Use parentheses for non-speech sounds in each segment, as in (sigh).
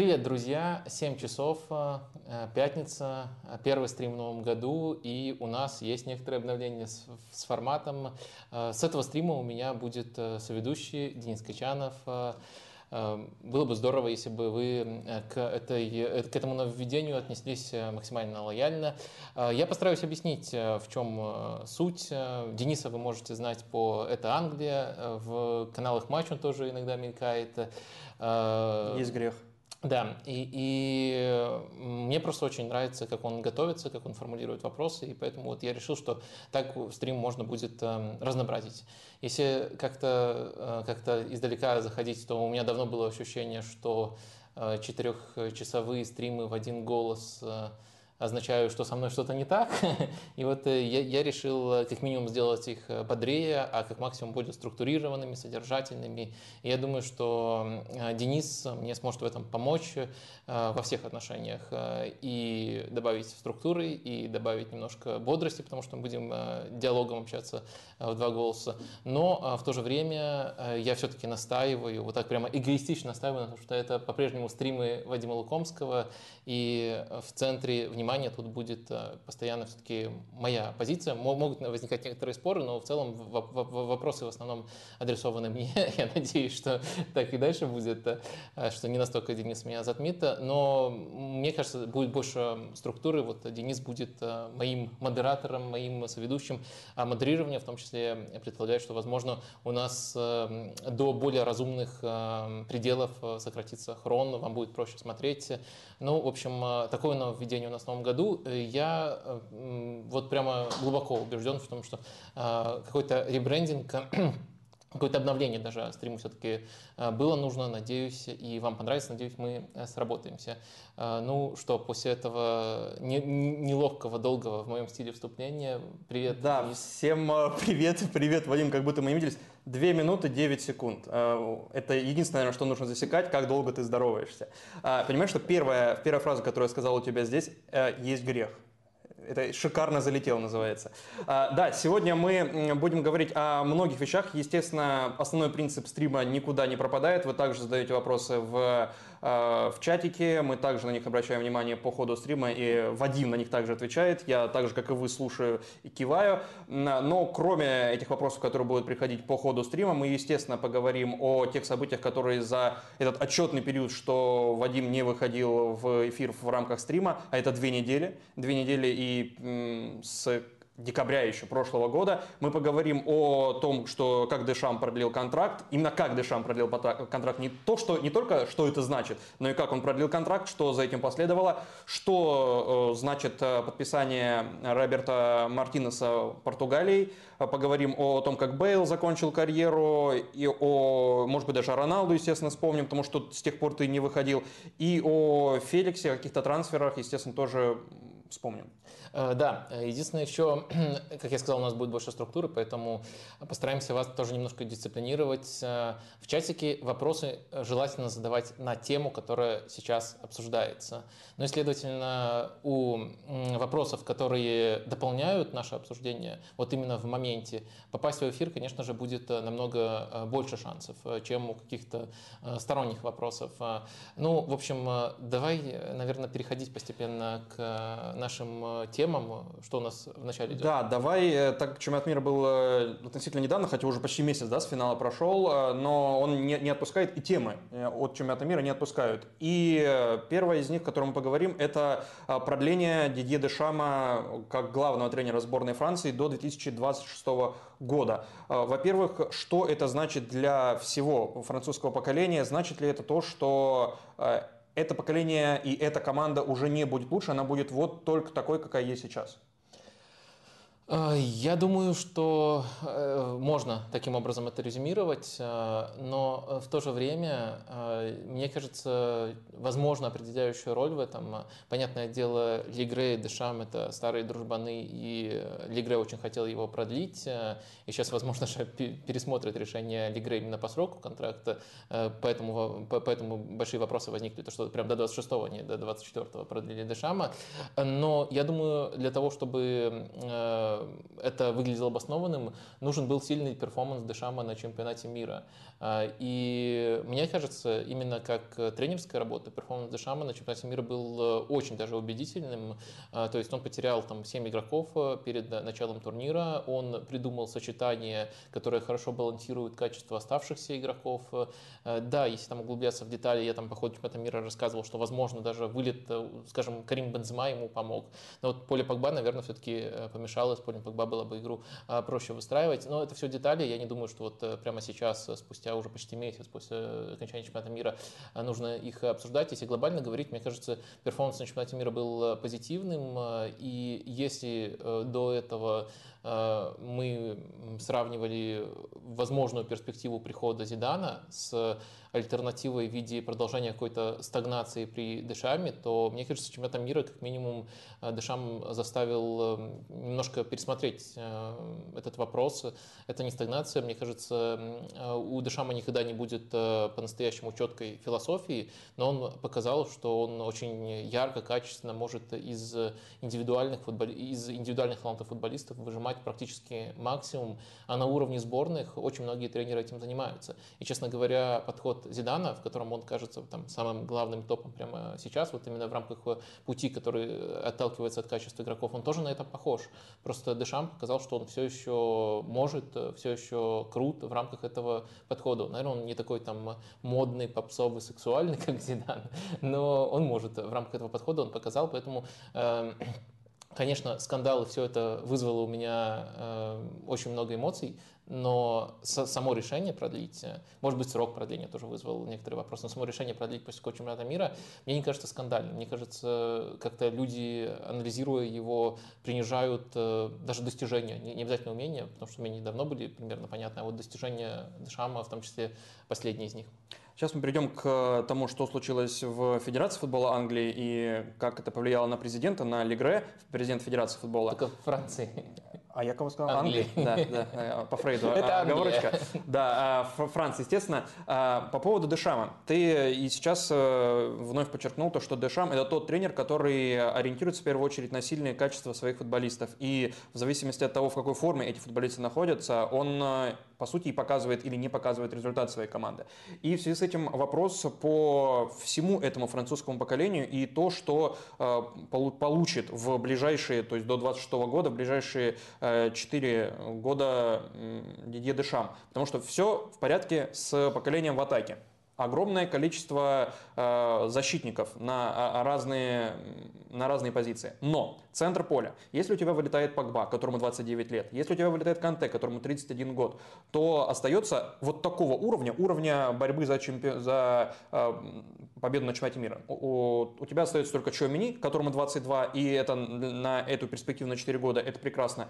Привет, друзья! 7 часов, э, пятница, первый стрим в новом году, и у нас есть некоторые обновления с, с форматом. Э, с этого стрима у меня будет э, соведущий Денис Качанов. Было бы здорово, если бы вы к, этой, к этому нововведению отнеслись максимально лояльно. Я постараюсь объяснить, в чем суть. Дениса вы можете знать по «Это Англия», в каналах «Матч» он тоже иногда мелькает. Есть грех. Да, и, и мне просто очень нравится, как он готовится, как он формулирует вопросы, и поэтому вот я решил, что так стрим можно будет э, разнообразить. Если как-то э, как издалека заходить, то у меня давно было ощущение, что э, четырехчасовые стримы в один голос э, означаю, что со мной что-то не так. (laughs) И вот э, я, я решил э, как минимум сделать их э, бодрее, а как максимум более структурированными, содержательными. И я думаю, что Денис мне сможет в этом помочь во всех отношениях. И добавить структуры, и добавить немножко бодрости, потому что мы будем диалогом общаться в два голоса. Но в то же время я все-таки настаиваю, вот так прямо эгоистично настаиваю, потому что это по-прежнему стримы Вадима Лукомского, и в центре внимания тут будет э, постоянно все-таки моя позиция. Могут возникать некоторые споры, но в целом вопросы в основном адресованы мне. (laughs) Я надеюсь, что так и дальше будет, э, что не настолько Денис меня затмит. Но мне кажется, будет больше структуры. Вот Денис будет э, моим модератором, моим соведущим. А модерирование в том числе предполагает, что, возможно, у нас до более разумных пределов сократится хрон, вам будет проще смотреть. Ну, в общем, такое нововведение у нас в новом году. Э, я э, вот прямо глубоко убежден в том, что э, какой-то ребрендинг какое-то обновление даже стриму все-таки было нужно, надеюсь, и вам понравится, надеюсь, мы сработаемся. Ну что, после этого неловкого, долгого в моем стиле вступления, привет. Да, Денис. всем (laughs) привет, привет, Вадим, как будто мы не виделись. Две минуты 9 секунд. Это единственное, наверное, что нужно засекать, как долго ты здороваешься. Понимаешь, что первая, первая фраза, которую я сказал у тебя здесь, есть грех. Это шикарно залетел, называется. А, да, сегодня мы будем говорить о многих вещах. Естественно, основной принцип стрима никуда не пропадает. Вы также задаете вопросы в в чатике, мы также на них обращаем внимание по ходу стрима, и Вадим на них также отвечает, я так же, как и вы, слушаю и киваю. Но кроме этих вопросов, которые будут приходить по ходу стрима, мы, естественно, поговорим о тех событиях, которые за этот отчетный период, что Вадим не выходил в эфир в рамках стрима, а это две недели, две недели и с декабря еще прошлого года. Мы поговорим о том, что как Дешам продлил контракт, именно как Дешам продлил контракт, не, то, что, не только что это значит, но и как он продлил контракт, что за этим последовало, что э, значит э, подписание Роберта Мартинеса Португалией, поговорим о том, как Бейл закончил карьеру, и о, может быть, даже о Роналду, естественно, вспомним, потому что с тех пор ты не выходил, и о Феликсе, о каких-то трансферах, естественно, тоже вспомним. Э, да, единственное еще, (clears throat) как я сказал, у нас будет больше структуры, поэтому постараемся вас тоже немножко дисциплинировать. Э, в чатике вопросы желательно задавать на тему, которая сейчас обсуждается. Ну и, следовательно, у вопросов, которые дополняют наше обсуждение, вот именно в моменте, попасть в эфир, конечно же, будет намного э, больше шансов, чем у каких-то сторонних вопросов. Ну, в общем, давай, наверное, переходить постепенно к нашим темам темам, что у нас в начале идет? Да, давай, э, так как чемпионат мира был э, относительно недавно, хотя уже почти месяц да, с финала прошел, э, но он не, не отпускает и темы от чемпионата мира не отпускают. И первая из них, о которой мы поговорим, это продление Дидье Дешама как главного тренера сборной Франции до 2026 года. Во-первых, что это значит для всего французского поколения? Значит ли это то, что это поколение и эта команда уже не будет лучше, она будет вот только такой, какая есть сейчас. Э, я думаю, что э, можно таким образом это резюмировать, э, но в то же время, мне кажется, возможно определяющую роль в этом. Понятное дело, Лигре и Дешам – это старые дружбаны, и Лигре очень хотел его продлить, и сейчас, возможно, (laughs) пересмотрит решение Лигре именно по сроку контракта, поэтому, поэтому большие вопросы возникли, то что прям до 26-го, не до 24-го продлили Дешама. Но я думаю, для того, чтобы это выглядело обоснованным, нужен был сильный перформанс Дешама на чемпионате мира. И мне кажется, именно как тренерская работа, перформанс Дешама на чемпионате мира был очень даже убедительным. То есть он потерял там 7 игроков перед началом турнира, он придумал сочетание, которое хорошо балансирует качество оставшихся игроков. Да, если там углубляться в детали, я там по ходу чемпионата мира рассказывал, что возможно даже вылет, скажем, Карим Бензема ему помог. Но вот поле Погба, наверное, все-таки помешало, с полем Погба было бы игру проще выстраивать. Но это все детали, я не думаю, что вот прямо сейчас, спустя уже почти месяц после окончания чемпионата мира, нужно их обсуждать. Если глобально говорить, мне кажется, перформанс на чемпионате мира был позитивным, и если до этого мы сравнивали возможную перспективу прихода Зидана с альтернативой в виде продолжения какой-то стагнации при Дешаме, то, мне кажется, чемпионатом мира как минимум э, Дешам заставил эм, немножко пересмотреть э, этот вопрос. Это не стагнация, мне кажется, э, у Дешама никогда не будет по-настоящему четкой философии, но он показал, что он очень ярко, качественно может из индивидуальных, футбол... из индивидуальных талантов футболистов выжимать практически максимум, а на уровне сборных очень многие тренеры этим занимаются. И, честно говоря, подход Зидана, в котором он кажется там, самым главным топом прямо сейчас, вот именно в рамках пути, который отталкивается от качества игроков, он тоже на это похож. Просто Дешам показал, что он все еще может, все еще крут в рамках этого подхода. Наверное, он не такой там модный, попсовый, сексуальный, (laughs) как Зидан, но он может в рамках этого подхода, он показал, поэтому э, Конечно, скандал и все это вызвало у меня э, очень много эмоций, но само решение продлить, э, может быть, срок продления тоже вызвал некоторые вопросы, но само решение продлить после чемпионата мира, мне не кажется скандальным. Мне кажется, как-то люди, анализируя его, принижают э, даже достижения, не, не обязательно умения, потому что умения давно были примерно понятны, а вот достижения Дешама, в том числе последние из них. Сейчас мы перейдем к тому, что случилось в Федерации футбола Англии и как это повлияло на президента, на Легре, президент Федерации футбола. Только в Франции. А я кого сказал? Англии. Да, да, э, по Фрейду. (laughs) Это оговорочка. Да, а, Франция, естественно. А, по поводу Дешама. Ты и сейчас э, вновь подчеркнул то, что Дешам – это тот тренер, который ориентируется в первую очередь на сильные качества своих футболистов. И в зависимости от того, в какой форме эти футболисты находятся, он э, по сути, и показывает или не показывает результат своей команды. И в связи с этим вопрос по всему этому французскому поколению и то, что э, получит в ближайшие, то есть до 26 года, в ближайшие э, 4 года э, Дидье Дешам. Потому что все в порядке с поколением в атаке огромное количество э, защитников на, а, а, разные, на разные позиции. Но центр поля, если у тебя вылетает Погба, которому 29 лет, если у тебя вылетает Канте, которому 31 год, то остается вот такого уровня, уровня борьбы за, чемпи... за э, победу на чемпионате мира. У, у тебя остается только Чомини, которому 22, и это на эту перспективу на 4 года, это прекрасно.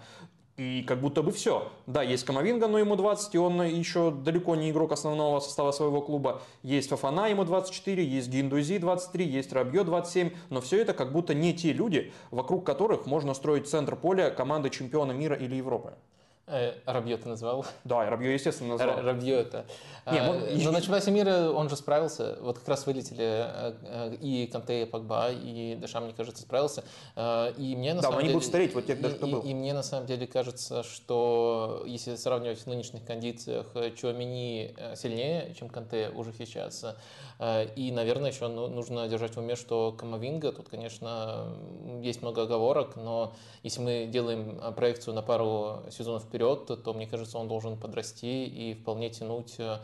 И как будто бы все. Да, есть Камовинга, но ему 20, и он еще далеко не игрок основного состава своего клуба. Есть Фафана, ему 24, есть Гиндузи 23, есть Рабье 27. Но все это как будто не те люди, вокруг которых можно строить центр поля команды чемпиона мира или Европы. Э, Рабье ты назвал? Да, Рабье, естественно, назвал. Рабье это. Не, а, но на чемпионате мира он же справился. Вот как раз вылетели э, э, и Канте, и Погба, и Дешам, мне кажется, справился. И мне на да, самом они деле, будут стареть, вот кто и, был. И, и мне на самом деле кажется, что если сравнивать в нынешних кондициях, Чуамини сильнее, чем Канте уже сейчас. И, наверное, еще ну, нужно держать в уме, что Камовинга, тут, конечно, есть много оговорок, но если мы делаем проекцию на пару сезонов вперед, вперед, то, мне кажется, он должен подрасти и вполне тянуть э,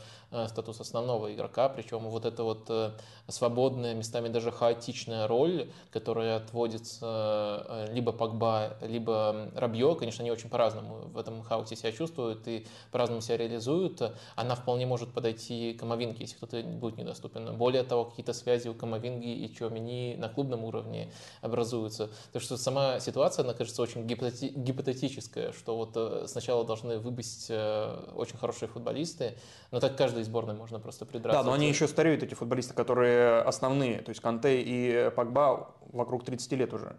статус основного игрока. Причем вот эта вот э, свободная, местами даже хаотичная роль, которая отводится э, либо Погба, либо Рабье, конечно, они очень по-разному в этом хаосе себя чувствуют и по-разному себя реализуют, она вполне может подойти к Камовинге, если кто-то будет недоступен. Более того, какие-то связи у Камовинги и Чуамини на клубном уровне образуются. Так что сама ситуация, она кажется очень гипотетическая, что вот сначала должны выбыть э, очень хорошие футболисты, но так каждой сборной можно просто придраться. Да, но они еще стареют, эти футболисты, которые основные, то есть Канте и Погба вокруг 30 лет уже.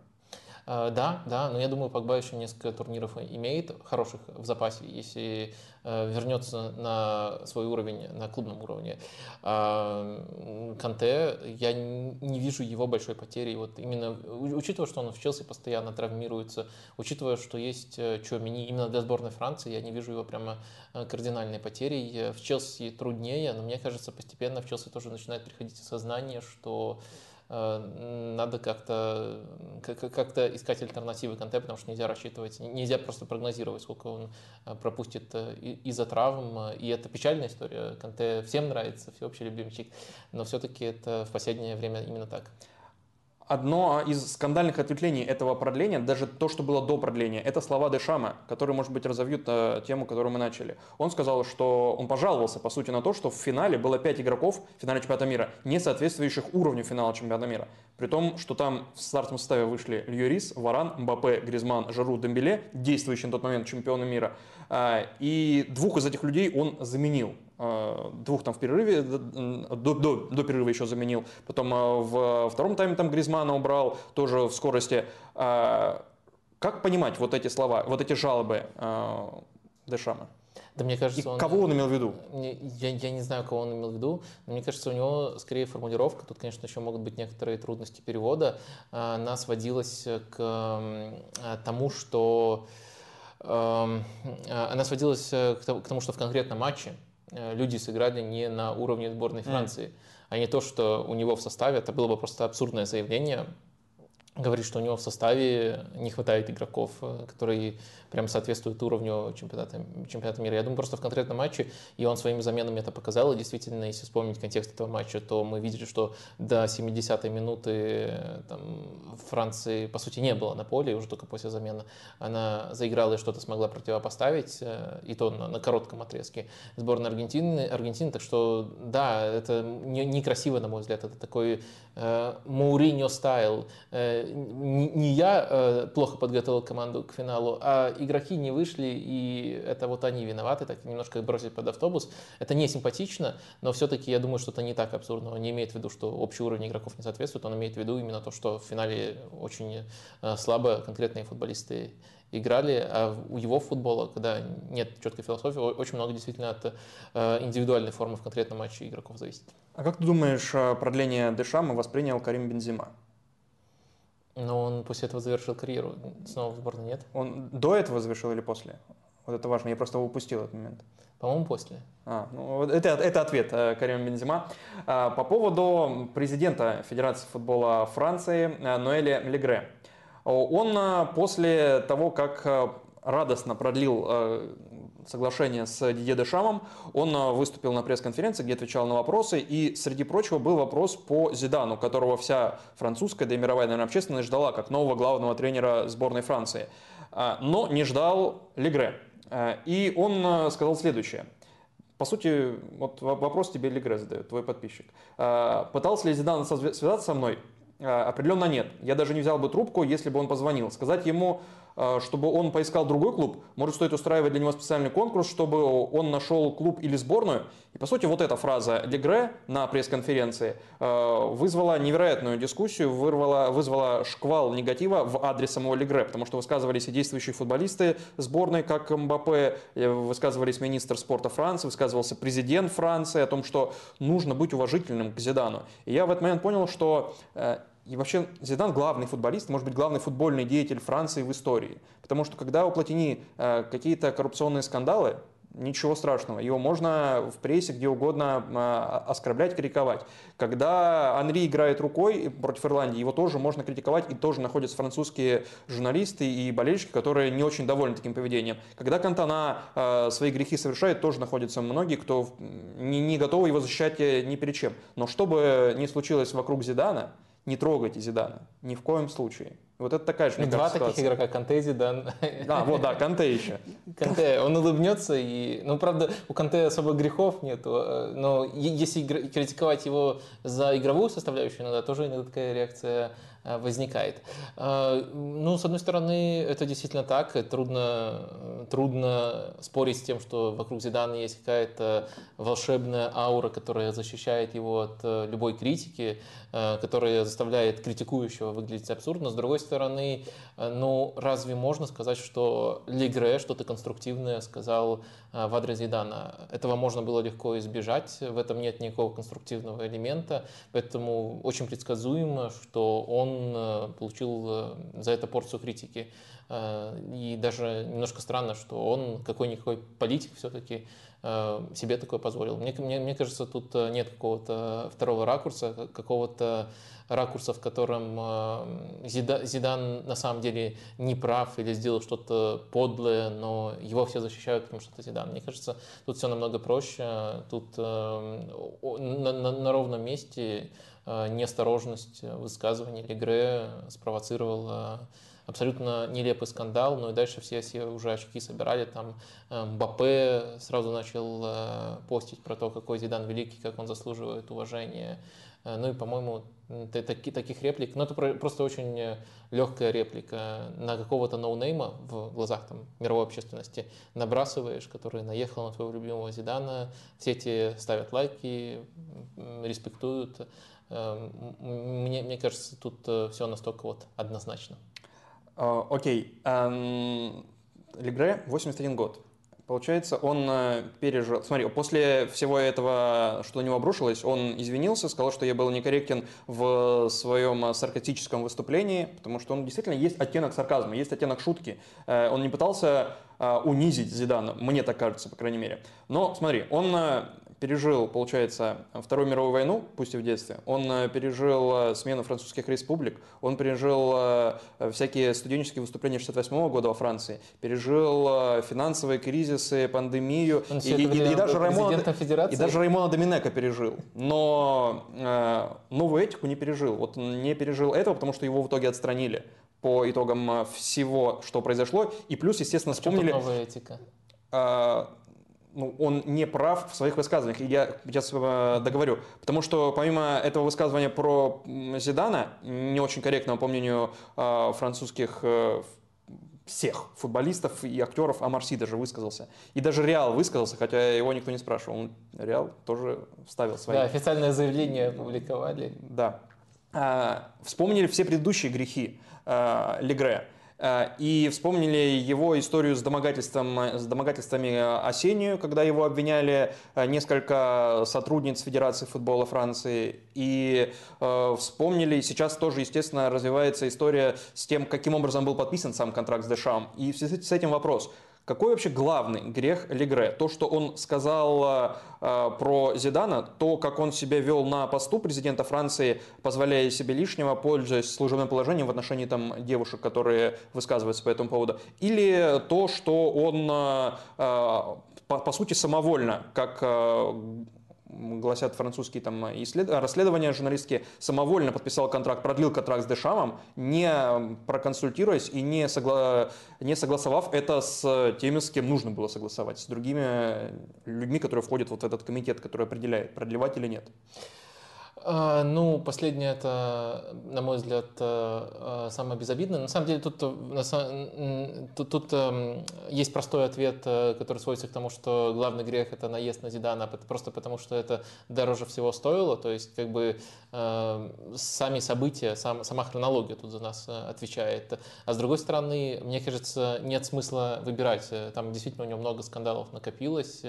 Да, да, но я думаю, Погба еще несколько турниров имеет, хороших в запасе, если вернется на свой уровень, на клубном уровне. Канте, я не вижу его большой потери. Вот именно учитывая, что он в Челси постоянно травмируется, учитывая, что есть Чуамини именно для сборной Франции, я не вижу его прямо кардинальной потерей. В Челси труднее, но мне кажется, постепенно в Челси тоже начинает приходить осознание, что Э, надо как-то как-то искать альтернативы Канте, потому что нельзя рассчитывать, нельзя просто прогнозировать, сколько он э, пропустит э, из-за травм. И это печальная история. Канте всем нравится, всеобщий любимчик, но все-таки это в последнее время именно так одно из скандальных ответвлений этого продления, даже то, что было до продления, это слова Дешама, которые, может быть, разовьют э, тему, которую мы начали. Он сказал, что он пожаловался, по сути, на то, что в финале было пять игроков в финале чемпионата мира, не соответствующих уровню финала чемпионата мира. При том, что там в стартовом составе вышли Льюрис, Варан, Мбаппе, Гризман, Жару, Дембеле, действующие на тот момент чемпионы мира. Э, и двух из этих людей он заменил. Э, двух там в перерыве, до, до, до перерыва еще заменил. Потом э, в втором тайме там Гризмана убрал, тоже в скорости. Э, как понимать вот эти слова, вот эти жалобы Дешама? Да мне кажется, И он, кого он имел в виду? Я, я не знаю, кого он имел в виду, но мне кажется, у него скорее формулировка, тут, конечно, еще могут быть некоторые трудности перевода, она сводилась к тому, что эм, она сводилась к тому, что в конкретном матче Э, люди сыграли не на уровне сборной Франции, mm. а не то, что у него в составе. Это было бы просто абсурдное заявление. Говорит, что у него в составе не хватает игроков, э, которые прям соответствует уровню чемпионата, чемпионата мира. Я думаю, просто в конкретном матче, и он своими заменами это показал, и действительно, если вспомнить контекст этого матча, то мы видели, что до 70-й минуты там, Франции, по сути, не было на поле, уже только после замены она заиграла и что-то смогла противопоставить, э, и то на, на коротком отрезке сборной Аргентины, Аргентины. Так что, да, это некрасиво, не на мой взгляд, это такой э, Мауриньо стайл. Э, не, я э, плохо подготовил команду к финалу, а игроки не вышли, и это вот они виноваты, так немножко бросить под автобус. Это не симпатично, но все-таки я думаю, что это не так абсурдно. Он не имеет в виду, что общий уровень игроков не соответствует, он имеет в виду именно то, что в финале очень э, слабо конкретные футболисты играли, а у его футбола, когда нет четкой философии, очень много действительно от э, индивидуальной формы в конкретном матче игроков зависит. А как ты думаешь, продление Дешама воспринял Карим Бензима? Но он после этого завершил карьеру. Снова в сборной нет. Он до этого завершил или после? Вот это важно, я просто упустил этот момент. По-моему, после. А, ну, это, это ответ э, Карима Бензима. А, по поводу президента Федерации футбола Франции э, Ноэля Легре. Он э, после того, как радостно продлил соглашение с Дидье Дешамом. Он а, выступил на пресс-конференции, где отвечал на вопросы, и среди прочего был вопрос по Зидану, которого вся французская, да и мировая, наверное, общественность ждала как нового главного тренера сборной Франции. А, но не ждал Легре. А, и он сказал следующее. По сути, вот вопрос тебе Легре задает, твой подписчик. Пытался ли Зидан связаться со мной? Определенно нет. Я даже не взял бы трубку, если бы он позвонил. Сказать ему, а, чтобы он поискал другой клуб, может стоит устраивать для него специальный конкурс, чтобы он нашел клуб или сборную. И по сути вот эта фраза Легре на пресс-конференции а, вызвала невероятную дискуссию, вырвала, вызвала шквал негатива в адрес самого Легре, потому что высказывались и действующие футболисты сборной, как Мбаппе, высказывались министр спорта Франции, высказывался президент Франции о том, что нужно быть уважительным к Зидану. И я в этот момент понял, что э, и вообще Зидан главный футболист, может быть, главный футбольный деятель Франции в истории. Потому что когда у Платини э, какие-то коррупционные скандалы, ничего страшного. Его можно в прессе где угодно э, оскорблять, критиковать. Когда Анри играет рукой против Ирландии, его тоже можно критиковать, и тоже находятся французские журналисты и болельщики, которые не очень довольны таким поведением. Когда Кантана э, свои грехи совершает, тоже находятся многие, кто не, готовы его защищать ни перед чем. Но что бы ни случилось вокруг Зидана, не трогайте Зидана. Ни в коем случае. Вот это такая же, мне Два кажется, таких ситуация. игрока, Канте и Зидан. Да, вот, да, Канте еще. Канте, он улыбнется, и, ну, правда, у Канте особо грехов нету, э, но если критиковать его за игровую составляющую, иногда тоже иногда такая реакция возникает. Э, ну, с одной стороны, это действительно так. Трудно, трудно спорить с тем, что вокруг Зидана есть какая-то волшебная аура, которая защищает его от э, любой критики, которая заставляет критикующего выглядеть абсурдно. С другой стороны, э, ну, разве можно сказать, что Лигре что-то конструктивное сказал э, в адрес Зидана? Этого можно было легко избежать, в этом нет никакого конструктивного элемента, поэтому очень предсказуемо, что он получил за это порцию критики. И даже немножко странно, что он какой-никакой политик все-таки, Э, себе такое позволил. Мне, мне, мне кажется, тут э, нет какого-то второго ракурса, какого-то ракурса, в котором э, Зидан на самом деле не прав или сделал что-то подлое, но его все защищают, потому что это Зидан. Мне кажется, тут все намного проще. Тут на, на, на ровном месте неосторожность высказывания Легре спровоцировала абсолютно нелепый скандал, но и дальше все, все уже очки собирали, там э, Мбаппе сразу начал э, постить про то, какой Зидан великий, как он заслуживает уважения, э, ну и, по-моему, таких, таких реплик, ну это просто очень легкая реплика на какого-то ноунейма в глазах там, мировой общественности. Набрасываешь, который наехал на твоего любимого Зидана, все эти ставят лайки, респектуют. Мне, мне кажется, тут все настолько вот однозначно. А, окей. Эм, Легре 81 год. Получается, он э, пережил... Смотри, после всего этого, что на него обрушилось, он извинился, сказал, что я был некорректен в своем саркастическом выступлении, потому что он действительно есть оттенок сарказма, есть оттенок шутки. Э, он не пытался э, унизить Зидана, мне так кажется, по крайней мере. Но смотри, он пережил, получается, Вторую мировую войну, пусть и в детстве. Он э, пережил э, смену французских республик, он пережил э, всякие студенческие выступления 68 года во Франции, пережил финансовые кризисы, пандемию. Он и, и, и, даже Раймона, и даже Раймона Доминека пережил. Но э, новую этику не пережил. Вот не пережил этого, потому что его в итоге отстранили по итогам всего, что произошло. И плюс, естественно, вспомнили... Что новая этика? Ну, он не прав в своих высказываниях. И я сейчас э, договорю. Потому что помимо этого высказывания про Зидана, не очень корректного, по мнению э, французских э, всех футболистов и актеров, а Марси даже высказался. И даже Реал высказался, хотя его никто не спрашивал. Он, Реал тоже вставил свои. Да, официальное заявление опубликовали. Да. А, вспомнили все предыдущие грехи а, Легре. Э, и вспомнили его историю с, домогательством, с домогательствами Осению, когда его обвиняли э, несколько сотрудниц Федерации футбола Франции. И э, вспомнили, сейчас тоже, естественно, развивается история с тем, каким образом был подписан сам контракт с Дешам. И в связи с этим вопрос – какой вообще главный грех Легре? То, что он сказал э, про Зидана, то, как он себя вел на посту президента Франции, позволяя себе лишнего, пользуясь служебным положением в отношении там, девушек, которые высказываются по этому поводу, или то, что он, э, по, по сути, самовольно, как э, гласят французские там исслед... расследования журналистские, самовольно подписал контракт, продлил контракт с Дешамом, не проконсультируясь и не, согла... не согласовав это с теми, с кем нужно было согласовать, с другими людьми, которые входят вот в этот комитет, который определяет, продлевать или нет. А, ну, последнее это, на мой взгляд, э, э, самое безобидное. На самом деле тут, э, тут, тут эм, есть простой ответ, который сводится к тому, что главный грех это наезд на Зидана, просто потому что это дороже всего стоило. То есть, как бы сами события, сам, сама хронология тут за нас отвечает. А с другой стороны, мне кажется, нет смысла выбирать. Там действительно у него много скандалов накопилось,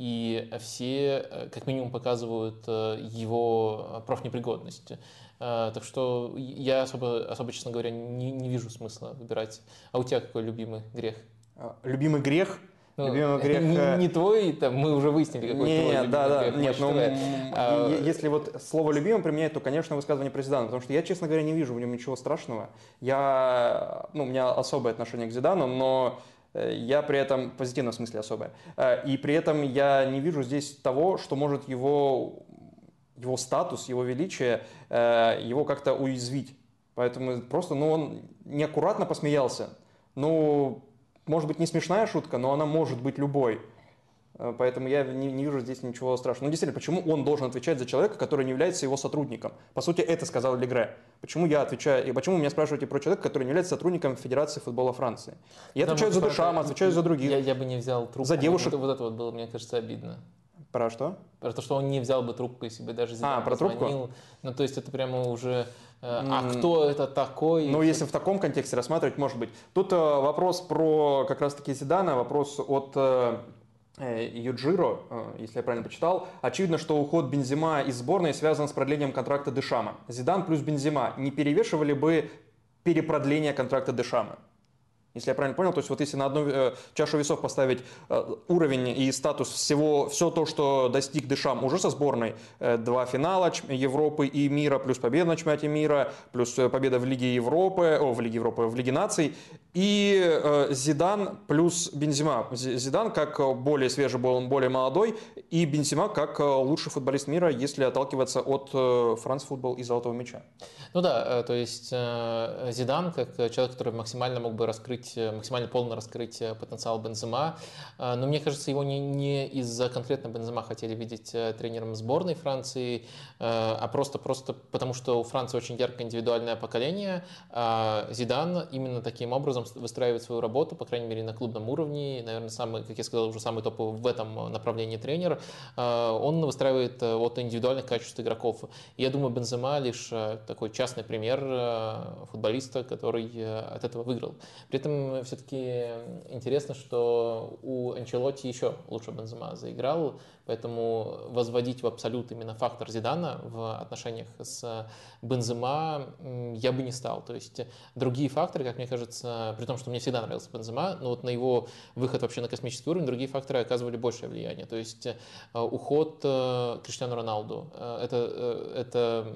и все, как минимум, показывают его профнепригодности. Э, так что я особо, особо честно говоря, не, не вижу смысла выбирать. А у тебя какой любимый грех? А, любимый грех? Ну, любимый грех... Не, э, не твой, там, мы уже выяснили, какой не, твой любимый да, да, грех. Нет, ну, а... если вот слово «любимый» применять, то, конечно, высказывание про Зидана, потому что я, честно говоря, не вижу в нем ничего страшного. Я, ну, у меня особое отношение к Зидану, но э, я при этом, в позитивном смысле особое, и при этом я не вижу здесь того, что может его его статус, его величие, э, его как-то уязвить. Поэтому просто, ну, он неаккуратно посмеялся. Ну, может быть, не смешная шутка, но она может быть любой. Э, поэтому я не, не вижу здесь ничего страшного. Ну, действительно, почему он должен отвечать за человека, который не является его сотрудником? По сути, это сказал Легре. Почему я отвечаю, и почему меня спрашиваете про человека, который не является сотрудником Федерации футбола Франции? Я Потому отвечаю за Дешама, отвечаю за других. Я, я бы не взял трубку. За девушек. Вот, вот это вот было, мне кажется, обидно. Про что? Про то, что он не взял бы трубку, если бы даже Зидан а, про трубку? Ну, то есть это прямо уже... А кто это такой? Ну, если в таком контексте рассматривать, может быть. Тут вопрос про как раз-таки Зидана, вопрос от Юджиро, если я правильно почитал, очевидно, что уход Бензима из сборной связан с продлением контракта Дешама. Зидан плюс Бензима не перевешивали бы перепродление контракта Дешама? Если я правильно понял, то есть вот если на одну э, чашу весов поставить э, уровень и статус всего, все то, что достиг Дешам уже со сборной, э, два финала Европы и мира, плюс победа на чемпионате мира, плюс э, победа в Лиге Европы, о, в Лиге Европы, в Лиге наций, и э, Зидан плюс Бензима. Зидан как более свежий более молодой, и Бензима как э, лучший футболист мира, если отталкиваться от э, Франц футбол и Золотого мяча. Ну да, э, то есть э, Зидан как человек, который максимально мог бы раскрыть раскрыть, э, максимально полно раскрыть э, потенциал Бензема. Э, но мне кажется, его не, не из-за конкретно Бензема хотели видеть тренером сборной Франции, а просто, просто потому, что у Франции очень яркое индивидуальное поколение. А Зидан именно таким образом выстраивает свою работу, по крайней мере, на клубном уровне. Наверное, самый, как я сказал, уже самый топовый в этом направлении тренер. Он выстраивает от индивидуальных качеств игроков. Я думаю, Бензема лишь такой частный пример футболиста, который от этого выиграл. При этом этом все-таки интересно, что у Анчелотти еще лучше Бензема заиграл, поэтому возводить в абсолют именно фактор Зидана в отношениях с Бензема я бы не стал. То есть другие факторы, как мне кажется, при том, что мне всегда нравился Бензема, но вот на его выход вообще на космический уровень другие факторы оказывали большее влияние. То есть э, уход э, Криштиану Роналду, э, это, это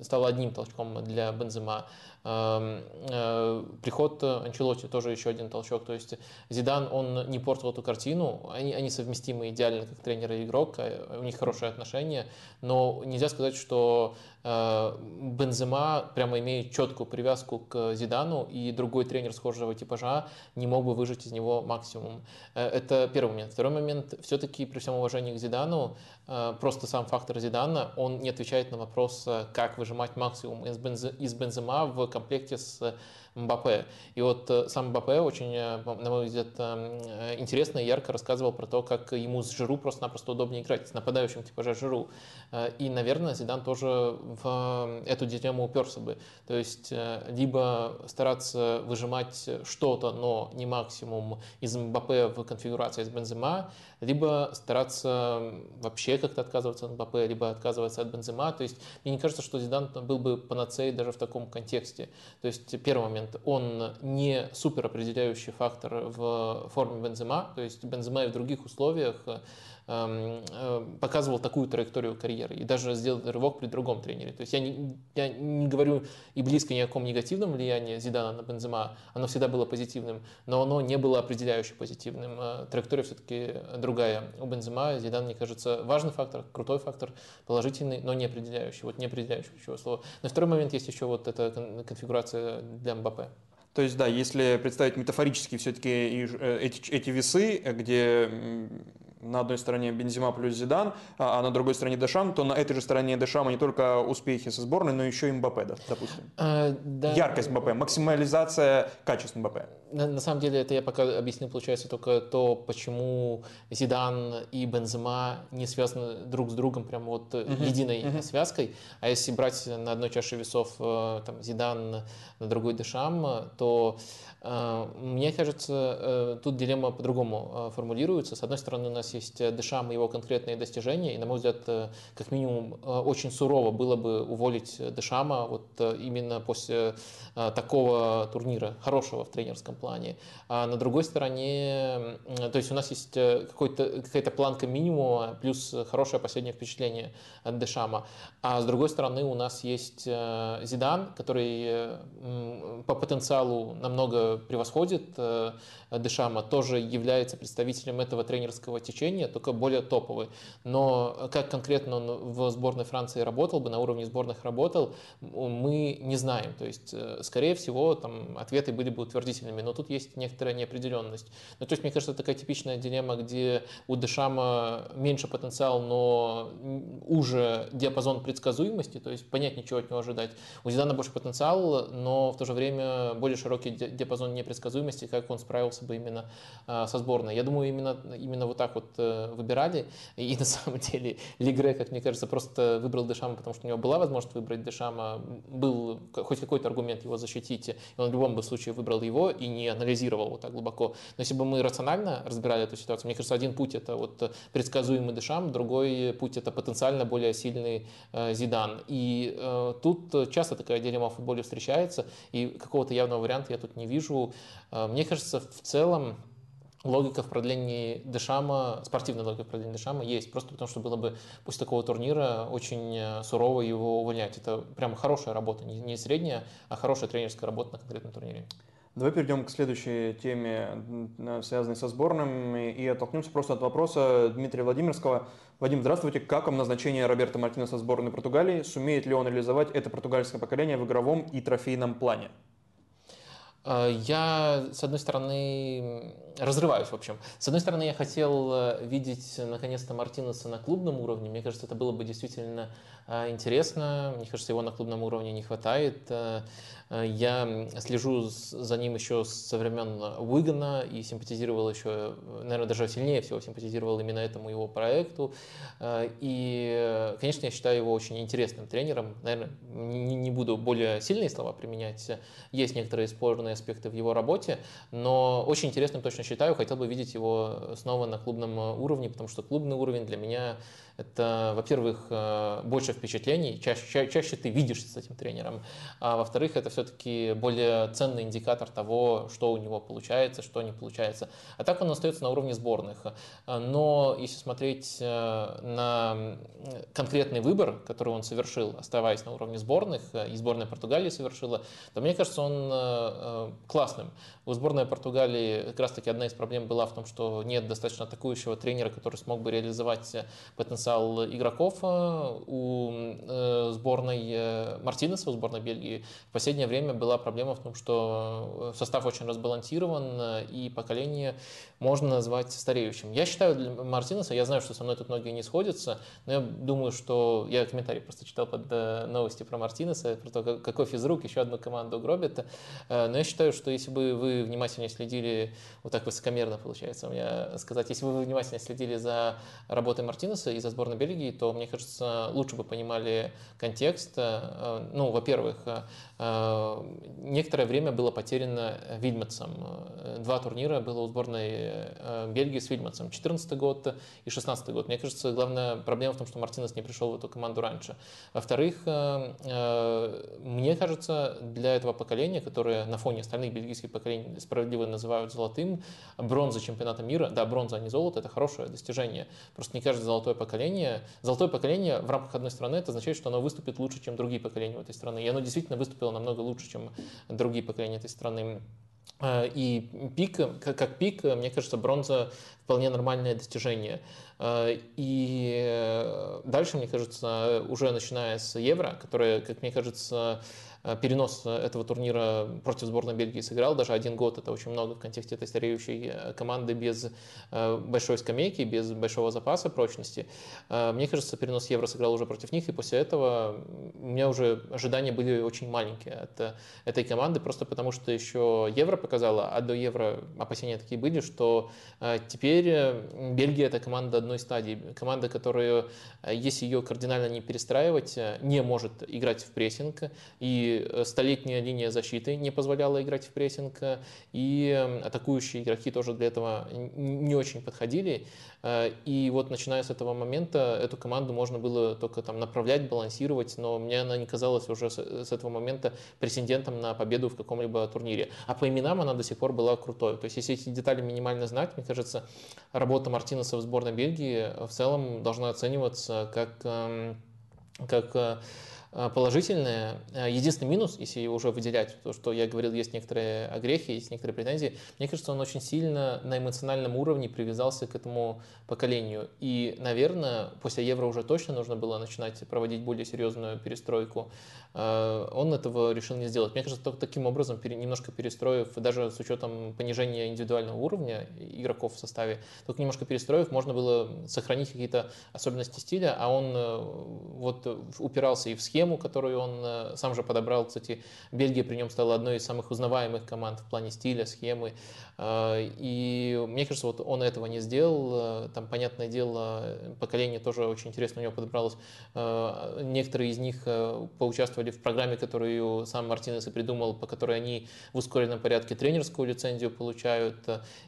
стало одним толчком для Бензема. Эм, э, приход Анчелотти тоже еще один толчок. То есть Зидан, он не портил эту картину. Они, они совместимы идеально как тренер и игрок. Э, у них хорошие отношения. Но нельзя сказать, что Бензема прямо имеет четкую привязку к Зидану, и другой тренер схожего типажа не мог бы выжать из него максимум. Это первый момент. Второй момент, все-таки при всем уважении к Зидану, просто сам фактор Зидана, он не отвечает на вопрос, как выжимать максимум из Бензема в комплекте с Мбаппе. И вот э, сам Мбаппе очень, э, на мой взгляд, э, интересно и ярко рассказывал про то, как ему с Жиру просто-напросто удобнее играть, с нападающим типа же Жиру. И, наверное, Зидан тоже в эту дилемму уперся бы. То есть, либо стараться выжимать что-то, но не максимум из Мбаппе в конфигурации с Бензема, либо стараться вообще как-то отказываться от Мбаппе, либо отказываться от Бензема. То есть, мне не кажется, что Зидан был бы панацеей даже в таком контексте. То есть, первый момент момент, он не супер определяющий фактор в форме Бензема, то есть Бензема и в других условиях показывал такую траекторию карьеры и даже сделал рывок при другом тренере. То есть я не, я не говорю и близко ни о каком негативном влиянии Зидана на Бензема, оно всегда было позитивным, но оно не было определяюще позитивным. Э, траектория все-таки другая. У Бензема Зидан, мне кажется, важный фактор, крутой фактор, положительный, но не определяющий. Вот не определяющий ключевое слово. На второй момент есть еще вот эта конфигурация для МБП. То есть, да, если представить метафорически все-таки э, эти, эти весы, где на одной стороне Бензима плюс Зидан, а, а на другой стороне Дешам, то на этой же стороне Дешама не только успехи со сборной, но еще и Мбаппе, допустим. А, да. Яркость Мбаппе, максимализация качества Мбаппе. На, на самом деле это я пока объяснил, получается, только то, почему Зидан и Бензима не связаны друг с другом прям вот uh-huh. единой uh-huh. связкой. А если брать на одной чаше весов э, там, Зидан, на другой Дешам, то мне кажется, тут дилемма по-другому формулируется. С одной стороны, у нас есть Дешам и его конкретные достижения, и, на мой взгляд, как минимум, очень сурово было бы уволить Дешама вот именно после такого турнира, хорошего в тренерском плане. А на другой стороне, то есть у нас есть э, какая-то планка минимума плюс хорошее последнее впечатление от Дешама. А с другой стороны у нас есть э, Зидан, который э, по потенциалу намного превосходит Дешама, тоже является представителем этого тренерского течения, только более топовый. Но как конкретно он в сборной Франции работал бы, на уровне сборных работал, мы не знаем. То есть, скорее всего, там ответы были бы утвердительными но тут есть некоторая неопределенность. Ну, то есть, мне кажется, такая типичная дилемма, где у Дешама меньше потенциал, но уже диапазон предсказуемости, то есть понять, ничего от него ожидать. У Зидана больше потенциал, но в то же время более широкий диапазон непредсказуемости, как он справился бы именно э, со сборной. Я думаю, именно, именно вот так вот э, выбирали. И на самом деле Лигре, как мне кажется, просто выбрал Дешама, потому что у него была возможность выбрать Дешама, был хоть какой-то аргумент его защитить, и он в любом случае выбрал его и не анализировал вот так глубоко. Но если бы мы рационально разбирали эту ситуацию, мне кажется, один путь это вот предсказуемый Дешам, другой путь это потенциально более сильный э, Зидан. И э, тут часто такая дилемма в футболе встречается, и какого-то явного варианта я тут не вижу. Э, мне кажется, в целом логика в продлении Дешама, спортивная логика в продлении Дешама есть, просто потому что было бы после такого турнира очень э, сурово его увольнять. Это прям хорошая работа, не средняя, а хорошая тренерская работа на конкретном турнире. Давай перейдем к следующей теме, связанной со сборным, и оттолкнемся просто от вопроса Дмитрия Владимирского. Вадим, здравствуйте. Как вам назначение Роберта Мартинеса в сборной Португалии? Сумеет ли он реализовать это португальское поколение в игровом и трофейном плане? Э, я, с одной стороны, разрываюсь, в общем. С одной стороны, я хотел э, видеть, наконец-то, Мартинеса на клубном уровне. Мне кажется, это было бы действительно э, интересно. Мне кажется, его на клубном уровне не хватает. Э, я слежу за ним еще со времен Уигана и симпатизировал еще, наверное, даже сильнее всего симпатизировал именно этому его проекту. Э, и, конечно, я считаю его очень интересным тренером. Наверное, не буду более сильные слова применять. Есть некоторые спорные аспекты в его работе, но очень интересным точно считаю. Хотел бы видеть его снова на клубном уровне, потому что клубный уровень для меня это, во-первых, э, больше впечатлений, чаще, ча чаще ты видишься с этим тренером, а во-вторых, это все-таки более ценный индикатор того, что у него получается, что не получается. А так он остается на уровне сборных. Но если смотреть э, на конкретный выбор, который он совершил, оставаясь на уровне сборных, э, и сборная Португалии совершила, то мне кажется, он классным. У сборной Португалии как раз-таки одна из проблем была в том, что нет достаточно атакующего тренера, который смог бы реализовать потенциал потенциал игроков э, у э, сборной э, Мартинеса, у сборной Бельгии. В последнее время была проблема в том, что состав очень разбалансирован и поколение можно назвать стареющим. Я считаю для Мартинеса, я знаю, что со мной тут многие не сходятся, но я думаю, что я комментарий просто читал под новости про Мартинеса, про то, какой физрук еще одну команду гробит. Но я считаю, что если бы вы внимательно следили, вот так высокомерно получается у меня сказать, если бы вы внимательно следили за работой Мартинеса и за сборной Бельгии, то, мне кажется, лучше бы понимали контекст. Э, ну, во-первых, э, некоторое время было потеряно Вильматсом. Два турнира было у сборной э, Бельгии с Вильматсом. 14 год и 16 год. Мне кажется, главная проблема в том, что Мартинес не пришел в эту команду раньше. Во-вторых, мне кажется, для этого поколения, которое на фоне остальных бельгийских поколений справедливо называют золотым, бронза чемпионата мира, да, бронза, а не золото, это хорошее достижение. Просто не каждое золотое поколение золотое поколение в рамках одной страны, это означает, что оно выступит лучше, чем другие поколения в этой страны. И оно действительно выступило намного лучше, чем другие поколения этой страны. Э, и пик, как пик, мне кажется, бронза вполне нормальное достижение. Э, и дальше, мне кажется, уже начиная с Евро, которое, как мне кажется, Э, перенос этого турнира против сборной Бельгии сыграл. Даже один год это очень много в контексте этой стареющей э, команды без э, большой скамейки, без большого запаса прочности. Мне кажется, перенос Евро сыграл уже против них, и после этого у меня уже ожидания были очень маленькие от этой команды, просто потому что еще Евро показала, а до Евро опасения такие были, что теперь Бельгия это команда одной стадии, команда, которая, если ее кардинально не перестраивать, не может играть в прессинг, и Э, столетняя линия защиты не позволяла играть в прессинг, и эм, атакующие игроки тоже для этого не очень подходили. Э, и вот начиная с этого момента эту команду можно было только там направлять, балансировать, но мне она не казалась уже с этого момента претендентом на победу в каком-либо турнире. А по именам она до сих пор была крутой. То есть если эти детали минимально знать, мне кажется, работа Мартинеса в сборной Бельгии в целом должна оцениваться как, эм, как э, э, положительное. Э, единственный минус, если уже выделять то, что я говорил, есть некоторые огрехи, есть некоторые претензии, мне кажется, он очень сильно на эмоциональном уровне привязался к этому поколению. И, наверное, после Евро уже точно нужно было начинать проводить более серьезную перестройку. Он этого решил не сделать. Мне кажется, только таким образом, немножко перестроив, даже с учетом понижения индивидуального уровня игроков в составе, только немножко перестроив, можно было сохранить какие-то особенности стиля, а он вот упирался и в схему, которую он э, сам же подобрал. Кстати, Бельгия при нем стала одной из самых узнаваемых команд в плане стиля, схемы. Э, и мне кажется, вот он этого не сделал. Э, там, понятное дело, поколение тоже очень интересно у него подобралось. Некоторые из них поучаствовали в программе, которую сам Мартинес и придумал, по которой они в ускоренном порядке тренерскую лицензию получают.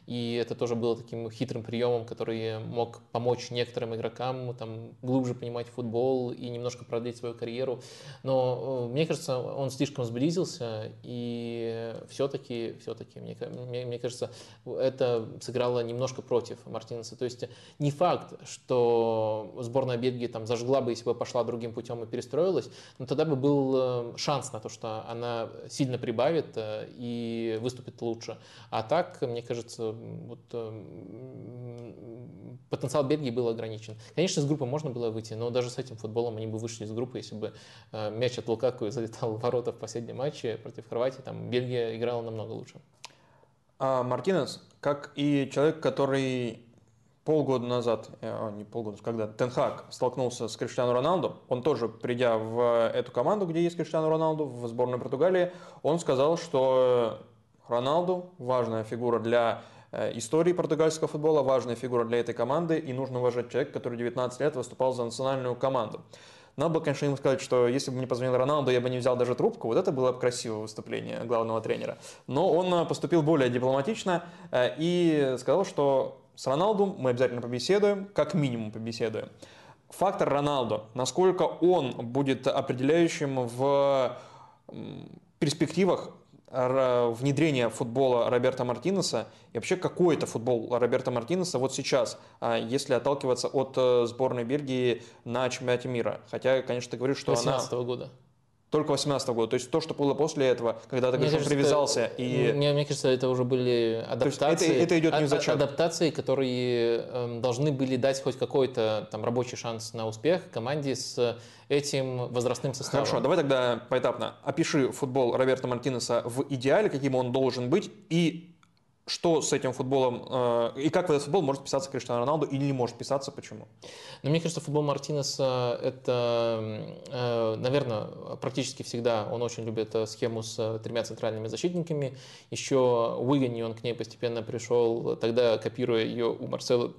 И это тоже было таким хитрым приемом, который мог помочь некоторым игрокам там, глубже понимать футбол и немножко продлить свою карьеру. Но мне кажется, он слишком сблизился, и все-таки, все-таки, мне, мне, мне кажется, это сыграло немножко против Мартинеса. То есть не факт, что сборная Бельгии там зажгла бы, если бы пошла другим путем и перестроилась, но тогда бы был э, шанс на то, что она сильно прибавит э, и выступит лучше. А так, мне кажется, вот, э, потенциал Бельгии был ограничен. Конечно, из группы можно было выйти, но даже с этим футболом они бы вышли из группы, если бы мяч от Лукаку (laughs) залетал в ворота в последнем матче против Хорватии, там Бельгия играла намного лучше. А Мартинес, как и человек, который полгода назад, э, не полгода, когда Тенхак столкнулся с Криштиану Роналду, он тоже, придя в эту команду, где есть Криштиану Роналду, в сборную Португалии, он сказал, что Роналду важная фигура для э, истории португальского футбола, важная фигура для этой команды, и нужно уважать человека, который 19 лет выступал за национальную команду. Надо было, конечно, ему сказать, что если бы мне позвонил Роналду, я бы не взял даже трубку. Вот это было бы красивое выступление главного тренера. Но он э, поступил более дипломатично и сказал, что с Роналду мы обязательно побеседуем, как минимум побеседуем. Фактор Роналду, насколько он будет определяющим в перспективах внедрения футбола Роберта Мартинеса и вообще какой это футбол Роберта Мартинеса вот сейчас, а, если отталкиваться от э, сборной Бельгии на чемпионате мира. Хотя, конечно, ты говоришь, что 18 она... года. Только 18 года. То есть то, что было после этого, когда ты мне кажется, привязался это, и... Мне, мне кажется, это уже были адаптации. это, это идет не в зачет. Адаптации, которые э, должны были дать хоть какой-то там рабочий шанс на успех команде с этим возрастным составом. Хорошо, давай тогда поэтапно. Опиши футбол Роберта Мартинеса в идеале, каким он должен быть, и что с этим футболом э, и как в этот футбол может писаться Криштиану Роналду или не может писаться, почему? Ну, мне кажется, футбол Мартинеса это, э, наверное, практически всегда он очень любит э, схему с тремя центральными защитниками. Еще в Уигане он к ней постепенно пришел, тогда копируя ее у Марсела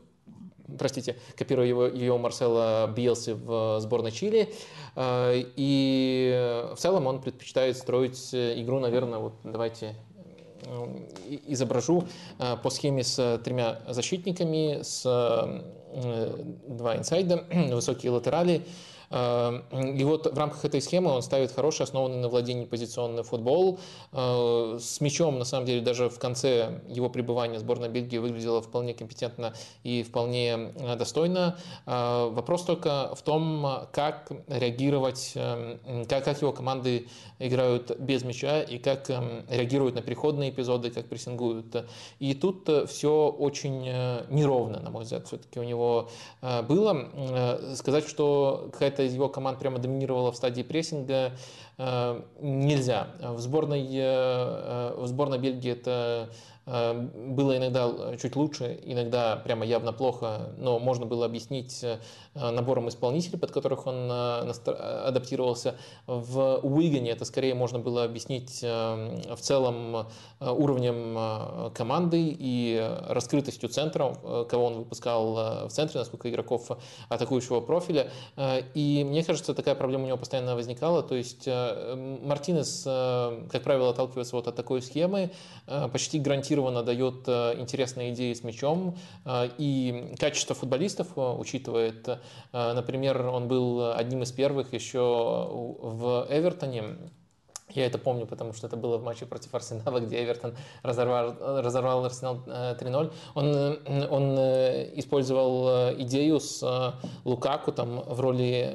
простите, копируя его, ее у Марсела Биелси в сборной Чили. И в целом он предпочитает строить игру, наверное, вот давайте изображу э, по схеме с тремя защитниками, с э, два инсайда, (clears throat) высокие латерали, и вот в рамках этой схемы он ставит хороший, основанный на владении позиционный футбол. Э, с мячом, на самом деле, даже в конце его пребывания сборная Бельгии выглядела вполне компетентно и вполне э, достойно. Э, вопрос только в том, как реагировать, эм, как, как его команды играют без мяча и как эм, реагируют на переходные эпизоды, как прессингуют. И тут все очень неровно, на мой взгляд, все-таки у него было. Сказать, что какая-то какая-то из его команд прямо доминировала в стадии прессинга, э, нельзя. В сборной, э, э, в сборной Бельгии это было иногда чуть лучше, иногда прямо явно плохо, но можно было объяснить Э, набором исполнителей, под которых он э, адаптировался. В Уигане это скорее можно было объяснить э, в целом уровнем команды и раскрытостью центра, кого он выпускал в центре, насколько игроков атакующего профиля. И мне кажется, такая проблема у него постоянно возникала. То есть Мартинес, как правило, отталкивается вот от такой схемы, почти гарантированно дает интересные идеи с мячом, и качество футболистов учитывает Э, например, он был одним из первых еще в Эвертоне Я это помню, потому что это было в матче против Арсенала, где Эвертон разорвал, разорвал Арсенал 3-0. Он, он использовал идею с Лукаку там, в роли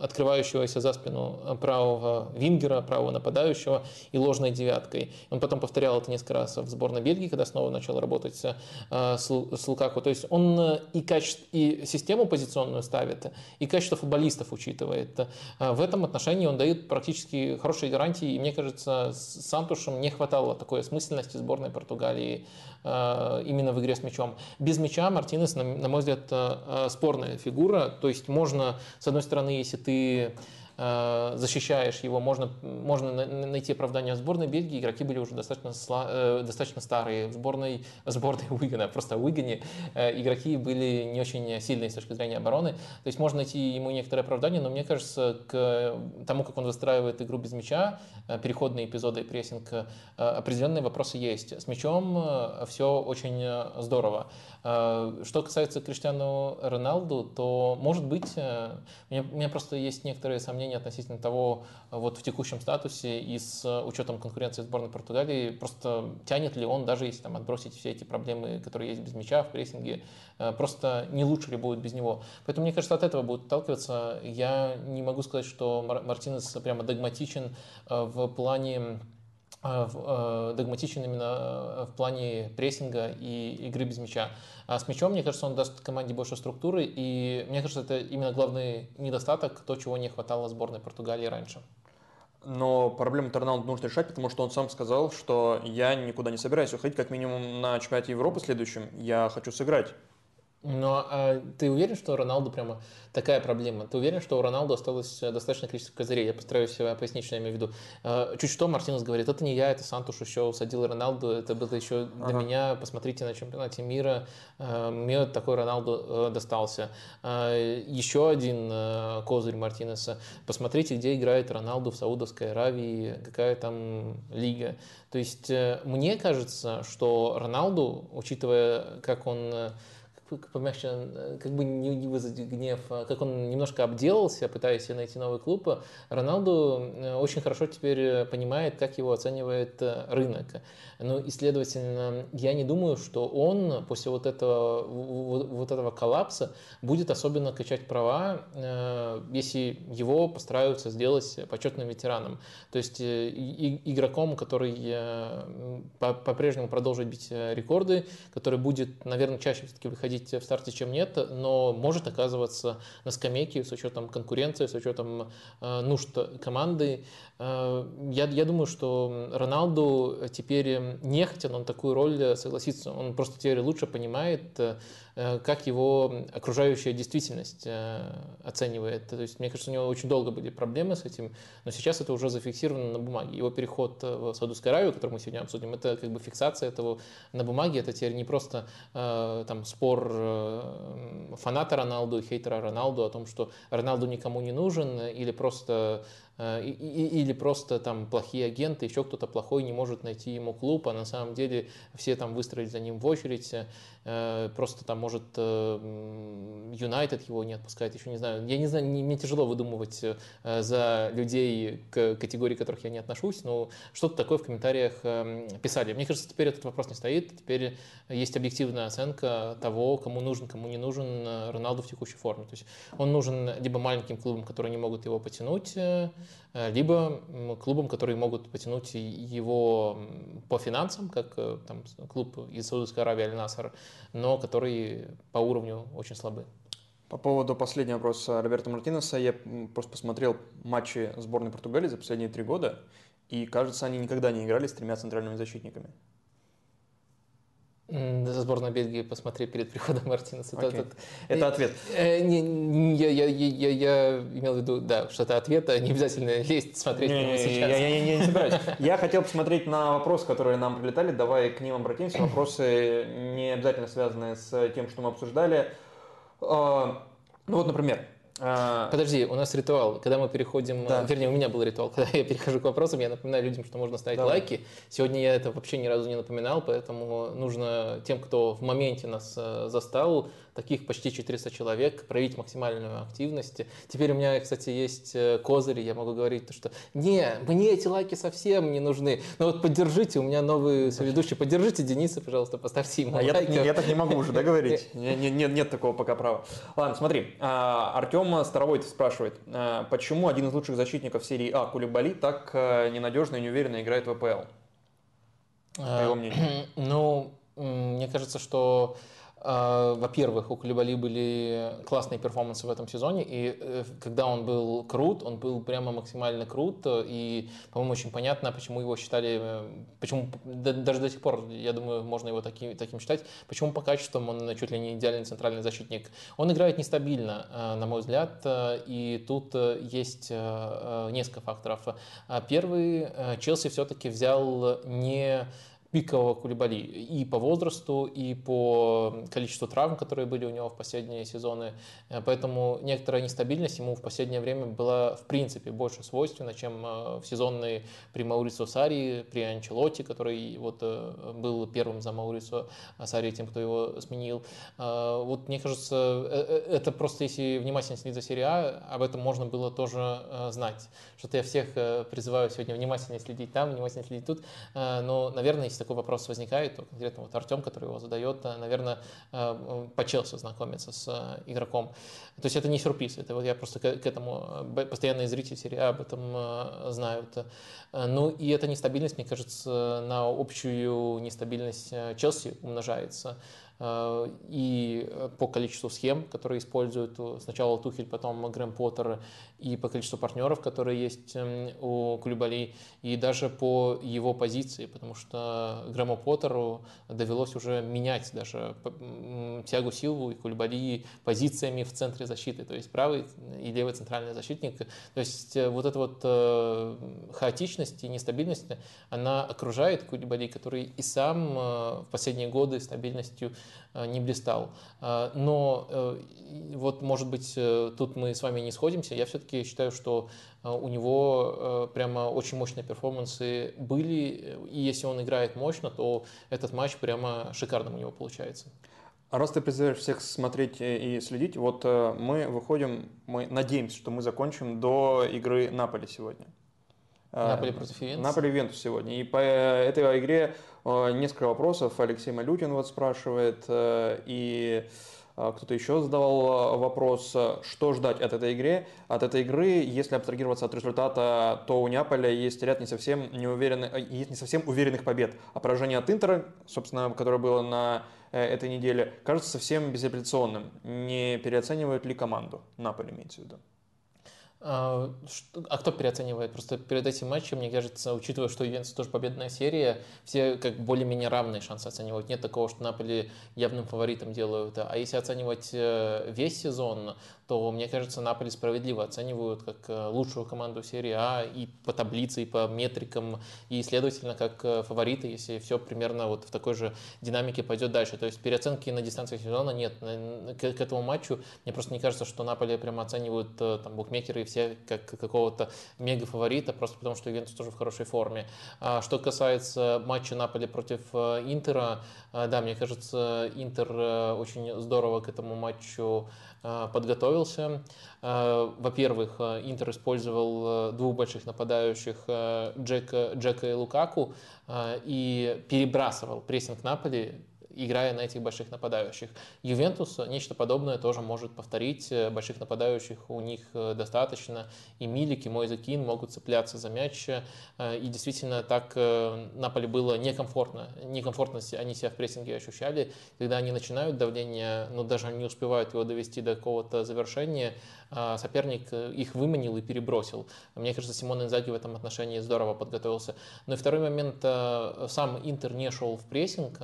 открывающегося за спину правого вингера, правого нападающего и ложной девяткой. Он потом повторял это несколько раз в сборной Бельгии, когда снова начал работать с, с Лукаку. То есть он и, качество, и систему позиционную ставит, и качество футболистов учитывает. В этом отношении он дает практически хорошие гарантии. И мне кажется, с Сантушем не хватало такой осмысленности сборной Португалии э, именно в игре с мячом. Без мяча Мартинес, на, мой взгляд, э, спорная фигура. То есть можно, с одной стороны, если ты Э, защищаешь его, можно, можно найти оправдание в сборной Бельгии. Игроки были уже достаточно, сла, э, достаточно старые. В сборной, сборной Уигана, просто в Уигане, э, игроки были не очень сильные с точки зрения обороны. То есть можно найти ему некоторое оправдание, но мне кажется, к тому, как он выстраивает игру без мяча, переходные эпизоды прессинг, определенные вопросы есть. С мячом все очень здорово. Что касается Криштиану Роналду, то, может быть, у меня, у меня просто есть некоторые сомнения мнение относительно того, вот в текущем статусе и с учетом конкуренции сборной Португалии, просто тянет ли он, даже если там отбросить все эти проблемы, которые есть без мяча в прессинге, э, просто не лучше ли будет без него. Поэтому, мне кажется, от этого будет отталкиваться. Я не могу сказать, что Мартинес прямо догматичен э, в плане э, догматичен именно в плане прессинга и игры без мяча. А с мячом, мне кажется, он даст команде больше структуры, и мне кажется, это именно главный недостаток, то, чего не хватало сборной Португалии раньше. Но проблему Торналду нужно решать, потому что он сам сказал, что я никуда не собираюсь уходить, как минимум на чемпионате Европы следующем. Я хочу сыграть. Но а ты уверен, что Роналду прямо такая проблема? Ты уверен, что у Роналду осталось э, достаточное количество козырей? Я постараюсь пояснить, что я имею в виду. А, чуть что Мартинес говорит, это не я, это Сантуш еще усадил Роналду, это было еще ага. меня, посмотрите на чемпионате мира, мне такой Роналду э, достался. Еще один э, козырь Мартинеса, посмотрите, где играет Роналду в Саудовской Аравии, какая там лига. То есть мне кажется, что Роналду, учитывая, как он помягче, э, как бы не вызвать гнев, а как он немножко обделался, пытаясь найти новый клуб, Роналду э, очень хорошо теперь э, понимает, как его оценивает рынок. Ну и, следовательно, я не думаю, что он после вот этого, вот этого коллапса будет особенно качать права, если его постараются сделать почетным ветераном. То есть игроком, который по-прежнему продолжит бить рекорды, который будет, наверное, чаще все-таки выходить быть в старте, чем нет, но может оказываться на скамейке с учетом конкуренции, с учетом э, нужд команды. Э, я, я думаю, что Роналду теперь нехотя на такую роль согласится. Он просто теперь лучше понимает, Э, как его окружающая действительность э, оценивает. То есть, мне кажется, у него очень долго были проблемы с этим, но сейчас это уже зафиксировано на бумаге. Его переход в Саудовскую Аравию, который мы сегодня обсудим, это как бы фиксация этого на бумаге. Это теперь не просто э, там спор фаната Роналду и хейтера Роналду о том, что Роналду никому не нужен, или просто или просто там плохие агенты, еще кто-то плохой не может найти ему клуб, а на самом деле все там выстроились за ним в очередь. Э, просто там может э, Юнайтед его не отпускает, еще не знаю. Я не знаю, мне тяжело выдумывать э, за людей, к категории которых я не отношусь, но что-то такое в комментариях писали. Мне кажется, теперь этот вопрос не стоит, теперь есть объективная оценка того, кому нужен, кому не нужен Роналду в текущей форме. То есть он нужен либо маленьким клубам, которые не могут его потянуть, Э, либо клубам, которые могут потянуть его по финансам, как э, там, клуб из Саудовской Аравии Аль-Насар, но которые по уровню очень слабы. По поводу последнего вопроса Роберта Мартинеса, я просто посмотрел матчи сборной Португалии за последние три года, и кажется, они никогда не играли с тремя центральными защитниками. За сборную Бельгии посмотри перед приходом (laughs) Мартинеса. Okay. Это, это ответ. Э, не, не, я, я, я, я имел в виду, да, что это ответ, а не обязательно (laughs) лезть смотреть не, не, сейчас. Я, я, я, я не собираюсь. (laughs) Я хотел посмотреть на вопросы, которые нам прилетали. Давай к ним обратимся. Вопросы не обязательно связанные с тем, что мы обсуждали. А, ну вот, например, а... Подожди, у нас ритуал. Когда мы переходим, да. вернее, у меня был ритуал, (laughs) когда я перехожу к вопросам, я напоминаю людям, что можно ставить Давай. лайки. Сегодня я это вообще ни разу не напоминал, поэтому нужно тем, кто в моменте нас э, застал, таких почти 400 человек, проявить максимальную активность. Теперь у меня, кстати, есть э, козыри, я могу говорить, то, что не, мне эти лайки совсем не нужны, но вот поддержите, у меня новый соведущий, поддержите Дениса, пожалуйста, поставьте ему а лайк. Я, я так не могу уже, да, говорить? Нет, (laughs) нет, нет такого пока права. Ладно, смотри, а, Артем Старовой спрашивает, а, почему один из лучших защитников серии А, Кулибали, так э, ненадежно и неуверенно играет в АПЛ? По его мнению. Ну, мне кажется, что во-первых, у Кулибали были классные перформансы в этом сезоне, и э, когда он был крут, он был прямо максимально крут, и, по-моему, очень понятно, почему его считали, э, почему даже до сих пор, я думаю, можно его таким, таким считать, почему по качествам он чуть ли не идеальный центральный защитник. Он играет нестабильно, э, на мой взгляд, и тут есть несколько факторов. Первый, Челси все-таки взял не пикового Кулибали и по возрасту, и по количеству травм, которые были у него в последние сезоны. Э, поэтому некоторая нестабильность ему в последнее время была в принципе больше свойственна, чем э, в сезонные при Маурицо Сари, при Анчелоте, который вот э, был первым за Маурицо Сари, тем, кто его сменил. Вот мне кажется, это просто если внимательно следить за серией об этом можно было тоже знать. Что-то я всех призываю сегодня внимательно следить там, внимательно следить тут. Но, наверное, если такой вопрос возникает, то конкретно вот Артем, который его задает, э, наверное, э, по Челси знакомится с э, игроком. То есть это не сюрприз, это вот я просто к этому, постоянные зрители серии А об этом знают. Ну и эта нестабильность, мне кажется, на общую нестабильность Челси умножается. Э, и э, по количеству схем, которые используют э, сначала Тухель, потом Грэм Поттер, и по количеству партнеров, которые есть эм, у Кулюбали, и даже по его позиции, потому что Грэму Поттеру довелось уже менять даже Тиагу Силву и Кулюбали позициями в центре защиты, то есть правый и левый центральный защитник. То есть вот эта вот хаотичность и нестабильность, она окружает Кулюбали, который и сам в последние годы стабильностью не блистал. Э, но э, вот, может быть, тут мы с вами не сходимся. Я все-таки считаю, что у него прямо очень мощные перформансы были, и если он играет мощно, то этот матч прямо шикарным у него получается. А раз ты призываешь всех смотреть и следить, вот мы выходим, мы надеемся, что мы закончим до игры Наполи сегодня. Наполи против Ювентуса? Наполи Ювентус сегодня. И по этой игре э, несколько вопросов. Алексей Малютин вот спрашивает, э, и э, кто-то еще задавал вопрос, что ждать от этой игры. От этой игры, если абстрагироваться от результата, то у Неаполя есть ряд не совсем, неуверенных, есть не совсем уверенных побед. А поражение от Интера, собственно, которое было на этой неделе, кажется совсем безапелляционным. Не переоценивают ли команду? Наполе имеется в виду. А, а кто переоценивает? Просто перед этим матчем, мне кажется, учитывая, что Ювентус тоже победная серия, все как более-менее равные шансы оценивают. Нет такого, что Наполи явным фаворитом делают. А если оценивать э, весь сезон, то, мне кажется, Наполи справедливо оценивают как э, лучшую команду серии А и по таблице, и по метрикам, и, следовательно, как э, фавориты, если все примерно вот в такой же динамике пойдет дальше. То есть переоценки на дистанции сезона нет. К, этому матчу мне просто не кажется, что Наполи прямо оценивают э, там букмекеры и все как какого-то мега-фаворита, просто потому что Ювентус тоже в хорошей форме. А что касается матча Наполи против Интера, да, мне кажется, Интер очень здорово к этому матчу подготовился. Э, во-первых, э, Интер использовал двух больших нападающих Джека, Джека и Лукаку и перебрасывал прессинг Наполи играя на этих больших нападающих. Ювентус нечто подобное тоже может повторить. Э, больших нападающих у них э, достаточно. И Милик, и Мойзекин могут цепляться за мяч. Э, и действительно так Наполе было некомфортно. Некомфортно они себя в прессинге ощущали. Когда они начинают давление, но даже не успевают его довести до какого-то завершения, соперник их выманил и перебросил. Мне кажется, Симон Инзаги в этом отношении здорово подготовился. Но и второй момент, сам Интер не шел в прессинг,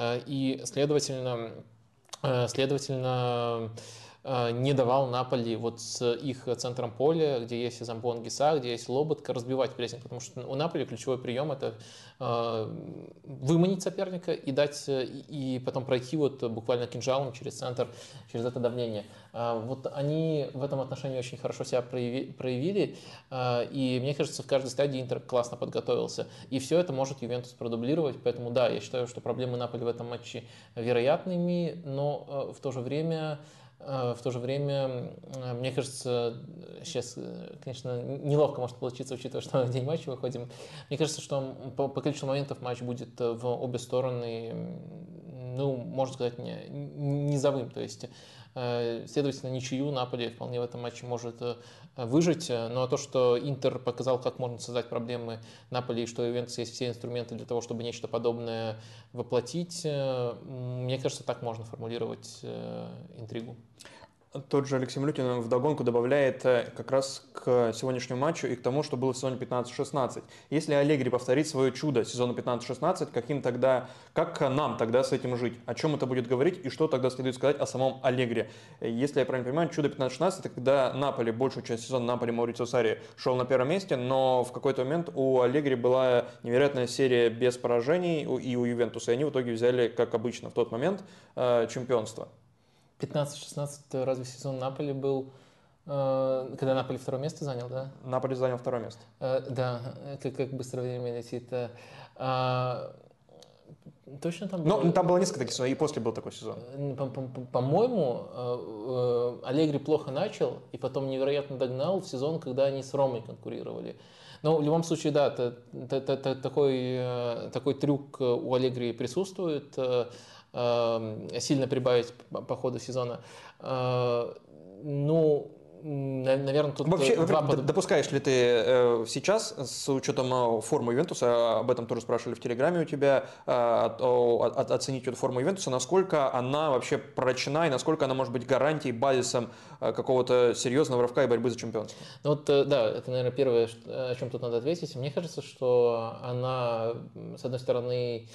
и, следовательно, э, следовательно, не давал Наполи вот с их центром поля, где есть Замбон Гиса, где есть Лоботка, разбивать прессинг, потому что у Наполи ключевой прием это выманить соперника и дать, и потом пройти вот буквально кинжалом через центр, через это давление. Вот они в этом отношении очень хорошо себя проявили, и мне кажется, в каждой стадии Интер классно подготовился. И все это может Ювентус продублировать, поэтому да, я считаю, что проблемы Наполи в этом матче вероятными, но э, в то же время э, в то же время, э, мне кажется, сейчас, конечно, неловко может получиться, учитывая, что в день матча выходим. Мне кажется, что по, по количеству моментов матч будет в обе стороны, ну, можно сказать, не, низовым. То есть Э, следовательно, ничью Наполи вполне в этом матче может э, выжить. Но то, что Интер показал, как можно создать проблемы Наполи, и что у Ювентуса есть все инструменты для того, чтобы нечто подобное воплотить, э, мне кажется, так можно формулировать интригу. Тот же Алексей Млютин вдогонку добавляет э, как раз к сегодняшнему матчу и к тому, что было в сезоне 15-16. Если Аллегри повторит свое чудо сезона 15-16, каким тогда, как нам тогда с этим жить? О чем это будет говорить и что тогда следует сказать о самом Аллегри? Если я правильно понимаю, чудо 15-16 это когда Наполи, большую часть сезона Наполи Маурицио Сари шел на первом месте, но в какой-то момент у Аллегри была невероятная серия без поражений и у Ювентуса, и они в итоге взяли, как обычно, в тот момент э, чемпионство. 15-16 разве сезон Наполи был, э, когда Наполи второе место занял, да? Наполи занял второе место. Э, да, как, как быстро время летит. А, точно там было? Ну, там было несколько таких сезонов, и после был такой сезон. По-моему, Аллегри плохо начал, и потом невероятно догнал в сезон, когда они с Ромой конкурировали. Но в любом случае, да, такой, такой трюк у Аллегри присутствует. Эм, сильно прибавить по ходу сезона. Э, ну, наверное, тут Вообще, два... допускаешь ли ты э, сейчас, с учетом э, формы Ювентуса, об этом тоже спрашивали в Телеграме у тебя, оценить эту форму Ювентуса, насколько она вообще прочна и насколько она может быть гарантией, базисом какого-то серьезного рывка и борьбы за чемпионство? Ну вот, да, это, наверное, первое, о чем тут надо ответить. Мне кажется, что она, с одной стороны,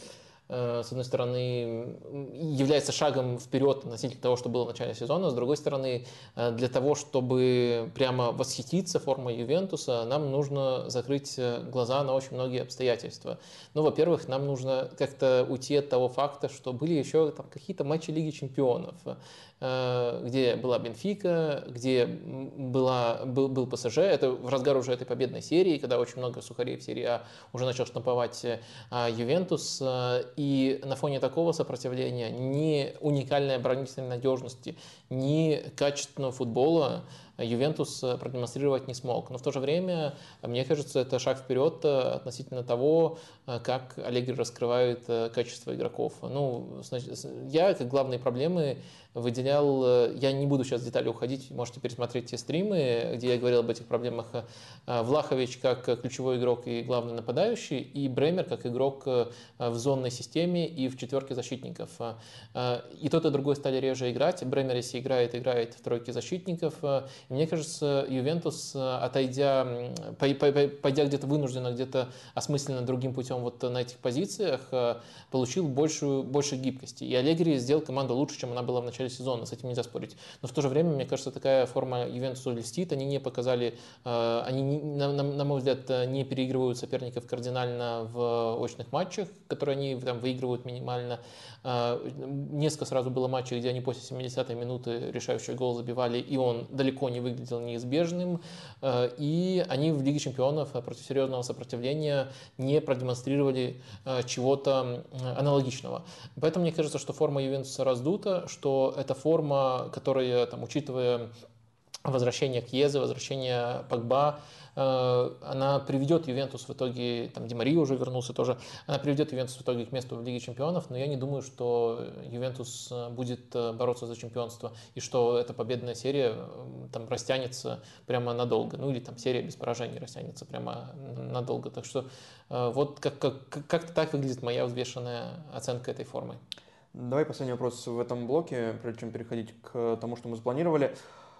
с одной стороны, является шагом вперед относительно того, что было в начале сезона, с другой стороны, э, для того, чтобы прямо восхититься формой Ювентуса, нам нужно закрыть э, глаза на очень многие обстоятельства. Ну, во-первых, нам нужно как-то уйти от того факта, что были еще там, какие-то матчи Лиги Чемпионов. Э, где была Бенфика, где была, был, был ПСЖ. Это в разгар уже этой победной серии, когда очень много сухарей в серии А уже начал штамповать э, Ювентус. Э, и на фоне такого сопротивления ни уникальной оборонительной надежности, ни качественного футбола Ювентус продемонстрировать не смог. Но в то же время, мне кажется, это шаг вперед относительно того, как Аллегри раскрывает качество игроков. Ну, я как главные проблемы выделял, э, я не буду сейчас в детали уходить, можете пересмотреть те стримы, где я говорил об этих проблемах. Э, Влахович как ключевой игрок и главный нападающий, и Бремер как игрок э, в зонной системе и в четверке защитников. И тот, и другой стали реже играть. Бремер, если играет, играет в тройке защитников. Мне кажется, Ювентус, отойдя, пойдя где-то вынужденно, где-то осмысленно другим путем вот на этих позициях, получил большую, больше гибкости. И Аллегри сделал команду лучше, чем она была в начале сезона, с этим нельзя спорить. Но в то же время, мне кажется, такая форма Ювентусу льстит, они не показали, э, они, на мой взгляд, не переигрывают соперников кардинально в очных матчах, которые они там выигрывают минимально. Э, несколько сразу было матчей, где они после 70-й минуты решающий гол забивали, и он далеко не выглядел неизбежным. Э, и они в Лиге чемпионов против серьезного сопротивления не продемонстрировали чего-то аналогичного. Поэтому мне кажется, что форма Ювентуса раздута, что это форма, которая, там, учитывая возвращение Кьеза, возвращение Погба, э, она приведет Ювентус в итоге, там Димари уже вернулся тоже, она приведет Ювентус в итоге к месту в Лиге Чемпионов, но я не думаю, что Ювентус э, будет э, бороться за чемпионство и что эта победная серия там растянется прямо надолго, ну или там серия без поражений растянется прямо надолго. Так что вот как, как, как-то так выглядит моя взвешенная оценка этой формы. Давай последний вопрос в этом блоке, прежде чем переходить к тому, что мы запланировали.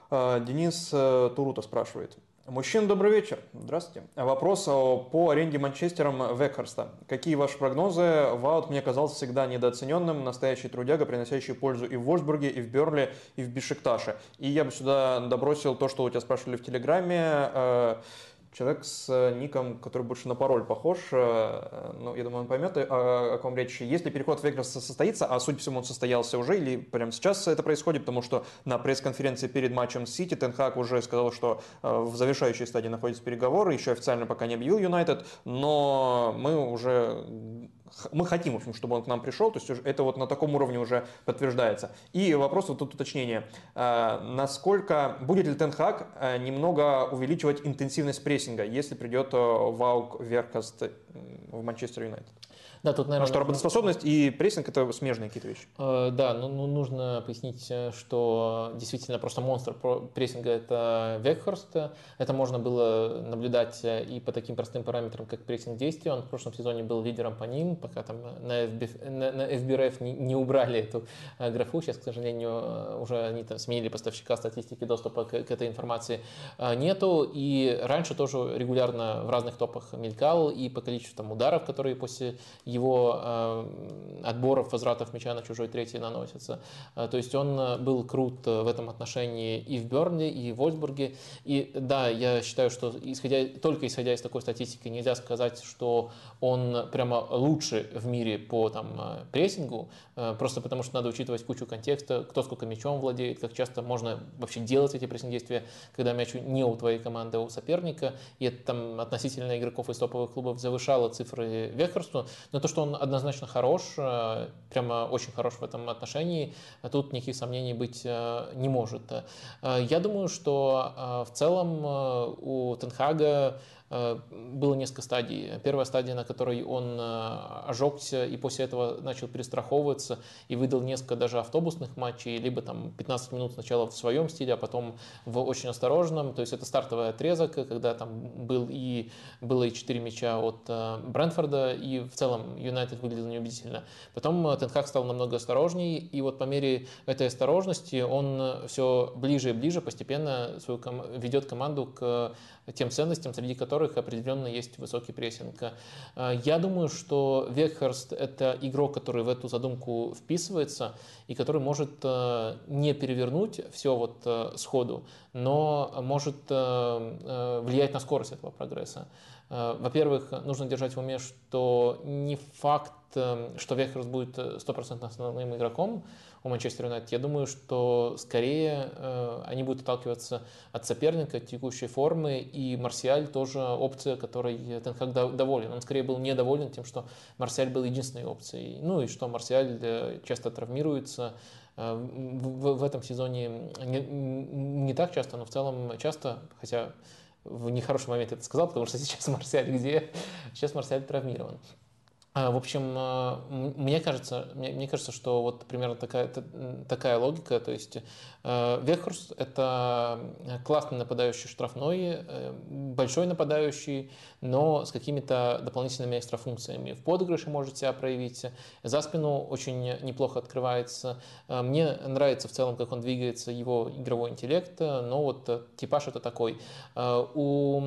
Денис э, Турута спрашивает. Мужчин, добрый вечер. Здравствуйте. Вопрос по аренде Манчестером Векхарста. Какие ваши прогнозы? Ваут мне казался всегда недооцененным, настоящий трудяга, приносящий пользу и в Вольсбурге, и в Берли, и в Бешикташе. И я бы сюда добросил то, что у тебя спрашивали в Телеграме э, человек с э, ником, который больше на пароль похож, э, ну, я думаю, он поймет, о, о ком речь. Если переход в Вегас состоится, а судя по всему он состоялся уже, или прямо сейчас это происходит, потому что на пресс-конференции перед матчем Сити Тенхак уже сказал, что э, в завершающей стадии находятся переговоры, еще официально пока не объявил Юнайтед, но мы уже мы хотим, в общем, чтобы он к нам пришел, то есть это вот на таком уровне уже подтверждается. И вопрос вот тут уточнение. А, насколько, будет ли Тенхак а, немного увеличивать интенсивность прессинга, если придет а, Ваук Веркаст в Манчестер Юнайтед? Да, тут, наверное... Потому что работоспособность и прессинг – это смежные какие-то вещи. Да, ну, ну, нужно пояснить, э, что действительно просто монстр прессинга – это Векхорст. Это можно было наблюдать э, и по таким простым параметрам, как прессинг действия. Он в прошлом сезоне был лидером по ним, пока там на, FB, на, на FBRF не, не убрали эту графу. Сейчас, к сожалению, уже они там сменили поставщика статистики, доступа к, к этой информации нету. И раньше тоже регулярно в разных топах мелькал, и по количеству там, ударов, которые после его э, отборов, возвратов мяча на чужой третий наносится. Э, то есть он э, был крут в этом отношении и в Бернли, и в Вольсбурге. И да, я считаю, что исходя, только исходя из такой статистики нельзя сказать, что он прямо лучше в мире по там, прессингу, просто потому что надо учитывать кучу контекста, кто сколько мячом владеет, как часто можно вообще делать эти прессинг-действия, когда мяч не у твоей команды, а у соперника. И это там относительно игроков из топовых клубов завышало цифры Вехерсту. Но то, что он однозначно хорош, э, прямо очень хорош в этом отношении, тут никаких сомнений быть э, не может. Э, я думаю, что в целом у Тенхага Э, было несколько стадий. Первая стадия, на которой он э, ожегся и после этого начал перестраховываться и выдал несколько даже автобусных матчей, либо там 15 минут сначала в своем стиле, а потом в очень осторожном. То есть это стартовый отрезок, когда там был и, было и 4 мяча от э, Брэнфорда, и в целом Юнайтед выглядел неубедительно. Потом Тенхак стал намного осторожнее, и вот по мере этой осторожности он все ближе и ближе постепенно свою ком- ведет команду к тем ценностям, среди которых определенно есть высокий прессинг. Э, я думаю, что Векхерст – это игрок, который в эту задумку вписывается и который может э, не перевернуть все вот э, сходу, но может влиять на скорость этого прогресса. Во-первых, нужно держать в уме, что не факт, что Вехерст будет стопроцентно основным игроком, у Манчестер Юнайтед. Я думаю, что скорее э, они будут отталкиваться от соперника, от текущей формы, и Марсиаль тоже опция, которой Тенхак доволен. Он скорее был недоволен тем, что Марсиаль был единственной опцией. Ну и что Марсиаль э, часто травмируется, э, в, в этом сезоне не, не так часто, но в целом часто, хотя в нехороший момент это сказал, потому что (laughs) сейчас Марсиаль где? Сейчас Марсиаль травмирован. А, в общем, а, мне кажется, мне, мне кажется, что вот примерно такая, такая логика, то есть Вехрус – это классный нападающий штрафной, э, большой нападающий, но с какими-то дополнительными экстрафункциями. В подыгрыше может себя проявить, за спину очень неплохо открывается. Мне нравится в целом, как он двигается, его игровой интеллект, но вот э, типаж это такой. У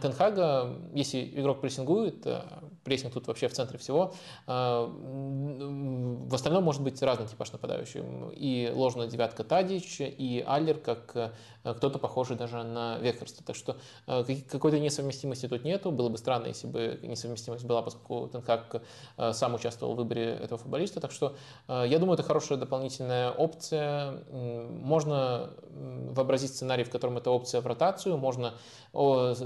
Тенхага, если игрок прессингует, э, прессинг тут вообще в центре всего. В остальном может быть разный типаж нападающих. И ложная девятка Тадич, и Аллер, как э, кто-то похожий даже на Векхерста. Так что э, какой-то несовместимости тут нету. Было бы странно, если бы несовместимость была, поскольку Тенхак э, сам участвовал в выборе этого футболиста. Так что я думаю, это хорошая дополнительная опция. Можно вообразить сценарий, в котором эта опция в ротацию. Можно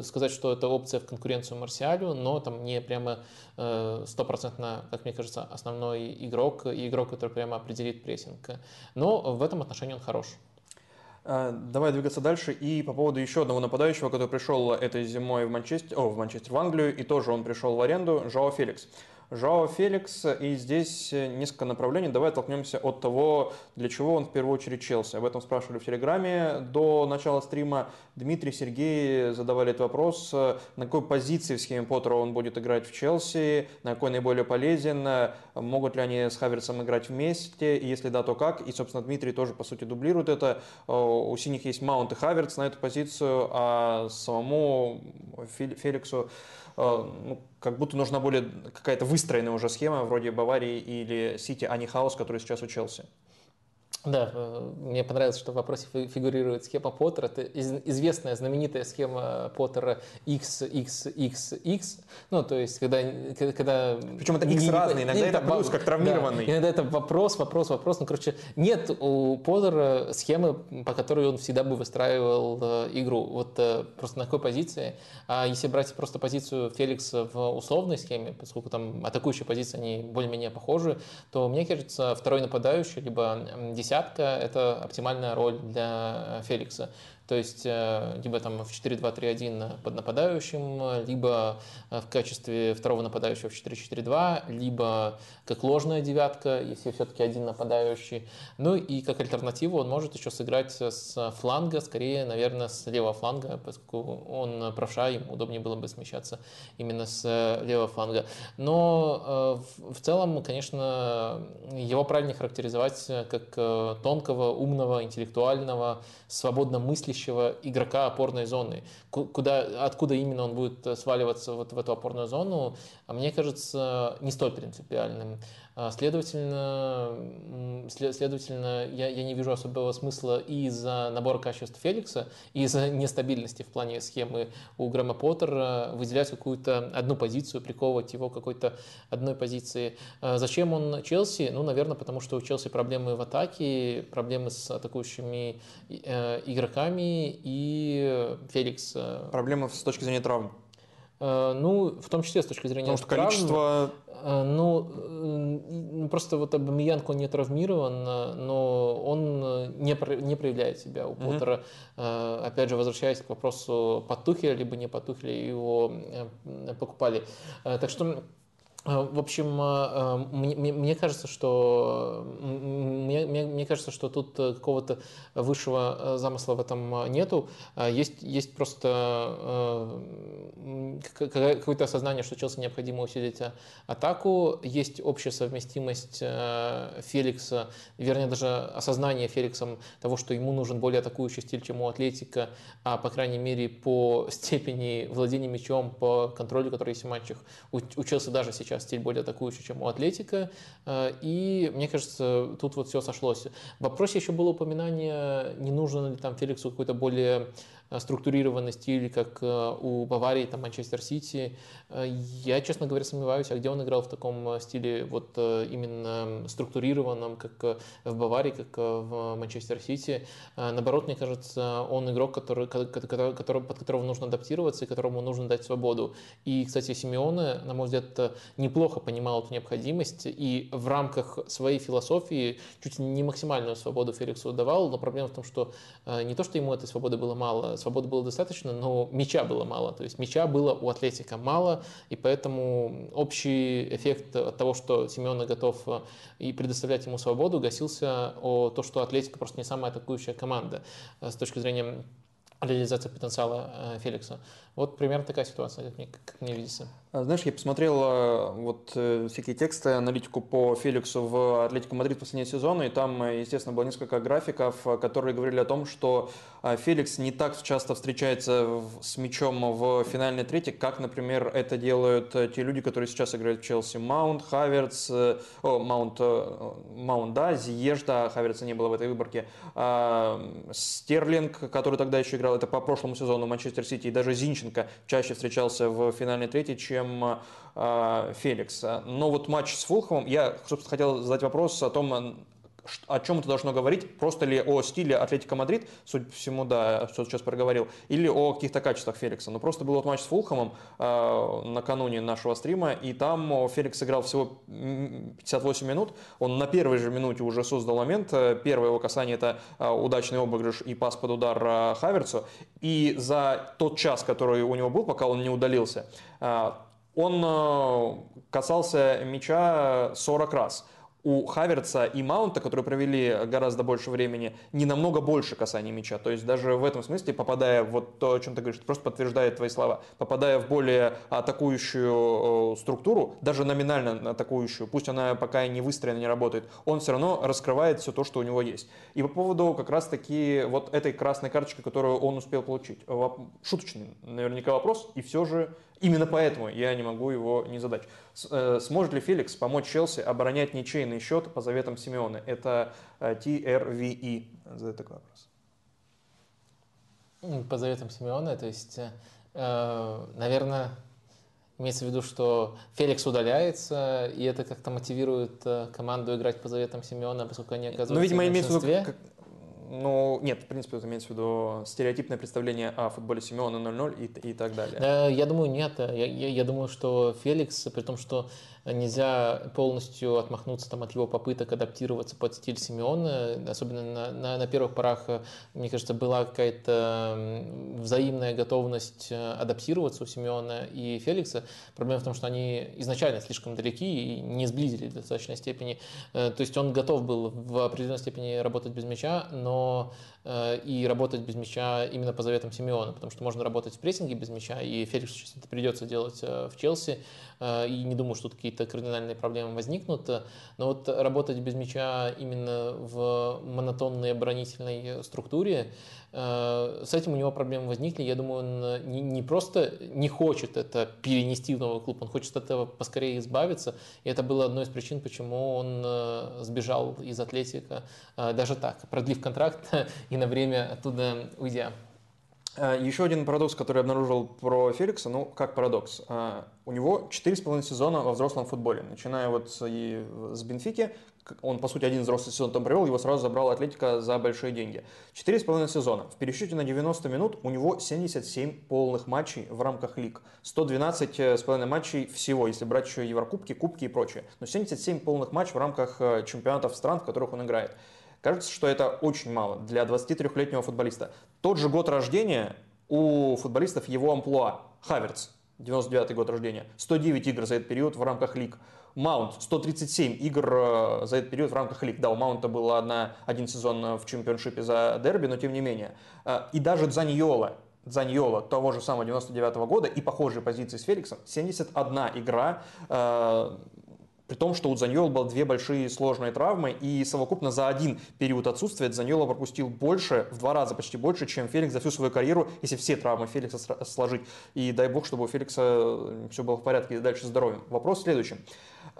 сказать, что это опция в конкуренцию Марсиалю, но там не прямо стопроцентно, как мне кажется, основной игрок и игрок, который прямо определит прессинг. Но в этом отношении он хорош. Э, давай двигаться дальше. И по поводу еще одного нападающего, который пришел этой зимой в Манчестер, о, в Манчестер, в Англию, и тоже он пришел в аренду, Жао Феликс. Жао Феликс, и здесь несколько направлений. Давай оттолкнемся от того, для чего он в первую очередь Челси. Об этом спрашивали в Телеграме до начала стрима. Дмитрий, Сергей задавали этот вопрос, на какой позиции в схеме Поттера он будет играть в Челси, на какой наиболее полезен, могут ли они с Хаверсом играть вместе, и если да, то как. И, собственно, Дмитрий тоже, по сути, дублирует это. У синих есть Маунт и Хаверс на эту позицию, а самому Феликсу э, ну, как будто нужна более какая-то выстроенная уже схема вроде Баварии или Сити, а не хаос, который сейчас у Челси. Да, э, мне понравилось, что в вопросе фигурирует схема Поттера. Это известная, знаменитая схема Поттера XXXX. Ну, то есть, когда... когда Причем это X не, разные, иногда это плюс, как травмированный. Да, иногда это вопрос, вопрос, вопрос. Ну, короче, нет у Поттера схемы, по которой он всегда бы выстраивал э, игру. Вот э, просто на какой позиции. А если брать просто позицию Феликса в условной схеме, поскольку там атакующие позиции, они более-менее похожи, то, мне кажется, второй нападающий, либо десятка – это оптимальная роль для Феликса. То есть э, либо там в 4-2-3-1 под нападающим, либо э, в качестве второго нападающего в 4-4-2, либо как ложная девятка, если все-таки один нападающий. Ну и как альтернативу он может еще сыграть с фланга, скорее, наверное, с левого фланга, поскольку он правша, ему удобнее было бы смещаться именно с левого фланга. Но э, в целом, конечно, его правильно характеризовать как тонкого, умного, интеллектуального, свободно мыслящего следующего игрока опорной зоны. Куда, откуда именно он будет э, сваливаться вот в эту опорную зону, а мне кажется, не столь принципиальным. А, следовательно, следовательно я, я не вижу особого смысла и из-за набора качеств Феликса, и из-за нестабильности в плане схемы у Грэма Поттера выделять какую-то одну позицию, приковывать его к какой-то одной позиции. А зачем он Челси? Ну, наверное, потому что у Челси проблемы в атаке, проблемы с атакующими э, игроками, и Феликс... Э, проблемы с точки зрения травм. Э, ну, в том числе с точки зрения Потому что травм, количество... Э, ну, ну, просто вот Абамиянко не травмирован, но он не, не проявляет себя у угу. Поттера. Опять же, возвращаясь к вопросу, Потухеля либо не Потухеля, его покупали. Так что в общем, а, а, мне, мне кажется, что мне, мне кажется, что тут э, какого-то высшего э, замысла в этом нету. Есть, есть просто какое-то осознание, что Челси необходимо усилить атаку. Есть общая совместимость э, Феликса, вернее даже осознание Феликсом того, что ему нужен более атакующий стиль, чем у Атлетика, а по крайней мере по (laughs) степени владения мячом, по контролю, который есть в матчах. У, у Челси даже сейчас стиль более атакующий, чем у Атлетика. Э, и мне кажется, тут вот все сошлось. В вопросе еще было упоминание, не нужен ли там Феликсу какой-то более Э, структурированный стиль, как э, у Баварии, там, Манчестер Сити. Э, я, честно говоря, сомневаюсь, а где он играл в таком стиле вот именно структурированном, как в Баварии, как в Манчестер Сити. Наоборот, мне кажется, он игрок, который, который, который, под которого нужно адаптироваться и которому нужно дать свободу. И, кстати, Симеоне, на мой взгляд, неплохо понимал эту необходимость и в рамках своей философии чуть не максимальную свободу Феликсу давал, но проблема в том, что не то, что ему этой свободы было мало, свободы было достаточно, но мяча было мало. То есть мяча было у Атлетика мало, и поэтому общий эффект от того, что Симеоне готов э, и предоставлять ему свободу, гасился о то, что Атлетико просто не самая атакующая команда э, с точки зрения реализации потенциала э, Феликса. Вот примерно такая ситуация, как мне, как мне видится. А, знаешь, я посмотрел э, вот э, всякие тексты, аналитику по Феликсу в Атлетико Мадрид последние сезоны, и там, естественно, было несколько графиков, которые говорили о том, что Феликс не так часто встречается с мячом в финальной трети, как, например, это делают те люди, которые сейчас играют в Челси. Маунт, Хаверц, о, Маунт, Маунт, да, Зиеша, Хаверца не было в этой выборке, а, Стерлинг, который тогда еще играл, это по прошлому сезону Манчестер Сити, и даже Зинченко чаще встречался в финальной трети, чем э, Феликс. Но вот матч с Фулхэмом, я, собственно, хотел задать вопрос о том, о чем это должно говорить? Просто ли о стиле Атлетико Мадрид, судя по всему, да, что сейчас проговорил, или о каких-то качествах Феликса? Ну, просто был вот матч с Фулхамом э, накануне нашего стрима, и там Феликс играл всего 58 минут. Он на первой же минуте уже создал момент. Первое его касание – это э, удачный обыгрыш и пас под удар э, Хаверцу. И за тот час, который у него был, пока он не удалился, э, он касался мяча 40 раз у Хаверца и Маунта, которые провели гораздо больше времени, не намного больше касаний мяча. То есть даже в этом смысле, попадая вот то, о чем ты говоришь, просто подтверждает твои слова, попадая в более атакующую структуру, даже номинально атакующую, пусть она пока и не выстроена, не работает, он все равно раскрывает все то, что у него есть. И по поводу как раз-таки вот этой красной карточки, которую он успел получить. Шуточный наверняка вопрос, и все же Именно поэтому я не могу его не задать. Э, сможет ли Феликс помочь Челси оборонять ничейный счет по заветам Симеона? Это TRVE задает такой вопрос. По заветам Симеона, то есть, э, наверное, имеется в виду, что Феликс удаляется, и это как-то мотивирует э, команду играть по заветам Симеона, поскольку они оказываются ну, видимо, в имеется в виду, как, ну, нет, в принципе, это имеется в виду стереотипное представление о футболе Симеона 0-0 и, и так далее. Да, я думаю, нет. Я, я, я думаю, что Феликс, при том, что нельзя полностью отмахнуться там, от его попыток адаптироваться под стиль Симеона. Особенно на, на, на первых порах, мне кажется, была какая-то взаимная готовность э, адаптироваться у Симеона и Феликса. Проблема в том, что они изначально слишком далеки и не сблизились в достаточной степени. Э, то есть он готов был в определенной степени работать без мяча, но Э, и работать без мяча именно по заветам Симеона, потому что можно работать в прессинге без мяча, и Феликсу сейчас это придется делать э, в Челси, э, и не думаю, что какие-то кардинальные проблемы возникнут, но вот работать без мяча именно в монотонной оборонительной структуре, с этим у него проблемы возникли. Я думаю, он не, не просто не хочет это перенести в новый клуб, он хочет от этого поскорее избавиться. И это было одной из причин, почему он сбежал из Атлетика даже так, продлив контракт (laughs) и на время оттуда уйдя. Еще один парадокс, который я обнаружил про Феликса, ну, как парадокс. У него 4,5 сезона во взрослом футболе. Начиная вот с Бенфики, он, по сути, один взрослый сезон там провел, его сразу забрал Атлетика за большие деньги. 4,5 сезона. В пересчете на 90 минут у него 77 полных матчей в рамках лиг. 112,5 матчей всего, если брать еще Еврокубки, Кубки и прочее. Но 77 полных матчей в рамках э, чемпионатов стран, в которых он играет. Кажется, что это очень мало для 23-летнего футболиста. Тот же год рождения у футболистов его амплуа. Хаверц, 99 год рождения, 109 игр за этот период в рамках лиг. Маунт, 137 игр э, за этот период в рамках лиг. Да, у Маунта был одна, один сезон в чемпионшипе за дерби, но тем не менее. Э, и даже Дзаньола, Дзаньола того же самого 99 -го года и похожие позиции с Феликсом, 71 игра э, при том, что у Дзаньола было две большие сложные травмы, и совокупно за один период отсутствия Дзаньола пропустил больше, в два раза почти больше, чем Феликс за всю свою карьеру, если все травмы Феликса сложить. И дай бог, чтобы у Феликса э, все было в порядке и дальше здоровьем. Вопрос в следующем.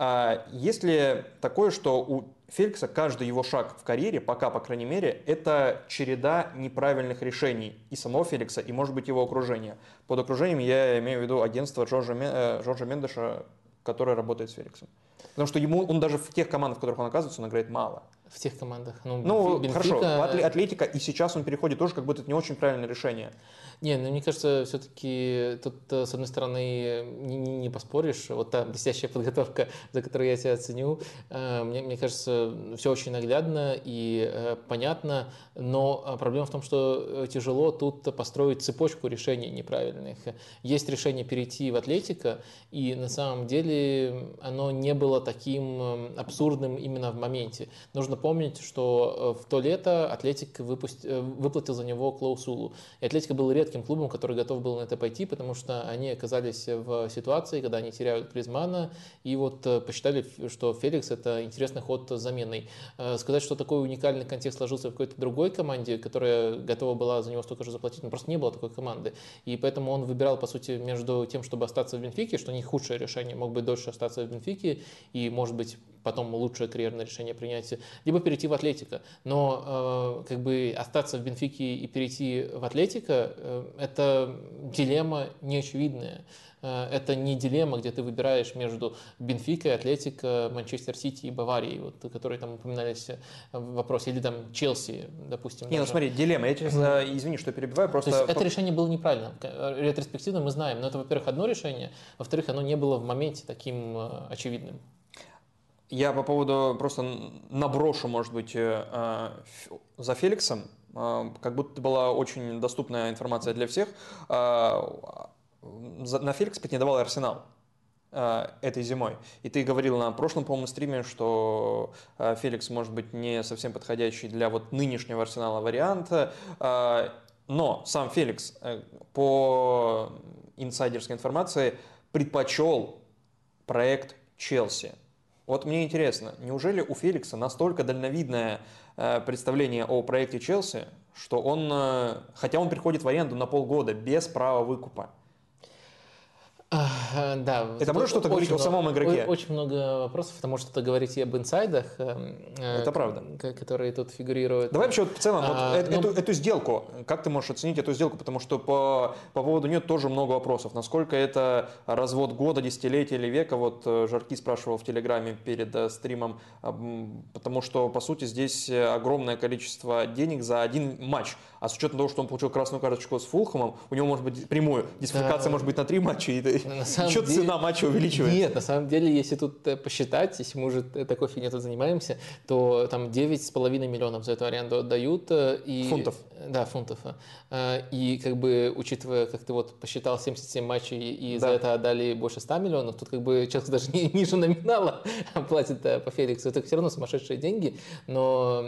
А, есть ли такое, что у Феликса каждый его шаг в карьере, пока, по крайней мере, это череда неправильных решений и самого Феликса, и, может быть, его окружения. Под окружением я имею в виду агентство Джорджа, э, Джорджа Мендеша, которое работает с Феликсом. Потому что ему, он даже в тех командах, в которых он оказывается, он играет мало. В тех командах. Ну, ну Бенфика... хорошо, Атлетика, и сейчас он переходит тоже, как будто это не очень правильное решение. Не, ну мне кажется, все-таки тут, э, с одной стороны, не, не, не поспоришь, вот та блестящая (laughs) подготовка, за которую я тебя ценю, э, мне, мне кажется, все очень наглядно и э, понятно, но проблема в том, что тяжело тут построить цепочку решений неправильных. Есть решение перейти в атлетика, и на самом деле оно не было таким абсурдным именно в моменте. Нужно помнить, что в то лето Атлетик выпуст... выплатил за него клаусулу, и Атлетика был редким редким клубом, который готов был на это пойти, потому что они оказались в ситуации, когда они теряют Гризмана, и вот э, посчитали, что Феликс это интересный ход с заменой. Э, сказать, что такой уникальный контекст сложился в какой-то другой команде, которая готова была за него столько же заплатить, ну просто не было такой команды. И поэтому он выбирал, по сути, между тем, чтобы остаться в Бенфике, что не худшее решение, мог быть дольше остаться в Бенфике, и, может быть, потом лучшее карьерное решение принять, либо перейти в Атлетика. Но э, как бы остаться в Бенфике и перейти в Атлетика э, это дилемма неочевидная. Э, это не дилемма, где ты выбираешь между Бенфикой, Атлетико, Манчестер Сити и Баварией, вот, которые там упоминались в вопросе, или там Челси, допустим. Не, ну даже. ну смотри, дилемма. Я сейчас, извини, что перебиваю, просто... То есть это решение было неправильно. Ретроспективно мы знаем, но это, во-первых, одно решение, во-вторых, оно не было в моменте таким очевидным. Я по поводу просто наброшу, может быть, э, э, за Феликсом, э, как будто была очень доступная информация для всех. На Феликс претендовал Арсенал. этой зимой. И ты говорил на прошлом, по-моему, стриме, что Феликс может быть не совсем подходящий для вот нынешнего арсенала варианта. Но сам Феликс, по инсайдерской информации, предпочел проект Челси. Вот мне интересно, неужели у Феликса настолько дальновидное э, представление о проекте Челси, что он, э, хотя он приходит в аренду на полгода без права выкупа, да. Это может что-то говорить о самом игроке? Очень много вопросов, потому что это говорить об инсайдах. Э, это правда. Которые тут фигурируют. Давай вообще вот в целом а, вот ну, эту, эту сделку, как ты можешь оценить эту сделку, потому что по, по поводу нее тоже много вопросов. Насколько это развод года, десятилетия или века? Вот э, Жарки спрашивал в Телеграме перед э, стримом, потому что, по сути, здесь огромное количество денег за один матч. А с учетом того, что он получил красную карточку с Фулхэмом, у него может быть прямую дисквалификация да. может быть на три матча, и Что деле... цена матча увеличивается? Нет, на самом деле, если тут э, посчитать, если мы уже такой фигней тут занимаемся, то там 9,5 миллионов за эту аренду отдают. Э, и... Фунтов? Да, фунтов. Э, и как бы, учитывая, как ты вот посчитал 77 матчей и да. за это отдали больше 100 миллионов, тут как бы человек даже не, ниже номинала (laughs) платит по Феликсу. Это все равно сумасшедшие деньги, но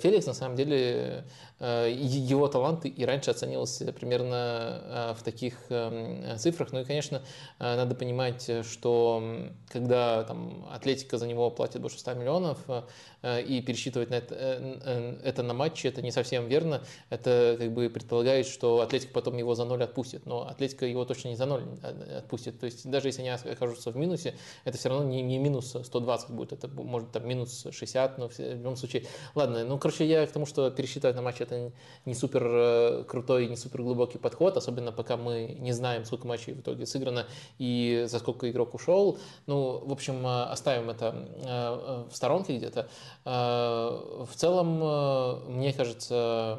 Феликс на самом деле Э, его талант и раньше оценивался примерно э, в таких эм, цифрах. Ну и, конечно, э, надо понимать, что когда там, Атлетика за него платит больше 100 миллионов, Э, и пересчитывать на это, э, это на матче, это не совсем верно. Это как бы предполагает, что Атлетика потом его за ноль отпустит, но Атлетика его точно не за ноль э, отпустит. То есть даже если они окажутся в минусе, это все равно не, не минус 120 будет, это может там минус 60, но в любом случае. Ладно, ну короче, я к тому, что пересчитывать на матче это не супер крутой, не супер глубокий подход, особенно пока мы не знаем, сколько матчей в итоге сыграно и за сколько игрок ушел. Ну, в общем, оставим это в сторонке где-то. Э, в целом, э, мне кажется,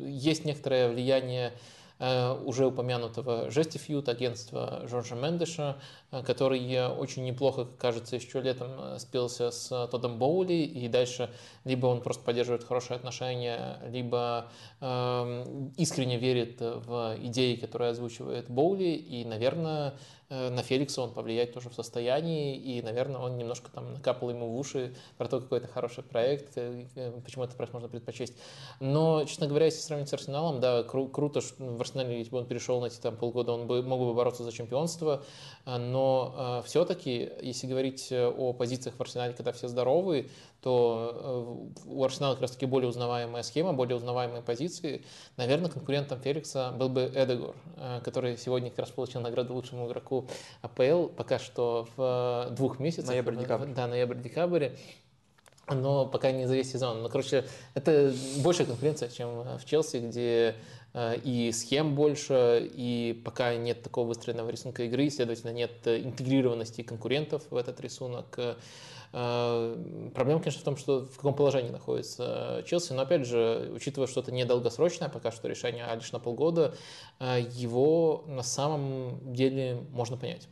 есть некоторое влияние Э, уже упомянутого Жестифьют, агентства Жоржа Мендеша, э, который очень неплохо, кажется, еще летом э, спелся с Тодом Боули, и дальше либо он просто поддерживает хорошие отношения, либо э, искренне верит в идеи, которые озвучивает Боули, и, наверное, на Феликса он повлиять тоже в состоянии, и, наверное, он немножко там накапал ему в уши про то, какой это хороший проект, почему этот проект можно предпочесть. Но, честно говоря, если сравнить с Арсеналом, да, кру- круто, что в Арсенале, если бы он перешел на эти там полгода, он бы мог бы бороться за чемпионство, но э, все-таки, если говорить о позициях в Арсенале, когда все здоровы, то э, у Арсенала как раз-таки более узнаваемая схема, более узнаваемые позиции. Наверное, конкурентом Феликса был бы Эдегор, э, который сегодня как раз получил награду лучшему игроку АПЛ, пока что в двух месяцах. Ноябрь-декабрь. Да, ноябрь-декабрь но пока не за весь сезон. Ну, короче, это большая конкуренция, чем в Челси, где э, и схем больше, и пока нет такого выстроенного рисунка игры, следовательно, нет интегрированности конкурентов в этот рисунок. Э, проблема, конечно, в том, что в каком положении находится Челси, но опять же, учитывая, что это не долгосрочное пока что решение, а лишь на полгода, э, его на самом деле можно понять.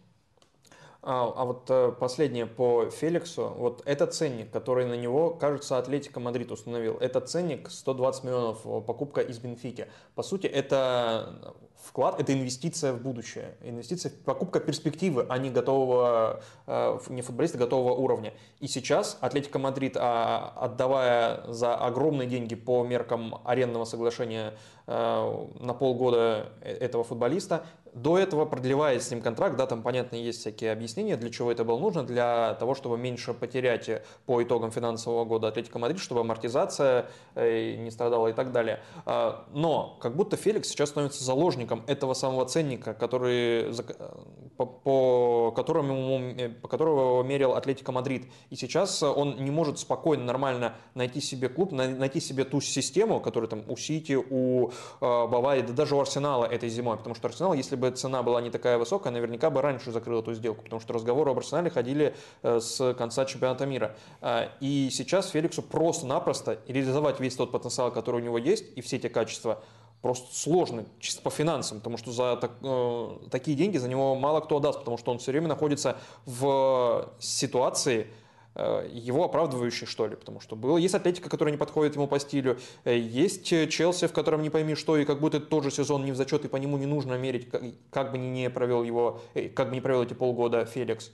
А, а вот э, последнее по Феликсу. Вот этот ценник, который на него, кажется, Атлетико Мадрид установил. Этот ценник 120 миллионов покупка из Бенфики. По сути, это вклад – это инвестиция в будущее, инвестиция, покупка перспективы, а не готового, э, не футболиста готового уровня. И сейчас Атлетико Мадрид, а, отдавая за огромные деньги по меркам арендного соглашения э, на полгода э, этого футболиста, до этого продлевает с ним контракт, да, там, понятно, есть всякие объяснения, для чего это было нужно, для того, чтобы меньше потерять по итогам финансового года Атлетико Мадрид, чтобы амортизация не страдала и так далее. Но как будто Феликс сейчас становится заложником этого самого ценника, который, по, по, которому, по которого мерил Атлетико Мадрид. И сейчас он не может спокойно, нормально найти себе клуб, найти себе ту систему, которая там у Сити, у э, Баварии, да даже у Арсенала этой зимой. Потому что Арсенал, если бы цена была не такая высокая, наверняка бы раньше закрыл эту сделку. Потому что разговоры об Арсенале ходили э, с конца чемпионата мира. Э, и сейчас Феликсу просто-напросто реализовать весь тот потенциал, который у него есть, и все эти качества – просто сложный, чисто по финансам, потому что за так, э, такие деньги за него мало кто отдаст, потому что он все время находится в ситуации его оправдывающий, что ли, потому что было, есть Атлетика, которая не подходит ему по стилю, э, есть Челси, в котором не пойми что, и как будто это тот же сезон не в зачет, и по нему не нужно мерить, как, как бы не провел его, как бы не провел эти полгода Феликс.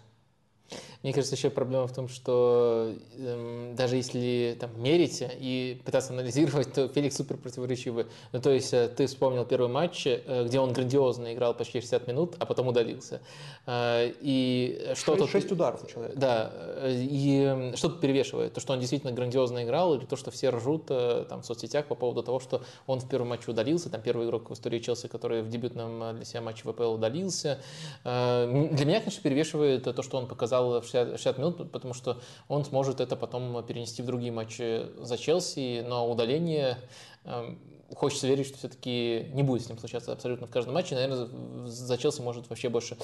Мне кажется, еще проблема в том, что эм, даже если там мерить и пытаться анализировать, (laughs) то Феликс супер противоречивый. Ну, то есть э, ты вспомнил первый матч, э, где он грандиозно играл почти 60 минут, а потом удалился. Э, и что 6, тут... 6 ударов у человека. Да. И что тут перевешивает? То, что он действительно грандиозно играл, или то, что все ржут там в соцсетях по поводу того, что он в первом матче удалился, там первый игрок в истории Челси, который в дебютном для себя матче ВПЛ удалился. Для меня, конечно, перевешивает то, что он показал в 60, 60 минут, потому что он сможет это потом перенести в другие матчи за Челси, но удаление эм, хочется верить, что все-таки не будет с ним случаться абсолютно в каждом матче. Наверное, за Челси может вообще больше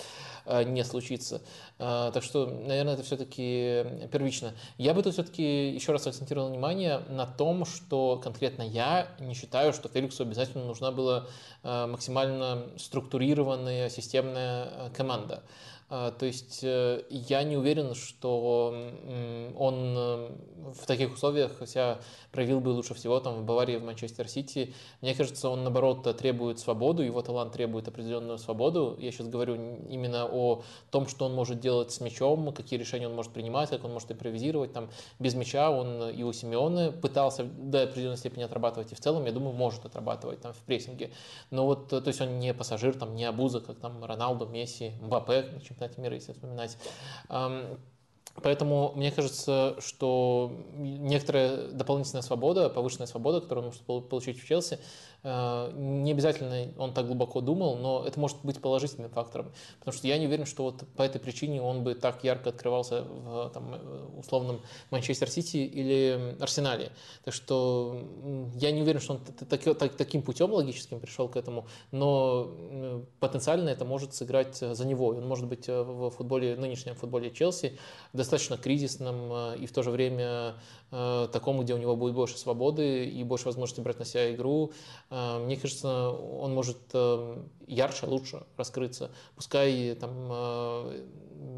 э, не случиться. Э, так что, наверное, это все-таки первично. Я бы тут все-таки еще раз акцентировал внимание на том, что конкретно я не считаю, что Феликсу обязательно нужна была э, максимально структурированная системная команда. А, то есть э, я не уверен, что он э, в таких условиях себя проявил бы лучше всего там в Баварии, в Манчестер Сити. Мне кажется, он наоборот требует свободу, его талант требует определенную свободу. Я сейчас говорю именно о том, что он может делать с мячом, какие решения он может принимать, как он может импровизировать. Там, без мяча он и у Симеона пытался до определенной степени отрабатывать, и в целом, я думаю, может отрабатывать там в прессинге. Но вот, то есть он не пассажир, там, не обуза, как там Роналду, Месси, Мбаппе чемпионате мира, если вспоминать. Поэтому мне кажется, что некоторая дополнительная свобода, повышенная свобода, которую он может получить в Челси, не обязательно он так глубоко думал, но это может быть положительным фактором. Потому что я не уверен, что вот по этой причине он бы так ярко открывался в там, э, условном Манчестер Сити или Арсенале. Так что я не уверен, что он так, так, таким путем логическим пришел к этому, но потенциально это может сыграть за него. Он может быть э, в футболе, нынешнем футболе Челси достаточно кризисным и в то же время такому, где у него будет больше свободы и больше возможности брать на себя игру, а, мне кажется, он может э, ярче, лучше раскрыться. Пускай там э,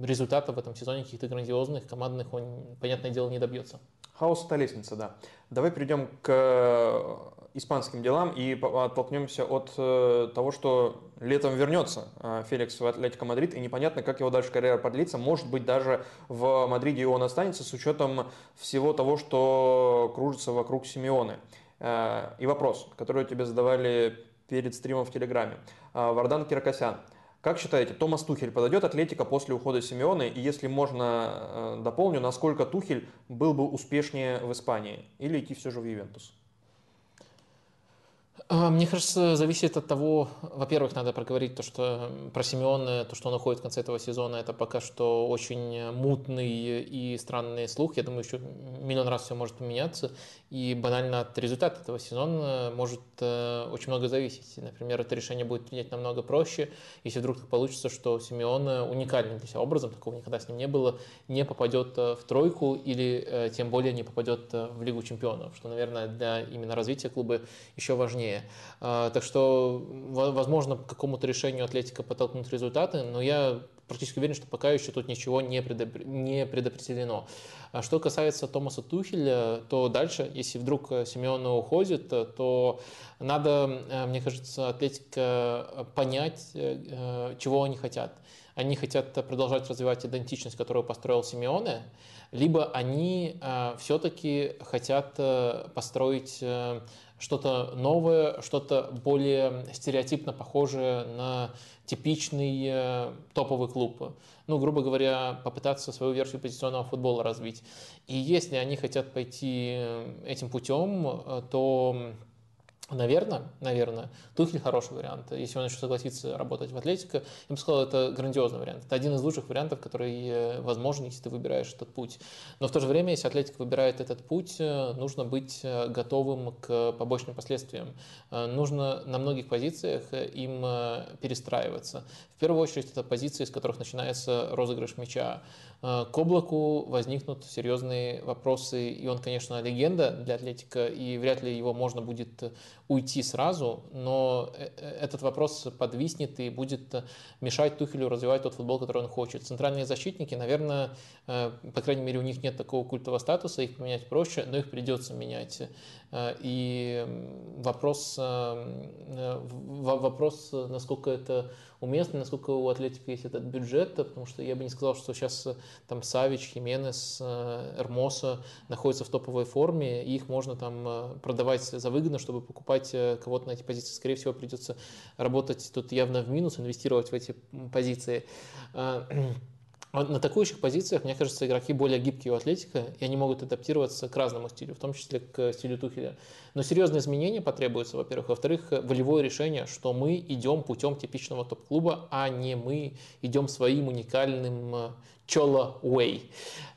результатов в этом сезоне каких-то грандиозных, командных он, понятное дело, не добьется. Хаос – это лестница, да. Давай перейдем к э, испанским делам и оттолкнемся от того, что летом вернется Феликс в Атлетико Мадрид, и непонятно, как его дальше карьера продлится. Может быть, даже в Мадриде он останется с учетом всего того, что кружится вокруг Симеоны. Э, и вопрос, который тебе задавали перед стримом в Телеграме. Э, Вардан Киркосян. Как считаете, Томас Тухель подойдет Атлетика после ухода Симеона? И если можно, э, дополню, насколько Тухель был бы успешнее в Испании? Или идти все же в Ювентус? А, мне кажется, зависит от того, во-первых, надо проговорить то, что про Симеона, то, что он уходит в конце этого сезона, это пока что очень мутный и странный слух. Я думаю, еще миллион раз все может поменяться. И банально от результата этого сезона может э, очень много зависеть. Например, это решение будет принять намного проще, если вдруг так получится, что Симеон уникальным для себя образом, такого никогда с ним не было, не попадет э, в тройку или э, тем более не попадет в Лигу чемпионов, что, наверное, для именно развития клуба еще важнее. Так что, возможно, к какому-то решению Атлетика подтолкнуть результаты, но я практически уверен, что пока еще тут ничего не, предопр... не предопределено. А что касается Томаса Тухеля, то дальше, если вдруг Симеона уходит, то надо, э, мне кажется, Атлетика понять, э, чего они хотят. Они хотят продолжать развивать идентичность, которую построил Симеоне, либо они э, все-таки хотят построить что-то новое, что-то более стереотипно похожее на типичный э, топовый клуб. Ну, грубо говоря, попытаться свою версию позиционного футбола развить. И если они хотят пойти э, этим путем, э, то Наверное, наверное, Тухель хороший вариант. Если он еще согласится работать в Атлетико, я бы сказал, это грандиозный вариант. Это один из лучших вариантов, который э, возможен, если ты выбираешь этот путь. Но в то же время, если Атлетика выбирает этот путь, э, нужно быть э, готовым к побочным последствиям. Нужно на многих позициях им перестраиваться. В первую очередь, это позиции, с которых начинается розыгрыш мяча. К облаку возникнут серьезные вопросы, и он, конечно, легенда для Атлетика, и вряд ли его можно будет уйти сразу, но этот вопрос подвиснет и будет мешать Тухелю развивать тот футбол, который он хочет. Центральные защитники, наверное, по крайней мере, у них нет такого культового статуса, их поменять проще, но их придется менять. И вопрос, вопрос, насколько это уместно, насколько у Атлетика есть этот бюджет, потому что я бы не сказал, что сейчас э, там Савич, Хименес, э, Эрмоса находятся в топовой форме, и их можно там э, продавать за выгодно, чтобы покупать кого-то на эти позиции. Скорее всего, придется работать тут явно в минус, инвестировать в эти позиции. (clears throat) А, на атакующих позициях, мне кажется, игроки более гибкие у Атлетика, и они могут адаптироваться к разному стилю, в том числе к стилю Тухеля. Но серьезные изменения потребуются, во-первых. Во-вторых, волевое решение, что мы идем путем типичного топ-клуба, а не мы идем своим уникальным э, Чола Way.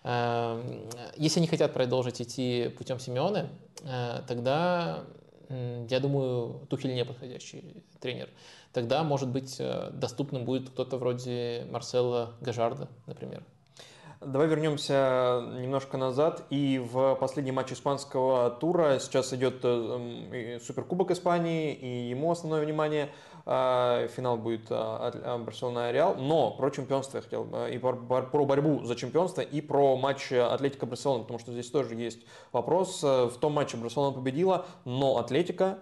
Эм, если они хотят продолжить идти путем Симеона, э, тогда, я думаю, Тухель не подходящий тренер тогда, может быть, э, доступным будет кто-то вроде Марсела Гажарда, например. Давай вернемся немножко назад. И в последний матч испанского тура сейчас идет э, Суперкубок Испании, и ему основное внимание. А, финал будет а, Барселона-Реал. Но про чемпионство я хотел, и про борьбу за чемпионство, и про матч Атлетика Барселона, потому что здесь тоже есть вопрос. В том матче Барселона победила, но Атлетика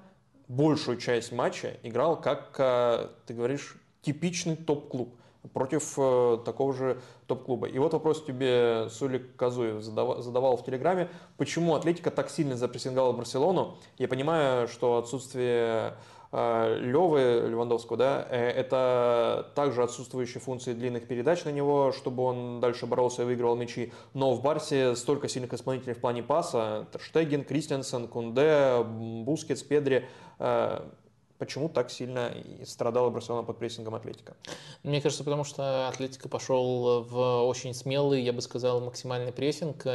большую часть матча играл как, э, ты говоришь, типичный топ-клуб против э, такого же топ-клуба. И вот вопрос тебе Сулик Казуев задавал, в Телеграме, почему Атлетика так сильно запрессинговала Барселону. Я понимаю, что отсутствие Левы Левандовского, да, это также отсутствующие функции длинных передач на него, чтобы он дальше боролся и выигрывал мячи. Но в Барсе столько сильных исполнителей в плане паса. Штеген, Кристиансен, Кунде, Бускетс, Педри – Э, почему так сильно страдала Барселона под прессингом Атлетика? Мне кажется, потому что Атлетика пошел в очень смелый, я бы сказал, максимальный прессинг.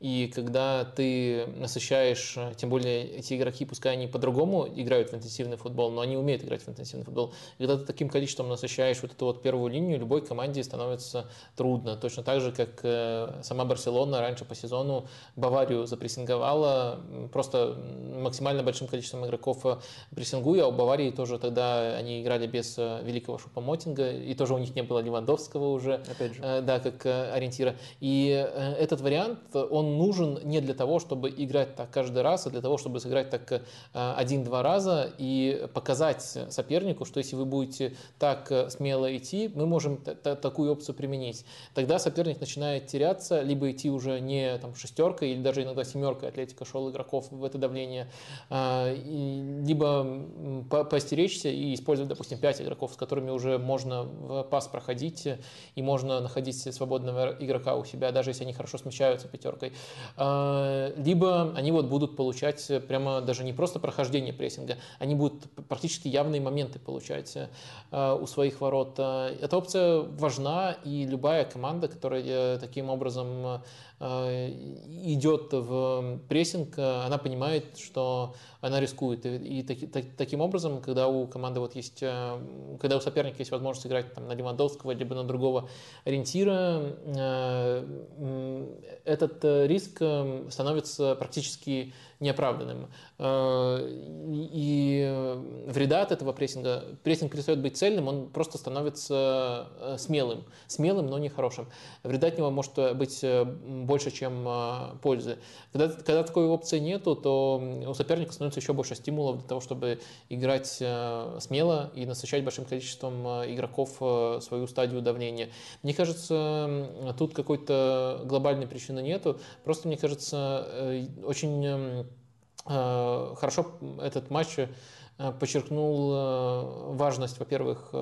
И когда ты насыщаешь, тем более эти игроки, пускай они по-другому играют в интенсивный футбол, но они умеют играть в интенсивный футбол. И когда ты таким количеством насыщаешь вот эту вот первую линию, любой команде становится трудно. Точно так же, как э, сама Барселона раньше по сезону Баварию запрессинговала просто максимально большим количеством игроков э, прессингуя, а у Баварии тоже тогда они играли без э, великого Шупомотинга, и тоже у них не было Левандовского уже, Опять же. да, как ориентира. И этот вариант, он нужен не для того, чтобы играть так каждый раз, а для того, чтобы сыграть так э, один-два раза и показать сопернику, что если вы будете так э, смело идти, мы можем такую опцию применить. Тогда соперник начинает теряться, либо идти уже не там, шестеркой или даже иногда семеркой, Атлетика шел игроков в это давление, а, либо постеречься и использовать, допустим, пять игроков, с которыми уже можно в пас проходить и можно находить свободного игрока у себя, даже если они хорошо смещаются пятеркой. А, либо они вот будут получать прямо даже не просто прохождение прессинга, они будут практически явные моменты получать а, у своих ворот. Эта опция важна, и любая команда, которая таким образом идет в прессинг, она понимает, что она рискует. И, и таки, так, таким образом, когда у команды вот есть, э, когда у соперника есть возможность играть там, на Левандовского либо на другого ориентира, э, этот э, риск становится практически неоправданным. И вреда от этого прессинга, прессинг перестает быть цельным, он просто становится смелым. Смелым, но не хорошим. Вреда от него может быть больше, чем пользы. Когда, когда такой опции нету, то у соперника становится еще больше стимулов для того, чтобы играть э, смело и насыщать большим количеством э, игроков э, свою стадию давления. Мне кажется, тут какой-то глобальной причины нету. Просто, мне кажется, очень хорошо этот матч подчеркнул важность, во-первых,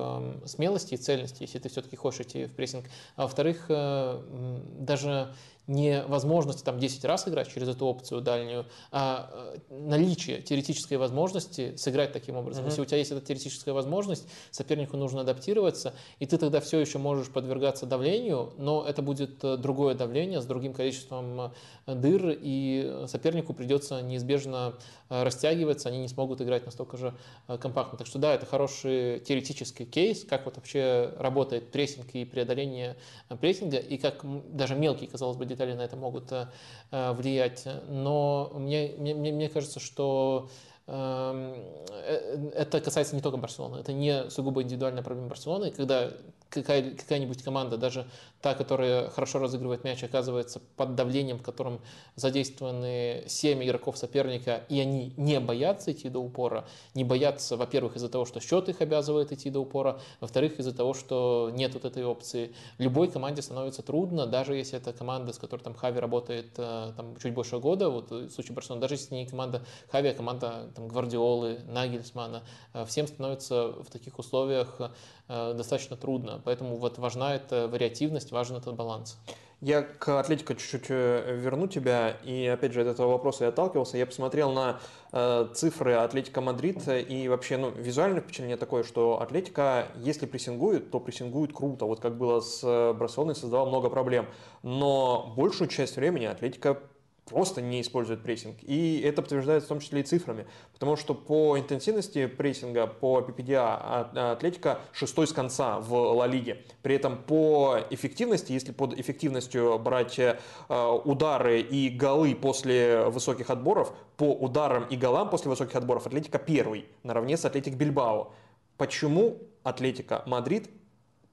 смелости и цельности, если ты все-таки хочешь идти в прессинг, а во-вторых, даже не возможности там 10 раз играть через эту опцию дальнюю, а э, наличие теоретической возможности сыграть таким образом. Mm-hmm. Если у тебя есть эта теоретическая возможность, сопернику нужно адаптироваться, и ты тогда все еще можешь подвергаться давлению, но это будет э, другое давление с другим количеством э, дыр, и сопернику придется неизбежно растягиваться, они не смогут играть настолько же компактно. Так что да, это хороший теоретический кейс, как вот вообще работает прессинг и преодоление прессинга, и как даже мелкий, казалось бы, детали на это могут э, э, влиять. Но мне, мне, мне кажется, что это касается не только Барселоны, это не сугубо индивидуальная проблема Барселоны, когда какая, какая-нибудь команда, даже та, которая хорошо разыгрывает мяч, оказывается под давлением, в котором задействованы 7 игроков соперника, и они не боятся идти до упора, не боятся, во-первых, из-за того, что счет их обязывает идти до упора, во-вторых, из-за того, что нет вот этой опции. Любой команде становится трудно, даже если это команда, с которой там Хави работает э, там, чуть больше года, вот в случае Барселоны, даже если не команда Хави, а команда там, Гвардиолы, Нагельсмана, э, всем становится в таких условиях Э, достаточно трудно. Поэтому вот важна эта вариативность, важен этот баланс. Я к Атлетико чуть-чуть э, верну тебя, и опять же от этого вопроса я отталкивался. Я посмотрел на э, цифры Атлетика Мадрид, и вообще ну, визуальное впечатление такое, что Атлетика, если прессингует, то прессингует круто. Вот как было с Барселоной, создавал много проблем. Но большую часть времени Атлетика просто не использует прессинг. И это подтверждается в том числе и цифрами. Потому что по интенсивности прессинга, по PPDA а, Атлетика шестой с конца в Ла Лиге. При этом по эффективности, если под эффективностью брать э, удары и голы после высоких отборов, по ударам и голам после высоких отборов Атлетика первый, наравне с Атлетик Бильбао. Почему Атлетика Мадрид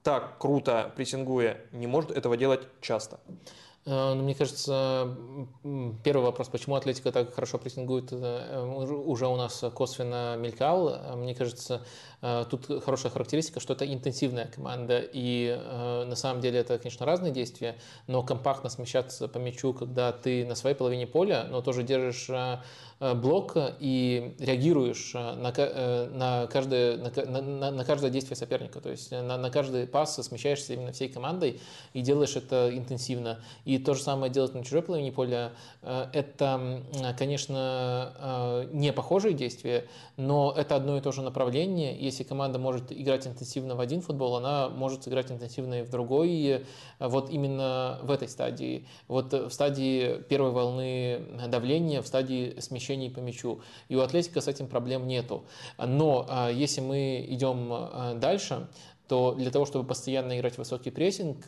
так круто прессингуя не может этого делать часто? Э, ну, мне кажется, первый вопрос, почему Атлетика так хорошо прессингует, э, уже у нас косвенно мелькал. Э, мне кажется, тут хорошая характеристика, что это интенсивная команда, и на самом деле это, конечно, разные действия, но компактно смещаться по мячу, когда ты на своей половине поля, но тоже держишь Э, блок и реагируешь э, на, э, на, каждое, на, на, на каждое действие соперника. То есть на, на каждый пас смещаешься именно всей командой и делаешь это интенсивно. И то же самое делать на чужой половине поля. Это, конечно, не похожие действия, но это одно и то же направление. Если команда может играть интенсивно в один футбол, она может сыграть интенсивно и в другой. Вот именно в этой стадии. Вот в стадии первой волны давления, в стадии перемещений по мячу. И у Атлетика с этим проблем нету. Но а, если мы идем дальше, то для того, чтобы постоянно играть высокий прессинг,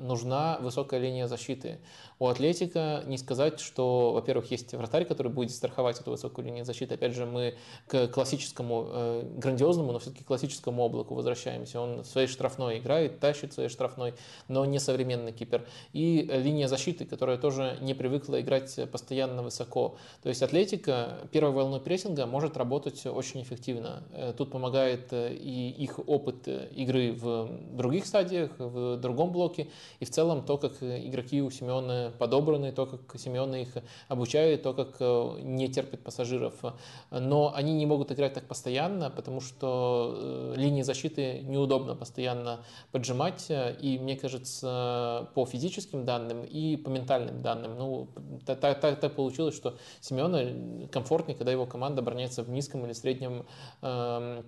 нужна высокая линия защиты. У Атлетика не сказать, что, во-первых, есть вратарь, который будет страховать эту высокую линию защиты. Опять же, мы к классическому, э, грандиозному, но все-таки классическому облаку возвращаемся. Он в своей штрафной играет, тащит своей штрафной, но не современный кипер. И линия защиты, которая тоже не привыкла играть постоянно высоко. То есть Атлетика первой волной прессинга может работать очень эффективно. Э, тут помогает э, и их опыт э, игры в других стадиях, в другом блоке, и в целом то, как игроки у Семена подобраны, то, как Семен их обучает, то, как э, не терпит пассажиров. Но они не могут играть так постоянно, потому что э, линии защиты неудобно постоянно поджимать. И мне кажется, по физическим данным и по ментальным данным, ну, так, так, так получилось, что Семена комфортнее, когда его команда обороняется в низком или среднем эм,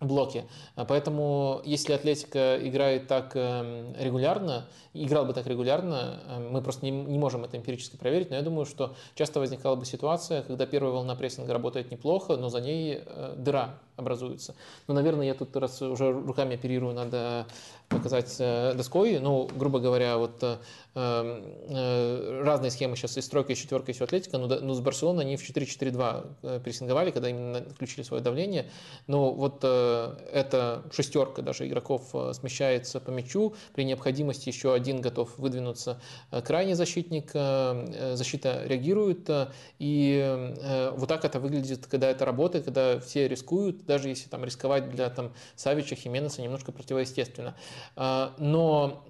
блоке. Поэтому, если Атлетика играет так эм, регулярно, играл бы так регулярно, эм, мы просто не, не можем это эмпирически проверить, но я думаю, что часто возникала бы ситуация, когда первая волна прессинга работает неплохо, но за ней э, дыра образуется. Ну, наверное, я тут раз уже руками оперирую, надо показать э, доской. Ну, грубо говоря, вот э, э, разные схемы сейчас и с тройкой, и с четверкой, и с Атлетика, но, но с Барселоной они в 4-4-2 прессинговали, когда именно включили свое давление. Но вот эта шестерка даже игроков смещается по мячу, при необходимости еще один готов выдвинуться крайний защитник, защита реагирует, и вот так это выглядит, когда это работает, когда все рискуют, даже если там рисковать для там Савича, Хименеса немножко противоестественно. А, но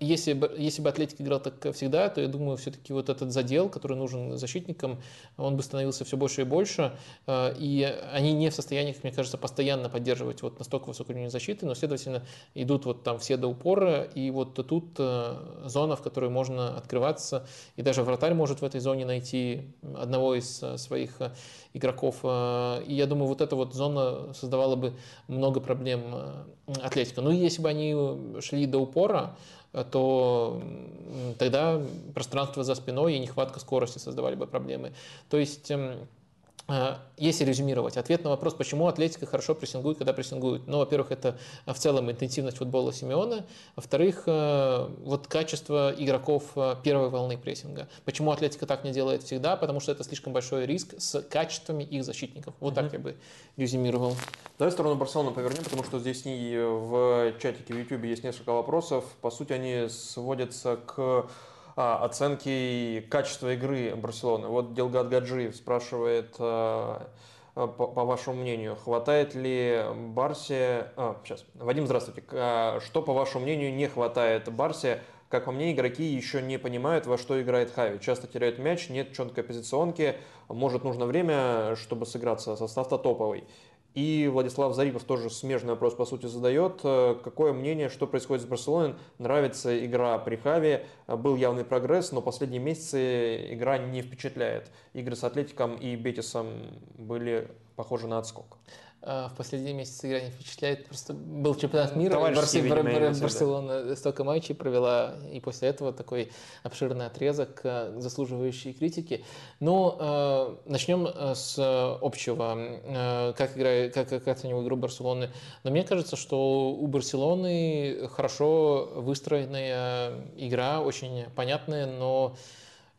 если бы, если бы Атлетик играл так всегда, то я думаю, все-таки вот этот задел, который нужен защитникам, он бы становился все больше и больше. А, и они не в состоянии, как мне кажется, постоянно поддерживать вот настолько высокую линию защиты, но, следовательно, идут вот там все до упора, и вот тут э, зона, в которой можно открываться, и даже вратарь может в этой зоне найти одного из э, своих э, игроков. И я думаю, вот эта вот зона создавала бы много проблем Атлетика. Ну, если бы они шли до упора, то тогда пространство за спиной и нехватка скорости создавали бы проблемы. То есть эм, Э, если резюмировать, ответ на вопрос, почему Атлетика хорошо прессингует, когда прессингует. Ну, во-первых, это в целом интенсивность футбола Симеона. Во-вторых, э, вот качество игроков первой волны прессинга. Почему Атлетика так не делает всегда? Потому что это слишком большой риск с качествами их защитников. Вот так я бы резюмировал. Давай в сторону Барселоны повернем, потому что здесь в чатике в YouTube есть несколько вопросов. По сути, они сводятся к а, оценки качества игры Барселоны. Вот Делгад Гаджиев спрашивает, а, а, по, по вашему мнению, хватает ли Барсе... А, сейчас. Вадим, здравствуйте. Что, по вашему мнению, не хватает Барсе? Как по мне, игроки еще не понимают, во что играет Хави. Часто теряют мяч, нет четкой позиционки. Может, нужно время, чтобы сыграться. Состав-то топовый. И Владислав Зарипов тоже смежный вопрос, по сути, задает. Э, какое мнение, что происходит с Барселоной? Нравится игра при Хаве, был явный прогресс, но последние месяцы игра не впечатляет. Игры с Атлетиком и Бетисом были похожи на отскок. А, в последние месяцы игра не впечатляет. Просто был чемпионат мира, Барси, видимо, Бар, Барселона столько матчей провела, и после этого такой обширный отрезок, э, заслуживающий критики. Но э, начнем э, с общего. Э, как, играет, как, как оцениваю игру Барселоны? Но мне кажется, что у Барселоны хорошо выстроенная игра, очень понятная, но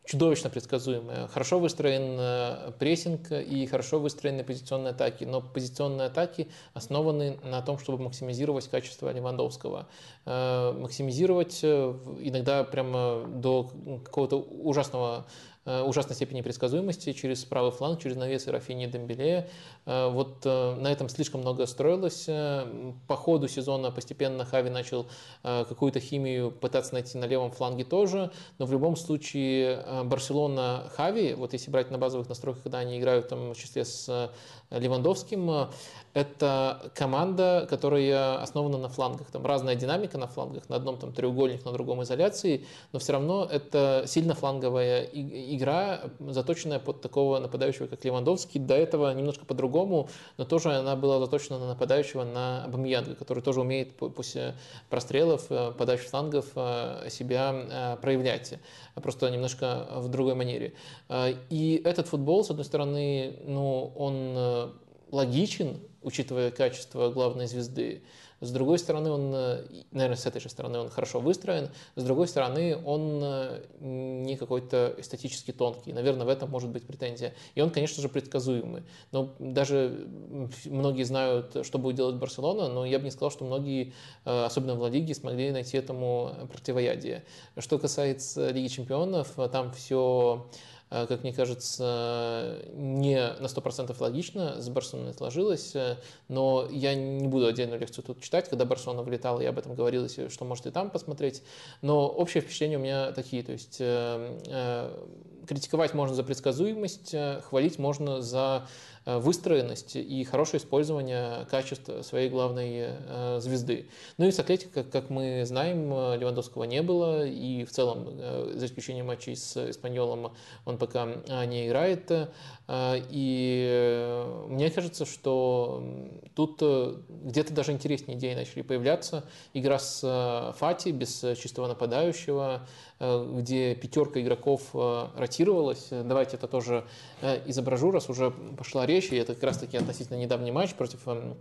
чудовищно предсказуемая. Хорошо выстроен э, прессинг и хорошо выстроены позиционные атаки, но позиционные атаки основаны на том, чтобы максимизировать качество Левандовского. Э, максимизировать э, иногда прямо до какого-то ужасного ужасной степени предсказуемости через правый фланг, через навесы Рафини и Дембеле. Э, вот э, на этом слишком много строилось. По ходу сезона постепенно Хави начал какую-то химию пытаться найти на левом фланге тоже, но в любом случае Барселона-Хави, вот если брать на базовых настройках, когда они играют там в числе с Левандовским, это команда, которая основана на флангах. Там разная динамика на флангах, на одном там треугольник, на другом изоляции, но все равно это сильно фланговая игра, заточенная под такого нападающего, как Левандовский. До этого немножко по-другому, но тоже она была заточена на нападающего, на Абамьянга, который тоже умеет после прострелов, э, подачи флангов э, себя э, проявлять, просто немножко в другой манере. И этот футбол, с одной стороны, ну, он логичен, учитывая качество главной звезды. С другой стороны, он, э, наверное, с этой же стороны он хорошо выстроен, с другой стороны, он э, не какой-то эстетически тонкий. Наверное, в этом может быть претензия. И он, конечно же, предсказуемый. Но даже многие знают, что будет делать Барселона, но я бы не сказал, что многие, э, особенно в Ла Лиге, смогли найти этому противоядие. Что касается Лиги Чемпионов, там все как мне кажется, не на 100% логично с Барселоной сложилось, э, но я не буду отдельную лекцию тут читать, когда Барселона вылетала, я об этом говорил, что можете там посмотреть, но общее впечатление у меня такие, то есть э, критиковать можно за предсказуемость, хвалить можно за Э, выстроенность и хорошее использование качеств своей главной э, звезды. Ну и с Атлетико, как мы знаем, Левандовского не было, и в целом, э, за исключением матчей с Испаньолом, он пока не играет. И мне кажется, что тут где-то даже интереснее идеи начали появляться. Игра с Фати без чистого нападающего, Э, где пятерка игроков э, ротировалась. Давайте это тоже э, изображу, раз уже пошла речь, и это как раз-таки относительно недавний матч против эм,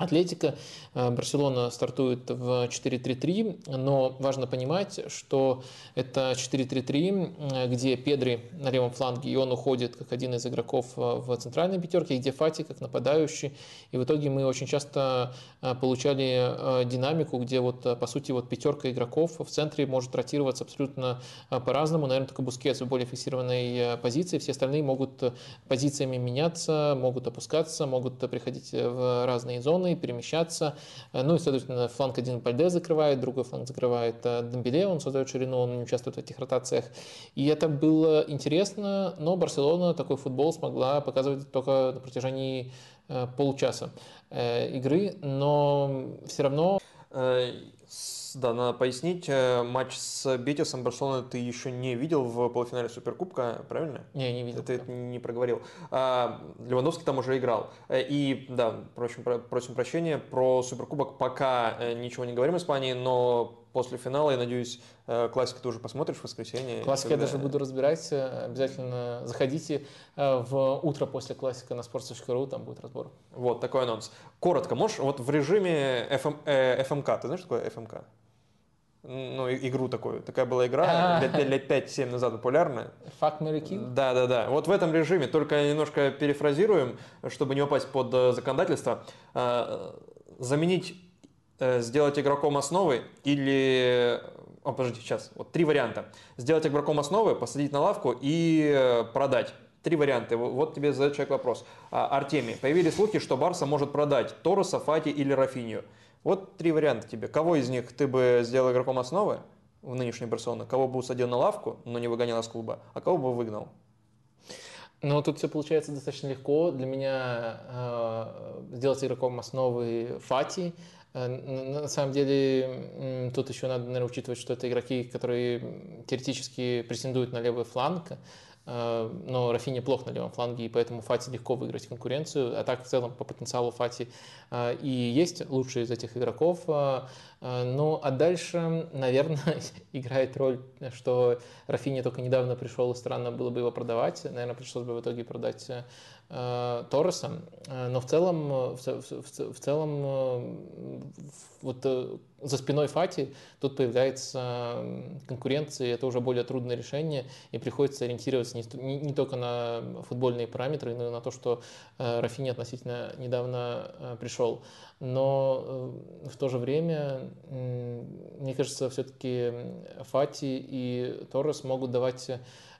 Атлетика. Э, Барселона стартует в 4-3-3, но важно понимать, что это 4-3-3, где Педри на левом фланге, и он уходит как один из игроков э, в центральной пятерке, где Фати как нападающий. И в итоге мы очень часто э, получали динамику, где вот по сути вот пятерка игроков в центре может ротироваться абсолютно по-разному. Наверное, только Бускетс в более фиксированной позиции, все остальные могут позициями меняться, могут опускаться, могут приходить в разные зоны зоны, перемещаться. Э, ну и, соответственно, фланг один Пальде закрывает, другой фланг закрывает э, Дембеле, он создает ширину, он не участвует в этих ротациях. И это было интересно, но Барселона такой футбол смогла показывать только на протяжении э, получаса игры, но все равно да, надо пояснить, э, матч с Бетисом Барселона ты еще не видел в полуфинале Суперкубка, правильно? Не, не видел. Ты это не проговорил. А, Левандовский там уже играл. Э, и, да, просим, просим прощения, про Суперкубок пока э, ничего не говорим Испании, но после финала, я надеюсь, классику ты уже посмотришь в воскресенье. Классику когда... я даже буду разбирать. Обязательно заходите в утро после классика на sports.ru, там будет разбор. Вот такой анонс. Коротко, можешь, вот в режиме FM, э, FMK, ты знаешь, что такое FMK? Ну, игру такую. Такая была игра лет, лет 5-7 назад популярная. Fuck, Mary Kill? Да, да, да. Вот в этом режиме, только немножко перефразируем, чтобы не упасть под э, законодательство. Э, заменить, э, сделать игроком основы или... О, подождите, сейчас. Вот три варианта. Сделать игроком основы, посадить на лавку и продать. Три варианта. Вот тебе задает человек вопрос. А, Артемий, появились слухи, что Барса может продать Тороса, Фати или Рафинию. Вот три варианта тебе. Кого из них ты бы сделал игроком основы в нынешней Барселоне? Кого бы усадил на лавку, но не выгонял из клуба? А кого бы выгнал? Ну, тут все получается достаточно легко. Для меня э, сделать игроком основы Фати. Э, на самом деле, тут еще надо, наверное, учитывать, что это игроки, которые теоретически претендуют на левый фланг. Э, но Рафини плохо на левом фланге, и поэтому Фати легко выиграть конкуренцию. А так в целом по потенциалу Фати э, и есть лучший из этих игроков. Ну а дальше, наверное, (laughs) играет роль, что Рафини только недавно пришел, и странно было бы его продавать. Наверное, пришлось бы в итоге продать Торреса. Но в целом, в, в, в целом вот за спиной Фати тут появляется конкуренция, и это уже более трудное решение, и приходится ориентироваться не, не, не только на футбольные параметры, но и на то, что э, Рафини относительно недавно э, пришел. Но э, в то же время, э, мне кажется, все-таки Фати и Торрес могут давать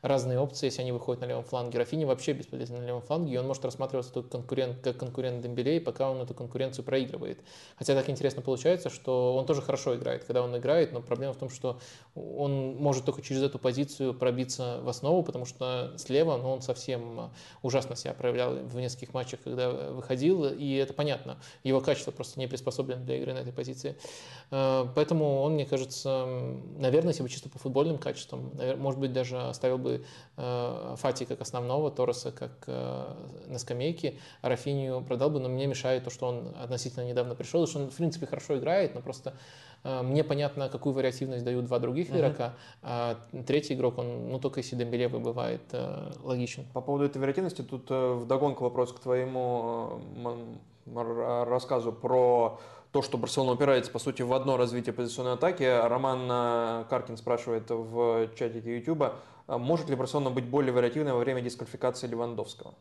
разные опции, если они выходят на левом фланге. Рафини вообще бесполезен на левом фланге, и он может рассматриваться только конкурент, как конкурент Дембелей, пока он эту конкуренцию проигрывает. Хотя так интересно получается, что он тоже хорошо играет, когда он играет, но проблема в том, что он может только через эту позицию пробиться в основу, потому что слева ну, он совсем ужасно себя проявлял в нескольких матчах, когда выходил, и это понятно. Его качество просто не приспособлено для игры на этой позиции. Э, поэтому он, мне кажется, наверное, если бы чисто по футбольным качествам, может быть, даже оставил бы бы э, Фати как основного, Тороса как э, на скамейке, а Рафинию продал бы, но мне мешает то, что он относительно недавно пришел, и что он, в принципе, хорошо играет, но просто э, мне понятно, какую вариативность дают два других игрока, uh-huh. а третий игрок, он, ну, только если Дембеле выбывает, логичен. По поводу этой вариативности, тут вдогонку вопрос к твоему рассказу про то, что Барселона упирается, по сути, в одно развитие позиционной атаки. Роман Каркин спрашивает в чатике YouTube, может ли Барселона быть более вариативной во время дисквалификации Левандовского?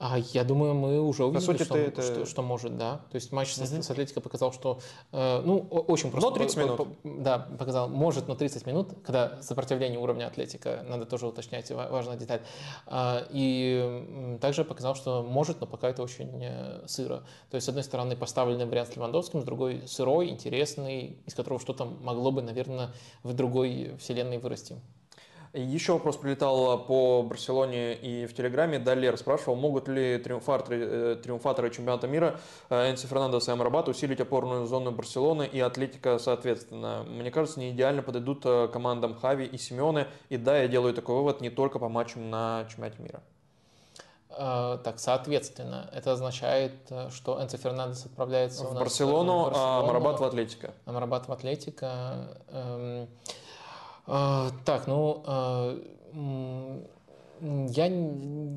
А я думаю, мы уже увидели, сути, что, это... что, что может, да. То есть матч угу. с Атлетико показал, что, э, ну, очень просто. Но 30 по, минут. По, да, показал, может, но 30 минут, когда сопротивление уровня Атлетика, надо тоже уточнять, важная деталь. А, и также показал, что может, но пока это очень э, сыро. То есть, с одной стороны, поставленный вариант с Левандовским, с другой сырой, интересный, из которого что-то могло бы, наверное, в другой вселенной вырасти. Еще вопрос прилетал по Барселоне и в Телеграме. Далер спрашивал, могут ли триумфаторы, э, триумфаторы чемпионата мира э, Энси Фернандес и Амрабат усилить опорную зону Барселоны и Атлетика соответственно. Мне кажется, не идеально подойдут э, командам Хави и Симеоне. И да, я делаю такой вывод не только по матчам на чемпионате мира. Так, соответственно, это означает, что Энцо Фернандес отправляется в, Барселону, в Барселону, а Амрабат в Атлетика. Амрабат в Атлетика. А, так, ну, а, я,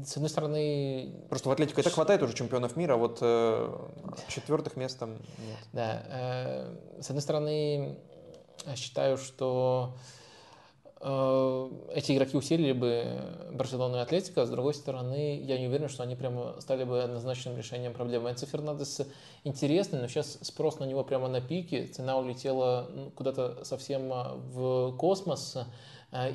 с одной стороны... Просто в Атлетику это хватает уже чемпионов мира, а вот э, четвертых мест там нет. Да. Э, с одной стороны, считаю, что Э, эти игроки усилили бы Барселону и Атлетико, с другой стороны, я не уверен, что они прямо стали бы однозначным решением проблемы. Энцо Фернандес интересный, но сейчас спрос на него прямо на пике, цена улетела ну, куда-то совсем а, в космос,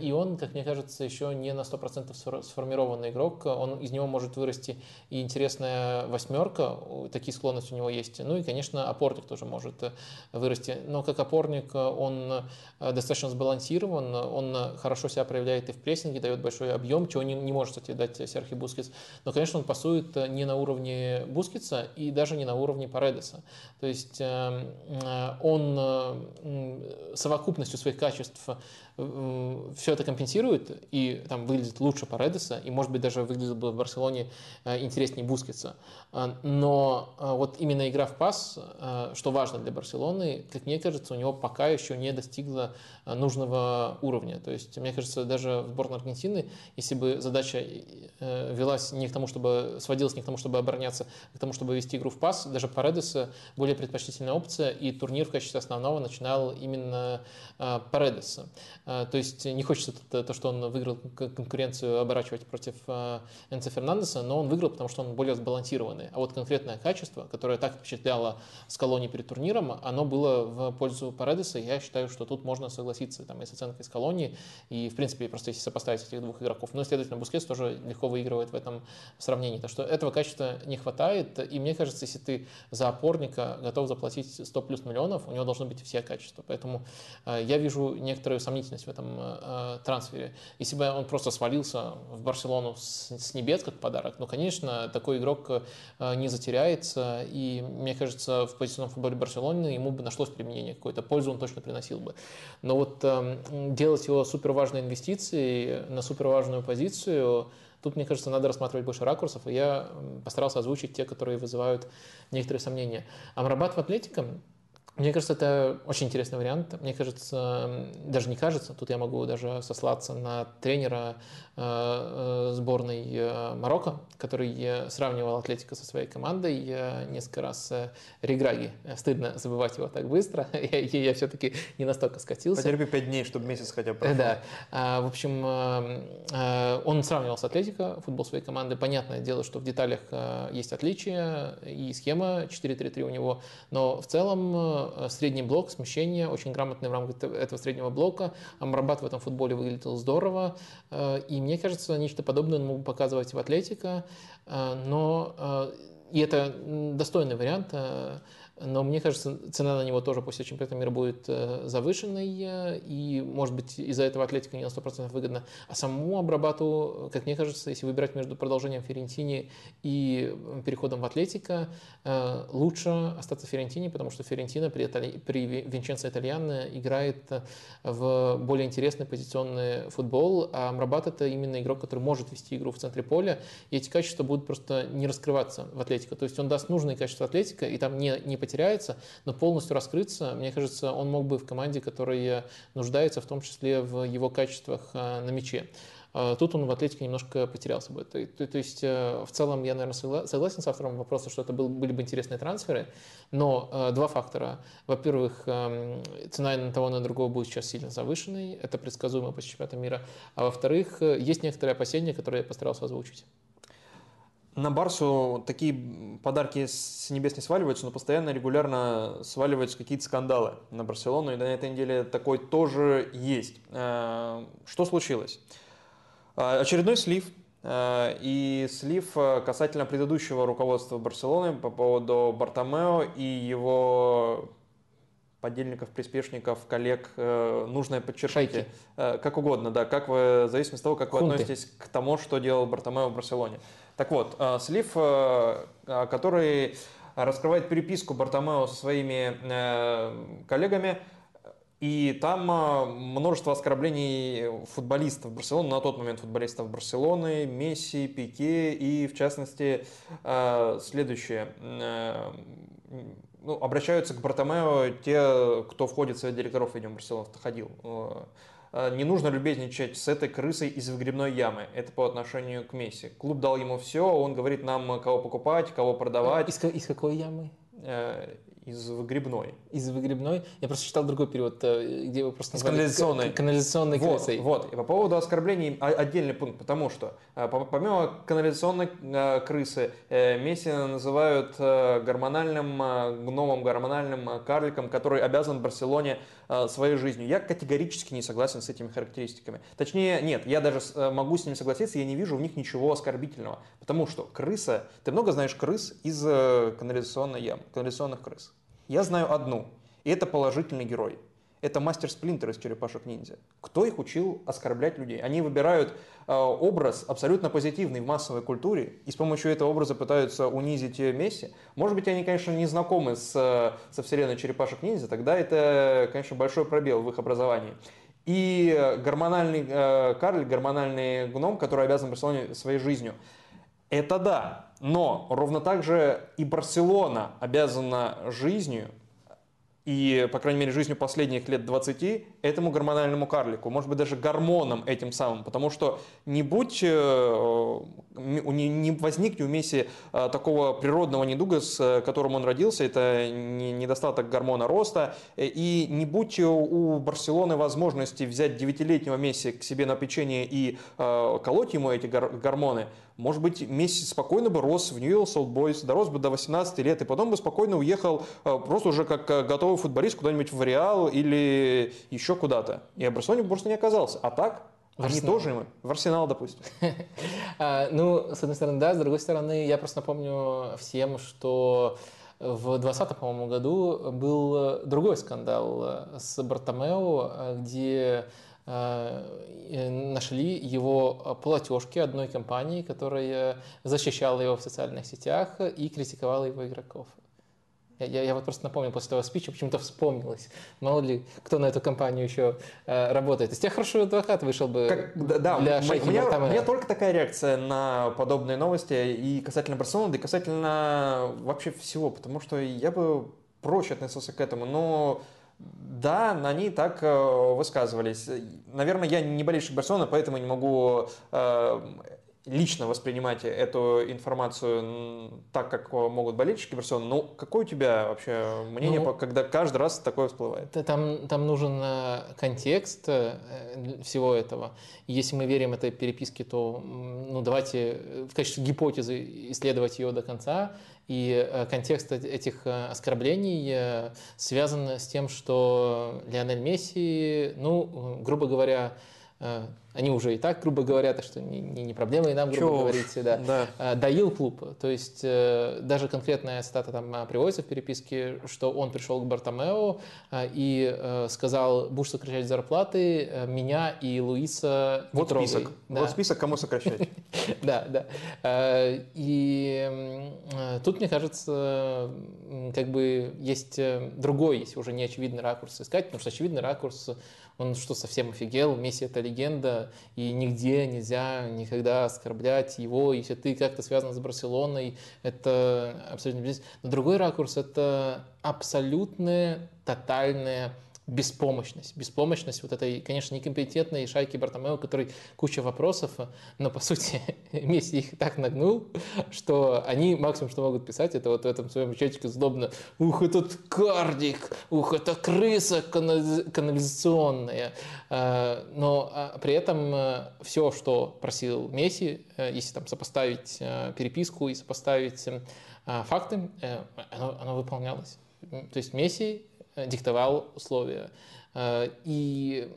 и он, как мне кажется, еще не на 100% сформированный игрок. Он, из него может вырасти и интересная восьмерка, такие склонности у него есть. Ну и, конечно, опорник тоже может э, вырасти. Но как опорник э, он э, достаточно сбалансирован, он хорошо себя проявляет и в прессинге, дает большой объем, чего не, не может, кстати, дать Серхи Бускетс. Но, конечно, он пасует не на уровне Бускетса и даже не на уровне Паредеса. То есть он совокупностью своих качеств все это компенсирует и там выглядит лучше Паредеса, и, может быть, даже выглядел бы в Барселоне э, интереснее Бускетса. А, но а, вот именно игра в пас, а, что важно для Барселоны, как мне кажется, у него пока еще не достигла нужного уровня. То есть, мне кажется, даже в сборной Аргентины, если бы задача э, велась не к тому, чтобы сводилась не к тому, чтобы обороняться, а к тому, чтобы вести игру в пас, даже Паредеса более предпочтительная опция, и турнир в качестве основного начинал именно Паредеса. То есть, не хочется то, что он выиграл конкуренцию оборачивать против Энцо Фернандеса, но он выиграл, потому что он более сбалансированный. А вот конкретное качество, которое так впечатляло Скалони перед турниром, оно было в пользу Паредеса. Я считаю, что тут можно согласиться там, и с оценкой Скалони, и, в принципе, просто если сопоставить этих двух игроков. Но, следовательно, Бускетс тоже легко выигрывает в этом сравнении. Так что этого качества не хватает. И мне кажется, если ты за опорника готов заплатить 100 плюс миллионов, у него должны быть все качества. Поэтому э, я вижу некоторую сомнительность в этом э, трансфере. Если бы он просто свалился в Барселону с, с небес как подарок, ну, конечно, такой игрок Э, не затеряется. И мне кажется, в позиционном футболе Барселоны ему бы нашлось применение какое-то, пользу он точно приносил бы. Но вот э, делать его супер важной инвестицией на супер важную позицию, тут, мне кажется, надо рассматривать больше ракурсов, и я постарался озвучить те, которые вызывают некоторые сомнения. Амрабат в Атлетико мне кажется, это очень интересный вариант. Мне кажется, даже не кажется, тут я могу даже сослаться на тренера э, э, сборной э, Марокко, который сравнивал Атлетико со своей командой несколько раз Реграги. Стыдно забывать его так быстро. (laughs) я, я все-таки не настолько скатился. Потерпи пять дней, чтобы месяц хотя бы прошел. Да. А, в общем, он сравнивал с Атлетико футбол своей команды. Понятное дело, что в деталях есть отличия и схема 4-3-3 у него, но в целом Э, средний блок, смещение, очень грамотный в рамках этого среднего блока. Амрабат в этом футболе выглядел здорово. Э, и мне кажется, нечто подобное он мог показывать в Атлетико. Э, но и это достойный вариант но мне кажется, цена на него тоже после чемпионата мира будет э, завышенной, и, может быть, из-за этого Атлетика не на 100% выгодно. А самому Абрабату, как мне кажется, если выбирать между продолжением Ферентини и переходом в Атлетика, э, лучше остаться в Ферентине, потому что Ферентина при, при Винченцо Итальяно играет в более интересный позиционный футбол, а Амрабат это именно игрок, который может вести игру в центре поля, и эти качества будут просто не раскрываться в Атлетико. То есть он даст нужные качества Атлетика, и там не, не потеряется, но полностью раскрыться, мне кажется, он мог бы в команде, которая нуждается в том числе в его качествах э, на мяче. Э, тут он в Атлетике немножко потерялся бы. То, то, то есть, э, в целом, я, наверное, согласен с автором вопроса, что это был, были бы интересные трансферы, но э, два фактора. Во-первых, э, цена на того, на другого будет сейчас сильно завышенной, это предсказуемо по чемпионату мира. А во-вторых, есть некоторые опасения, которые я постарался озвучить на Барсу такие подарки с небес не сваливаются, но постоянно, регулярно сваливаются какие-то скандалы на Барселону, и на этой неделе такой тоже есть. Э, что случилось? Э, очередной слив, э, и слив касательно предыдущего руководства Барселоны по поводу Бартомео и его подельников, приспешников, коллег, нужно подчеркнуть. Шайки. Как угодно, да, как вы, в зависимости от того, как Хунты. вы относитесь к тому, что делал Бартомео в Барселоне. Так вот, э, слив, э, э, который раскрывает переписку Бартомео со своими коллегами, и там множество оскорблений футболистов Барселоны, на тот момент футболистов Барселоны, Месси, Пике и, в частности, следующее. Ну, обращаются к Бартомео те, кто входит в совет директоров, видимо, Барселона ходил Э, не нужно любезничать с этой крысой из выгребной ямы. Это по отношению к Месси. Клуб дал ему все, он говорит нам, кого покупать, кого продавать. Из, из какой ямы? Э, из выгребной. Из выгребной? Я просто читал другой перевод, э, где его просто назвали канализационной. канализационной вот, крысой. Вот, и по поводу оскорблений отдельный пункт, потому что помимо канализационной крысы Месси называют гормональным гномом, гормональным карликом, который обязан Барселоне Э, своей жизнью. Я категорически не согласен с этими характеристиками. Точнее, нет, я даже э, могу с ними согласиться, я не вижу в них ничего оскорбительного. Потому что крыса, ты много знаешь крыс из э, канализационной ямы, канализационных крыс. Я знаю одну, и это положительный герой. это мастер Сплинтер из черепашек ниндзя. Кто их учил оскорблять людей? Они выбирают э, образ абсолютно позитивный в массовой культуре и с помощью этого образа пытаются унизить Месси. Может быть, они, конечно, не знакомы с, со вселенной черепашек ниндзя, тогда это, конечно, большой пробел в их образовании. И гормональный э, карлик, гормональный гном, который обязан Барселоне своей жизнью. Это да, но ровно так же и Барселона обязана жизнью и, по крайней мере, жизнью последних лет 20 этому гормональному карлику, может быть, даже гормоном этим самым, потому что не будь, э, не возникне у Месси э, такого природного недуга, с которым он родился, это недостаток гормона роста, и не будь у Барселоны возможности взять девятилетнего Месси к себе на печенье и э, колоть ему эти гормоны, может быть, Месси спокойно бы рос в Ньюэлл Old Boys, дорос бы до 18 лет, и потом бы спокойно уехал просто уже как готовый футболист куда-нибудь в Реал или еще куда-то. И о Барселоне просто не оказался. А так, в Они тоже в Арсенал, допустим. (laughs) а, ну, с одной стороны, да, с другой стороны, я просто напомню всем, что в 2020, по-моему, году был другой скандал с Бартомео, где нашли его платежки одной компании, которая защищала его в социальных сетях и критиковала его игроков. Я, я, вот просто напомнил после того спича, почему-то вспомнилось. Мало ли, кто на эту компанию еще э, работает. Из тех хороший адвокат вышел бы как, да, да, для шейхи у, меня, у меня только такая реакция на подобные новости и касательно Барселоны, и касательно вообще всего, потому что я бы проще относился к этому, но да, они так э, высказывались. Наверное, я не болельщик Барселоны, поэтому не могу э, лично воспринимать эту информацию так, как могут болельщики Барселоны. Ну, какое у тебя вообще мнение, ну, когда каждый раз такое всплывает? Там, там нужен э, контекст всего этого. Если мы верим этой переписке, то ну, давайте в качестве гипотезы исследовать ее до конца. И э, контекст этих оскорблений связан с тем, что Лионель Месси, ну, грубо говоря, они уже и так, грубо говоря, так что не, не, не проблема и нам, грубо Чего говорить, да, да. А, доил клуб. То есть э, даже конкретная цитата там а, приводится в переписке, что он пришел к Бартомео и э, сказал, будешь сокращать зарплаты, э, меня и Луиса Вот список, да. вот список, кому сокращать. (laughs) Да, да. И тут, мне кажется, как бы есть другой, если уже не очевидный ракурс искать, потому что очевидный ракурс он что, совсем офигел? Месси это легенда, и нигде нельзя никогда оскорблять его, если ты как-то связан с Барселоной, это абсолютно. Но другой ракурс – это абсолютная, тотальная беспомощность. Беспомощность вот этой, конечно, некомпетентной шайки Бартомео, который куча вопросов, но, по сути, (laughs) Месси их так нагнул, что они максимум, что могут писать, это вот в этом своем чатике злобно «Ух, этот кардик! Ух, это крыса канализационная!» а, Но а, при этом а, все, что просил Месси, если там сопоставить переписку и сопоставить факты, э, оно, оно выполнялось. То есть Месси диктовал условия. Э, и,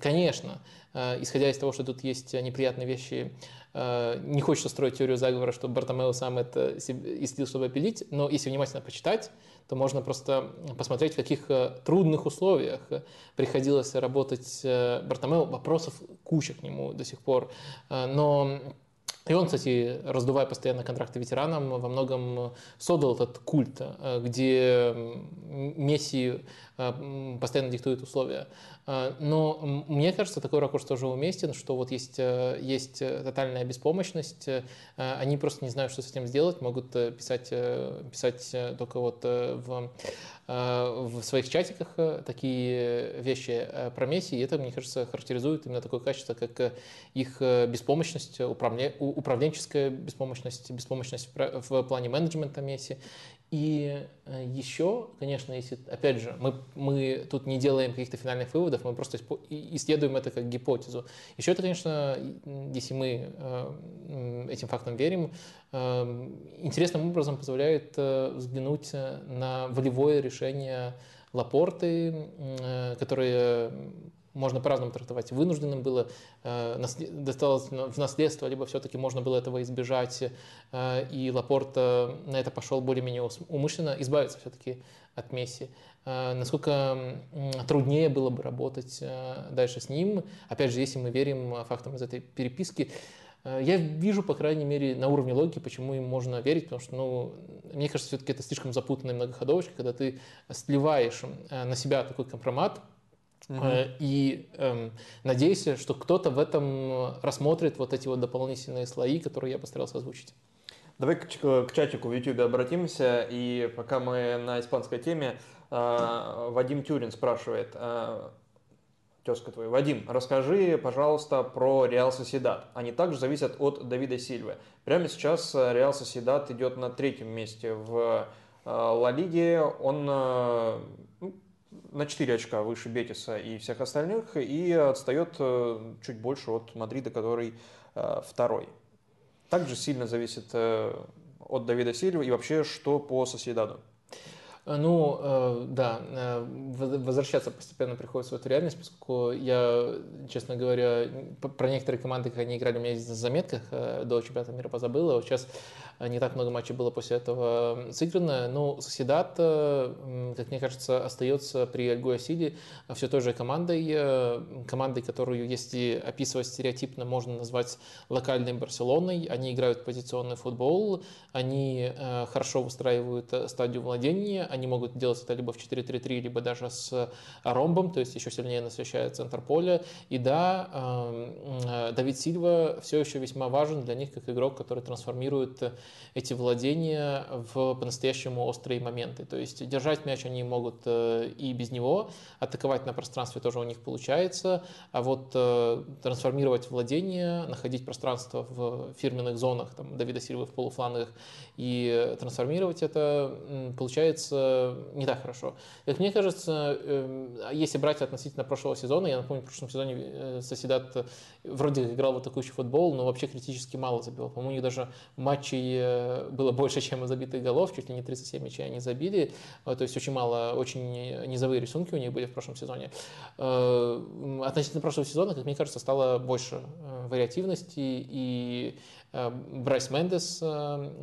конечно, э, исходя из того, что тут есть неприятные вещи, не хочется строить теорию заговора, что Бартомео сам это истил, чтобы опилить, но если внимательно почитать, то можно просто посмотреть, в каких трудных условиях приходилось работать Бартомео. Вопросов куча к нему до сих пор. Но и он, кстати, раздувая постоянно контракты ветеранам, во многом создал этот культ, э, где Месси постоянно диктует условия. Э, но мне кажется, такой ракурс тоже уместен, что вот есть, есть тотальная беспомощность, они просто не знают, что с этим сделать, могут писать, писать только вот в в своих чатиках такие вещи про Месси, и это, мне кажется, характеризует именно такое качество, как их беспомощность, управля управленческая беспомощность, беспомощность в плане менеджмента Месси. И э, еще, конечно, если, опять же, мы, мы тут не делаем каких-то финальных выводов, мы просто исследуем это как гипотезу. Еще это, конечно, если мы э, этим фактам верим, э, интересным образом позволяет взглянуть на волевое решение Лапорты, которые можно по-разному трактовать. Вынужденным было, досталось в наследство, либо все-таки можно было этого избежать, и Лапорта на это пошел более-менее умышленно, избавиться все-таки от Месси. Насколько труднее было бы работать дальше с ним, опять же, если мы верим фактам из этой переписки, Э, я вижу, по крайней мере, на уровне логики, почему им можно верить, потому что, ну, мне кажется, все-таки это слишком запутанная многоходовочка, когда ты сливаешь э, на себя такой компромат, угу. и эм, надеешься, что кто-то в этом рассмотрит вот эти вот дополнительные слои, которые я постарался озвучить. Давай к, к чатику в YouTube обратимся, и пока мы на испанской теме, Вадим Тюрин спрашивает, тезка твой. Вадим, расскажи, пожалуйста, про Реал Соседат. Они также зависят от Давида Сильвы. Прямо сейчас э, Реал Соседат идет на третьем месте в э, Ла Лиге. Он э, на 4 очка выше Бетиса и всех остальных и отстает чуть больше от Мадрида, который второй. Также сильно зависит от Давида Сильвы и вообще что по Соседаду. Э, ну, э, да, э, возвращаться постепенно приходится в эту реальность, поскольку я, честно говоря, про некоторые команды, как они играли, у меня есть в заметках до чемпионата мира позабыл, а вот сейчас не так много матчей было после этого сыграно. Но ну, Соседат, как мне кажется, остается при Альгуа Сиди все той же командой, командой, которую, если описывать стереотипно, можно назвать локальной Барселоной. Они играют позиционный футбол, они хорошо выстраивают стадию владения, они могут делать это либо в 4-3-3, либо даже с ромбом, то есть еще сильнее насыщая центр поля. И да, э, Давид Сильва все еще весьма важен для них как игрок, который трансформирует эти владения в по-настоящему острые моменты. То есть держать мяч они могут э, и без него, атаковать на пространстве тоже у них получается, а вот э, трансформировать владение, находить пространство в фирменных зонах там, Давида Сильвы в полуфлангах и трансформировать это получается не так хорошо. Как мне кажется, эм, если брать относительно прошлого сезона, я напомню, в прошлом сезоне э, Соседат вроде играл в атакующий футбол, но вообще критически мало забил. По-моему, у них даже матчей э, было больше, (laughs) чем забитых голов, чуть ли не 37 мячей они забили, э, то есть очень мало, очень низовые рисунки у них были в прошлом сезоне. Относительно прошлого сезона, как мне кажется, стало больше вариативности и Э, Брайс Мендес, э,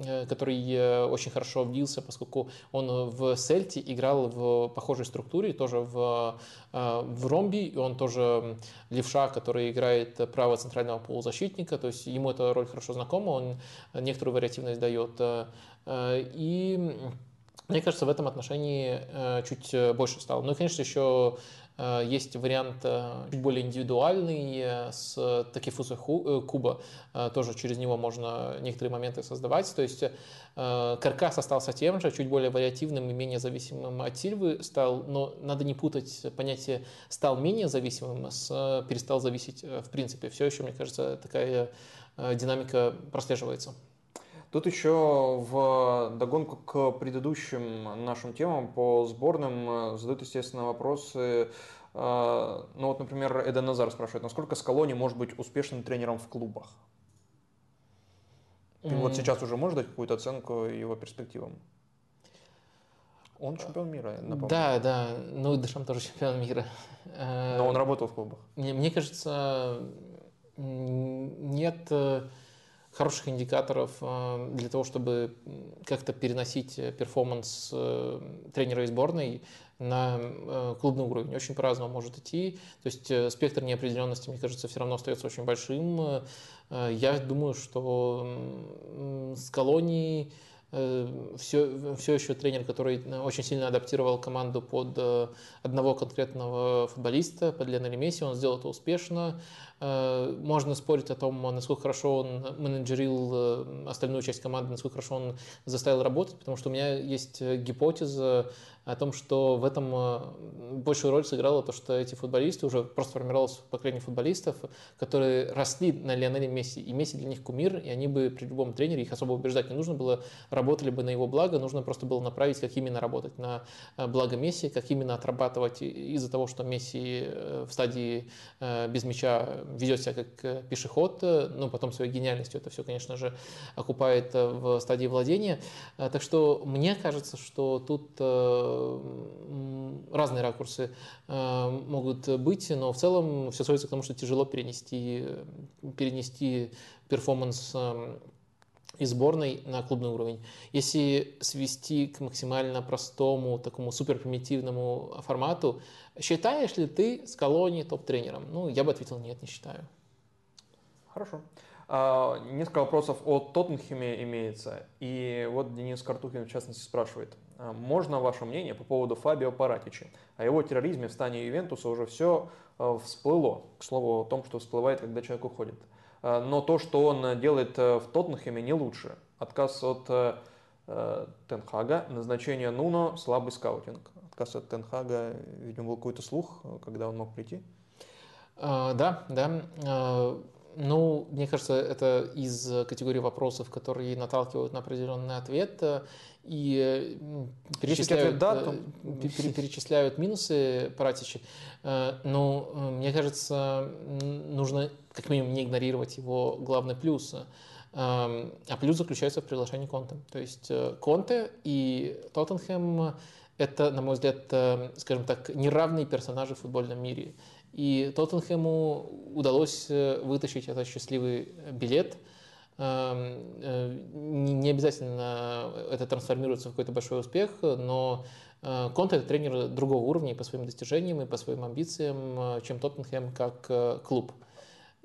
э, который очень хорошо влился, поскольку он в Сельте играл в похожей структуре, тоже в, в ромби, и он тоже левша, который играет право центрального полузащитника, то есть ему эта роль хорошо знакома, он некоторую вариативность дает. И мне кажется, в этом отношении чуть больше стало. Ну и, конечно, еще Э, есть вариант э, чуть более индивидуальный э, с Такифуса Куба. Тоже через него можно некоторые моменты создавать. То есть каркас остался тем же, чуть более вариативным и менее зависимым от Сильвы стал. Но надо не путать понятие «стал менее зависимым» с «перестал зависеть в принципе». Все еще, мне кажется, такая динамика прослеживается. Тут еще в догонку к предыдущим нашим темам по сборным э, задают, естественно, вопросы. Э, ну вот, например, Эден Назар спрашивает, насколько Скалони может быть успешным тренером в клубах? Ты mm. вот сейчас уже можешь дать какую-то оценку его перспективам? Он чемпион мира, напомню. Да, да. Ну и Дешам тоже чемпион мира. Но он работал в клубах. Мне, мне кажется, нет хороших индикаторов э, для того, чтобы как-то переносить э, перформанс э, тренера и сборной на клубный уровень. Очень по-разному может идти. То есть спектр неопределенности, мне кажется, все равно остается очень большим. Я думаю, что с колонией все, все еще тренер, который очень сильно адаптировал команду под одного конкретного футболиста, под Лионеля Месси, он сделал это успешно. Э, можно спорить о том, насколько хорошо он менеджерил э, остальную часть команды, насколько хорошо он заставил работать, потому что у меня есть э, гипотеза о том, что в этом большую роль сыграло то, что эти футболисты, уже просто формировалось поколение футболистов, которые росли на Лионеле Месси, и Месси для них кумир, и они бы при любом тренере, их особо убеждать не нужно было, работали бы на его благо, нужно просто было направить, как именно работать на благо Месси, как именно отрабатывать из-за того, что Месси в стадии без мяча ведет себя как пешеход, ну, потом своей гениальностью это все, конечно же, окупает в стадии владения. Так что мне кажется, что тут разные ракурсы могут быть, но в целом все сводится к тому, что тяжело перенести, перенести перформанс и сборной на клубный уровень. Если свести к максимально простому, такому суперпримитивному формату, считаешь ли ты Скалони топ-тренером? Ну, я бы ответил нет, не считаю. Хорошо. А, несколько вопросов о Тоттенхеме имеется. И вот Денис Картухин в частности спрашивает. А, можно ваше мнение по поводу Фабио Паратичи? О его терроризме в стане Ювентуса уже все а, всплыло. К слову о том, что всплывает, когда человек уходит. А, но то, что он делает э, в Тоттенхеме, не лучше. Отказ от э, э, Тенхага, назначение Нуно, слабый скаутинг. Отказ от Тенхага, видимо, был какой-то слух, когда он мог прийти. А, да, да. Ну, мне кажется, это из категории вопросов, которые наталкивают на определенный ответ и перечисляют, да, то... перечисляют минусы Паратича. Но мне кажется, нужно как минимум не игнорировать его главный плюс. А плюс заключается в приглашении Конте. То есть э, Конте и Тоттенхэм – это, на мой взгляд, э, скажем так, неравные персонажи в футбольном мире. И Тоттенхэму удалось э, вытащить этот счастливый билет. Не обязательно это трансформируется в какой-то большой успех, но Конте – это тренер другого уровня и по своим достижениям, и по своим амбициям, чем Тоттенхэм как клуб.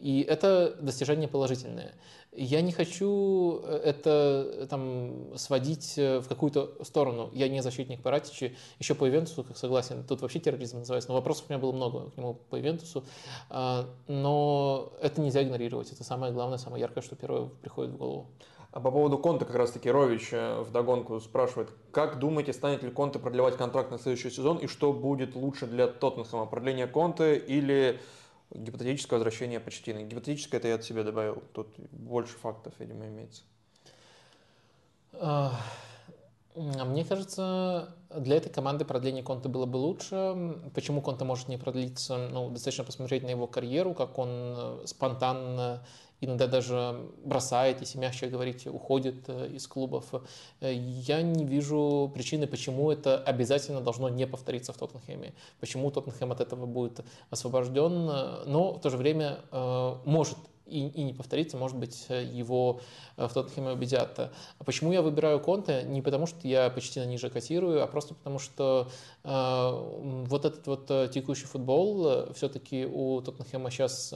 И это достижение положительное. Я не хочу э, это там сводить э, в какую-то сторону. Я не защитник Паратичи. Еще по Ивентусу, как согласен, тут вообще терроризм называется. Но вопросов у меня было много к нему по Ивентусу. А, но это нельзя игнорировать. Это самое главное, самое яркое, что первое приходит в голову. А по поводу Конта как раз-таки Рович э, в догонку спрашивает, как думаете, станет ли Конте продлевать контракт на следующий сезон и что будет лучше для Тоттенхэма, продление Конте или гипотетическое возвращение Почтина. Гипотетическое это я от себя добавил. Тут больше фактов, видимо, имеется. А, мне кажется, для этой команды продление Конта было бы лучше. Почему Конта может не продлиться? Ну, достаточно посмотреть на его карьеру, как он э, спонтанно иногда даже бросает, если мягче говорить, уходит э, из клубов. Э, я не вижу причины, почему это обязательно должно не повториться в Тоттенхэме. Почему Тоттенхэм от этого будет освобожден, но в то же время э, может и, и не повторится, может быть, его в Тоттенхэме убедят. А почему я выбираю Конте? Не потому, что я почти на ниже котирую, а просто потому, что вот этот вот текущий футбол, все-таки у Тоттенхэма сейчас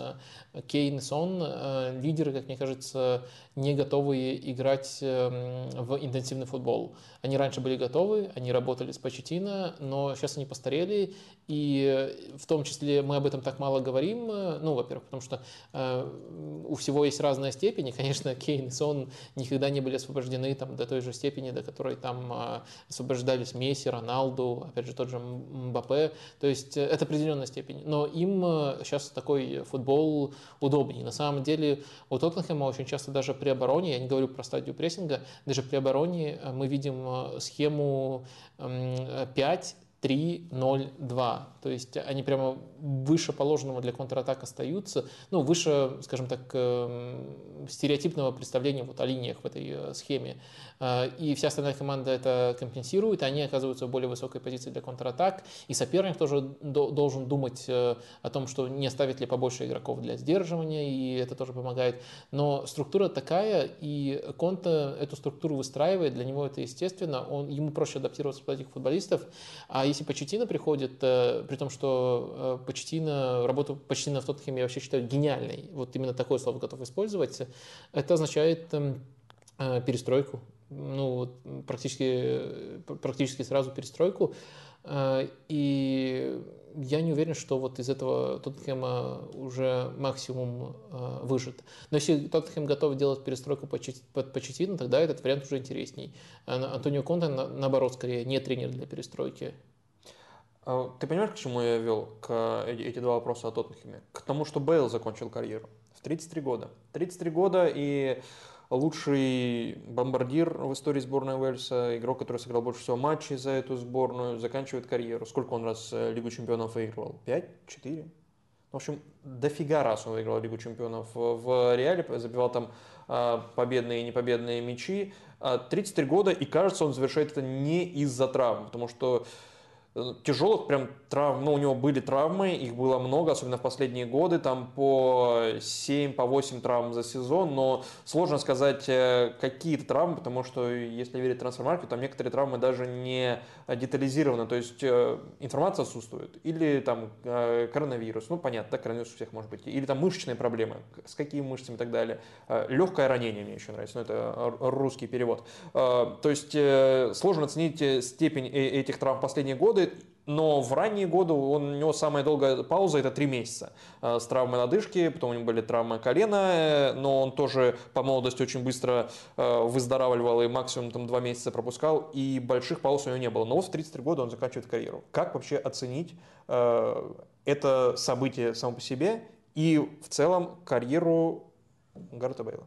Кейн и Сон, э, лидеры, как мне кажется, не готовые играть эм, в интенсивный футбол. Они раньше были готовы, они работали с Почетино, но сейчас они постарели, и в том числе мы об этом так мало говорим, э, ну, во-первых, потому что э, у всего есть разная степень, и, конечно, Кейн и Сон никогда не были освобождены там, до той же степени, до которой там освобождались Месси, Роналду, опять же, тот же Мбаппе, то есть это определенная степень, но им сейчас такой футбол удобнее. На самом деле у Тоттенхэма очень часто даже при обороне, я не говорю про стадию прессинга, даже при обороне э, мы видим э, схему 5 3-0-2. То есть они прямо выше положенного для контратак остаются, ну, выше, скажем так, эм, стереотипного представления вот о линиях в этой э, схеме. Э, и вся остальная команда это компенсирует, они оказываются в более высокой позиции для контратак, и соперник тоже должен думать э, о том, что не оставить ли побольше игроков для сдерживания, и это тоже помогает. Но структура такая, и Конта эту структуру выстраивает, для него это естественно, он, ему проще адаптироваться под этих футболистов, а если Почетина приходит, э, при том, что Почетина, работу Почетина в Тоттенхеме я вообще считаю гениальной, вот именно такое слово готов использовать, это означает эм, перестройку ну, практически, практически сразу перестройку. Э, и я не уверен, что вот из этого Тоттенхэма уже максимум э, выжит. Но если Тоттенхэм готов делать перестройку под Почетино, тогда этот вариант уже интересней. Антонио Конте, наоборот, скорее не тренер для перестройки. А ты понимаешь, к чему я вел к эти два вопроса о Тоттенхэме? К тому, что Бейл закончил карьеру в 33 года. 33 года и лучший бомбардир в истории сборной Уэльса, игрок, который сыграл больше всего матчей за эту сборную, заканчивает карьеру. Сколько он раз э, Лигу чемпионов выигрывал? Пять? Четыре? В общем, дофига раз он выиграл Лигу чемпионов в Реале, забивал там победные и непобедные мячи. 33 года, и кажется, он завершает это не из-за травм, потому что Э, тяжелых прям травм, ну, у него были травмы, их было много, особенно в последние годы, там по 7, по 8 травм за сезон, но сложно сказать э, какие-то травмы, потому что, если верить трансфермаркету, там некоторые травмы даже не детализированы, то есть э, информация отсутствует, или там коронавирус, ну, понятно, да, коронавирус у всех может быть, или там мышечные проблемы, с какими мышцами и так далее, легкое ранение мне еще нравится, ну, это русский перевод, то есть сложно оценить степень этих травм в последние годы, но в ранние годы он, у него самая долгая пауза это три месяца э, с травмой лодыжки, потом у него были травмы колена, э, но он тоже по молодости очень быстро э, выздоравливал и максимум там два месяца пропускал, и больших пауз у него не было. Но вот в 33 года он заканчивает карьеру. Как вообще оценить это событие само по себе и в целом карьеру Гарта Бейла?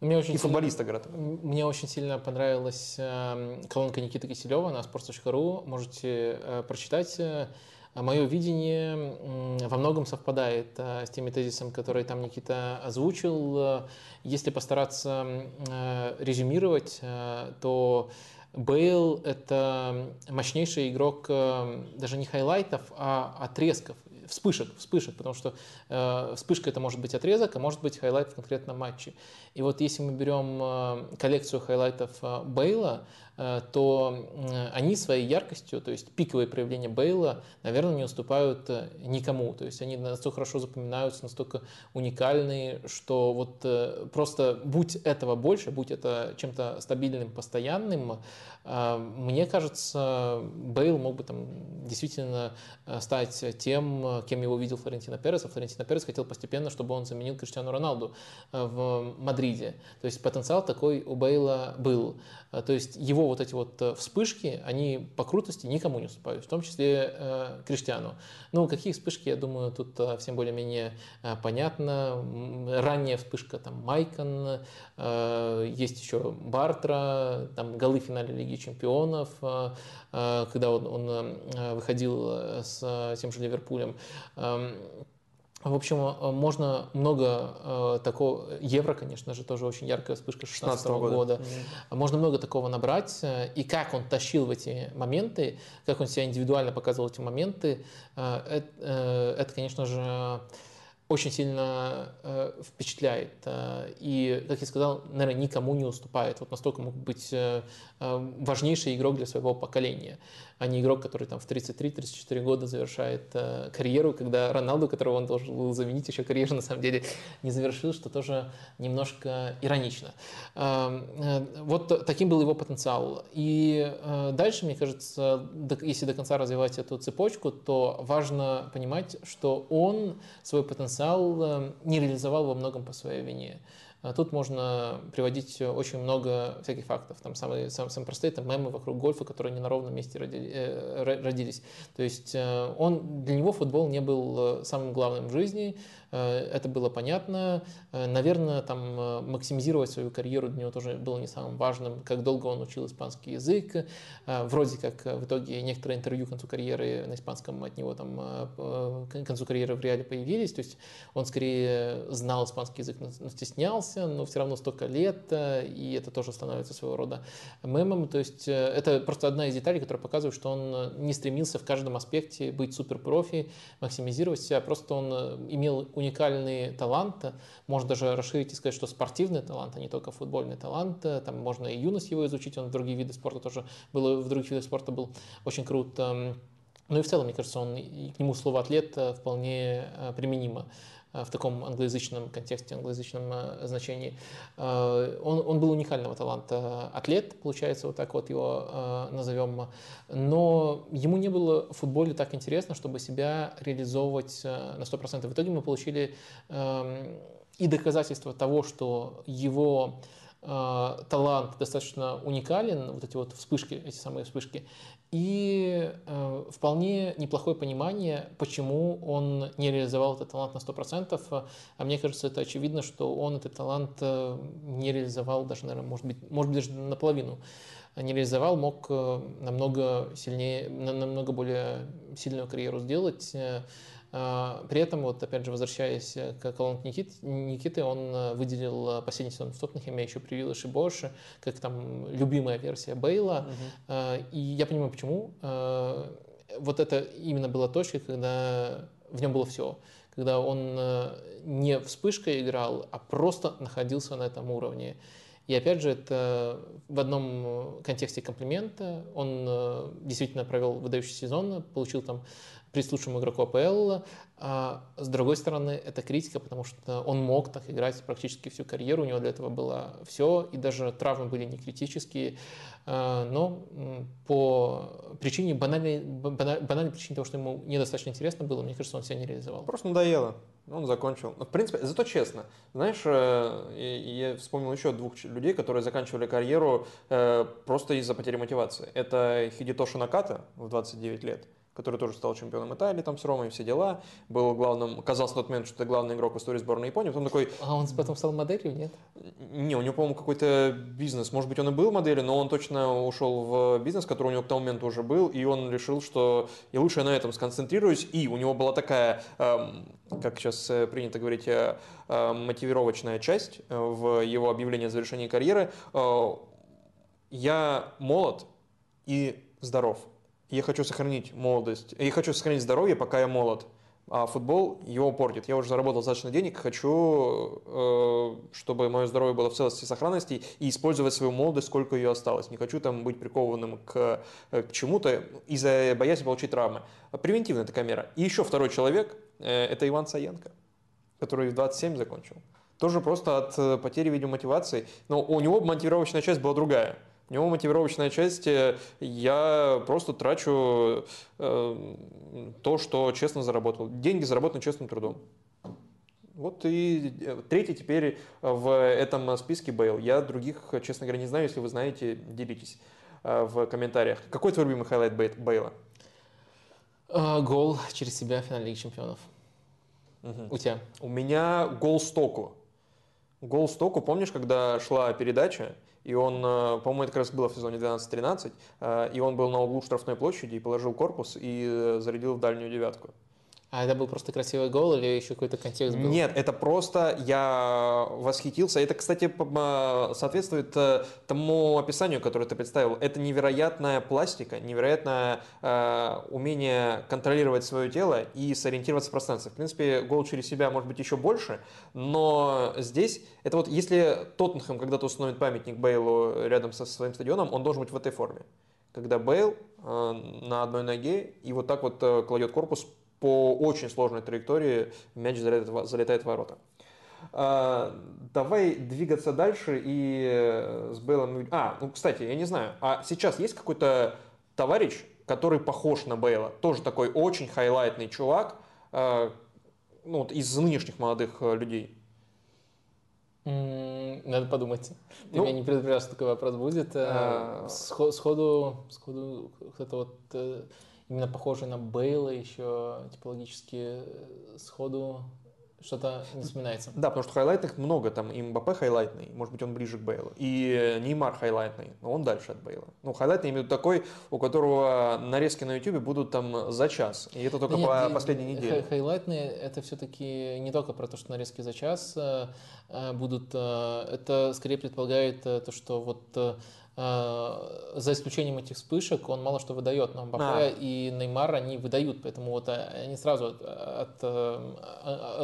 Мне очень и футболиста Гарата. Мне очень сильно понравилась э, колонка Никиты Киселева на sports.ru. Можете э, прочитать. Э, Мое видение э, во многом совпадает э, с теми тезисами, которые там Никита озвучил. Если постараться э, резюмировать, э, то Бейл – это мощнейший игрок э, даже не хайлайтов, а отрезков вспышек, вспышек, потому что э, вспышка это может быть отрезок, а может быть хайлайт в конкретном матче. И вот если мы берем э, коллекцию хайлайтов э, Бейла, то они своей яркостью, то есть пиковые проявления Бейла, наверное, не уступают э, никому. То есть они настолько хорошо запоминаются, настолько уникальные, что вот э, просто будь этого больше, будь это чем-то стабильным, постоянным, мне кажется, Бейл мог бы там действительно стать тем, кем его видел Флорентино Перес, а Флорентино Перес хотел постепенно, чтобы он заменил Криштиану Роналду в Мадриде. То есть потенциал такой у Бейла был. То есть его вот эти вот э, вспышки, они по крутости никому не уступают, в том числе э, Криштиану. Ну, какие вспышки, я думаю, тут э, всем более-менее э, понятно. Ранняя вспышка, там, Майкон, э, есть еще Бартра, там, голы в финале Лиги Чемпионов, э, когда он, он выходил с тем же Ливерпулем. Эм, в общем, э, можно много э, такого... Евро, конечно же, тоже очень яркая вспышка 16 -го года. года. Mm-hmm. Можно много такого набрать. Э, и как он тащил в эти моменты, как он себя индивидуально показывал эти моменты, э, это, э, это, конечно же, очень сильно э, впечатляет. Э, и, как я сказал, наверное, никому не уступает. Вот настолько мог быть э, э важнейший игрок для своего поколения а не игрок, который там в 33-34 года завершает э, карьеру, когда Роналду, которого он должен был заменить, еще карьеру (laughs) на самом деле не завершил, что тоже немножко иронично. Э, э, вот таким был его потенциал. И э, дальше, мне кажется, до, если до конца развивать эту цепочку, то важно понимать, что он свой потенциал э, не реализовал во многом по своей вине. А тут можно приводить очень много всяких фактов. Там самые, самые, самые простые это мемы вокруг гольфа, которые не на ровном месте э, родились. То есть э, он, для него футбол не был э, самым главным в жизни, это было понятно. Э, наверное, там э, максимизировать свою карьеру для него тоже было не самым важным, как долго он учил испанский язык. Вроде как в итоге некоторые интервью к концу карьеры на испанском от него там к концу карьеры в реале появились. То есть он скорее знал испанский язык, но стеснялся, но все равно столько лет, и это тоже становится своего рода мемом. То есть это просто одна из деталей, которая показывает, что он не стремился в каждом аспекте быть суперпрофи, максимизировать себя, просто он имел уникальный талант, можно даже расширить и сказать, что спортивный талант, а не только футбольный талант, там можно и юность его изучить, он в другие виды спорта тоже был, в других видах спорта был очень крут. Ну и в целом, мне кажется, он, к нему слово «атлет» э, вполне э, применимо. Э, в таком англоязычном контексте, англоязычном э, значении. Э, он, он был уникального таланта атлет, получается, вот так вот его назовем, но ему не было в футболе так интересно, чтобы себя реализовывать на 100%. В итоге мы получили эм, и доказательство того, что его талант достаточно уникален, вот эти вот вспышки, эти самые вспышки, и э, вполне неплохое понимание, почему он не реализовал этот талант на 100%. А мне кажется, это очевидно, что он этот талант э, не реализовал даже, наверное, может быть, может быть даже наполовину. не реализовал, мог намного сильнее, намного более сильную карьеру сделать. При этом, вот опять же, возвращаясь к колонке Никит, Никиты, он выделил последний сезон в Тоттенхэме еще при Виллаше Боше, как там любимая версия Бейла. Угу. И я понимаю, почему. Вот это именно была точка, когда в нем было все когда он э, не вспышкой играл, а просто находился на этом уровне. И опять же, это в одном контексте комплимента. Он э, действительно провел выдающий сезон, получил там приз лучшему игроку АПЛ. А с другой стороны, это критика, потому что он мог так играть практически всю карьеру, у него для этого было все, и даже травмы были не критические. А, но по причине банальной, банальной причине того, что ему недостаточно интересно было, мне кажется, он себя не реализовал. Просто надоело. Он закончил. В принципе, зато честно. Знаешь, э, я вспомнил еще двух людей, которые заканчивали карьеру э, просто из-за потери мотивации. Это Хидитоши Наката в 29 лет – который тоже стал чемпионом Италии там с Ромой, все дела. Был главным, казался на тот момент, что это главный игрок в истории сборной Японии. Потом такой... А он потом стал моделью, нет? Не, у него, по-моему, какой-то бизнес. Может быть, он и был моделью, но он точно ушел в бизнес, который у него к тому моменту уже был, и он решил, что я лучше на этом сконцентрируюсь. И у него была такая, эм, как сейчас э, принято говорить, э, э, мотивировочная часть в его объявлении о завершении карьеры. Я молод и здоров я хочу сохранить молодость, я хочу сохранить здоровье, пока я молод. А футбол его портит. Я уже заработал достаточно денег, хочу, э, чтобы мое здоровье было в целости и сохранности, и использовать свою молодость, сколько ее осталось. Не хочу там быть прикованным к, э, к чему-то из-за боязни получить травмы. Превентивная такая мера. И еще второй человек, э, это Иван Саенко, который в 27 закончил. Тоже просто от потери, видимо, мотивации. Но у него мотивировочная часть была другая – у него мотивировочная часть, э, я просто трачу э, то, что честно заработал. Деньги заработаны честным трудом. Вот и э, третий теперь в этом списке Бейл. Я других, честно говоря, не знаю. Если вы знаете, делитесь в комментариях. Какой твой любимый хайлайт Бейла? Гол через себя в финале Лиги Чемпионов. Угу. У тебя? У меня гол Стоку. Гол Стоку, помнишь, когда шла передача, и он, э, по-моему, это как раз было в сезоне 12-13, э, и он был на углу штрафной площади и положил корпус и э, зарядил в дальнюю девятку. А это был просто красивый гол или еще какой-то контекст был? Нет, это просто я восхитился. Это, кстати, соответствует э, тому описанию, которое ты представил. Это невероятная пластика, невероятное э, умение контролировать свое тело и сориентироваться в пространстве. В принципе, гол через себя может быть еще больше, но здесь это вот если Тоттенхэм когда-то установит памятник Бейлу рядом со своим стадионом, он должен быть в этой форме. Когда Бейл э, на одной ноге и вот так вот кладет корпус по очень сложной траектории мяч залетает, залетает в ворота. А, давай двигаться дальше и э, с Бейлом... А, ну, кстати, я не знаю, а сейчас есть какой-то товарищ, который похож на Бейла? Тоже такой очень хайлайтный чувак, а, ну, вот из нынешних молодых э, людей. Надо подумать. Ты ну, меня не предупреждал, что такой вопрос будет. Э, а... Сходу, сходу кто-то вот именно похожий на Бейла еще типологически э, сходу что-то не вспоминается. Да, потому что хайлайтных много, там и Мбаппе хайлайтный, может быть, он ближе к Бейлу, и Неймар хайлайтный, но он дальше от Бейла. Ну, хайлайтный имею в виду такой, у которого нарезки на YouTube будут там за час, и это только Нет, по последней неделе. Хайлайтные это все-таки не только про то, что нарезки за час э, э, будут, это скорее предполагает то, что вот за исключением этих вспышек, он мало что выдает, но Мбаппе а. и Неймар, они выдают, поэтому вот э, они сразу от, от, э,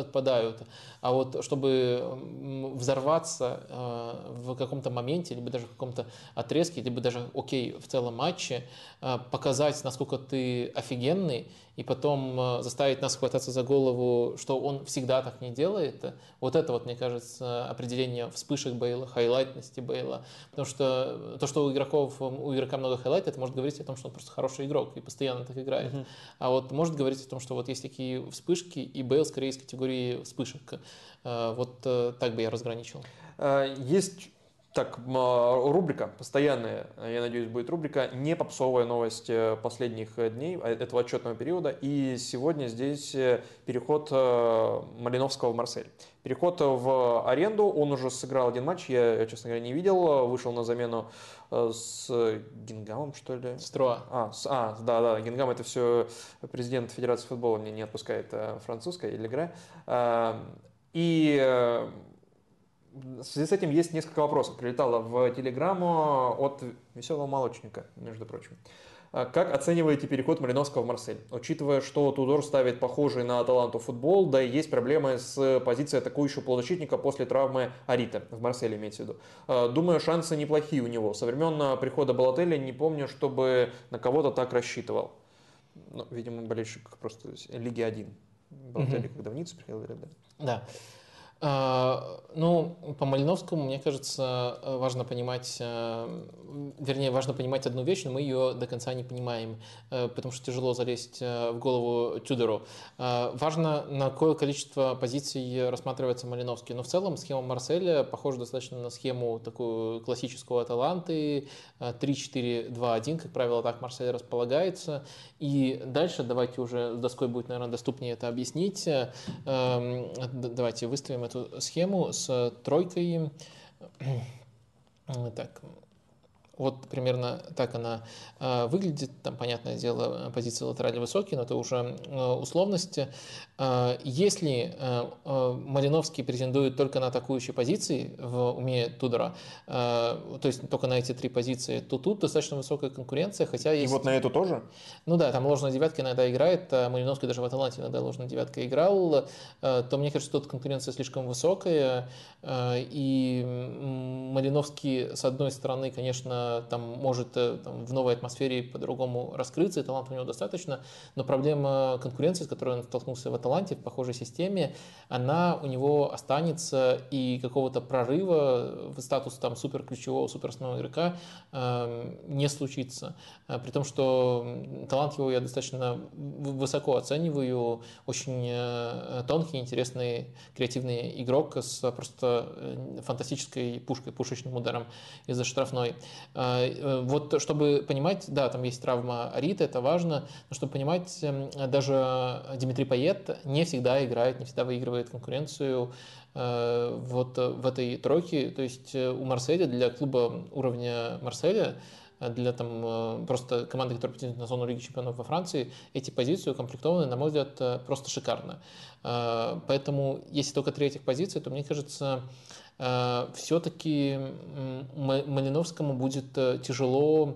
отпадают. А вот чтобы взорваться в каком-то моменте, либо даже в каком-то отрезке, либо даже, окей, в целом матче, показать, насколько ты офигенный, и потом э, заставить нас хвататься за голову, что он всегда так не делает, вот это вот, мне кажется, определение вспышек Бейла, хайлайтности Бейла. Потому что то, что у игроков, у игрока много хайлайт, это может говорить о том, что он просто хороший игрок и постоянно так играет. Uh-huh. А вот может говорить о том, что вот есть такие вспышки, и Бейл скорее из категории вспышек. Э, вот э, так бы я разграничил. Есть Так, рубрика постоянная, я надеюсь, будет рубрика «Не попсовая новость э, последних э, дней э, этого отчетного периода». И сегодня здесь переход Малиновского в Марсель. Переход в аренду, он уже сыграл один матч, я, честно говоря, не видел, вышел на замену с Гингамом, что ли? Строа. А, с, а, да, да, Гингам это все президент Федерации футбола мне не отпускает французская или игра. И в связи с этим есть несколько вопросов. Прилетало в телеграмму от веселого молочника, между прочим. А как оцениваете переход Малиновского в Марсель? Учитывая, что Тудор ставит похожий на Аталанту футбол, да и есть проблемы с позицией атакующего полузащитника после травмы Арита, в Марселе имеется в виду. А, думаю, шансы неплохие у него. Со времен прихода Балотелли не помню, чтобы на кого-то так рассчитывал. Ну, видимо, болельщик просто Лиги 1. Балотелли, угу. когда в Ниццу приходил, да? Да. А, ну, по Малиновскому, мне кажется, важно понимать, э, вернее, важно понимать одну вещь, но мы ее до конца не понимаем, э, потому что тяжело залезть э, в голову Тюдору. Важно, на какое количество позиций рассматривается Малиновский. Но в целом схема Марселя похожа достаточно на схему такую классическую Аталанты, 3-4-2-1, как правило, так Марсель располагается. И дальше давайте уже с доской будет, наверное, доступнее это объяснить. Эм, давайте выставим эту схему с тройкой. Так, вот примерно так она э, выглядит. Там, понятное дело, позиции латерали высокие, но это уже э, условности. Э, если э, э, Малиновский претендует только на атакующие позиции в уме Тудора, э, то есть только на эти три позиции, то тут достаточно высокая конкуренция, хотя есть... И вот на эту тоже? Ну да, там ложная девятка иногда играет, а Малиновский даже в Аталанте иногда ложная девятка играл, э, то мне кажется, тут конкуренция слишком высокая, э, и Малиновский, с одной стороны, конечно, там может э, там, в новой атмосфере по-другому раскрыться, и таланта у него достаточно, но проблема конкуренции, с которой он столкнулся в Аталанте, в похожей системе, она у него останется, и какого-то прорыва в статус там супер ключевого, супер основного игрока э, не случится. Э, при том, что талант его я достаточно высоко оцениваю, очень э, тонкий, интересный, креативный игрок с просто фантастической пушкой, пушечным ударом из-за штрафной. А, э, вот чтобы понимать, да, там есть травма Арита, это важно, но чтобы понимать, эм, даже Дмитрий Пает не всегда играет, не всегда выигрывает конкуренцию э, вот в этой тройке. То есть э, у Марселя, для клуба уровня Марселя, для там просто команды, которая претендует на зону Лиги Чемпионов во Франции, эти позиции укомплектованы, на мой взгляд, просто шикарно. Поэтому, если только три этих позиции, то мне кажется, Э, все-таки Малиновскому будет э, тяжело э,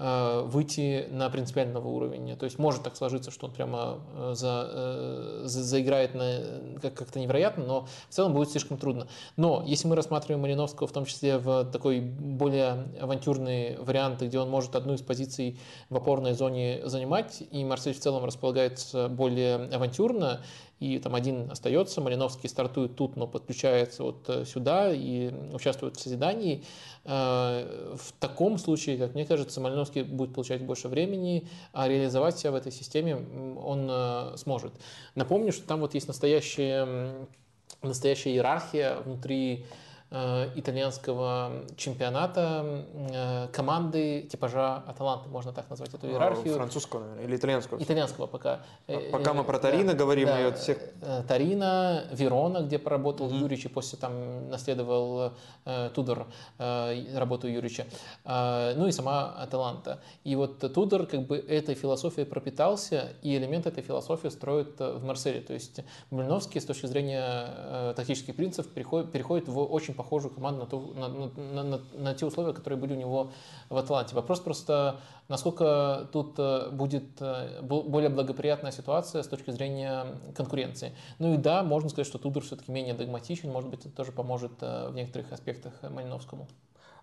выйти на принципиального уровня. То есть может так сложиться, что он прямо за, за, заиграет на, как, как-то невероятно, но в целом будет слишком трудно. Но если мы рассматриваем Малиновского в том числе в такой более авантюрный вариант, где он может одну из позиций в опорной зоне занимать, и Марсель в целом располагается более авантюрно, и там один остается, Малиновский стартует тут, но подключается вот э, сюда и участвует в созидании. Э, в таком случае, как мне кажется, Малиновский будет получать больше времени, а реализовать себя в этой системе он э, сможет. Напомню, что там вот есть настоящая, настоящая иерархия внутри итальянского чемпионата э, команды типажа Аталанты, можно так назвать эту иерархию. Французского, наверное, или итальянского? Итальянского пока. А пока мы про Торино да, говорим, да, и вот всех... Торино, Верона, где поработал mm-hmm. Юрич, и после там наследовал э, Тудор э, работу Юрича, э, ну и сама Аталанта. И вот Тудор как бы этой философией пропитался, и элемент этой философии строит в Марселе. То есть Млиновский с точки зрения э, тактических принципов переходит, переходит в очень похожую команду на, ту, на, на, на, на те условия, которые были у него в Атланте. Вопрос просто, насколько тут э, будет э, более благоприятная ситуация с точки зрения конкуренции. Ну и да, можно сказать, что Тудор все-таки менее догматичен, может быть, это тоже поможет э, в некоторых аспектах Малиновскому.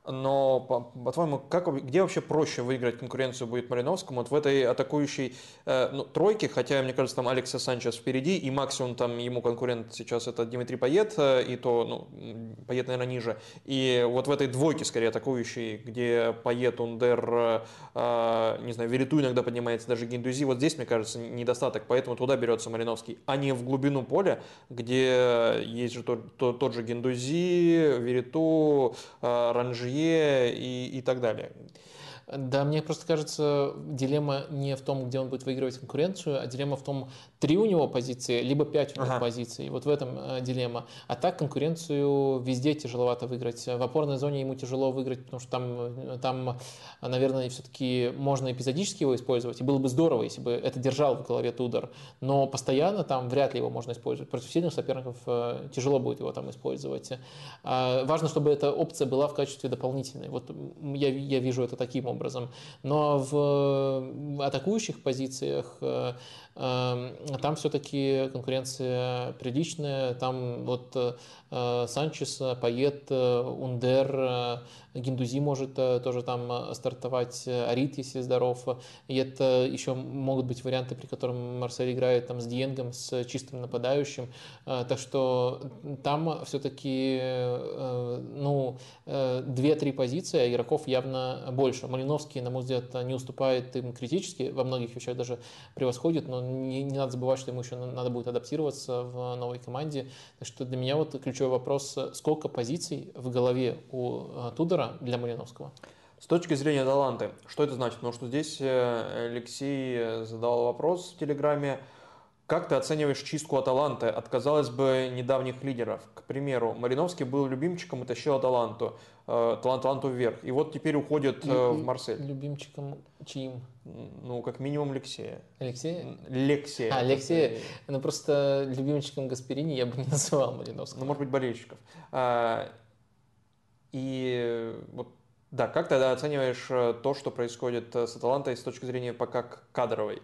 Но, по-твоему, как, где вообще проще выиграть конкуренцию будет Мариновскому? Вот в этой атакующей э, ну, тройке, хотя, мне кажется, там Алекса Санчес впереди, и максимум там ему конкурент сейчас это Дмитрий Пает, э, и то, ну, Пает, наверное, ниже. И вот в этой двойке, скорее, атакующей, где Пает, Ундер, э, э, не знаю, Вериту иногда поднимается, даже Гиндузи, вот здесь, мне кажется, недостаток, поэтому туда берется Мариновский, а не в глубину поля, где есть же тот, тот, тот же Гиндузи, Вериту, э, Ранжи и, и так далее. Да, мне просто кажется, дилемма не в том, где он будет выигрывать конкуренцию, а дилемма в том, три у него позиции, либо пять у него ага. позиций. Вот в этом э, дилемма. А так конкуренцию везде тяжеловато выиграть. В опорной зоне ему тяжело выиграть, потому что там, э, там наверное, все-таки можно эпизодически его использовать. И было бы здорово, если бы это держал в голове Тудор. Но постоянно там вряд ли его можно использовать. Против сильных соперников э, тяжело будет его там использовать. А важно, чтобы эта опция была в качестве дополнительной. Вот я, я вижу это таким образом. Но в атакующих позициях э, э, там все-таки конкуренция приличная. Там вот э, Санчес, Пает, Ундер, Гиндузи может тоже там стартовать, Арит, если здоров. И это еще могут быть варианты, при котором Марсель играет там с Диенгом, с чистым нападающим. Так что там все-таки ну, две-три позиции, а игроков явно больше. Малиновский, на мой взгляд, не уступает им критически, во многих вещах даже превосходит, но не, не надо забывать, что ему еще надо будет адаптироваться в новой команде. Так что для меня вот ключевой вопрос, сколько позиций в голове у э, Для Малиновского? С точки зрения таланты, что это значит? Потому что здесь э, Алексей задал вопрос в Телеграме, как ты оцениваешь чистку Аталанты от, казалось бы, недавних лидеров? К примеру, Мариновский был любимчиком и тащил Аталанту, э, Таланту вверх. И вот теперь уходит э, в Марсель. Любимчиком чьим? Ну, как минимум Алексея. Алексея? Лексия. А, Алексея. Ну, просто любимчиком Гасперини я бы не (laughs) называл Мариновского. Ну, может быть, болельщиков. И вот да, как тогда оцениваешь э, то, что происходит э, с Аталантой с точки зрения пока кадровой?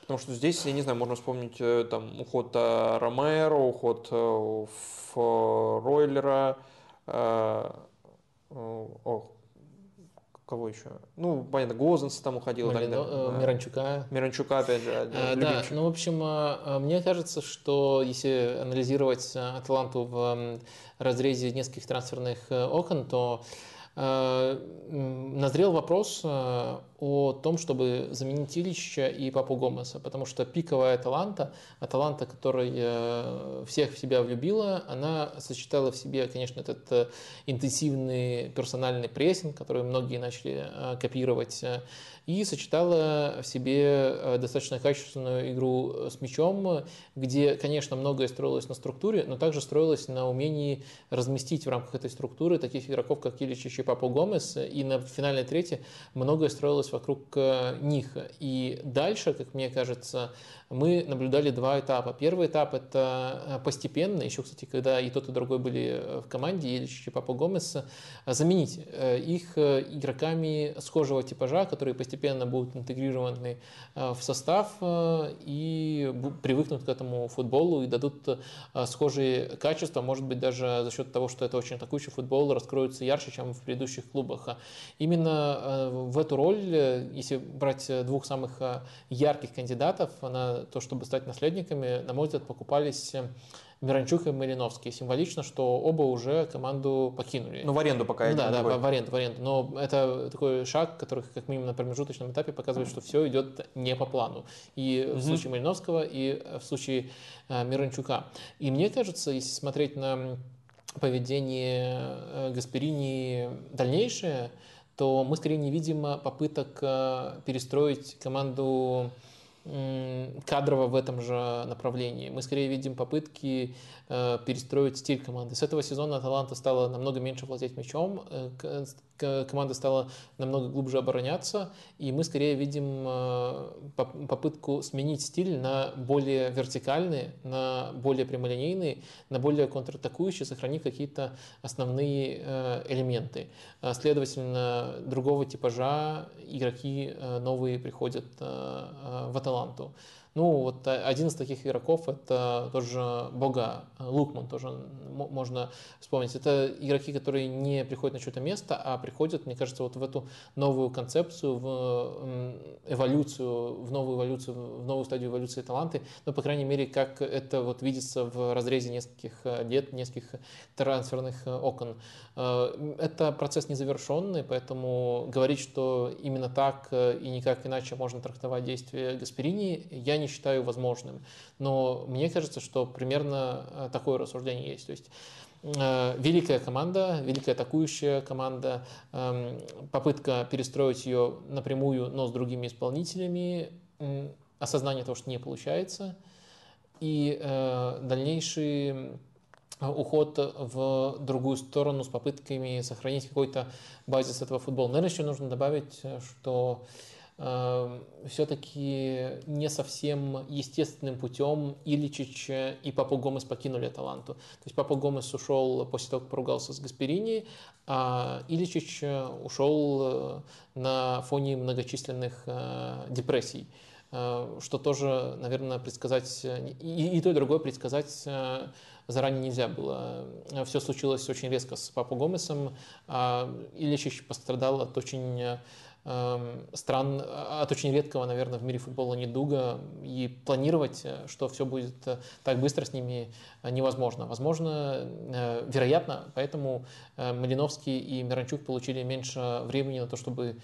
Потому что здесь, я не знаю, можно вспомнить э, там уход э, Ромеро, уход э, Ройлера, о, кого еще? Ну, понятно, Гозенс там уходил. Малино, тогда. Миранчука. Миранчука, опять же. А, да, ну, в общем, мне кажется, что если анализировать Атланту в разрезе нескольких трансферных окон, то назрел вопрос о том, чтобы заменить Ильича и Папу Гомеса, потому что пиковая Аталанта, Аталанта, которая э, всех в себя влюбила, она сочетала в себе, конечно, этот э, интенсивный персональный прессинг, который многие начали э, копировать, и сочетала в себе достаточно качественную игру с мячом, где, конечно, многое строилось на структуре, но также строилось на умении разместить в рамках этой структуры таких игроков, как Ильич и Папа Гомес, и на финальной трети многое строилось строилось вокруг э, них. И дальше, как мне кажется, мы наблюдали два этапа. Первый этап – это э, постепенно, еще, кстати, когда и тот, и другой были э, в команде, Елич и Папа Гомес, заменить их игроками схожего типажа, которые постепенно будут интегрированы в состав и привыкнут к этому футболу и дадут схожие качества, может быть, даже за счет того, что это очень атакующий футбол, раскроются ярче, чем в предыдущих клубах. Именно в эту роль если брать э, двух самых э, ярких кандидатов на то, чтобы стать наследниками, на мой взгляд, покупались э, Миранчук и Малиновский. Символично, что оба уже команду покинули. Ну, в аренду пока. Да, да, в аренду, в аренду. Но это такой шаг, который, как минимум на промежуточном этапе, показывает, что все идет не по плану. И угу. в случае Малиновского, и в случае Миранчука. И мне кажется, если смотреть на поведение Гасперини дальнейшее, то мы скорее не видим попыток э, перестроить команду кадрово в этом же направлении. Мы скорее видим попытки э, перестроить стиль команды. С этого сезона Аталанта стала намного меньше владеть мячом, э, команда стала намного глубже обороняться, и мы скорее видим э, попытку сменить стиль на более вертикальный, на более прямолинейный, на более контратакующий, сохранив какие-то основные э, элементы. Э, следовательно, другого типажа игроки новые приходят в Аталанту. Ну, вот один из таких игроков это тоже Бога, Лукман тоже можно вспомнить. Это игроки, которые не приходят на что-то место, а приходят, мне кажется, вот в эту новую концепцию, в эволюцию, в новую эволюцию, в новую стадию эволюции таланты, но, по крайней мере, как это вот видится в разрезе нескольких лет, нескольких трансферных окон. Это процесс незавершенный, поэтому говорить, что именно так и никак иначе можно трактовать действия Гасперини, я не считаю возможным. Но мне кажется, что примерно такое рассуждение есть. То есть Э, великая команда, великая атакующая команда, эм, попытка перестроить ее напрямую, но с другими исполнителями, осознание того, что не получается, и э, дальнейший уход в другую сторону с попытками сохранить какой-то базис этого футбола. Наверное, еще нужно добавить, что все-таки не совсем естественным путем Иличич и Папа Гомес покинули Аталанту. То есть Папа Гомес ушел после того, как поругался с Гасперини, а Иличич ушел э, на фоне многочисленных э, депрессий э, что тоже, наверное, предсказать, и, и то, и другое предсказать заранее нельзя было. Все случилось очень резко с Папой Гомесом, а Ильич пострадал от очень Эм, стран а, от очень редкого, наверное, в мире футбола недуга, и планировать, э, что все будет э, так быстро с ними э, невозможно. Возможно, вероятно, поэтому Малиновский и Миранчук получили меньше времени на то, чтобы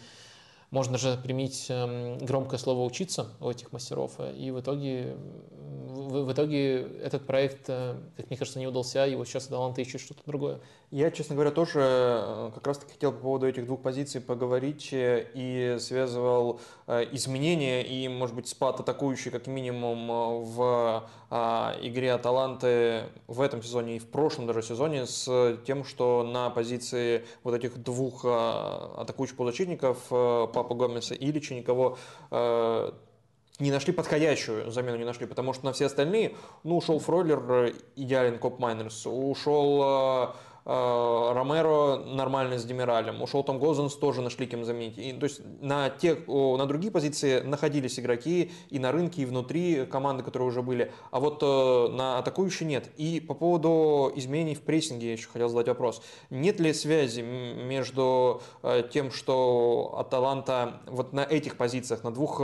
можно же применить эм, громкое слово «учиться» у этих мастеров, и в итоге, в, в итоге этот проект, как мне кажется, не удался, его сейчас Таланты ищут что-то другое. Я, честно говоря, тоже э, как раз таки хотел по поводу этих двух позиций поговорить э, и связывал э, изменения и, может быть, спад атакующий как минимум в игре Аталанты в этом сезоне и в прошлом даже сезоне с тем, что на позиции вот этих двух атакующих полузащитников Папа Гомеса и Ильича никого не нашли подходящую замену, не нашли, потому что на все остальные, ну, ушел Фройлер, идеален Коп Майнерс, ушел Э, Ромеро нормально с Демиралем, ушел Том Гозенс, тоже нашли кем заменить. И, то есть на, те, на другие позиции находились игроки и на рынке, и внутри команды, которые уже были, а вот э, на атакующей нет. И по поводу изменений в прессинге я еще хотел задать вопрос. Нет ли связи между э, тем, что Аталанта вот на этих позициях, на двух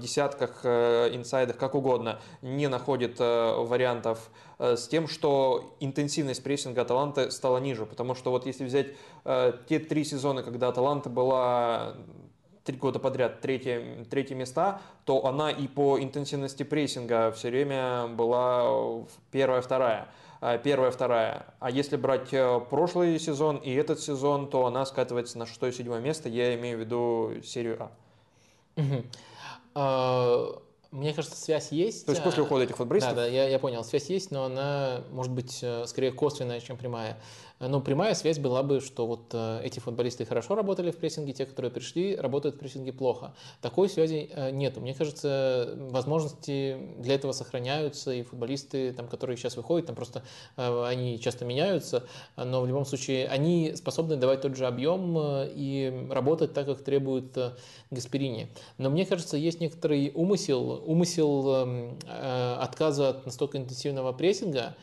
десятках инсайдах, как угодно, не находит вариантов Э, с тем, что интенсивность прессинга Аталанты стала ниже. Потому что вот если взять э, те три сезона, когда Аталанта была три года подряд третье, третье места, то она и по интенсивности прессинга все время была первая, вторая. Э, первая, вторая. А если брать прошлый сезон и этот сезон, то она скатывается на шестое, седьмое место. Я имею в виду серию А. Мне кажется, связь есть. То есть после ухода этих футболистов? Да, да, я, я понял. Связь есть, но она может быть э, скорее косвенная, чем прямая. Но прямая связь была бы, что вот э, эти футболисты хорошо работали в прессинге, те, которые пришли, работают в прессинге плохо. Такой связи э, нету. Мне кажется, возможности для этого сохраняются, и футболисты, там, которые сейчас выходят, там просто э, они часто меняются, но в любом случае они способны давать тот же объем и работать так, как требует Гасперини. Но мне кажется, есть некоторый умысел, умысел эм, отказа от настолько интенсивного прессинга,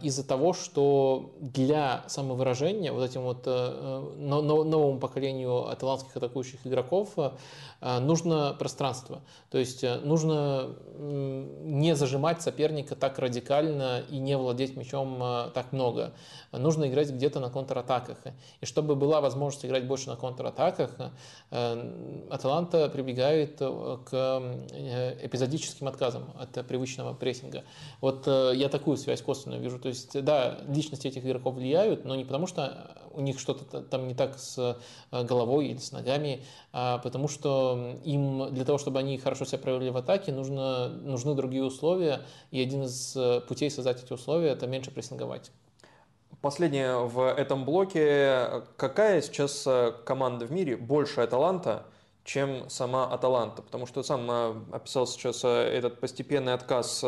из-за того, что для самовыражения вот этим вот э, новому поколению аталантских атакующих игроков э, нужно пространство. То есть э, нужно не зажимать соперника так радикально и не владеть мячом так много. Нужно играть где-то на контратаках. И чтобы была возможность играть больше на контратаках, Аталанта прибегает к эпизодическим отказам от привычного прессинга. Вот я такую связь косвенно косвенно вижу. То есть, да, личности этих игроков влияют, но не потому, что у них что-то там не так с э, головой или с ногами, а потому что им для того, чтобы они хорошо себя проявили в атаке, нужно, нужны другие условия, и один из э, путей создать эти условия – это меньше прессинговать. Последнее в этом блоке. Какая сейчас э, команда в мире большая таланта, чем сама Аталанта, потому что сам описал сейчас этот постепенный отказ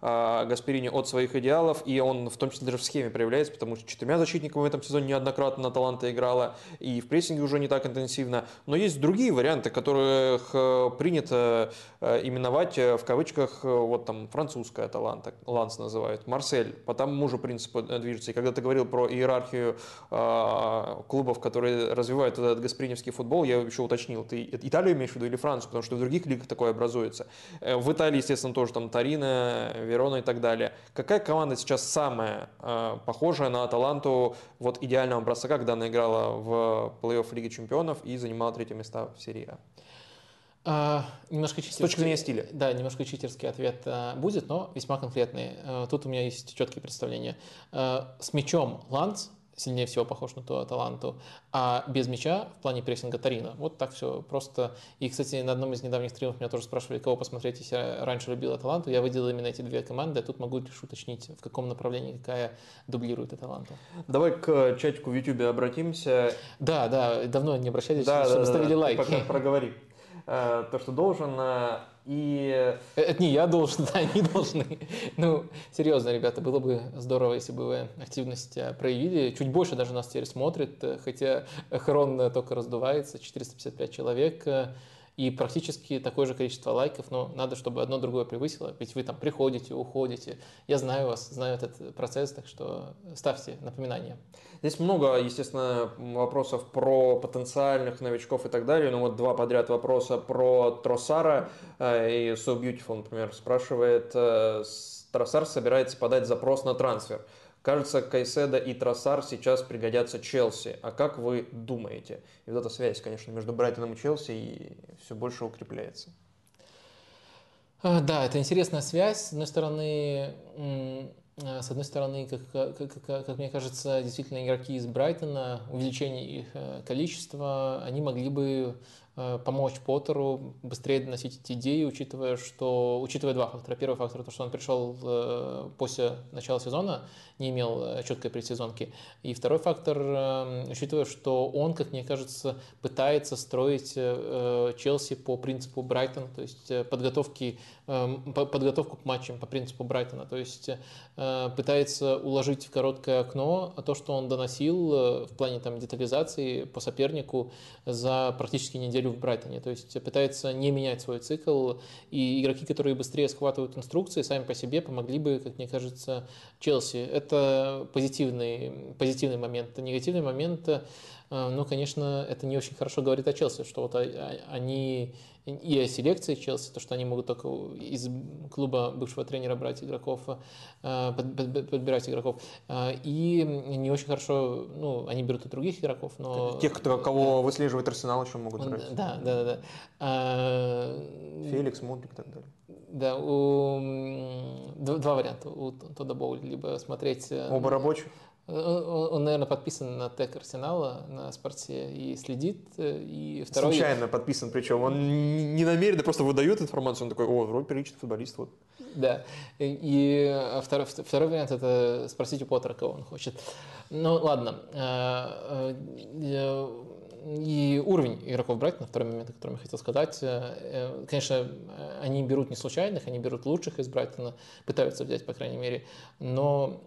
Гасперини от своих идеалов, и он в том числе даже в схеме проявляется, потому что четырьмя защитниками в этом сезоне неоднократно Аталанта играла, и в прессинге уже не так интенсивно. Но есть другие варианты, которых принято именовать в кавычках вот там французская Аталанта, Ланс называют, Марсель, по тому же принципу движется. И когда ты говорил про иерархию клубов, которые развивают этот гасприневский футбол, я еще уточнил, ты Италию имеешь в виду или Францию, потому что в других лигах такое образуется. Э, в Италии, естественно, тоже там Торино, Верона и так далее. Какая команда сейчас самая э, похожая на Аталанту вот идеального бросака, когда она играла в плей-офф Лиги Чемпионов и занимала третье место в серии А? А, немножко читерский. С точки зрения стиля. Да, немножко читерский ответ а, будет, но весьма конкретный. А, тут у меня есть четкие представления. А, с мячом Ланс сильнее всего похож на ту Аталанту, а без мяча в плане прессинга Тарина. Вот так все просто. И, кстати, на одном из недавних стримов меня тоже спрашивали, кого посмотреть, если я раньше любил Аталанту. Я выделил именно эти две команды, а тут могу лишь уточнить, в каком направлении какая дублирует Аталанту. Давай к чатику в YouTube обратимся. Да, да, давно не обращались, да, чтобы да, ставили да, лайк. Пока проговори. Э, то, что должен, э, и... Э, это не я должен, (laughs) да, они должны. Ну, серьезно, ребята, было бы здорово, если бы вы активность проявили. Чуть больше даже нас теперь смотрит, хотя Хрон только раздувается, 455 человек и практически такое же количество лайков, но надо, чтобы одно другое превысило, ведь вы там приходите, уходите. Я знаю вас, знаю этот процесс, так что ставьте напоминания. Здесь много, естественно, вопросов про потенциальных новичков и так далее, но вот два подряд вопроса про Тросара э, и So Beautiful, например, спрашивает, э, Тросар собирается подать запрос на трансфер. Кажется, Кайседа и Тросар сейчас пригодятся Челси. А как вы думаете? И вот эта связь, конечно, между Брайтоном и Челси и все больше укрепляется. А, да, это интересная связь. С одной стороны, с одной стороны, как, как, как, как мне кажется, действительно игроки из Брайтона, увеличение их э, количества, они могли бы помочь Поттеру быстрее доносить эти идеи, учитывая, что, учитывая два фактора. Первый фактор, то, что он пришел э, после начала сезона, не имел э, четкой предсезонки. И второй фактор, учитывая, что он, как мне кажется, пытается строить Челси по принципу Брайтона, то есть подготовки, подготовку к матчам по принципу Брайтона, то есть пытается уложить в короткое окно то, что он доносил в плане там, детализации по сопернику за практически неделю неделю в Брайтоне. То есть пытается не менять свой цикл. И игроки, которые быстрее схватывают инструкции, сами по себе помогли бы, как мне кажется, Челси. Это позитивный, позитивный момент. Негативный момент ну, конечно, это не очень хорошо говорит о Челси, что вот они и о селекции Челси, то, что они могут только из клуба бывшего тренера брать игроков, а, подбирать игроков, а, и не очень хорошо, ну, они берут и других игроков, но... Тех, кто, кого да. выслеживает Арсенал, еще могут брать. Да, да, да. да. Феликс, Мудрик и так далее. Да, у... два варианта у Тода Боули, либо смотреть... Э, Оба рабочих? Он, он, наверное, подписан на тег Арсенала на спорте и следит. Э, и второй... Случайно подписан, причем он не намеренно просто выдает информацию, он такой, о, вроде приличный футболист. Вот. Да. И второй, второй вариант это спросить у Поттера, кого он хочет. Ну, ладно. Э, э, и уровень игроков Брайтона, второй момент, о котором я хотел сказать, конечно, они берут не случайных, они берут лучших из Брайтона, пытаются взять, по крайней мере, но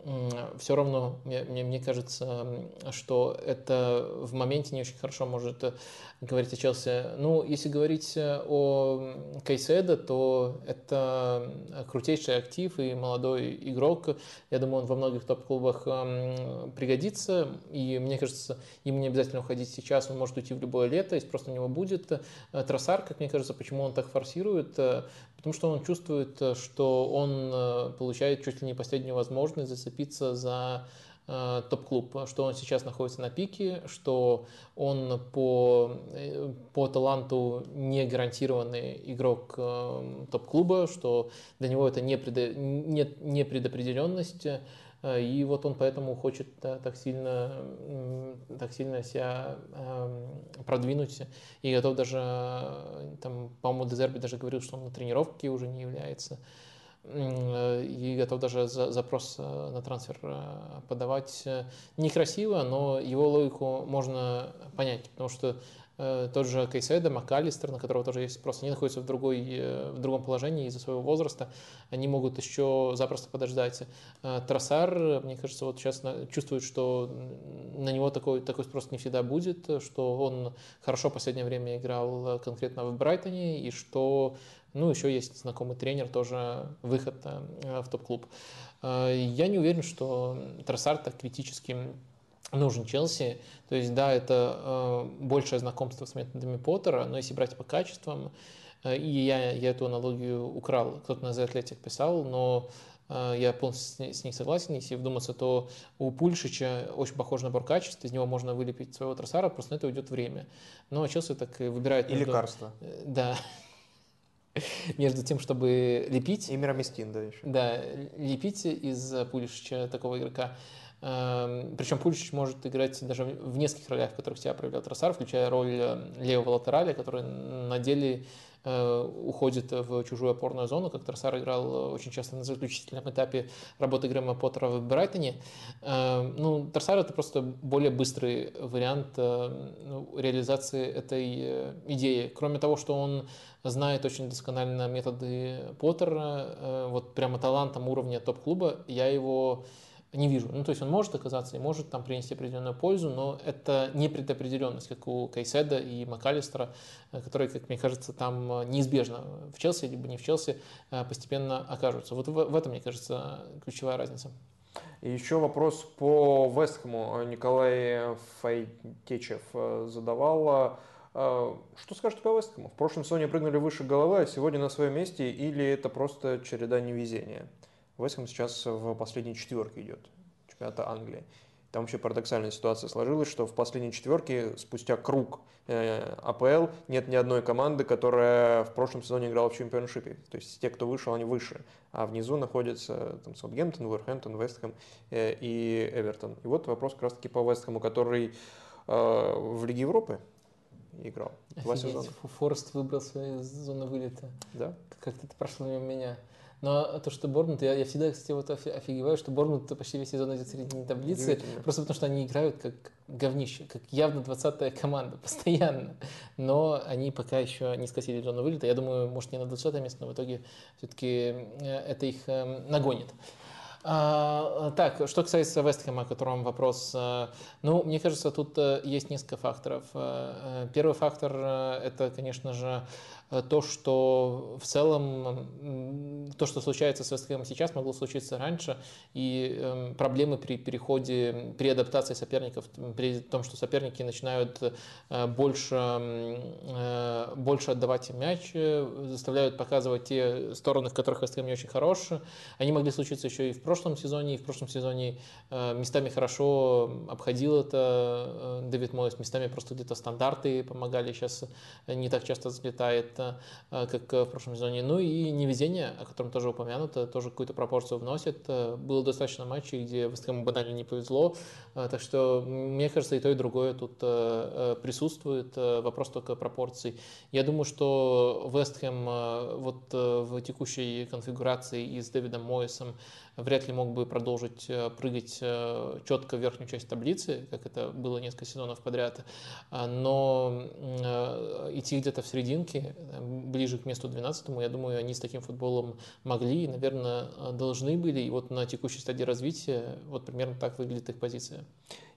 все равно мне, мне, мне кажется, что это в моменте не очень хорошо может э, говорить о Челси. Ну, если говорить э, о Кайседо, то это крутейший актив и молодой игрок. Я думаю, он во многих топ-клубах пригодится. И мне кажется, ему не обязательно уходить сейчас, он может уйти в любое лето, если просто у него будет. Э, Тросар, как мне кажется, почему он так форсирует? Потому что он чувствует, что он получает чуть ли не последнюю возможность зацепиться за Э, топ-клуб, что он сейчас находится на пике, что он по, э, по таланту не гарантированный игрок э, топ-клуба, что для него это не, предо, нет, не предопределенность, и вот он поэтому хочет так сильно, так сильно себя продвинуть и готов даже, там, по-моему, Дезерби даже говорил, что он на тренировке уже не является. Э, и готов даже запрос э, на трансфер э, подавать. Некрасиво, но его логику можно понять, потому что тот же Кейседа, МакАлистер, на которого тоже есть спрос, они находятся в, другой, в другом положении из-за своего возраста, они могут еще запросто подождать. Трассар, мне кажется, вот сейчас чувствует, что на него такой, такой спрос не всегда будет, что он хорошо в последнее время играл конкретно в Брайтоне, и что ну, еще есть знакомый тренер, тоже выход в топ-клуб. Я не уверен, что Трассар так критически нужен Челси. То есть, да, это э, большее знакомство с методами Поттера, но если брать по качествам, э, и я, я эту аналогию украл, кто-то на The Athletic писал, но э, я полностью с, ней согласен. Если вдуматься, то у Пульшича очень похож набор качеств, из него можно вылепить своего тросара, просто на это уйдет время. Но Челси так выбирает... И между... лекарства. Э, да, (laughs) между тем, чтобы лепить... И мироместин, да, еще. Да, лепить из Пулишича такого игрока. Эм, Причем Пульчич может играть даже в нескольких ролях, в которых себя проявлял Тросар, включая роль э, левого латераля, который на деле э, уходит в чужую опорную зону, как Тросар играл очень часто на заключительном этапе работы Грэма Поттера в Брайтоне. Эм, ну, Тросар это просто более быстрый вариант э, ну, реализации этой идеи. Кроме того, что он знает очень досконально методы Поттера, вот прямо талантом уровня топ-клуба, я его не вижу. Ну, то есть он может оказаться и может там принести определенную пользу, но это не предопределенность, как у Кайседа и МакАлистера, э, которые, как мне кажется, там э, неизбежно в Челси, либо не в Челси, э, постепенно окажутся. Вот в, этом, мне кажется, ключевая разница. И еще вопрос по Вестхэму. Николай Файтечев задавал. Что скажете по Вестхэму? В прошлом сезоне прыгнули выше головы, а сегодня на своем месте, или это просто череда невезения? Вестхэм сейчас в последней четверке идет чемпионата Англии. Там вообще парадоксальная ситуация сложилась, что в последней четверке спустя круг э, АПЛ нет ни одной команды, которая в прошлом сезоне играла в чемпионшипе. То есть те, кто вышел, они выше. А внизу находятся там, Саутгемптон, Уэрхэмптон, Вестхэм э, и Эвертон. И вот вопрос как раз-таки по Вестхэму, который э, в Лиге Европы играл. Два сезона. Форест выбрался из зоны вылета. Да? Как-то это прошло мимо меня. Но то, что Борнмут, я, я всегда, кстати, вот офигеваю, что Борнмут почти весь сезон идет в середине таблицы, просто потому что они играют как говнище, как явно 20-я команда, (laughs) постоянно. Но они пока еще не скосили зону вылета. Я думаю, может, не на 20 место, но в итоге все-таки э, это их эм, нагонит. А, так, что касается Вестхэма, о котором вопрос. Э, ну, мне кажется, тут э, есть несколько факторов. Первый фактор – это, конечно же, Э, то, что в целом, то, что случается с Вестхэмом сейчас, могло случиться раньше, и эм, проблемы при переходе, при адаптации соперников, при том, что соперники начинают э, больше, э, больше отдавать мяч, заставляют показывать те стороны, в которых Вестхэм не очень хорош, они могли случиться еще и в прошлом сезоне, и в прошлом сезоне местами хорошо обходил это Дэвид Мойс, местами просто где-то стандарты помогали, сейчас не так часто взлетает это как в прошлом сезоне. Ну и невезение, о котором тоже упомянуто, тоже какую-то пропорцию вносит. Э, было достаточно матчей, где Вестхэму банально не повезло. Э, так что, мне кажется, и то, и другое тут э, присутствует. Вопрос только пропорций. Я думаю, что Вестхэм вот в текущей конфигурации и с Дэвидом Моисом вряд ли мог бы продолжить э, прыгать э, четко в верхнюю часть таблицы, как это было несколько сезонов подряд, а, но э, идти где-то в серединке, ближе к месту 12 я думаю, они с таким футболом могли и, наверное, должны были. И вот на текущей стадии развития вот примерно так выглядит их позиция.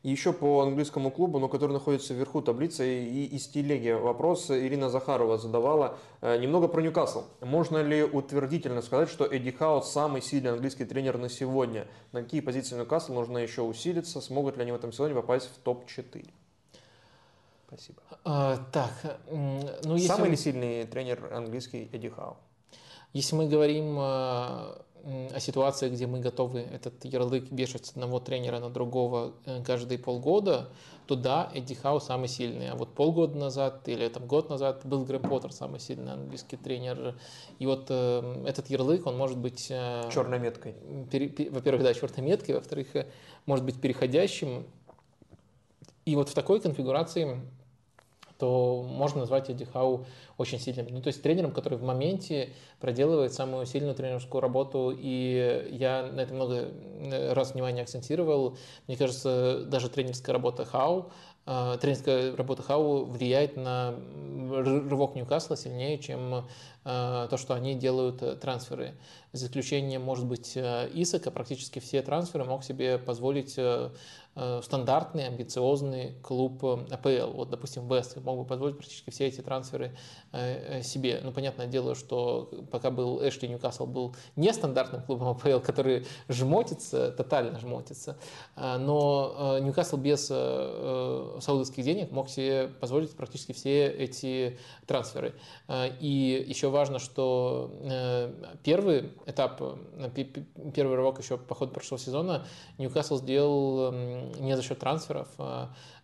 И еще по английскому клубу, но который находится вверху таблицы, и из телеги вопрос Ирина Захарова задавала э, немного про Ньюкасл. Можно ли утвердительно сказать, что Эдди Хаус самый сильный английский тренер на сегодня? На какие позиции Ньюкасл нужно еще усилиться? Смогут ли они в этом сезоне попасть в топ-4? Спасибо. А, так, ну если... Самый ли сильный тренер английский Эдди Хау? Если мы говорим а, о ситуации, где мы готовы этот ярлык вешать с одного тренера на другого э, каждые полгода, то да, Эдди Хау самый сильный. А вот полгода назад или там год назад был Грэм Поттер самый сильный английский тренер. И вот э, этот ярлык, он может быть... Э, черной меткой. во-первых, да, черной меткой, во-вторых, э, может быть переходящим. И вот в такой конфигурации то можно назвать Эдди Хау очень сильным. Ну, то есть тренером, который в моменте проделывает самую сильную тренерскую работу, и я на это много раз внимания акцентировал. Мне кажется, даже тренерская работа Хау тренерская работа Хау влияет на рывок Ньюкасла сильнее, чем то, что они делают трансферы. За исключением, может быть, Исака, практически все трансферы мог себе позволить Э, стандартный, амбициозный клуб э, АПЛ. Вот, допустим, Вест мог бы позволить практически все эти трансферы э, себе. Ну, понятное дело, что пока был Эшли Ньюкасл был нестандартным клубом АПЛ, который жмотится, тотально жмотится, но Ньюкасл без саудовских денег мог себе позволить практически все эти трансферы. И еще важно, что первый этап, первый рывок еще по ходу прошлого сезона Ньюкасл сделал не за счет трансферов.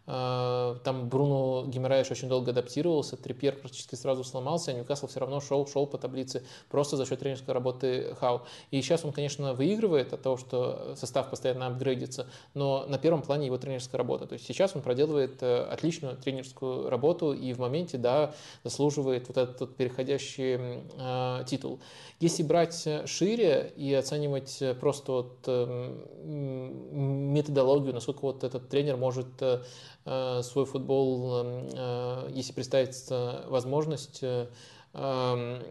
А, там Бруно Гимараеш очень долго адаптировался, Трипьер практически сразу сломался, а Ньюкасл все равно шел, шел по таблице просто за счет тренерской работы Хау. И сейчас он, конечно, выигрывает от того, что состав постоянно апгрейдится, но на первом плане его тренерская работа. То есть сейчас он проделывает э, отличную тренерскую работу и в моменте, да, заслуживает вот этот переходящий э, титул. Если брать шире и оценивать просто вот э, методологию, насколько вот этот тренер может э, Э, свой футбол, эм, э, если представить возможность э, эм,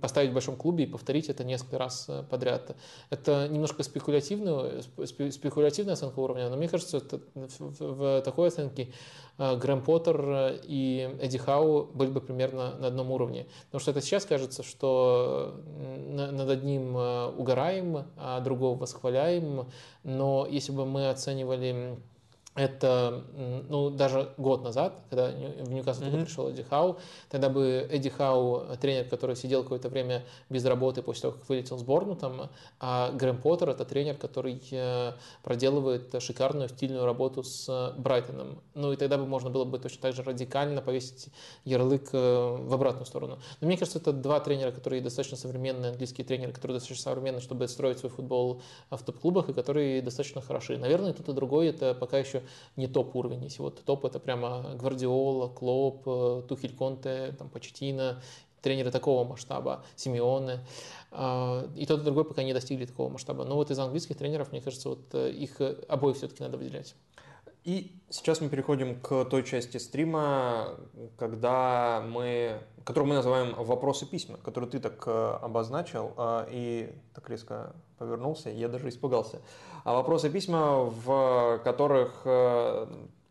поставить в большом клубе и повторить это несколько раз подряд. Это немножко спекулятивная, спекулятивная оценка уровня, но мне кажется, это, в такой оценке Грэм Поттер и Эдди Хау были бы примерно на одном уровне. Потому что это сейчас кажется, что над одним угораем, а другого восхваляем, но если бы мы оценивали это, ну, даже год назад, когда в Ньюкасл mm-hmm. пришел Эдди Хау, тогда бы Эдди Хау, тренер, который сидел какое-то время без работы после того, как вылетел с Борнутом, а Грэм Поттер – это тренер, который э, проделывает шикарную стильную работу с Брайтоном. Ну, и тогда бы можно было бы точно так же радикально повесить ярлык э, в обратную сторону. Но мне кажется, это два тренера, которые достаточно современные, английские тренеры, которые достаточно современные, чтобы строить свой футбол в топ-клубах, и которые достаточно хороши. Наверное, тот и другой – это пока еще не топ-уровень. Если вот топ это прямо Гвардиола, Клоп, э, Тухель Конте, там, Почетина, тренеры такого масштаба, Симеоне. А, и тот и другой пока не достигли такого масштаба. Но вот из английских тренеров, мне кажется, вот э, их обоих все-таки надо выделять. И сейчас мы переходим к той части стрима, когда мы, которую мы называем вопросы письма, которые ты так э, обозначил и так резко повернулся, я даже испугался. А вопросы письма, в которых э,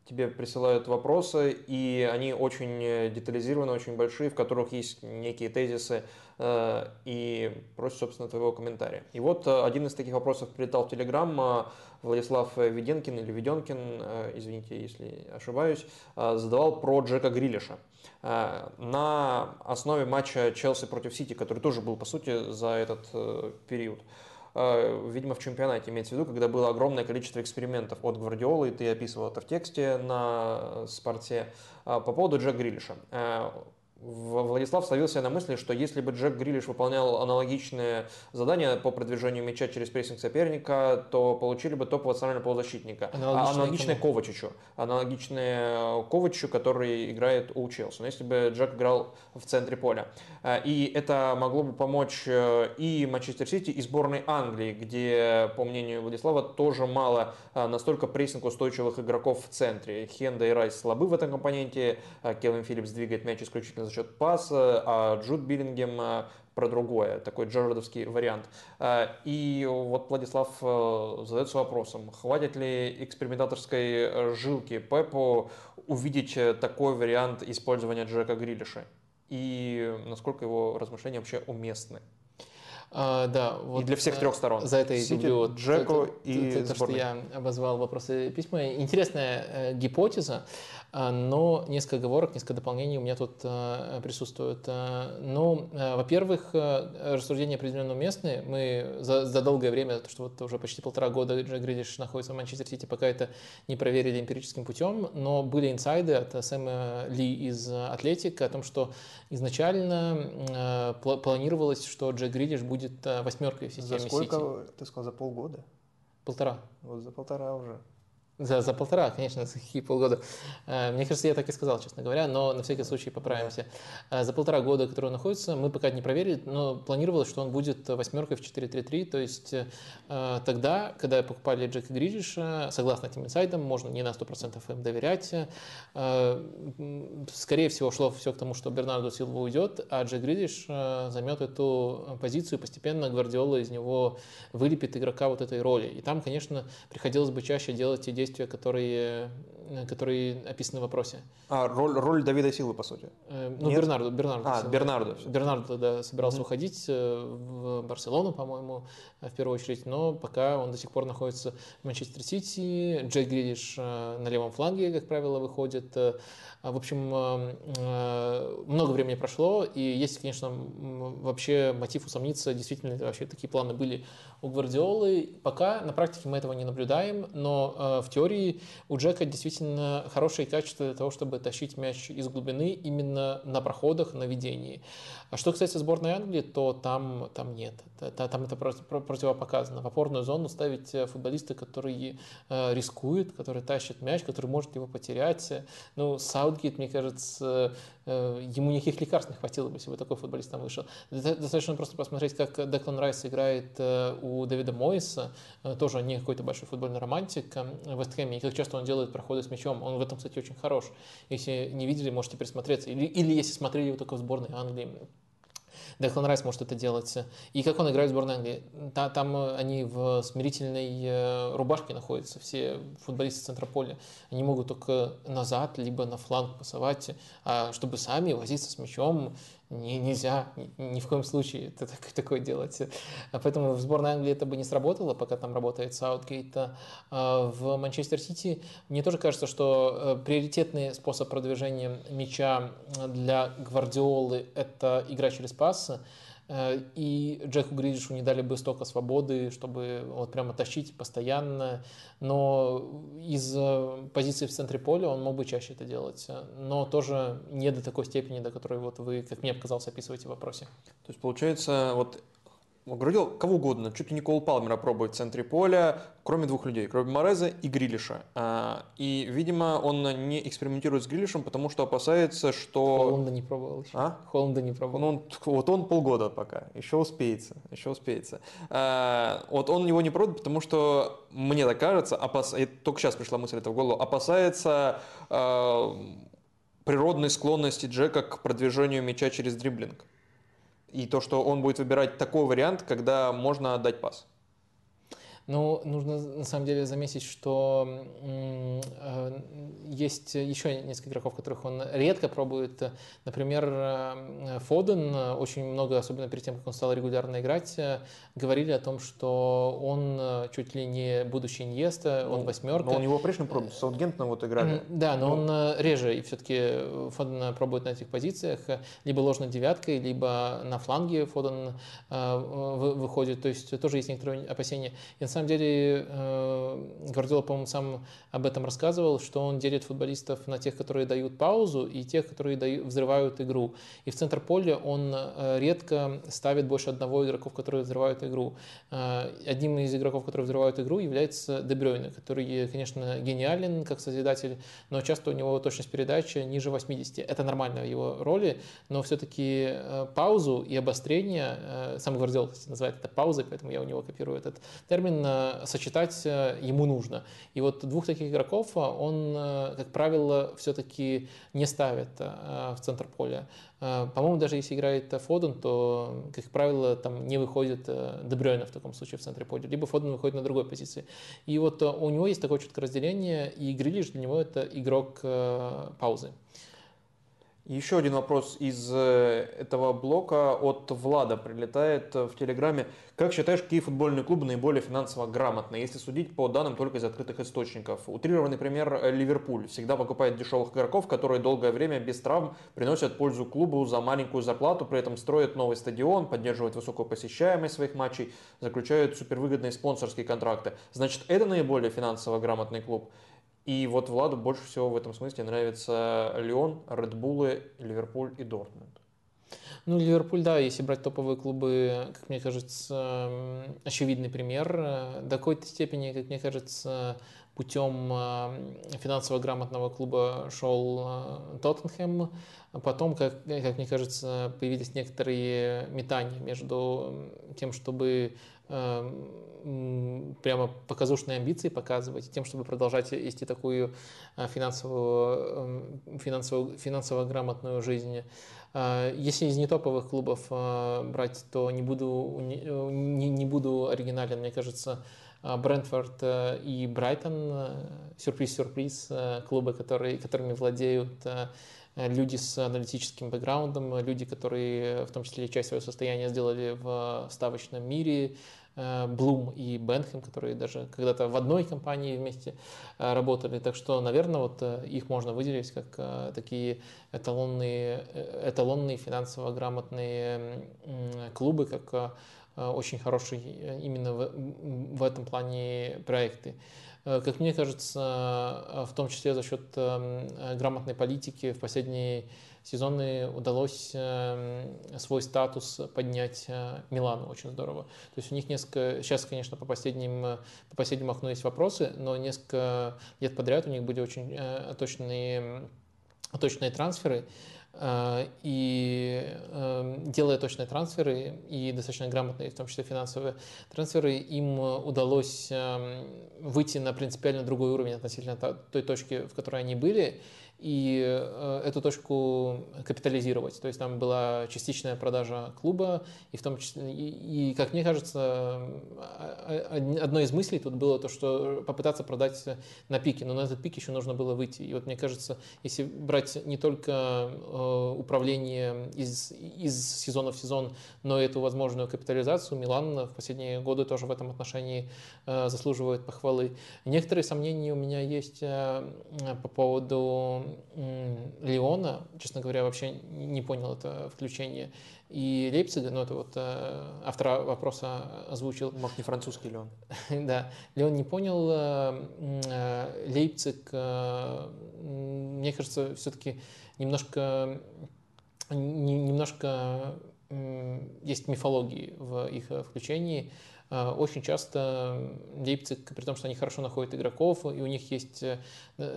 тебе присылают вопросы, и они очень детализированы, очень большие, в которых есть некие тезисы, э, и просят, собственно, твоего комментария. И вот э, один из таких вопросов прилетал в Телеграм. Владислав Веденкин или Веденкин, извините, если ошибаюсь, задавал про Джека Грилиша. На основе матча Челси против Сити, который тоже был, по сути, за этот период. Э, видимо, в чемпионате имеется в виду, когда было огромное количество экспериментов от Гвардиолы, и ты описывал это в тексте на спорте, э, по поводу Джек Грилиша. Э, Владислав ставился на мысли, что если бы Джек Грилиш выполнял аналогичные задания по продвижению мяча через прессинг соперника, то получили бы топ национального полузащитника. Аналогичные, а аналогичные Ковачичу. Аналогичные Ковачичу, который играет у Челси. Но если бы Джек играл в центре поля. Э, и это могло бы помочь э, и Манчестер Сити, и сборной Англии, где, по мнению Владислава, тоже мало э, настолько прессинг устойчивых игроков в центре. Хендо и Райс слабы в этом компоненте. Келвин Филлипс двигает мяч исключительно за счет паса, а Джуд Беллингем э, про другое, такой джерардовский вариант. Э, и вот Владислав э, задается вопросом, хватит ли экспериментаторской жилки Пепу увидеть такой вариант использования Джека Грилиша? И насколько его размышления вообще уместны? А, да, вот и для всех трех сторон. За это Сити, люблю вот Джеку это, и это, то, что я обозвал вопросы письма. Интересная э, гипотеза. А, но несколько оговорок, несколько дополнений у меня тут а, присутствуют. А, ну, во-первых, рассуждения определенно уместны. Мы за, за долгое время, то, что вот уже почти полтора года Джек Гридиш находится в Манчестер Сити, пока это не проверили эмпирическим путем, но были инсайды от Сэма Ли из Атлетика о том, что изначально планировалось, что Джек Гридиш будет восьмеркой в системе. За сколько, Сити. ты сказал, за полгода? Полтора. Вот за полтора уже. За, за полтора, конечно, за какие полгода. Э, мне кажется, я так и сказал, честно говоря, но на всякий случай поправимся. Э, за полтора года, который он находится, мы пока не проверили, но планировалось, что он будет восьмеркой в 4-3-3, то есть э, тогда, когда покупали Джека Гридиша, согласно этим инсайдам, можно не на 100% им доверять. Скорее всего, шло все к тому, что Бернардо Силва уйдет, а Джек Гридиш займет эту позицию, постепенно Гвардиола из него вылепит игрока вот этой роли. И там, конечно, приходилось бы чаще делать те действия, которые, э, которые описаны в вопросе. А, роль, роль Давида Силы, по сути? Э, ну, Нет? Бернарду. Бернарду а, Бернарду. Бернарду тогда собирался mm-hmm. уходить э, в Барселону, по-моему, в первую очередь, но пока он до сих пор находится в Манчестер Сити. Джей Гридиш на левом фланге, как правило, выходит. В общем, много времени прошло, и есть, конечно, вообще мотив усомниться, действительно вообще такие планы были у Гвардиолы. Пока на практике мы этого не наблюдаем, но в теории у Джека действительно хорошие качества для того, чтобы тащить мяч из глубины именно на проходах, на ведении. А что касается сборной Англии, то там, там нет. Там это противопоказано. В опорную зону ставить э, футболиста, который э, рискует, который тащит мяч, который может его потерять. Ну, Саутгейт, мне кажется, э, ему никаких лекарств не хватило бы, если бы такой футболист там вышел. Достаточно просто посмотреть, как Деклан Райс играет у Дэвида Мойса, тоже не какой-то большой футбольный романтик в Вестхэме, и как часто он делает проходы с мячом. Он в этом, кстати, очень хорош. Если не видели, можете присмотреться. Или, или если смотрели его только в сборной Англии, Деклан Райс может это делать. И как он играет в сборной Англии? Там э, они в смирительной э, рубашке находятся, все футболисты центра поля. Они могут только назад, либо на фланг пасовать, а чтобы сами возиться с мячом, не, нельзя ни, в коем случае это так, (laughs) такое делать. А поэтому в сборной Англии это бы не сработало, пока там работает Саутгейт. А в Манчестер Сити мне тоже кажется, что э, приоритетный способ продвижения мяча для Гвардиолы – это игра через пасы. Э, и Джеку Гридишу не дали бы столько свободы, чтобы вот прямо тащить постоянно. Но из э, позиции в центре поля он мог бы чаще это делать. Но тоже не до такой степени, до которой вот вы, как мне показалось, описываете в вопросе. То есть, получается, вот Гвардиол кого угодно, чуть ли не Кол Палмера пробует в центре поля, кроме двух людей, кроме Мореза и Грилиша. А, и, видимо, он не экспериментирует с Грилишем, потому что опасается, что... Холланда не пробовал еще. А? Холланда не пробовал. Ну, он, вот он полгода пока, еще успеется, еще успеется. А, вот он его не пробует, потому что, мне так кажется, опас... только сейчас пришла мысль это в голову, опасается а, природной склонности Джека к продвижению мяча через дриблинг и то, что он будет выбирать такой вариант, когда можно отдать пас. Ну, нужно на самом деле заметить, что э, есть еще несколько игроков, которых он редко пробует. Например, э, Фоден очень много, особенно перед тем, как он стал регулярно играть, э, говорили о том, что он чуть ли не будущий Иньеста, он ну, восьмерка. Но у него прежний пробовал, с Саутгемптоном вот играли. Да, но ну. он реже, и все-таки Фоден пробует на этих позициях, либо ложной девяткой, либо на фланге Фоден выходит, то есть тоже есть некоторые опасения. И самом деле э, Гвардиола, по-моему, сам об этом рассказывал, что он делит футболистов на тех, которые дают паузу, и тех, которые дают, взрывают игру. И в центр поля он э, редко ставит больше одного игроков, которые взрывают игру. Э, одним из игроков, которые взрывают игру, является Дебрёйне, который, конечно, гениален как созидатель, но часто у него точность передачи ниже 80. Это нормально в его роли, но все-таки паузу и обострение, сам Гвардиол называет это паузой, поэтому я у него копирую этот термин, сочетать э, ему нужно. И вот двух таких игроков э, он, э, как правило, все-таки не ставит в центр поля. По-моему, даже если играет Фоден, то, как правило, там не выходит Дебрёйна в таком случае в центре поля, либо Фоден выходит на другой позиции. И вот у него есть такое четкое разделение, и Грилиш для него это игрок паузы. Еще один вопрос из э, этого блока от Влада прилетает в Телеграме. Как считаешь, какие футбольные клубы наиболее финансово грамотные, если судить по данным только из открытых источников? Утрированный пример – Ливерпуль. Всегда покупает дешевых игроков, которые долгое время без травм приносят пользу клубу за маленькую зарплату, при этом строят новый стадион, поддерживают высокую посещаемость своих матчей, заключают супервыгодные спонсорские контракты. Значит, это наиболее финансово грамотный клуб? И вот Владу больше всего в этом смысле нравится Леон, Редбулы, Ливерпуль и Дортмунд. Ну, Ливерпуль, да, если брать топовые клубы, как мне кажется, очевидный пример. До какой-то степени, как мне кажется, путем финансово грамотного клуба шел Тоттенхэм. Потом, как, как мне кажется, появились некоторые метания между тем, чтобы прямо показушные амбиции показывать, тем, чтобы продолжать вести такую финансовую, финансово, финансово грамотную жизнь. А, если из нетоповых клубов а, брать, то не буду, не, не буду оригинален, мне кажется, а, Брентфорд и Брайтон, сюрприз-сюрприз, клубы, которые, которыми владеют люди с аналитическим бэкграундом, люди, которые в том числе часть своего состояния сделали в ставочном мире, Блум и Бенхэм, которые даже когда-то в одной компании вместе э, работали. Так что, наверное, вот э, их можно выделить как э, такие эталонные, эталонные финансово грамотные клубы, как очень хорошие именно в, в этом плане проекты. Как мне кажется, в том числе за счет грамотной политики в последние сезоны удалось эм, свой статус поднять э, Милану очень здорово. То есть у них несколько, сейчас, конечно, по последним, э, по последнему окну есть вопросы, но несколько лет подряд у них были очень э, точные, точные трансферы. И эм, делая точные трансферы и достаточно грамотные, в том числе финансовые трансферы, им удалось эм, выйти на принципиально другой уровень относительно той точки, в которой они были и э, эту точку капитализировать. То есть там была частичная продажа клуба, и в том числе, и, и как мне кажется, а, а, одной из мыслей тут было то, что попытаться продать на пике, но на этот пик еще нужно было выйти. И вот мне кажется, если брать не только э, управление из, из сезона в сезон, но и эту возможную капитализацию, Милан в последние годы тоже в этом отношении э, заслуживает похвалы. Некоторые сомнения у меня есть по поводу Леона, честно говоря, вообще не понял это включение. И Лейпцига, ну это вот э, автор вопроса озвучил. Может, не французский Леон. (laughs) да, Леон не понял. Э, э, Лейпциг, мне кажется, все-таки немножко, немножко есть мифологии в их включении. А, очень часто Лейпциг, при том, что они хорошо находят игроков, и у них есть э,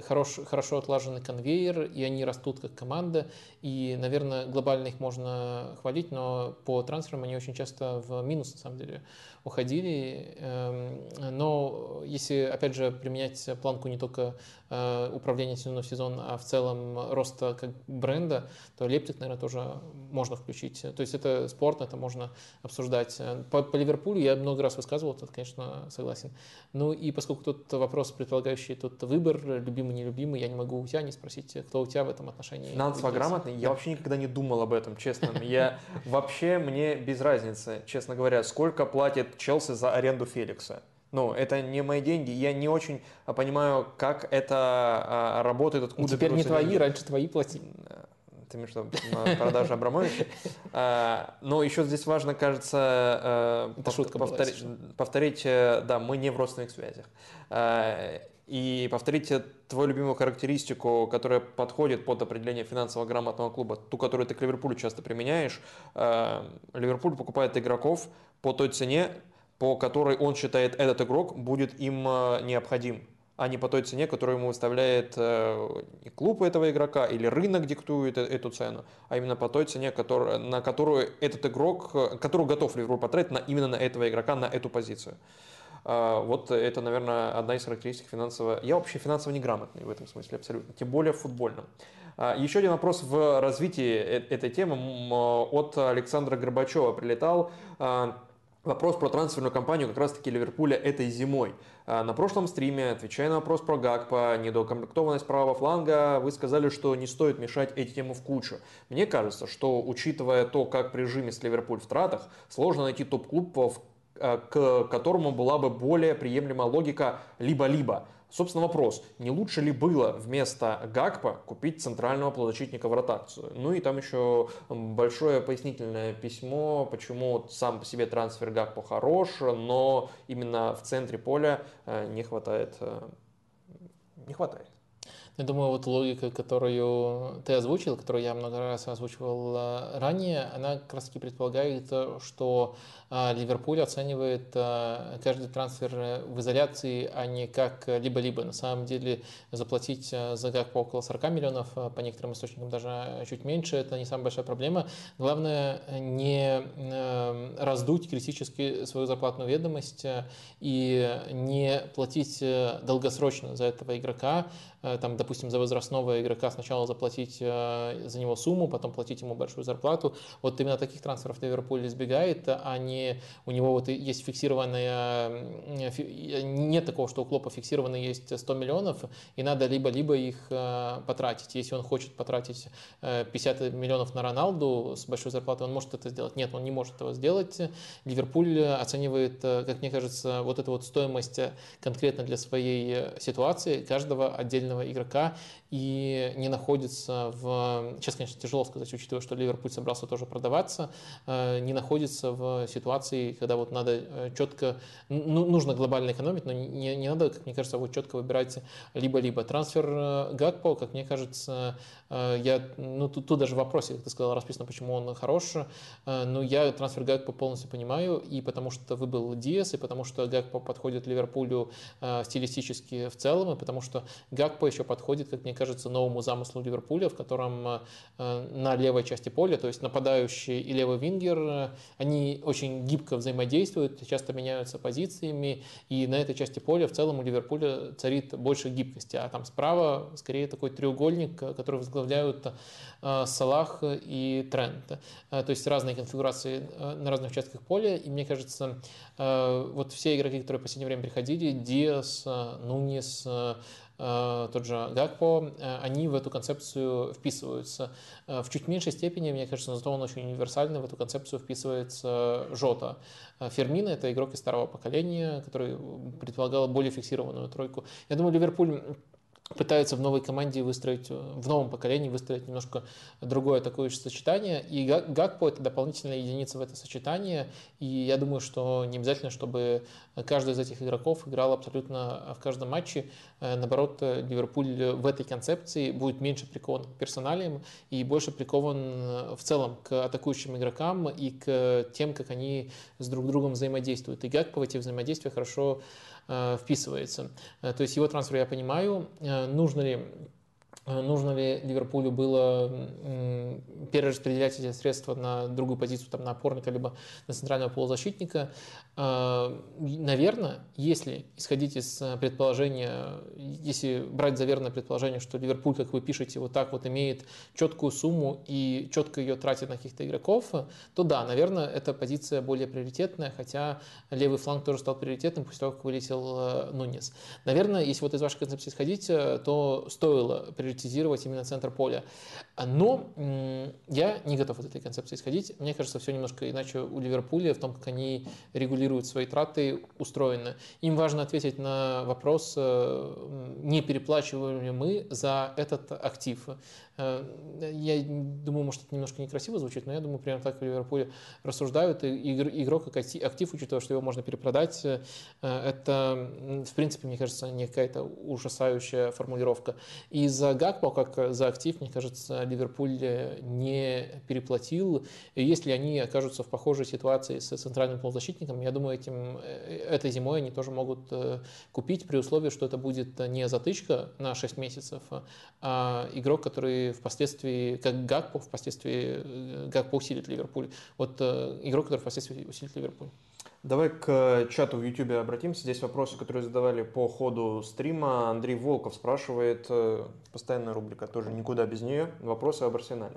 хорош, хорошо отлаженный конвейер, и они растут как команда, и, наверное, глобально их можно хвалить, но по трансферам они очень часто в минус, на самом деле, уходили. Эм, но если, опять же, применять планку не только э, управления сезона в сезон, а в целом роста как бренда, то Лейпциг, наверное, тоже можно включить. То есть это спорт, это можно обсуждать. По, по Ливерпулю я много раз высказывал, тут, конечно, согласен. Ну и поскольку тут вопрос, предполагающий тут выбор, любимый, нелюбимый, я не могу у тебя не спросить, кто у тебя в этом отношении. Финансово грамотный? Я вообще никогда не думал об этом, честно. Я вообще, мне без разницы, честно говоря, сколько платит Челси за аренду Феликса. Ну, это не мои деньги. Я не очень понимаю, как это а, работает, откуда Теперь не твои, деньги. раньше твои платили. Ты имеешь в виду продажу Абрамовича? А, но еще здесь важно, кажется, э, повторить, повторить, э, да, мы не в родственных связях. А, и повторите твою любимую характеристику, которая подходит под определение финансово грамотного клуба, ту, которую ты к Ливерпулю часто применяешь. Э, Ливерпуль покупает игроков по той цене, по которой он считает этот игрок будет им необходим а не по той цене, которую ему выставляет э, клуб этого игрока или рынок диктует э, эту цену, а именно по той цене, который, на которую этот игрок, э, которую готов Ливерпуль потратить на, именно на этого игрока, на эту позицию. А, вот это, наверное, одна из характеристик финансового. Я вообще финансово неграмотный в этом смысле абсолютно, тем более в футбольном. А, еще один вопрос в развитии этой темы от Александра Горбачева прилетал. А, вопрос про трансферную кампанию как раз-таки Ливерпуля этой зимой. А, на прошлом стриме, отвечая на вопрос про Гакпа, недоукомплектованность правого фланга, вы сказали, что не стоит мешать эти темы в кучу. Мне кажется, что учитывая то, как при Ливерпуль в тратах, сложно найти топ-клуб, а, к которому была бы более приемлемая логика либо-либо. Собственно, вопрос, не лучше ли было вместо Гакпа купить центрального полузащитника в ротацию? Ну и там еще большое пояснительное письмо, почему сам по себе трансфер Гакпа хорош, но именно в центре поля э, не хватает, э, не хватает. Я думаю, вот логика, которую ты озвучил, которую я много раз озвучивал э, ранее, она как раз таки предполагает, что э, Ливерпуль оценивает э, каждый трансфер в изоляции, а не как либо-либо. На самом деле заплатить за гак по около 40 миллионов, по некоторым источникам даже чуть меньше, это не самая большая проблема. Главное не раздуть критически свою зарплатную ведомость и не платить долгосрочно за этого игрока, Э, там, допустим, за возрастного игрока сначала заплатить э, за него сумму, потом платить ему большую зарплату. Вот именно таких трансферов Ливерпуль избегает, а не у него вот есть фиксированная, нет такого, что у Клопа фиксированно есть 100 миллионов, и надо либо-либо их э, потратить. Если он хочет потратить 50 миллионов на Роналду с большой зарплатой, он может это сделать. Нет, он не может этого сделать. Ливерпуль оценивает, как мне кажется, вот эту вот стоимость конкретно для своей ситуации каждого отдельного игрока и не находится в... Сейчас, конечно, тяжело сказать, учитывая, что Ливерпуль собрался тоже продаваться, э, не находится в ситуации, когда вот надо э, четко... Ну, нужно глобально экономить, но не, не надо, как мне кажется, вот четко выбирать либо-либо. Трансфер э, Гакпо, как мне кажется, я... Ну, тут, тут даже в вопросе, как ты сказал, расписано, почему он хорош, но я трансфер Гакпо полностью понимаю, и потому что выбыл Диас, и потому что Гакпо подходит Ливерпулю стилистически в целом, и потому что Гакпо еще подходит, как мне кажется, новому замыслу Ливерпуля, в котором э, на левой части поля, то есть нападающий и левый вингер, э, они очень гибко взаимодействуют, часто меняются позициями, и на этой части поля в целом у Ливерпуля царит больше гибкости, а там справа скорее такой треугольник, который возглавляют э, Салах и Трент. То есть разные конфигурации на разных участках поля, и мне кажется, вот все игроки, которые в последнее время приходили, Диас, Нунис, Э, тот же Гакпо, э, они в эту концепцию вписываются. Э, в чуть меньшей степени, мне кажется, но зато он очень универсальный, в эту концепцию вписывается Жота. Фермина – это игрок из старого поколения, который предполагал более фиксированную тройку. Я думаю, Ливерпуль пытаются в новой команде выстроить, в новом поколении выстроить немножко другое атакующее сочетание. И Гакпо – это дополнительная единица в это сочетание. И я думаю, что не обязательно, чтобы каждый из этих игроков играл абсолютно в каждом матче. Э, наоборот, Ливерпуль в этой концепции будет меньше прикован к персоналиям и больше прикован в целом к атакующим игрокам и к тем, как они с друг другом взаимодействуют. И Гакпо в эти взаимодействия хорошо Э, вписывается. Э, то есть его трансфер я понимаю. Э, нужно ли нужно ли Ливерпулю было перераспределять эти средства на другую позицию, там, на опорника, либо на центрального полузащитника. Наверное, если исходить из предположения, если брать за верное предположение, что Ливерпуль, как вы пишете, вот так вот имеет четкую сумму и четко ее тратит на каких-то игроков, то да, наверное, эта позиция более приоритетная, хотя левый фланг тоже стал приоритетным после того, как вылетел Нунес. Наверное, если вот из вашей концепции исходить, то стоило приоритизировать именно центр поля. Но я не готов от этой концепции исходить. Мне кажется, все немножко иначе у Ливерпуля в том, как они регулируют свои траты, устроены. Им важно ответить на вопрос, э, не переплачиваем ли мы за этот актив. Э, я думаю, может, это немножко некрасиво звучит, но я думаю, примерно так в Ливерпуле рассуждают. И игрок как актив, учитывая, что его можно перепродать, э, это, в принципе, мне кажется, не какая-то ужасающая формулировка. И за Гакпо, как за актив, мне кажется, Ливерпуль не переплатил. И если они окажутся в похожей ситуации с центральным полузащитником, я думаю, этим, э, этой зимой они тоже могут купить при условии, что это будет не затычка на 6 месяцев, а игрок, который впоследствии, как Гакпо, впоследствии э, Гакпо усилит Ливерпуль. Вот э, игрок, который впоследствии усилит Ливерпуль. Давай к чату в YouTube обратимся. Здесь вопросы, которые задавали по ходу стрима. Андрей Волков спрашивает, э, постоянная рубрика, тоже никуда без нее, вопросы об Арсенале.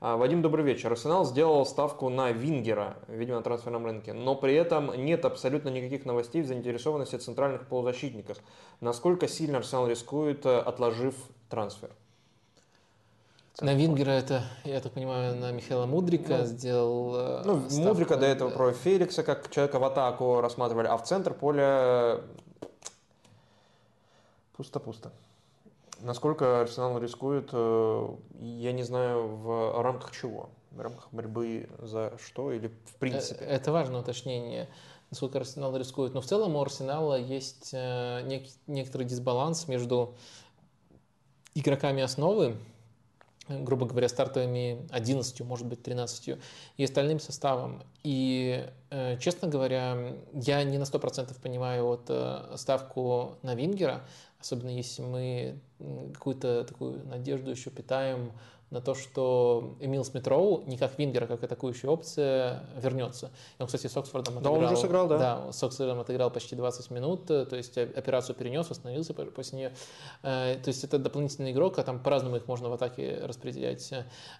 А, Вадим, добрый вечер. Арсенал сделал ставку на Вингера, видимо, на трансферном рынке, но при этом нет абсолютно никаких новостей в заинтересованности центральных полузащитников. Насколько сильно Арсенал рискует, отложив трансфер? На Вингера это, я так понимаю, на Михаила Мудрика ну, сделал э, Ну, ставку, Мудрика до этого про Феликса, как человека в атаку рассматривали, а в центр поля пусто-пусто. Насколько Арсенал рискует, э, я не знаю, в рамках чего? В рамках борьбы за что или в принципе? Э, это важное уточнение насколько Арсенал рискует. Но в целом у Арсенала есть некий, некоторый дисбаланс между игроками основы, грубо говоря, стартовыми 11, может быть, 13 и остальным составом. И, э, честно говоря, я не на 100% понимаю вот э, ставку на Вингера, особенно если мы какую-то такую надежду еще питаем на то, что Эмил Смитроу не как вингер, а как атакующая опция вернется. И он, кстати, с Оксфордом отыграл. Да, он уже сыграл, да? Да, с Оксфордом отыграл почти 20 минут, то есть операцию перенес, восстановился после нее. Э, то есть это дополнительный игрок, а там по-разному их можно в атаке распределять.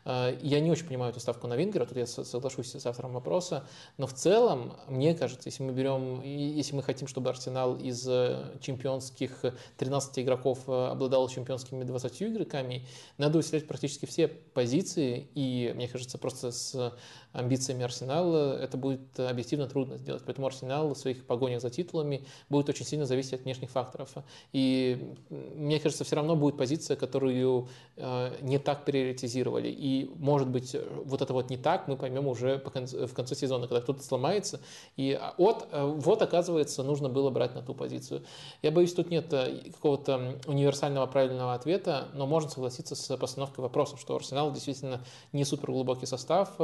Э, я не очень понимаю эту ставку на вингера, тут я соглашусь с автором вопроса, но в целом, мне кажется, если мы берем, если мы хотим, чтобы Арсенал из э, чемпионских 13 игроков обладал чемпионскими 20 игроками, надо усилять практически все все позиции, и мне кажется, просто с амбициями Арсенала это будет объективно трудно сделать. Поэтому Арсенал в своих погонях за титулами будет очень сильно зависеть от внешних факторов. И мне кажется, все равно будет позиция, которую э, не так приоритизировали. И, может быть, вот это вот не так мы поймем уже в конце сезона, когда кто-то сломается. И от, э, вот, оказывается, нужно было брать на ту позицию. Я боюсь, тут нет э, какого-то универсального правильного ответа, но можно согласиться с постановкой вопроса, что Арсенал действительно не супер глубокий состав,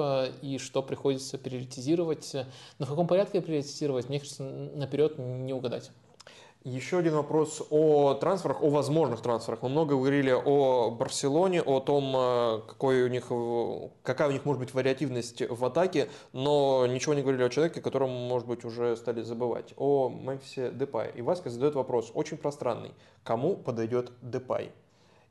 и что приходится приоритизировать. В каком порядке приоритизировать, мне кажется, наперед не угадать. Еще один вопрос о трансферах, о возможных трансферах. Мы много говорили о Барселоне, о том, э, какой у них, какая у них может быть вариативность в атаке, но ничего не говорили о человеке, которому, может быть, уже стали забывать. О Мемфисе Депай. И Васка задает вопрос, очень пространный. Кому подойдет Депай?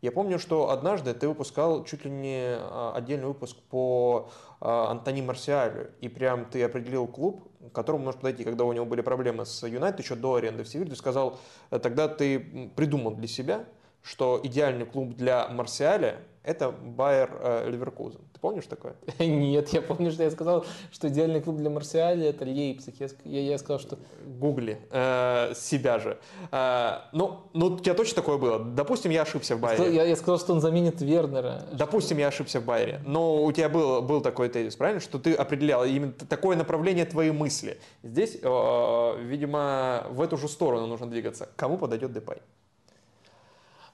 Я помню, что однажды ты выпускал чуть ли не а, отдельный выпуск по а, Антони Марсиалю, и прям ты определил клуб, к которому может подойти, когда у него были проблемы с Юнайтед еще до аренды в Севиль, ты сказал, э, тогда ты придумал для себя, что идеальный клуб для Марсиаля – это Байер э, Ливеркузен. Ты помнишь такое? (laughs) Нет, я помню, что я сказал, что идеальный клуб для Марсиаля – это Лейпциг. Я, я, я сказал, что… Гугли э, себя же. Э, ну, ну, у тебя точно такое было? Допустим, я ошибся в Байере. Я, я сказал, что он заменит Вернера. Допустим, я ошибся в Байере. Но у тебя был, был такой тезис, правильно? Что ты определял именно такое направление твоей мысли. Здесь, э, видимо, в эту же сторону нужно двигаться. Кому подойдет Депай?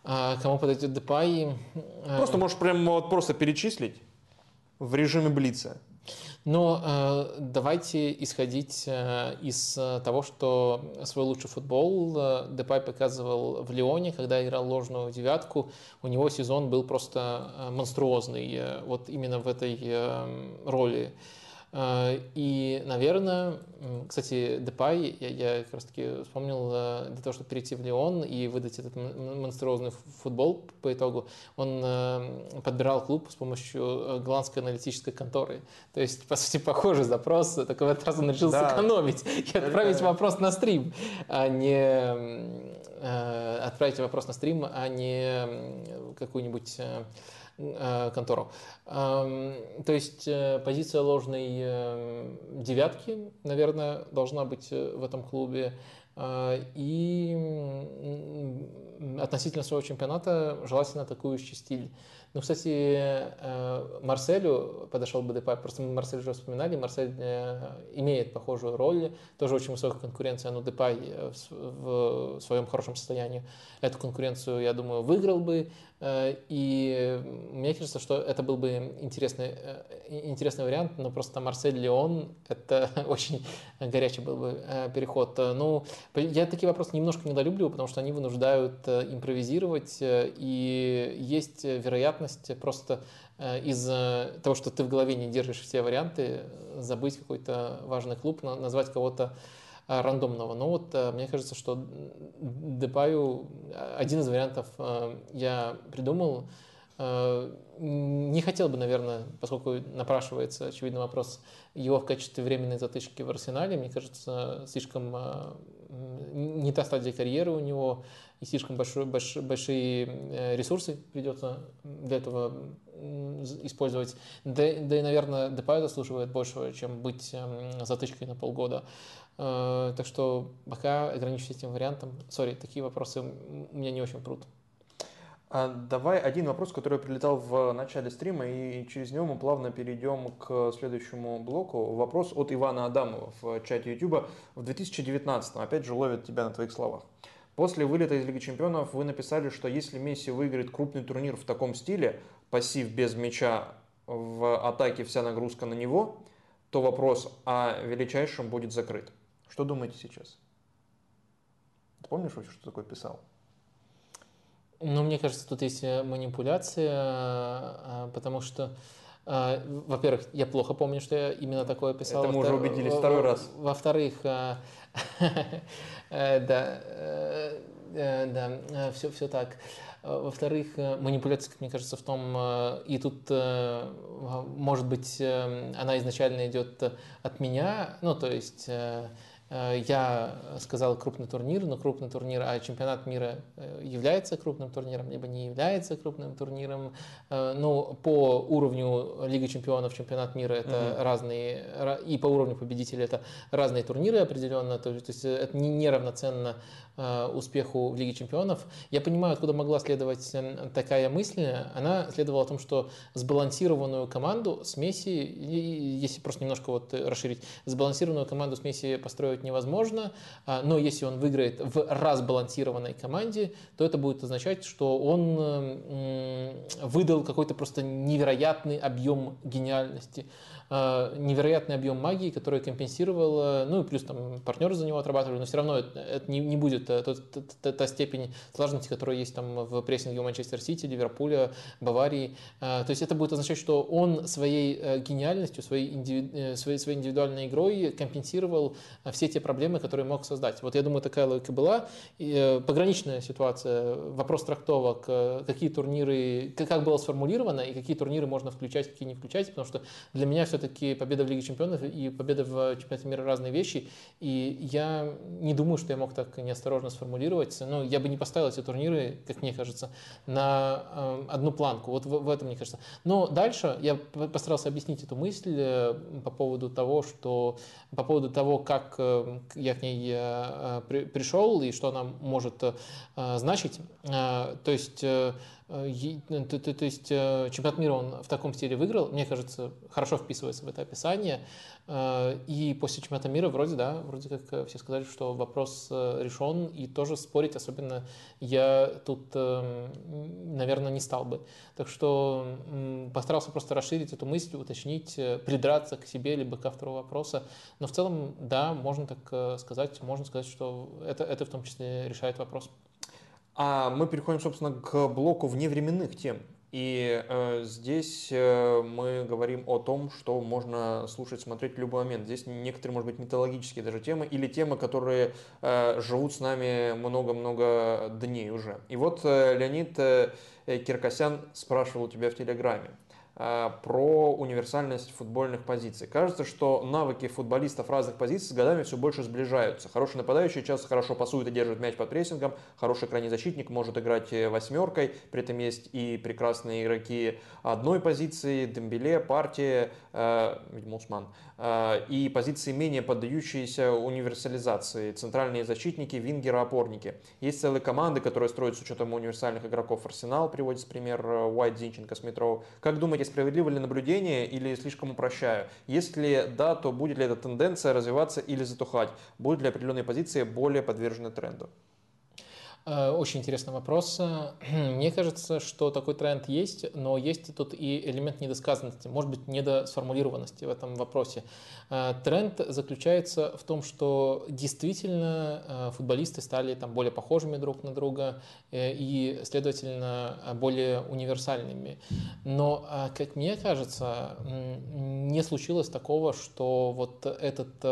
А кому подойдет Депай? Э, просто можешь прям вот просто перечислить в режиме Блица. Но э, давайте исходить э, из того, что свой лучший футбол э, Депай показывал в Лионе, когда играл ложную девятку. У него сезон был просто э, монструозный, э, вот именно в этой э, роли. Э, и, наверное, кстати, Депай, я, я как раз таки вспомнил, э, для того, чтобы перейти в Лион и выдать этот монструозный футбол по итогу, он э, подбирал клуб с помощью голландской аналитической конторы. То есть, по сути, похожий запрос, только в этот раз он решил да. сэкономить (laughs) и отправить да. вопрос на стрим, а не отправить вопрос на стрим, а не какую-нибудь Э, контору. То есть э, позиция ложной э, девятки, наверное, должна быть в этом клубе. И относительно своего чемпионата желательно атакующий стиль. Ну, кстати, э, Марселю подошел бы Депай, просто мы Марсель уже вспоминали, Марсель э, имеет похожую роль, тоже очень высокая конкуренция, но Депай э, в своем хорошем состоянии эту конкуренцию, я думаю, выиграл бы, и мне кажется, что это был бы интересный, интересный вариант, но просто Марсель-Леон – это (laughs) очень горячий был бы переход. Ну, я такие вопросы немножко недолюбливаю, потому что они вынуждают импровизировать, и есть вероятность, вероятность просто э, из того, что ты в голове не держишь все варианты, забыть какой-то важный клуб, назвать кого-то э, рандомного. Но вот э, мне кажется, что Депаю один из вариантов я придумал. Не хотел бы, наверное, поскольку напрашивается очевидный вопрос, его в качестве временной затычки в Арсенале, мне кажется, слишком не та стадия карьеры у него, и слишком большой, больш, большие э, ресурсы придется для этого использовать. Да, да и, наверное, Депай заслуживает большего, чем быть эм, затычкой на полгода. Э, так что пока ограничусь этим вариантом. Sorry, такие вопросы у меня не очень прут. А давай один вопрос, который прилетал в начале стрима, и через него мы плавно перейдем к следующему блоку. Вопрос от Ивана Адамова в чате YouTube в 2019, опять же, ловит тебя на твоих словах. После вылета из Лиги Чемпионов вы написали, что если Месси выиграет крупный турнир в таком стиле, пассив без мяча в атаке, вся нагрузка на него, то вопрос о величайшем будет закрыт. Что думаете сейчас? Ты помнишь вообще, что такое писал? Ну, мне кажется, тут есть э, манипуляция, э, потому что э, во-первых, я плохо помню, что я именно такое писал. Это мы уже убедились второй раз. Во-вторых, (laughs) да, да, все, все так. Во-вторых, манипуляция, как мне кажется, в том, и тут, может быть, она изначально идет от меня, ну, то есть Э, я сказал крупный турнир, но крупный турнир, а чемпионат мира э, является крупным турниром, либо не является крупным турниром. Э, ну, по уровню Лиги чемпионов, чемпионат мира это mm-hmm. разные, и по уровню победителей это разные турниры определенно, то есть это неравноценно успеху в Лиге чемпионов. Я понимаю, откуда могла следовать такая мысль. Она следовала о том, что сбалансированную команду с Месси, если просто немножко вот расширить, сбалансированную команду с Месси построить невозможно, а, но если он выиграет в разбалансированной команде, то это будет означать, что он выдал какой-то просто невероятный объем гениальности. Э, невероятный объем магии, который компенсировал, ну и плюс там партнеры за него отрабатывали, но все равно это, не, не будет та, та, та, та степень сложности, которая есть там в прессинге у Манчестер Сити, Ливерпуля, Баварии. Э, то есть это будет означать, что он своей э, гениальностью, своей, индиви... своей, своей индивидуальной игрой компенсировал все те проблемы, которые мог создать. Вот я думаю, такая логика была. И, пограничная ситуация, вопрос трактовок, какие турниры, как было сформулировано и какие турниры можно включать, какие не включать, потому что для меня все все-таки победа в Лиге Чемпионов и победа в Чемпионате мира разные вещи. И я не думаю, что я мог так неосторожно сформулировать. Но я бы не поставил эти турниры, как мне кажется, на э, одну планку. Вот в, в этом, мне кажется. Но дальше я постарался объяснить эту мысль э, по поводу того, что по поводу того, как э, я к ней при, пришел и что она может значить. То есть ну, то, то, есть э, чемпионат мира он в таком стиле выиграл, мне кажется, хорошо вписывается в это описание. Э, и после чемпионата мира вроде, да, вроде как все сказали, что вопрос решен, и тоже спорить особенно я тут, наверное, не стал бы. Так что постарался просто расширить эту мысль, уточнить, придраться к себе либо к автору вопроса. Но в целом, да, можно так сказать, можно сказать, что это, это в том числе решает вопрос. А мы переходим, собственно, к блоку вневременных тем. И э, здесь э, мы говорим о том, что можно слушать, смотреть в любой момент. Здесь некоторые, может быть, митологические даже темы или темы, которые э, живут с нами много-много дней уже. И вот э, Леонид э, Киркосян спрашивал тебя в Телеграме. Э, про универсальность футбольных позиций. Кажется, что навыки футболистов разных позиций с годами все больше сближаются. Хороший нападающий часто хорошо пасует и держит мяч под прессингом, хороший крайний защитник может играть э, восьмеркой, при этом есть и прекрасные игроки одной позиции, Дембеле, Партия, э, видимо, Усман, и позиции менее поддающиеся универсализации, центральные защитники, вингеры, опорники. Есть целые команды, которые строят с учетом универсальных игроков Арсенал, приводится пример Уайт, Зинченко, Смитров. Как думаете, справедливо ли наблюдение или слишком упрощаю? Если да, то будет ли эта тенденция развиваться или затухать? Будут ли определенные позиции более подвержены тренду? Э, очень интересный вопрос. (clears throat) Мне кажется, что такой тренд есть, но есть тут и элемент недосказанности, может быть, недосформулированности в этом вопросе. Э, тренд заключается в том, что действительно э, футболисты стали там более похожими друг на друга и, следовательно, более универсальными. Но, как мне кажется, не случилось такого, что вот этот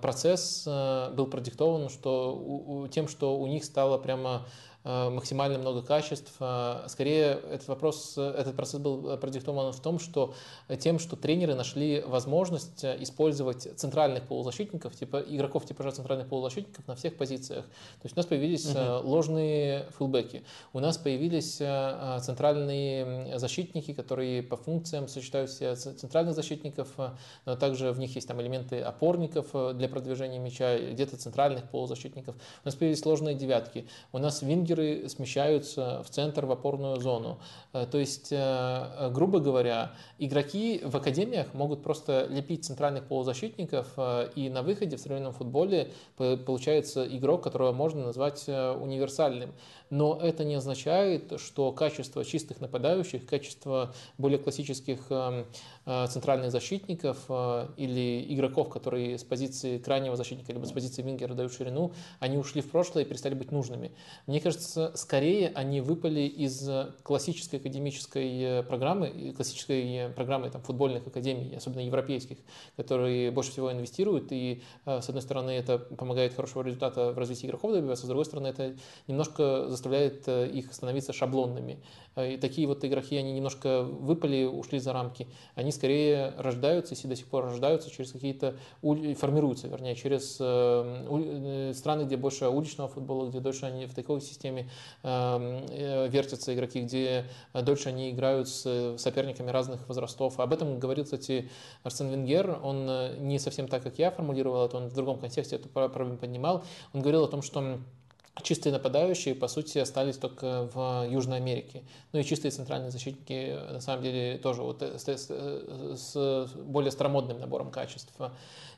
процесс э, был продиктован что, тем, что у них стало прямо Э, максимально много качеств. Э, скорее, этот вопрос, этот процесс был продиктован в том, что тем, что тренеры нашли возможность использовать центральных полузащитников, типа игроков типа центральных полузащитников на всех позициях. То есть у нас появились угу. ложные фулбеки, у нас появились центральные защитники, которые по функциям сочетают все центральных защитников, но также в них есть там элементы опорников для продвижения мяча, где-то центральных полузащитников. У нас появились ложные девятки, у нас вингеры вингеры смещаются в центр, в опорную зону. То есть, грубо говоря, игроки в академиях могут просто лепить центральных полузащитников, и на выходе в современном футболе получается игрок, которого можно назвать универсальным но это не означает, что качество чистых нападающих, качество более классических эм, э, центральных защитников э, или игроков, которые с позиции крайнего защитника либо с позиции вингера дают ширину, они ушли в прошлое и перестали быть нужными. Мне кажется, скорее они выпали из классической академической э, программы, классической программы там, футбольных академий, особенно европейских, которые больше всего инвестируют, и с одной стороны это помогает хорошего результата в развитии игроков добиваться, с другой стороны это немножко заставляет э, их становиться шаблонными. Э, и такие вот игроки, они немножко выпали, ушли за рамки. Они скорее рождаются, если до сих пор рождаются через какие-то, формируются, вернее, через э, страны, где больше уличного футбола, где дольше они в такой системе вертятся игроки, где дольше они играют с соперниками разных возрастов. Об этом говорил, кстати, Арсен Венгер. Он не совсем так, как я формулировал это, он в другом контексте эту проблему поднимал. Он говорил о том, что чистые нападающие, по сути, остались только в Южной Америке. Ну и чистые центральные защитники, на самом деле, тоже вот э, с, с, с более старомодным набором качеств.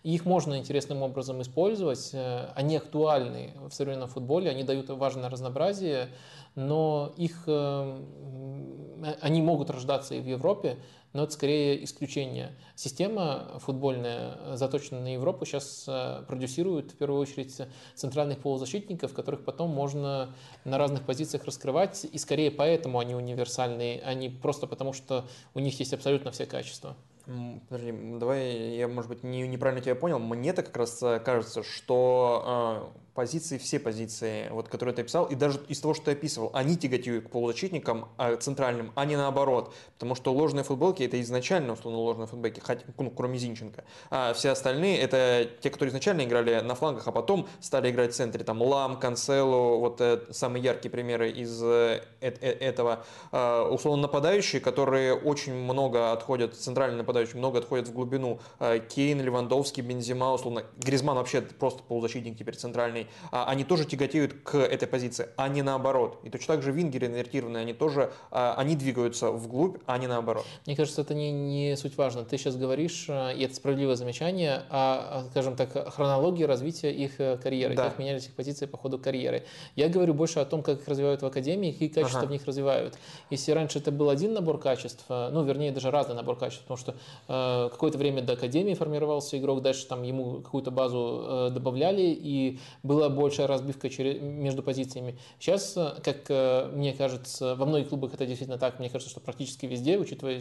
И их можно интересным образом использовать. Э, они актуальны в современном футболе, они дают важное разнообразие, но их, э, они могут рождаться и в Европе, но это скорее исключение. Система футбольная, заточенная на Европу, сейчас э, продюсирует в первую очередь центральных полузащитников, которых потом можно на разных позициях раскрывать, и скорее поэтому они универсальные, а не просто потому, что у них есть абсолютно все качества. Подожди, давай я, может быть, не, неправильно тебя понял. Мне-то как раз э, кажется, что э, позиции, все позиции, вот, которые ты описал, и даже из того, что ты описывал, они тяготеют к полузащитникам а, центральным, а не наоборот. Потому что ложные футболки это изначально, условно, ложные футболки, хоть, ну, кроме Зинченко. А все остальные это те, которые изначально играли на флангах, а потом стали играть в центре. Там Лам, Канцелу, вот э, самые яркие примеры из э, э, э, этого. Э, условно, нападающие, которые очень много отходят, центральные нападающие, много отходят в глубину. Э, Кейн, Левандовский, Бензима, условно. Гризман вообще просто полузащитник теперь центральный а, они тоже тяготеют к этой позиции, а не наоборот. И точно так же вингеры инвертированные, они тоже, а, они двигаются вглубь, а не наоборот. Мне кажется, это не, не суть важно. Ты сейчас говоришь, э, и это справедливое замечание, о, скажем так, хронологии развития их э, карьеры, да. как менялись их позиции по ходу карьеры. Я говорю больше о том, как их развивают в академии, какие качества ага. в них развивают. Если раньше это был один набор качеств, э, ну, вернее, даже разный набор качеств, потому что э, какое-то время до академии формировался игрок, дальше там ему какую-то базу э, добавляли, и был была большая разбивка между позициями. Сейчас, э, как э, мне кажется, во многих клубах это действительно так, мне кажется, что практически везде, учитывая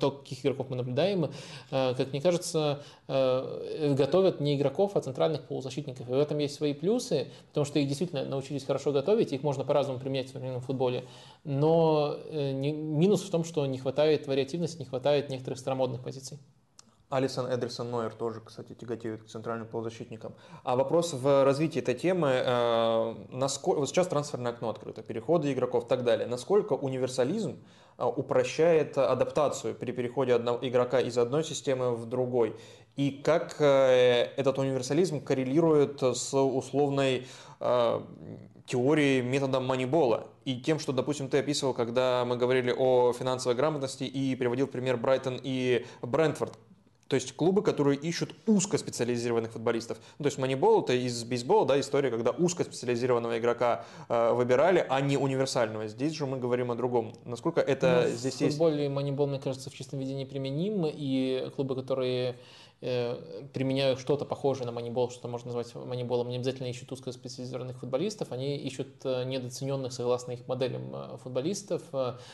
то, каких игроков мы наблюдаем, э, как мне кажется, готовят не игроков, а центральных полузащитников. И в этом есть свои плюсы, потому что их действительно научились хорошо готовить, их можно по-разному применять в современном футболе. Но минус в том, что не хватает вариативности, не хватает некоторых старомодных позиций. Алисон Эдерсон Нойер тоже, кстати, тяготеют к центральным полузащитникам. А вопрос в развитии этой темы, э, насколько, вот сейчас трансферное окно открыто, переходы игроков и так далее. Насколько универсализм э, упрощает адаптацию при переходе одного игрока из одной системы в другой? И как э, этот универсализм коррелирует с условной э, теорией методом манибола и тем, что, допустим, ты описывал, когда мы говорили о финансовой грамотности и приводил пример Брайтон и Брентфорд, то есть клубы, которые ищут узкоспециализированных футболистов. Ну, то есть Moneyball это из бейсбола, да, история, когда узкоспециализированного игрока э, выбирали, а не универсального. Здесь же мы говорим о другом. Насколько это ну, здесь в есть? В футболе Moneyball, мне кажется, в чистом виде неприменим, и клубы, которые Э, применяю что-то похожее на манибол, что можно назвать маниболом, не обязательно ищут узкоспециализированных футболистов, они ищут э, недооцененных, согласно их моделям, э, футболистов.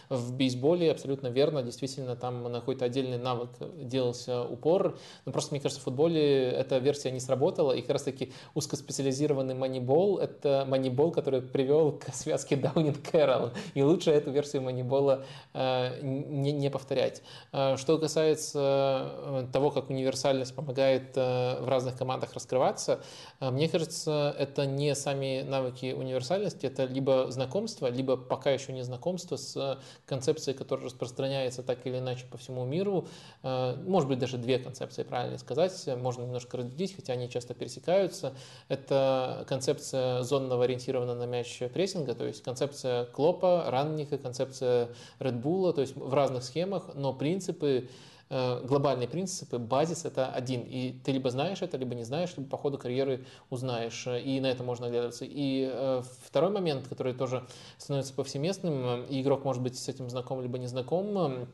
В бейсболе абсолютно верно, действительно, там на какой-то отдельный навык делался упор, но просто, мне кажется, в футболе эта версия не сработала, и как раз-таки узкоспециализированный манибол — это манибол, который привел к связке (laughs) Даунинг-Кэрролл, и лучше эту версию манибола не, не повторять. Что касается того, как универсально универсальность помогает в разных командах раскрываться. Мне кажется, это не сами навыки универсальности, это либо знакомство, либо пока еще не знакомство с концепцией, которая распространяется так или иначе по всему миру. Может быть, даже две концепции, правильно сказать. Можно немножко разделить, хотя они часто пересекаются. Это концепция зонного ориентированного на мяч прессинга, то есть концепция Клопа, Ранника, концепция Bull, то есть в разных схемах, но принципы э, глобальные принципы, базис это один. И ты либо знаешь это, либо не знаешь, либо по ходу карьеры узнаешь. И на это можно оглядываться. И э, второй момент, который тоже становится повсеместным, и игрок может быть с этим знаком, либо не знаком,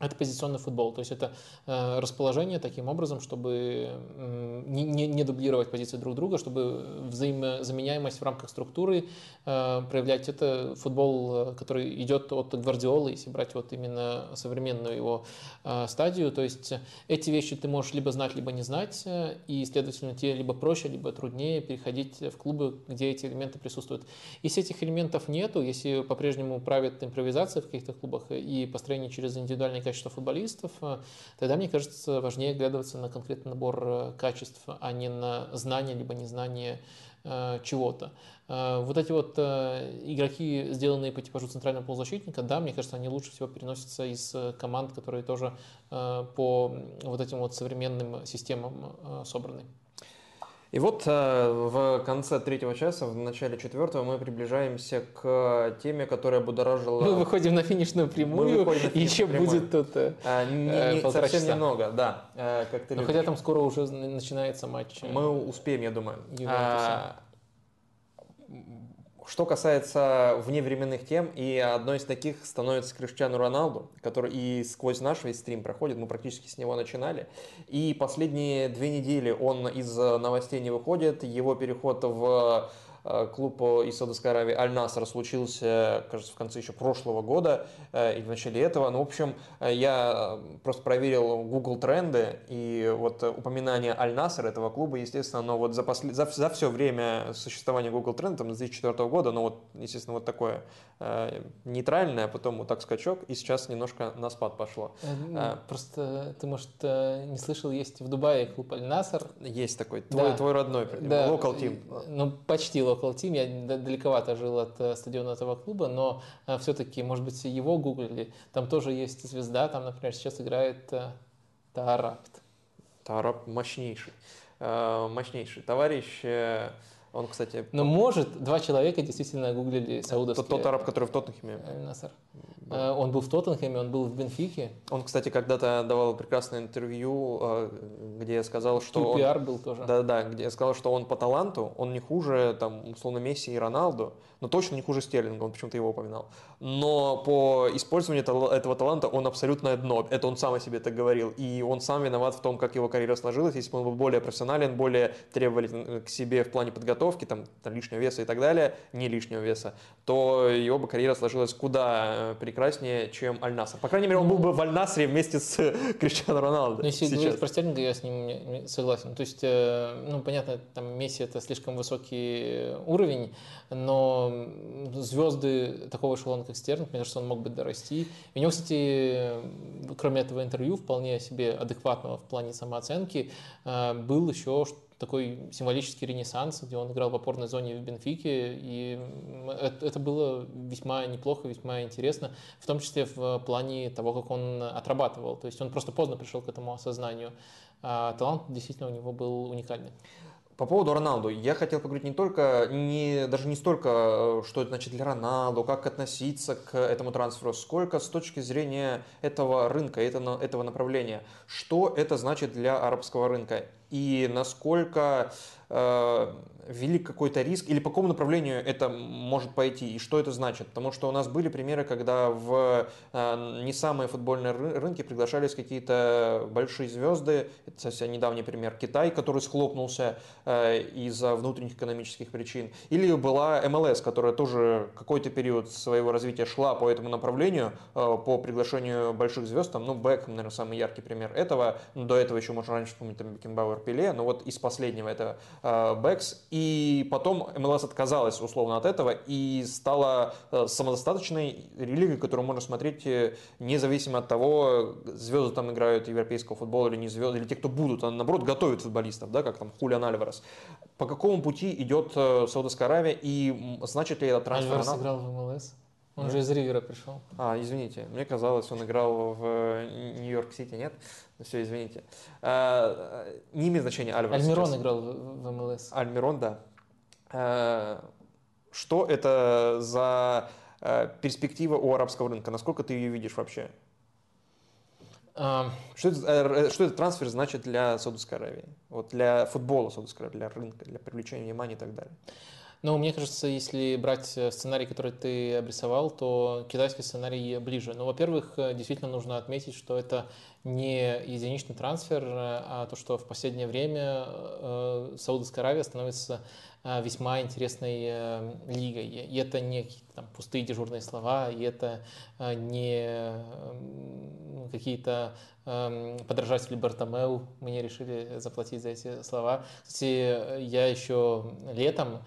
это позиционный футбол, то есть это э, расположение таким образом, чтобы э, не, не, дублировать позиции друг друга, чтобы взаимозаменяемость в рамках структуры э, проявлять. Это футбол, э, который идет от Гвардиолы, если брать вот именно современную его э, стадию. То есть эти вещи ты можешь либо знать, либо не знать, э, и, следовательно, тебе либо проще, либо труднее переходить в клубы, где эти элементы присутствуют. Если этих элементов нету, если по-прежнему правит импровизация в каких-то клубах и построение через индивидуальные качества футболистов, э, тогда, мне кажется, важнее оглядываться на конкретный набор э, качеств, а не на знание либо незнание э, чего-то. Вот эти вот игроки, сделанные по типажу центрального полузащитника, да, мне кажется, они лучше всего переносятся из команд, которые тоже по вот этим вот современным системам собраны. И вот э, в конце третьего часа, в начале четвертого мы приближаемся к теме, которая будоражила... Мы выходим на финишную прямую, на и еще прямую. будет тут э, а, не, не, Совсем часа. немного, да. Э, как ты Но хотя там скоро уже начинается матч. Мы успеем, я думаю. А, что касается вневременных тем, и одной из таких становится Криштиану Роналду, который и сквозь наш весь стрим проходит, мы практически с него начинали. И последние две недели он из новостей не выходит, его переход в клуб из Саудовской Аравии Аль-Наср случился, кажется, в конце еще прошлого года э, и в начале этого. Ну, в общем, э, я просто проверил Google тренды, и вот упоминание Аль-Наср этого клуба, естественно, оно вот за, после, за, за все время существования Google тренда, там, с 2004 года, ну, вот, естественно, вот такое э, нейтральное, потом вот так скачок, и сейчас немножко на спад пошло. Просто ты, может, не слышал, есть в Дубае клуб Аль-Наср. Есть такой, твой, да. твой родной, да. local team. Ну, почти local local team, я далековато жил от э, стадиона этого клуба, но э, все-таки, может быть, его гуглили, там тоже есть звезда, там, например, сейчас играет э, Таарапт. Таарап мощнейший, мощнейший товарищ, он, кстати... Но может, два человека действительно гуглили саудовский... Тот, тот араб, который в Тоттенхеме. Насар. Э, он был в Тоттенхэме, он был в Бенфике. Он, кстати, когда-то давал прекрасное интервью, э, где сказал, что... QPR он... был тоже. Да-да, где сказал, что он по таланту, он не хуже, там, условно, Месси и Роналду, но точно не хуже Стерлинга, он почему-то его упоминал. Но по использованию этого таланта он абсолютное дно. Это он сам о себе так говорил. И он сам виноват в том, как его карьера сложилась. Если бы он был более профессионален, более требователен к себе в плане подготовки, там, там лишнего веса и так далее, не лишнего веса, то его бы карьера сложилась куда э, прекраснее, чем Аль-Наср. По крайней мере, он был бы в Аль-Насре вместе с Криштиано Роналдо. Ну, если сейчас. говорить про Стерлинга, я с ним согласен. То есть, э, ну, понятно, там Месси это слишком высокий уровень, но звезды такого эшелона, как Стерлинг, мне кажется, он мог бы дорасти. У него, кстати, кроме этого интервью, вполне себе адекватного в плане самооценки, э, был еще такой символический ренессанс, где он играл в опорной зоне в Бенфике, и это было весьма неплохо, весьма интересно, в том числе в плане того, как он отрабатывал. То есть он просто поздно пришел к этому осознанию. А талант действительно у него был уникальный. По поводу Роналду, я хотел поговорить не только, не, даже не столько, что это значит для Роналду, как относиться к этому трансферу, сколько с точки зрения этого рынка, этого, этого направления. Что это значит для арабского рынка и насколько э, велик какой-то риск, или по какому направлению это может пойти, и что это значит. Потому что у нас были примеры, когда в э, не самые футбольные рынки приглашались какие-то большие звезды. Это совсем недавний пример Китай, который схлопнулся э, из-за внутренних экономических причин. Или была МЛС, которая тоже какой-то период своего развития шла по этому направлению, э, по приглашению больших звезд. Там, ну, Бэк, наверное, самый яркий пример этого. До этого еще можно раньше вспомнить там Бекенбауэр Пеле, но вот из последнего это Бэкс. И потом МЛС отказалась условно от этого и стала э, самодостаточной лигой, которую можно смотреть э, независимо от того, звезды там играют европейского футбола или не звезды, или те, кто будут, а наоборот готовят футболистов, да, как там Хулиан Альварес. По какому пути идет э, Саудовская Аравия и значит ли это трансфер? Альварес играл в МЛС? Он же из Ривера пришел. А, извините, мне казалось, он играл в э, Нью-Йорк-Сити, нет? Все, извините. А, не имеет значения Альварес. Альмирон сейчас. играл в, в МЛС. Альмирон, да. А, что это за перспектива у арабского рынка? Насколько ты ее видишь вообще? А... Что, это, что этот трансфер значит для Саудовской Аравии? Вот для футбола Саудовской Аравии, для рынка, для привлечения внимания и так далее. Ну, мне кажется, если брать э, сценарий, который ты обрисовал, то китайский сценарий ближе. Ну, во-первых, э, действительно нужно отметить, что это не единичный трансфер, э, а то, что в последнее время Саудовская Аравия становится весьма интересной лигой. И это не там, пустые дежурные слова, и это не какие-то подражатели Бартомеу мне решили заплатить за эти слова. Кстати, я еще летом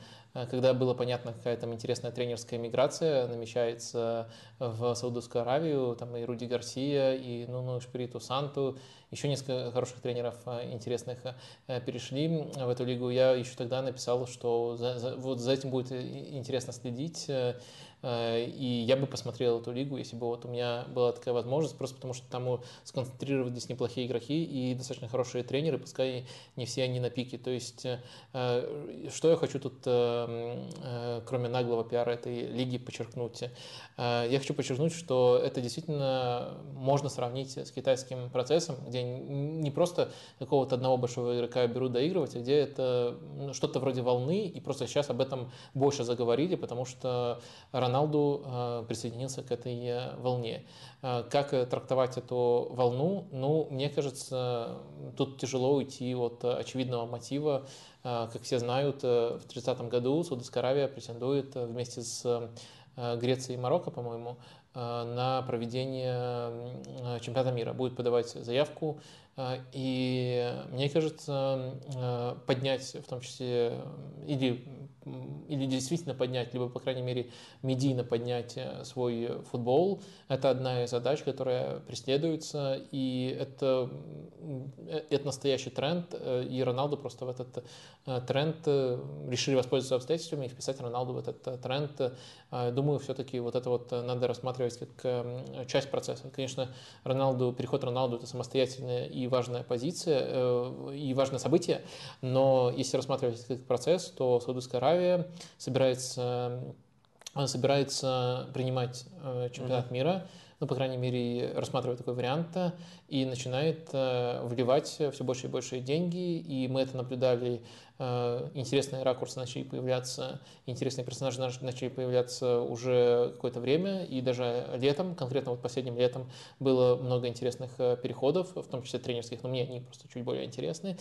когда было понятно, какая там интересная тренерская миграция намечается в Саудовскую Аравию, там и Руди Гарсия, и Нуну Шпириту Санту, еще несколько хороших тренеров э, интересных э, перешли в эту лигу. Я еще тогда написал, что за, за, вот за этим будет интересно следить. Э, и я бы посмотрел эту лигу, если бы вот у меня была такая возможность, просто потому что там сконцентрировались неплохие игроки и достаточно хорошие тренеры, пускай не все они на пике. То есть, э, что я хочу тут, э, кроме наглого пиара этой лиги, подчеркнуть? Я хочу подчеркнуть, что это действительно можно сравнить с китайским процессом, где не просто какого-то одного большого игрока берут доигрывать, а где это ну, что-то вроде волны, и просто сейчас об этом больше заговорили, потому что Роналду э, присоединился к этой э, волне. Э, как трактовать эту волну? Ну, мне кажется, тут тяжело уйти от очевидного мотива. Как все знают, в 30 году Саудовская Аравия претендует вместе с Грецией и Марокко, по-моему, на проведение чемпионата мира. Будет подавать заявку. И мне кажется, поднять в том числе или или действительно поднять, либо, по крайней мере, медийно поднять э, свой футбол. Это одна из задач, которая преследуется, и это, э, это настоящий тренд, э, и Роналду просто в этот тренд решили воспользоваться обстоятельствами и вписать Роналду в этот тренд. Думаю, все-таки вот это вот надо рассматривать как часть процесса. Конечно, Роналду, переход Роналду – это самостоятельная и важная позиция, и важное событие, но если рассматривать как процесс, то Саудовская Аравия Аравия собирается, собирается принимать э, чемпионат mm-hmm. мира, ну, по крайней мере, рассматривает такой вариант, и начинает э, вливать все больше и больше деньги, и мы это наблюдали Э, интересные ракурсы начали появляться, интересные персонажи начали появляться уже какое-то время, и даже летом, конкретно вот последним летом, было много интересных э, переходов, в том числе тренерских, но мне они просто чуть более интересны.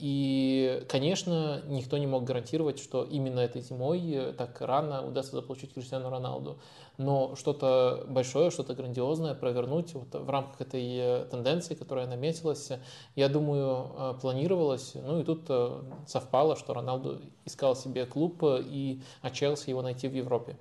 И, конечно, никто не мог гарантировать, что именно этой зимой так рано удастся заполучить Криштиану Роналду. Но что-то большое, что-то грандиозное провернуть вот в рамках этой тенденции, которая наметилась, я думаю, планировалось. Ну и тут совпало, что Роналду искал себе клуб и от Челси его найти в Европе.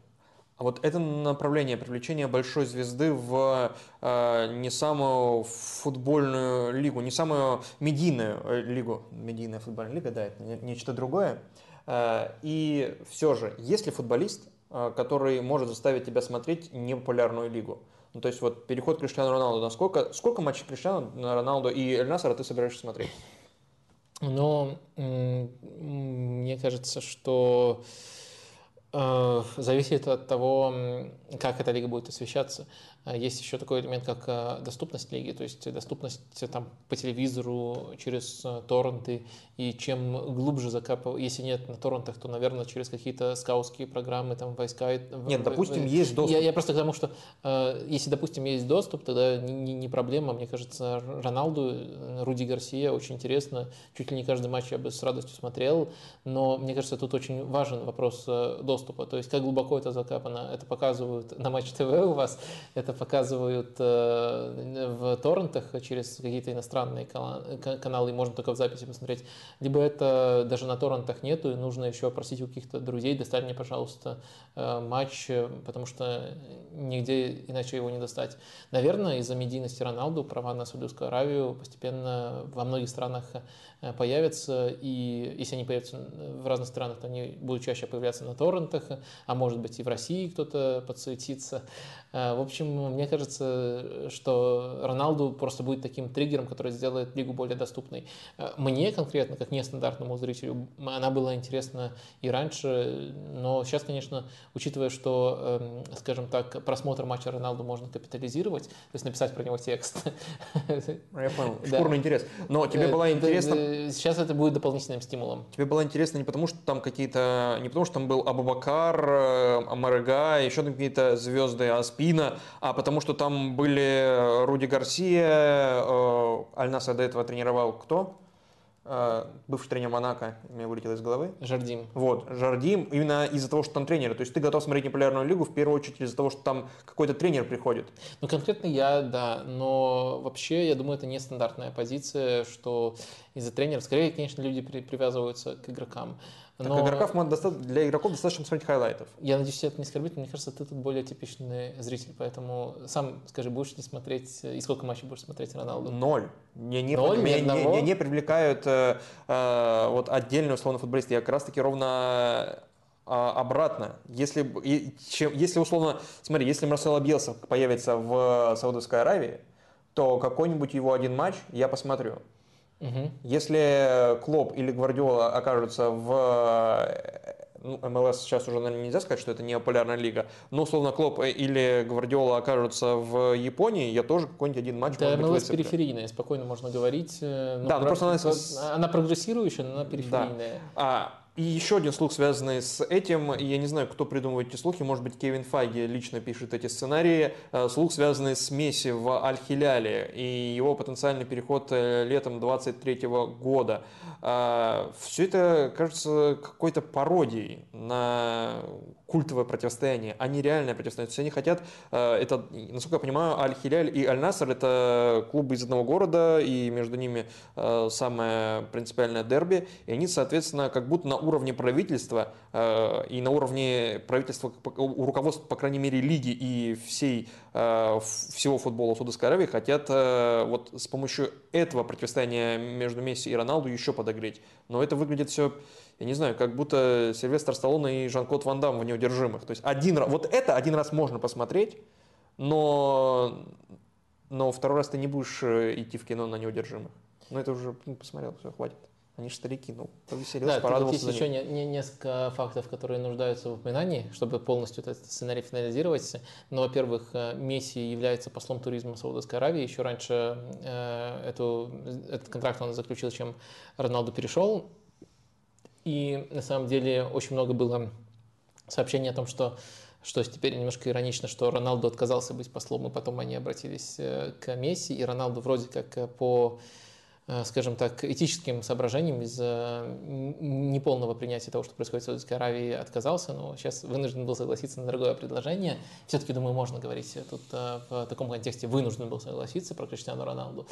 А вот это направление привлечения большой звезды в э, не самую футбольную лигу, не самую медийную э, лигу, медийная футбольная лига, да, это нечто другое. Э, и все же, есть ли футболист, э, который может заставить тебя смотреть непопулярную лигу? Ну, то есть вот переход Криштиану Роналду, насколько, сколько матчей Криштиану Роналду и Эль Насара ты собираешься смотреть? Но мне кажется, что э, зависит от того, как эта лига будет освещаться. А есть еще такой элемент, как э, доступность лиги, то есть доступность э, там, по телевизору, через торренты, и чем глубже закапывать, если нет на торрентах, то, наверное, через какие-то скаутские программы, там, войска. Нет, допустим, есть доступ. Я, я просто к тому, что если, допустим, есть доступ, тогда не, не проблема. Мне кажется, Роналду, Руди Гарсия очень интересно, чуть ли не каждый матч я бы с радостью смотрел, но мне кажется, тут очень важен вопрос доступа. То есть, как глубоко это закапано, это показывают на Матч ТВ у вас, это показывают э, в торрентах через какие-то иностранные каналы, можно только в записи посмотреть. Либо это даже на торрентах нету, и нужно еще просить у каких-то друзей, достать мне, пожалуйста, э, матч, потому что нигде иначе его не достать. Наверное, из-за медийности Роналду права на Саудовскую Аравию постепенно во многих странах Э, появятся, и если они появятся в разных странах, то они будут чаще появляться на торрентах, а может быть и в России кто-то подсуетится. Э, в общем, мне кажется, что Роналду просто будет таким триггером, который сделает лигу более доступной. Э, мне конкретно, как нестандартному зрителю, она была интересна и раньше, но сейчас, конечно, учитывая, что, эм, скажем так, просмотр матча Роналду можно капитализировать, то есть написать про него текст. Я понял, (laughs) шкурный интерес. Но тебе было интересно сейчас это будет дополнительным стимулом. Тебе было интересно не потому, что там какие-то, не потому, что там был Абубакар, э, Амарга, еще какие-то звезды Аспина, а потому что там были Руди Гарсия, э, Аль-Наса до этого тренировал кто? Э, бывший тренер Монако, мне вылетело из головы. Жардим. Вот, Жардим, именно из-за того, что там тренеры. То есть ты готов смотреть непопулярную лигу в первую очередь из-за того, что там какой-то тренер приходит. Ну, конкретно я, да, но вообще, я думаю, это нестандартная позиция, что из-за тренеров, скорее, конечно, люди при, привязываются к игрокам. Но... Так игроков для игроков достаточно смотреть хайлайтов. Я надеюсь, тебя это не оскорбит, но мне кажется, ты тут более типичный зритель, поэтому сам скажи, будешь ли смотреть, и сколько матчей будешь смотреть Роналду? Ноль. Меня не, Ноль, меня, не, не, не привлекают э, э, вот отдельные условно футболисты. Я как раз таки ровно а, обратно. Если, и, чем, если условно, смотри, если Марсел Бьелса появится в Саудовской Аравии, то какой-нибудь его один матч я посмотрю. Угу. Если Клоп или Гвардиола окажутся в ну, МЛС сейчас уже, наверное, нельзя сказать, что это не популярная лига, но, условно, Клоп или Гвардиола окажутся в Японии, я тоже какой-нибудь один матч Да, МЛС периферийная, спокойно можно говорить. Э, но да, ну просто она... Она прогрессирующая, но она периферийная. Да. А, и еще один слух, связанный с этим, я не знаю, кто придумывает эти слухи, может быть, Кевин Файги лично пишет эти сценарии, э, слух, связанный с Месси в Аль-Хиляле и его потенциальный переход э, летом 23 года. Э, Все это кажется какой-то пародией на культовое противостояние, а не реальное противостояние. То есть они хотят, это, насколько я понимаю, Аль-Хиляль и Аль-Наср это клубы из одного города, и между ними самое принципиальное дерби, и они, соответственно, как будто на уровне правительства э, и на уровне правительства, у руководства, по крайней мере, лиги и всей, э, всего футбола Саудовской Аравии хотят э, вот с помощью этого противостояния между Месси и Роналду еще подогреть. Но это выглядит все я не знаю, как будто Сильвестр Сталлоне и Жан-Клод Ван Дам в «Неудержимых». То есть один, вот это один раз можно посмотреть, но, но второй раз ты не будешь идти в кино на «Неудержимых». Ну, это уже ну, посмотрел, все, хватит. Они же старики, ну, повеселился, да, порадовался. Есть еще не, не, несколько фактов, которые нуждаются в упоминании, чтобы полностью этот сценарий финализировать. Ну, во-первых, э, Месси является послом туризма Саудовской Аравии. Еще раньше э, эту, этот контракт он заключил, чем Роналду перешел. И на самом деле очень много было сообщений о том, что что теперь немножко иронично, что Роналду отказался быть послом, и потом они обратились э, к Месси, и Роналду вроде как э, по Э, скажем так, этическим соображениям из-за неполного принятия того, что происходит в Саудовской Аравии, отказался, но сейчас вынужден был согласиться на дорогое предложение. Все-таки, думаю, можно говорить тут в таком контексте, вынужден был согласиться про Криштиану Роналду.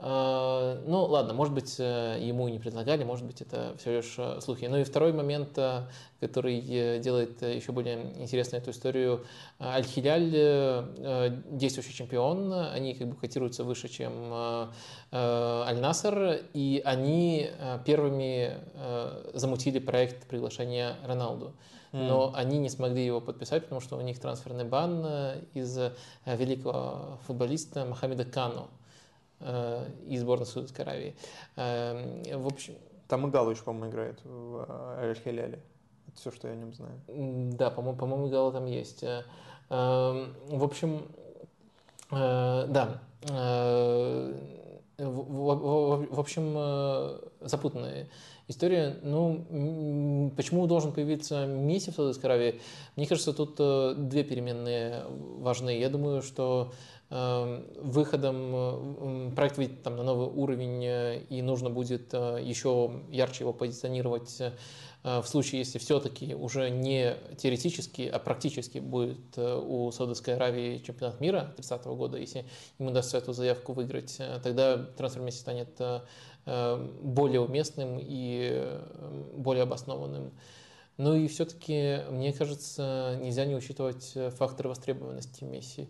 А, ну, ладно, может быть, э, ему и не предлагали, может быть, это все лишь э, слухи. Ну и второй момент, э, который делает еще более интересной эту историю. Аль-Хиляль действующий чемпион, они как бы котируются выше, чем Аль-Наср, и они первыми замутили проект приглашения Роналду но mm. они не смогли его подписать, потому что у них трансферный бан из великого футболиста Мохаммеда Кану. Э, и сборной Саудовской Аравии. Эм, в общем... Там и Галыч, по-моему, играет в э, Аль-Хиляле. Это все, что я о нем знаю. Да, по-моему, по-моему, Гала там есть. Э, эм, в общем, да. В общем, запутанная история. Ну, почему должен появиться Месси в Саудовской Аравии? Мне кажется, тут две переменные важны. Я думаю, что выходом проект выйдет там, на новый уровень, и нужно будет еще ярче его позиционировать в случае, если все-таки уже не теоретически, а практически будет у Саудовской Аравии чемпионат мира 30 года, если ему удастся эту заявку выиграть, тогда трансфер станет более уместным и более обоснованным. Ну и все-таки, мне кажется, нельзя не учитывать э, фактор востребованности Месси.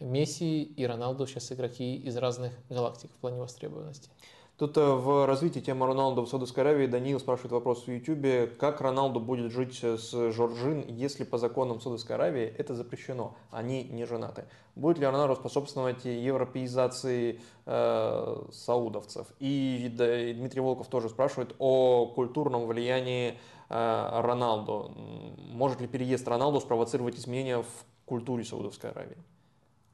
Месси и Роналду сейчас игроки из разных галактик в плане востребованности. Тут э, в развитии темы Роналду в Саудовской Аравии Даниил спрашивает вопрос в YouTube, как Роналду будет жить с Жоржин, если по законам Саудовской Аравии это запрещено, они не женаты. Будет ли Роналду способствовать европеизации э, саудовцев? И, да, и Дмитрий Волков тоже спрашивает о культурном влиянии Э, Роналду. Может ли переезд Роналду спровоцировать изменения в культуре Саудовской Аравии?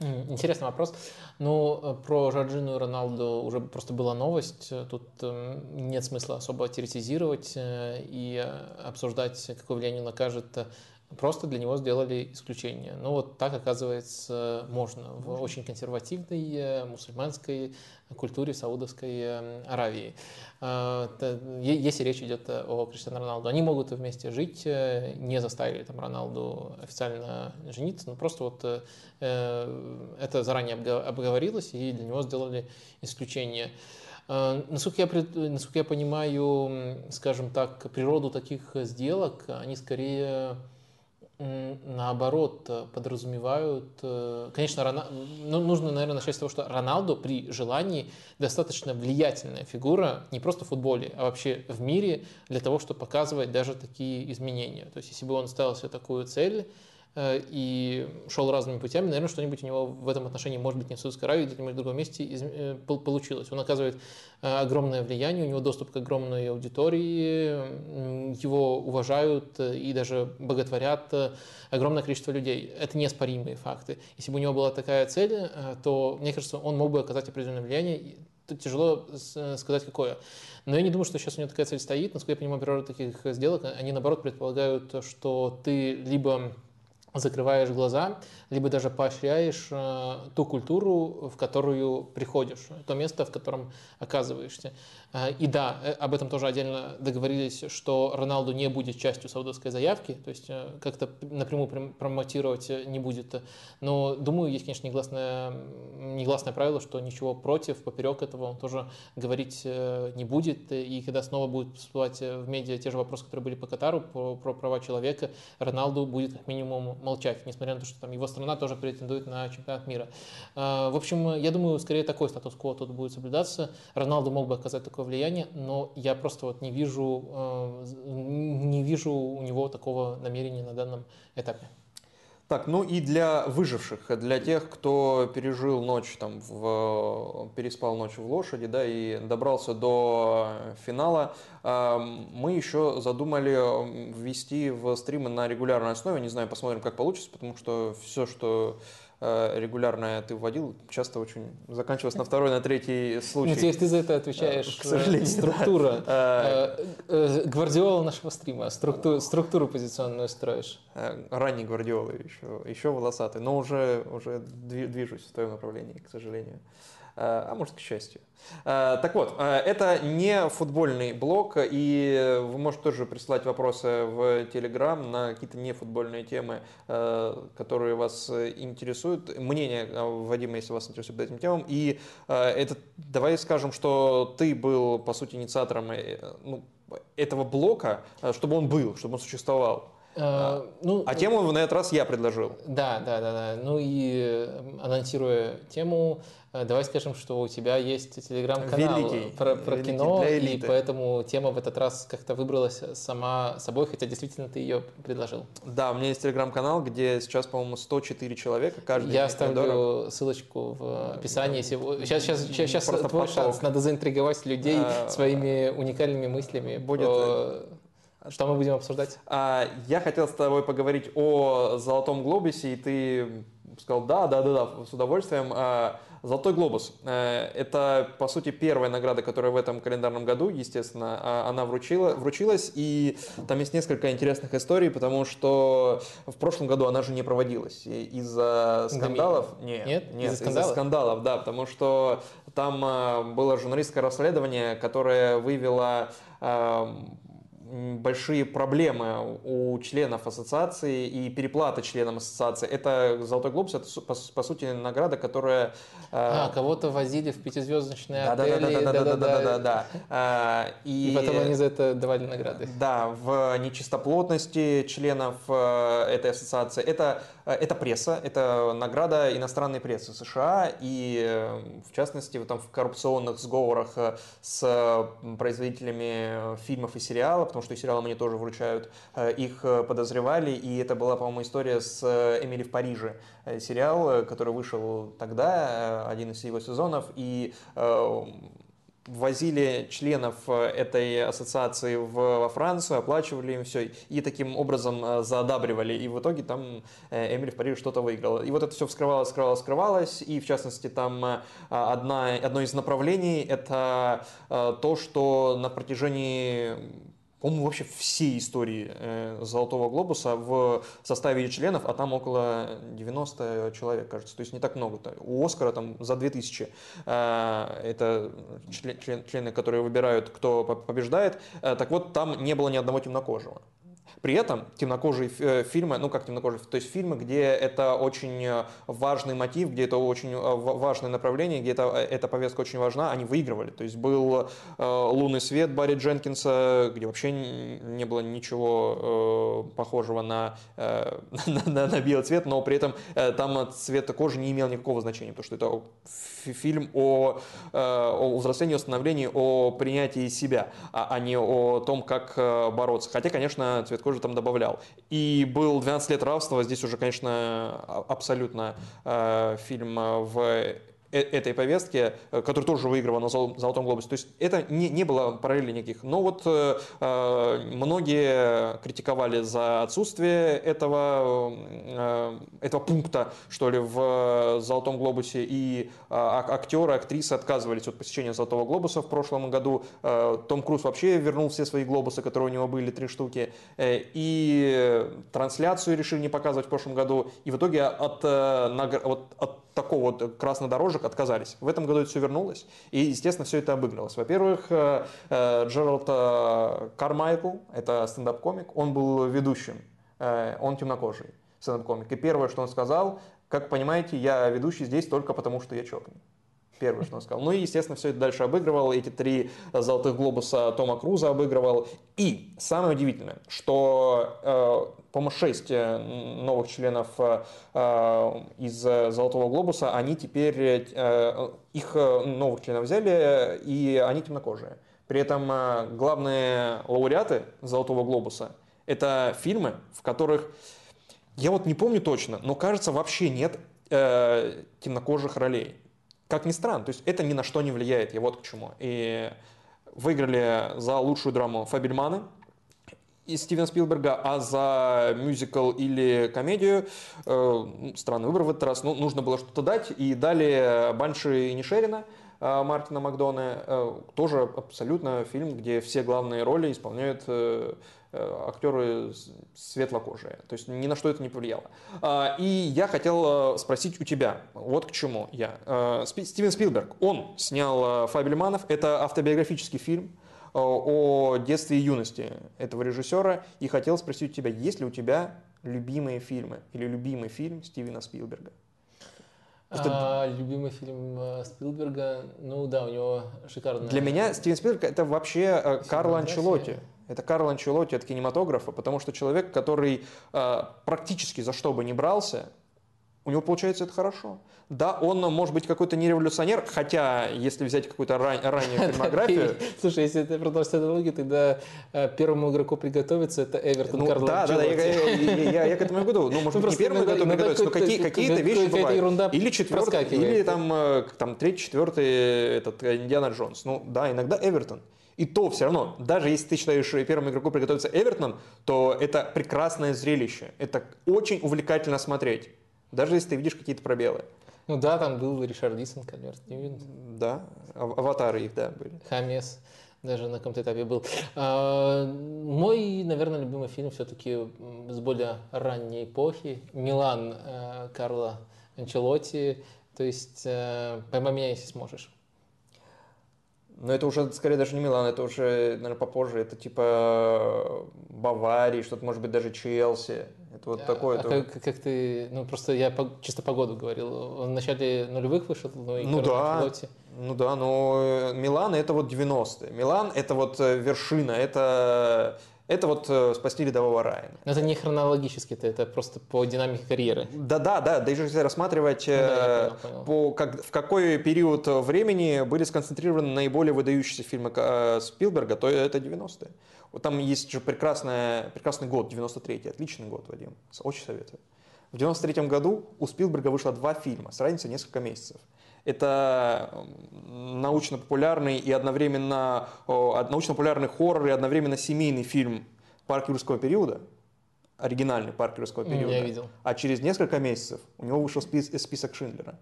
Интересный вопрос. Ну, э, про Жорджину и Роналду уже просто была новость. Тут эм, нет смысла особо теоретизировать э, и обсуждать, какое влияние он окажет Просто для него сделали исключение. Ну вот так, оказывается, можно, можно. в очень консервативной э, мусульманской культуре Саудовской э, Аравии. А, если речь идет о Криштиану Роналду, они могут вместе жить, э, не заставили там Роналду официально жениться, но просто вот это заранее обговорилось и для него сделали исключение. Насколько я, насколько я понимаю, скажем так, природу таких сделок, они скорее наоборот э, подразумевают, э, конечно, Рона... ну, нужно, наверное, начать с того, что Роналду при желании достаточно влиятельная фигура не просто в футболе, а вообще в мире для того, чтобы показывать даже такие изменения. То есть, если бы он ставил себе такую цель, и шел разными путями, наверное, что-нибудь у него в этом отношении, может быть, не в Саудовской Аравии, где-нибудь в другом месте э, получилось. Он оказывает э, огромное влияние, у него доступ к огромной аудитории, его уважают и даже боготворят огромное количество людей. Это неоспоримые факты. Если бы у него была такая цель, то, мне кажется, он мог бы оказать определенное влияние. Тут тяжело сказать, какое. Но я не думаю, что сейчас у него такая цель стоит. Насколько я понимаю, природа таких сделок, они, наоборот, предполагают, что ты либо закрываешь глаза, либо даже поощряешь э, ту культуру, в которую приходишь, то место, в котором оказываешься. Э, и да, э, об этом тоже отдельно договорились, что Роналду не будет частью саудовской заявки, то есть э, как-то напрямую промотировать не будет. Но думаю, есть, конечно, негласное, негласное правило, что ничего против, поперек этого он тоже говорить не будет. И когда снова будут всплывать в медиа те же вопросы, которые были по Катару, про, про права человека, Роналду будет как минимум молчать, несмотря на то, что там его страна тоже претендует на чемпионат мира. В общем, я думаю, скорее такой статус-кво тут будет соблюдаться. Роналду мог бы оказать такое влияние, но я просто вот не вижу, э, не вижу у него такого намерения на данном этапе. Так, ну и для выживших, для тех, кто пережил ночь, там, в, переспал ночь в лошади, да, и добрался до финала, э, мы еще задумали ввести в стримы на регулярной основе, не знаю, посмотрим, как получится, потому что все, что Э, регулярное ты вводил, часто очень заканчивалось на второй, на третий случай. Ну, если ты за это отвечаешь, к сожалению, структура. Да. Э, гвардиола нашего стрима, структуру, структуру позиционную строишь. Ранний гвардиола еще, еще волосатый, но уже, уже движусь в твоем направлении, к сожалению. Э, а может, к счастью. Э, так вот, э, это не футбольный блог, и вы можете тоже присылать вопросы в Телеграм на какие-то нефутбольные темы, которые вас интересуют. Мнение Вадима, если вас интересует по этим темам. И это, давай скажем, что ты был, по сути, инициатором ну, этого блока, чтобы он был, чтобы он существовал. А, ну, а тему на этот раз я предложил. Да, да, да, да. Ну и анонсируя тему, давай скажем, что у тебя есть телеграм-канал про, про великий кино, и поэтому тема в этот раз как-то выбралась сама собой, хотя действительно ты ее предложил. Да, у меня есть телеграм-канал, где сейчас, по-моему, 104 человека. Каждый Я оставлю ссылочку в описании. Сейчас, сейчас, сейчас, сейчас твой поток. шанс. Надо заинтриговать людей а, своими уникальными мыслями. Будет... Про... Что мы будем обсуждать? А, я хотел с тобой поговорить о Золотом Глобусе, и ты сказал, да, да, да, да, с удовольствием. А, Золотой глобус. Э, это, по сути, первая награда, которая в этом календарном году, естественно, а, она вручила, вручилась. И там есть несколько интересных историй, потому что в прошлом году она же не проводилась из-за скандалов. Нет, нет, нет из-за скандалов? из скандалов, да, потому что там а, было журналистское расследование, которое вывело большие проблемы у членов ассоциации и переплата членам ассоциации. Это «Золотой глобус», это, по, по сути, награда, которая... Э, а, кого-то возили в пятизвездочные да, отели. Да-да-да. А, и, и потом они за это давали награды. Да, в нечистоплотности членов э, этой ассоциации. Это, э, это пресса, это награда иностранной прессы США, и в частности там, в коррупционных сговорах с производителями фильмов и сериалов, потому что и сериалы мне тоже вручают, э, их э, подозревали, и это была, по-моему, история с э, Эмили в Париже, сериал, который вышел тогда, один из его сезонов, и возили членов этой ассоциации в, во Францию, оплачивали им все, и таким образом задабривали. И в итоге там Эмили в Париже что-то выиграла. И вот это все вскрывалось, скрывалось, скрывалось. И в частности там одна, одно из направлений это то, что на протяжении по-моему, вообще все истории э, Золотого Глобуса в составе членов, а там около 90 человек, кажется. То есть не так много-то. У Оскара там за 2000. Э, это член, член, члены, которые выбирают, кто побеждает. Э, так вот, там не было ни одного темнокожего. При этом темнокожие э, фильмы, ну как темнокожие, то есть фильмы, где это очень э, важный мотив, где это очень э, важное направление, где это, эта повестка очень важна, они выигрывали. То есть был «Лунный свет» Барри Дженкинса, где вообще не было ничего похожего на, (laughs) на, на, на белый цвет, но при этом там цвет кожи не имел никакого значения, потому что это фильм о, о взрослении, о становлении, о принятии себя, а, а не о том, как бороться. Хотя, конечно, цвет кожи там добавлял. И был «12 лет рабства», здесь уже, конечно, а, абсолютно э, фильм в этой повестки, э, которая тоже выигрывала на Золотом Глобусе. То есть это не, не было параллелей никаких. Но вот э, э, многие критиковали за отсутствие этого, э, этого пункта, что ли, в Золотом Глобусе. И э, актеры, актрисы отказывались от посещения Золотого Глобуса в прошлом году. Э, Том Круз вообще вернул все свои глобусы, которые у него были, три штуки. Э, и трансляцию решили не показывать в прошлом году. И в итоге от, э, от, от такого вот краснодорожек отказались. В этом году это все вернулось, и, естественно, все это обыгралось. Во-первых, э, э, Джеральд э, Кармайкл, это стендап-комик, он был ведущим, он темнокожий стендап-комик. И первое, что он сказал, как понимаете, я ведущий здесь только потому, что я черный. Первое, что он сказал. Ну и, естественно, все это дальше обыгрывал. Эти три золотых глобуса Тома Круза обыгрывал. И самое удивительное, что по-моему, шесть э, новых членов э, э, из «Золотого глобуса», они теперь, их новых членов взяли, и они темнокожие. При этом главные лауреаты «Золотого глобуса» — это фильмы, в которых, я вот не помню точно, но кажется, вообще нет темнокожих ролей. Как ни странно, то есть это ни на что не влияет, я вот к чему. И выиграли за лучшую драму «Фабельманы», из Стивена Спилберга, а за мюзикл или комедию, э, странный выбор в этот раз, ну, нужно было что-то дать, и дали Банши и Нишерина э, Мартина Макдона, э, тоже абсолютно фильм, где все главные роли исполняют э актеры светлокожие. То есть ни на что это не повлияло. А, и я хотел э, спросить у тебя, вот к чему я. Э, Стивен Спилберг, он снял «Фабельманов», это автобиографический фильм, Э, о детстве и юности этого режиссера и хотел спросить у тебя, есть ли у тебя любимые фильмы или любимый фильм Стивена Спилберга? А, любимый фильм э, Спилберга, ну да, у него шикарный. Для меня Стивен Спилберг это вообще э, Карло Анчелотти. Это Карло Анчелотти от кинематографа, потому что человек, который э, практически за что бы ни брался, у него получается это хорошо. Да, он может быть какой-то не революционер, хотя если взять какую-то ран, раннюю (laughs) фильмографию... Слушай, если ты продолжишь аналогию, тогда э, первому игроку приготовиться это Эвертон ну, Карло Да, да, да, я, к этому веду. Ну, может ну, быть, не первому игроку приготовиться, но какие, какие-то вещи бывают. Или четвертый, или там, э, там третий, четвертый этот э, Индиана Джонс. Ну да, иногда Эвертон. И то все равно, даже если ты считаешь первому игроку приготовиться Эвертоном, то это прекрасное зрелище. Это очень увлекательно смотреть. Даже если ты видишь какие-то пробелы. Ну да, там был Ришард Лисон, Кальверт Да, аватары их, да, были. Хамес даже на каком-то этапе был. А, мой, наверное, любимый фильм все-таки с более ранней эпохи. «Милан» э, Карла Анчелотти. То есть э, «Поймай меня, если сможешь». Но это уже скорее даже не Милан, это уже, наверное, попозже. Это типа Баварии, что-то может быть даже Челси. Это вот а, такое. А как, как ты, ну просто я по, чисто погоду говорил. Он в начале нулевых вышел, ну и ну да, Анчелотти. ну да, но Милан это вот 90-е. Милан это вот э, вершина, это это вот э, спасти рядового Райана. Но это не хронологически, это, это просто по динамике карьеры. Да, да, да. Даже если рассматривать, ну, да, э, понял, понял. По, как, в какой период времени были сконцентрированы наиболее выдающиеся фильмы э, Спилберга, то это 90-е. Вот там есть же прекрасный, прекрасный год, 93-й, отличный год, Вадим, очень советую. В 93 году у Спилберга вышло два фильма с разницей несколько месяцев. Это научно-популярный и одновременно научно-популярный хоррор и одновременно семейный фильм «Парк юрского периода», оригинальный «Парк юрского периода». Я видел. А через несколько месяцев у него вышел спис- список Шиндлера.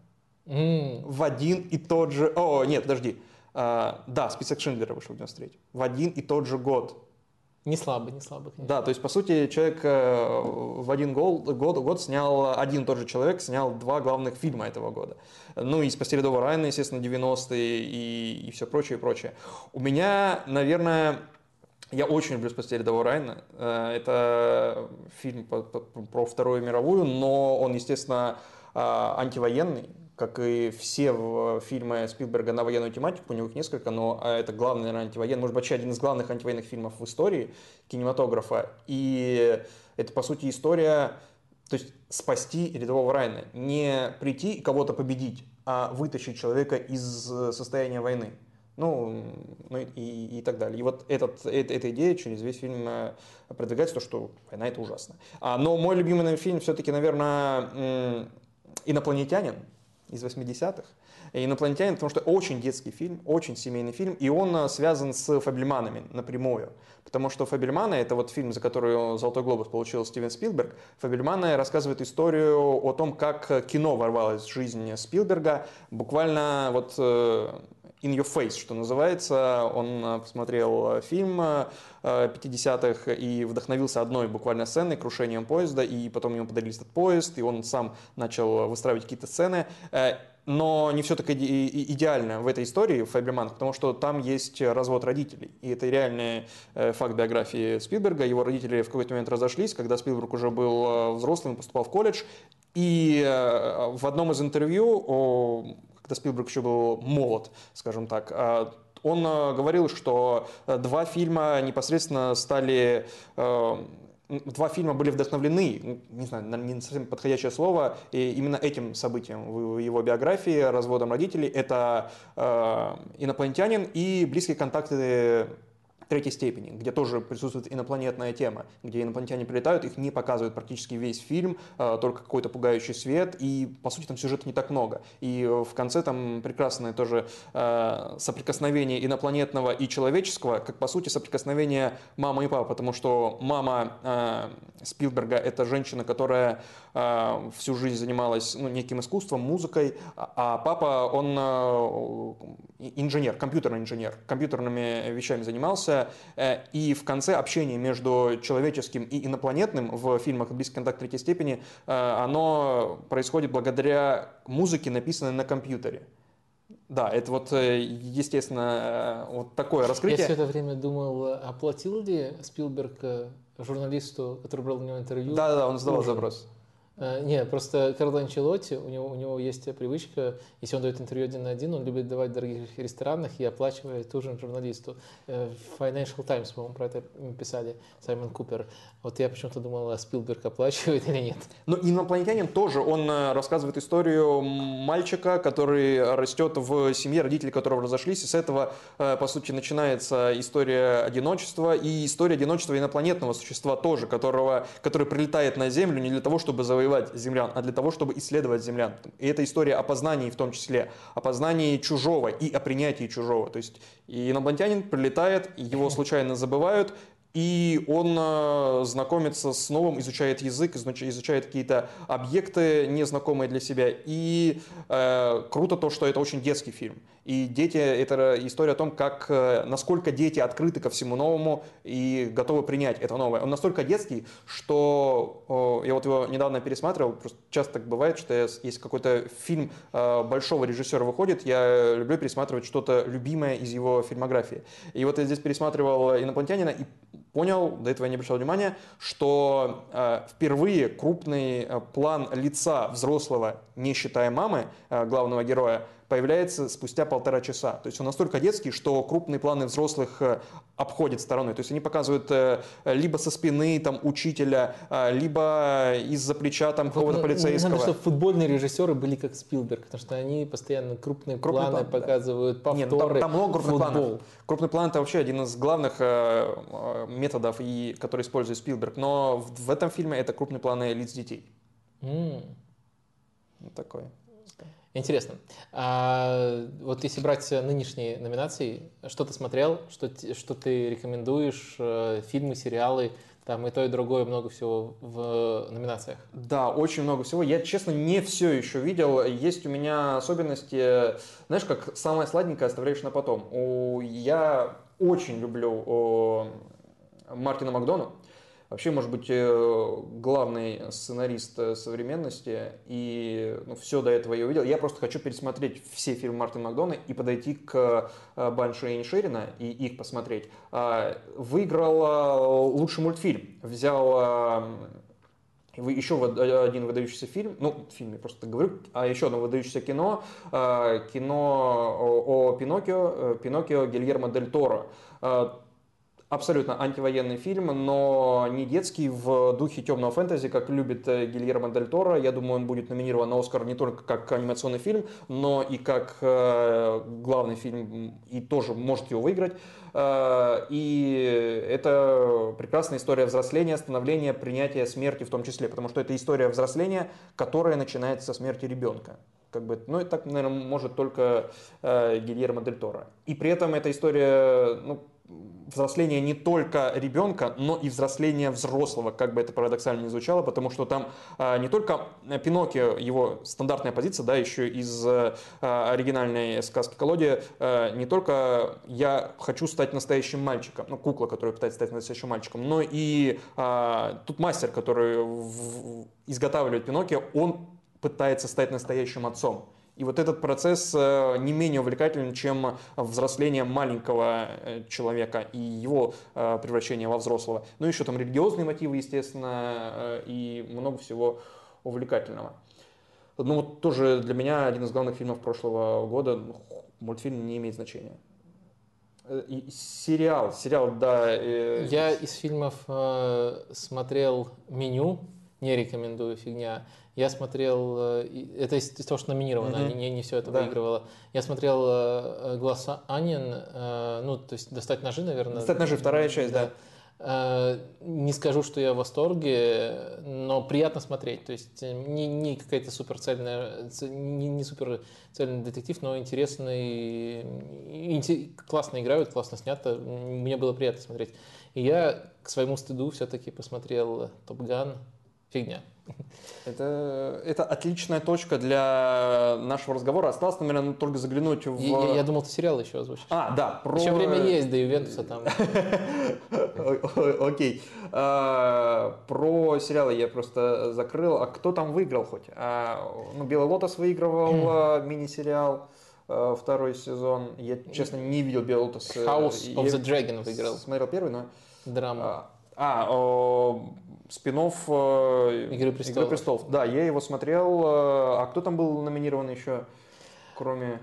Mm. В один и тот же... О, нет, подожди. А, да, список Шиндлера вышел в 93 В один и тот же год. Не слабый, не слабый, конечно. Да, то есть, по сути, человек э, в один год, год, год снял, один тот же человек снял два главных фильма этого года. Ну и «Спасти рядового Райана», естественно, 90-е и, и все прочее, и прочее. У меня, наверное, я очень люблю «Спасти рядового Райана». Э, это фильм про Вторую мировую, но он, естественно, э, антивоенный как и все фильмы Спилберга на военную тематику, у него их несколько, но а, это главный, наверное, антивоенный, может быть, вообще один из главных антивоенных фильмов в истории кинематографа. И это, по сути, история, то есть спасти рядового Райна, не прийти и кого-то победить, а вытащить человека из состояния войны. Ну, ну и, и так далее. И вот этот, эта, эта идея через весь фильм э, продвигается, то, что война это ужасно. А, но мой любимый фильм все-таки, наверное, «Инопланетянин», из 80-х. «Инопланетянин», потому что очень детский фильм, очень семейный фильм, и он э, связан с «Фабельманами» напрямую. Потому что «Фабельманы» — это вот фильм, за который «Золотой глобус» получил Стивен Спилберг. «Фабельманы» рассказывает историю о том, как кино ворвалось в жизнь Спилберга. Буквально вот э, in your face, что называется. Он э, посмотрел фильм 50-х и вдохновился одной буквально сценой, крушением поезда, и потом ему подарили этот поезд, и он сам начал выстраивать какие-то сцены. Э, но не все так идеально в этой истории, в Фаберманах, потому что там есть развод родителей. И это реальный э, факт биографии Спилберга. Его родители в какой-то момент разошлись, когда Спилберг уже был э, взрослым, поступал в колледж. И в одном из интервью, Спилберг еще был молод, скажем так, он э, говорил, что э, два фильма непосредственно стали э, два фильма были вдохновлены, не знаю, не совсем подходящее слово, и именно этим событием в его биографии, разводом родителей. Это «Инопланетянин» и «Близкие контакты третьей степени, где тоже присутствует инопланетная тема, где инопланетяне прилетают, их не показывают практически весь фильм, а, только какой-то пугающий свет, и, по сути, там сюжета не так много. И в конце там прекрасное тоже а, соприкосновение инопланетного и человеческого, как, по сути, соприкосновение мамы и папы, потому что мама а, Спилберга — это женщина, которая всю жизнь занималась ну, неким искусством, музыкой, а папа, он инженер, компьютерный инженер, компьютерными вещами занимался, Э, и в конце общение между человеческим и инопланетным в фильмах «Близкий контакт третьей степени» э, оно происходит благодаря музыке, написанной на компьютере. Да, это вот, э, естественно, вот такое раскрытие. Я все это время думал, оплатил ли Спилберг журналисту, который брал у него интервью? Да, да, он задавал запрос. Э, не, просто Карло Анчелотти, у него, у него есть привычка, если он дает интервью один на один, он любит давать в дорогих ресторанах и оплачивает ужин журналисту. Э, в Financial Times, по-моему, про это писали, Саймон Купер. Вот я почему-то думал, а Спилберг оплачивает или нет. Ну, инопланетянин тоже, он э, рассказывает историю мальчика, который растет в семье, родители которого разошлись, и с этого, по сути, начинается история одиночества, и история одиночества инопланетного существа тоже, которого, который прилетает на Землю не для того, чтобы завоевать завоевать землян, а для того, чтобы исследовать землян. И это история о познании в том числе, о познании чужого и о принятии чужого. То есть инопланетянин прилетает, его случайно забывают, и он э, знакомится с новым, изучает язык, изучает какие-то объекты незнакомые для себя. И э, круто то, что это очень детский фильм. И дети, это история о том, как, э, насколько дети открыты ко всему новому и готовы принять это новое. Он настолько детский, что э, я вот его недавно пересматривал, просто часто так бывает, что если какой-то фильм э, большого режиссера выходит, я люблю пересматривать что-то любимое из его фильмографии. И вот я здесь пересматривал «Инопланетянина» и понял, до этого я не обращал внимания, что э, впервые крупный э, план лица взрослого, не считая мамы, э, главного героя, появляется спустя полтора часа. То есть он настолько детский, что крупные планы взрослых э, обходят стороной. То есть они показывают э, либо со спины там, учителя, э, либо из-за плеча там, какого-то полицейского. Надо, чтобы футбольные режиссеры были как Спилберг, потому что они постоянно крупные крупный планы план, показывают, да. повторы, Нет, ну, там, там много крупных футбол. планов. Крупный план это вообще один из главных методов, и, который использует Спилберг. Но в, в этом фильме это крупные планы лиц детей. Mm. Вот такой. Интересно. А вот если брать нынешние номинации, что ты смотрел, что, что ты рекомендуешь, э, фильмы, сериалы, там и то, и другое, много всего в номинациях. Да, очень много всего. Я, честно, не все еще видел. Есть у меня особенности, знаешь, как самое сладенькое оставляешь на потом. Я очень люблю Мартина Макдона. Вообще, может быть, э, главный сценарист э, современности, и ну, все до этого я увидел. Я просто хочу пересмотреть все фильмы Мартина Макдона и подойти к э, Банши и Иншерина и их посмотреть. А, выиграл лучший мультфильм. Взял еще один выдающийся фильм, ну, фильм, я просто говорю, а еще одно выдающееся кино, кино о Пиноккио, Пиноккио Гильермо Дель Торо абсолютно антивоенный фильм, но не детский, в духе темного фэнтези, как любит э, Гильермо Дель Торо. Я думаю, он будет номинирован на Оскар не только как анимационный фильм, но и как э, главный фильм, и тоже может его выиграть. Э, и это прекрасная история взросления, становления, принятия смерти в том числе, потому что это история взросления, которая начинается со смерти ребенка. Как бы, ну, это так, наверное, может только Гильермо Дель Торо. И при этом эта история, ну, взросление не только ребенка, но и взросление взрослого, как бы это парадоксально не звучало, потому что там а, не только Пиноккио, его стандартная позиция, да, еще из а, оригинальной сказки Колоде, а, не только я хочу стать настоящим мальчиком, ну, кукла, которая пытается стать настоящим мальчиком, но и тут мастер, который изготавливает Пиноккио, он пытается стать настоящим отцом. И вот этот процесс э, не менее увлекателен, чем взросление маленького э, человека и его э, превращение во взрослого. Ну, еще там религиозные мотивы, естественно, и много всего увлекательного. Ну, вот тоже для меня один из главных фильмов прошлого года, ну, мультфильм не имеет значения. И сериал, сериал, да. Я из фильмов смотрел меню, не рекомендую, фигня. Я смотрел, э, это из, из того, что номинировано, mm-hmm. не, не все это да. выигрывало. Я смотрел э, «Глаз Анин», э, ну, то есть «Достать ножи», наверное. «Достать ножи», вторая часть, да. да. Не скажу, что я в восторге, но приятно смотреть. То есть не, не какая-то суперцельная, не, не суперцельный детектив, но интересный, классно играют, классно снято. Мне было приятно смотреть. И я к своему стыду все-таки посмотрел «Топ Ган». Фигня. Это, это отличная точка для нашего разговора. Осталось, наверное, только заглянуть в... Я, я думал, ты сериал еще озвучишь. А, да. Про... Еще время есть до Ювентуса там. (laughs) Окей. А, про сериалы я просто закрыл. А кто там выиграл хоть? А, ну, Белый Лотос выигрывал а, мини-сериал второй сезон. Я, честно, не видел Белый Лотос. House of the Dragon выиграл. Смотрел первый, но... Драма. А, спинов э, Игры престолов. Игры престолов. Да, я его смотрел. Э, а кто там был номинирован еще, кроме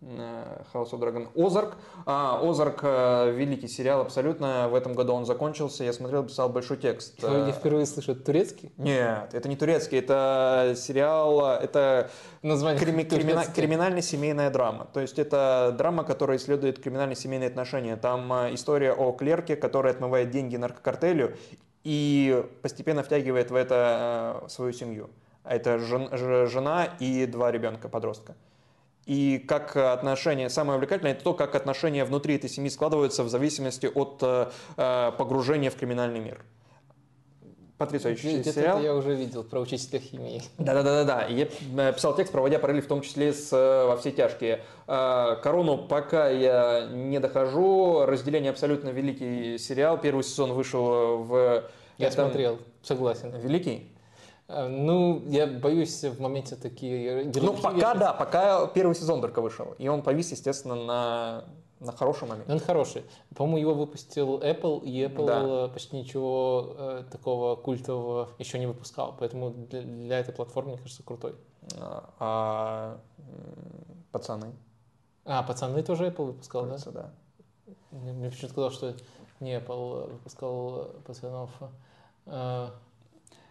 э, House of Dragon. Озарк. А, Озарк великий сериал абсолютно. В этом году он закончился. Я смотрел, писал большой текст. Я впервые слышу, это турецкий? Нет, это не турецкий. Это сериал, это Название крими- кримина- криминальная семейная драма. То есть это драма, которая исследует криминальные семейные отношения. Там история о клерке, который отмывает деньги наркокартелю и постепенно втягивает в это э, свою семью. А это жен, жена и два ребенка, подростка. и как отношения, самое увлекательное, это то, как отношения внутри этой семьи складываются в зависимости от э, погружения в криминальный мир. Потрясающий Где-то сериал. я уже видел про учителя химии. Да-да-да-да. Я э, писал текст, проводя параллель в том числе с э, «Во все тяжкие». Э, «Корону» пока я не дохожу. «Разделение» абсолютно великий сериал. Первый сезон вышел в... Я этом- смотрел, согласен. Великий? Ну, я боюсь в моменте такие... Ну, пока вешать. да, пока первый сезон только вышел. И он повис, естественно, на, на хорошем моменте. Он хороший. По-моему, его выпустил Apple, и Apple Да. э, почти ничего э, такого культового еще не выпускал. Поэтому для, для этой платформы, мне кажется, крутой. А, а, пацаны, А, пацаны тоже Apple выпускал, да? кажется, да. Мне, мне почему-то сказал, что не Apple выпускал пацанов. А,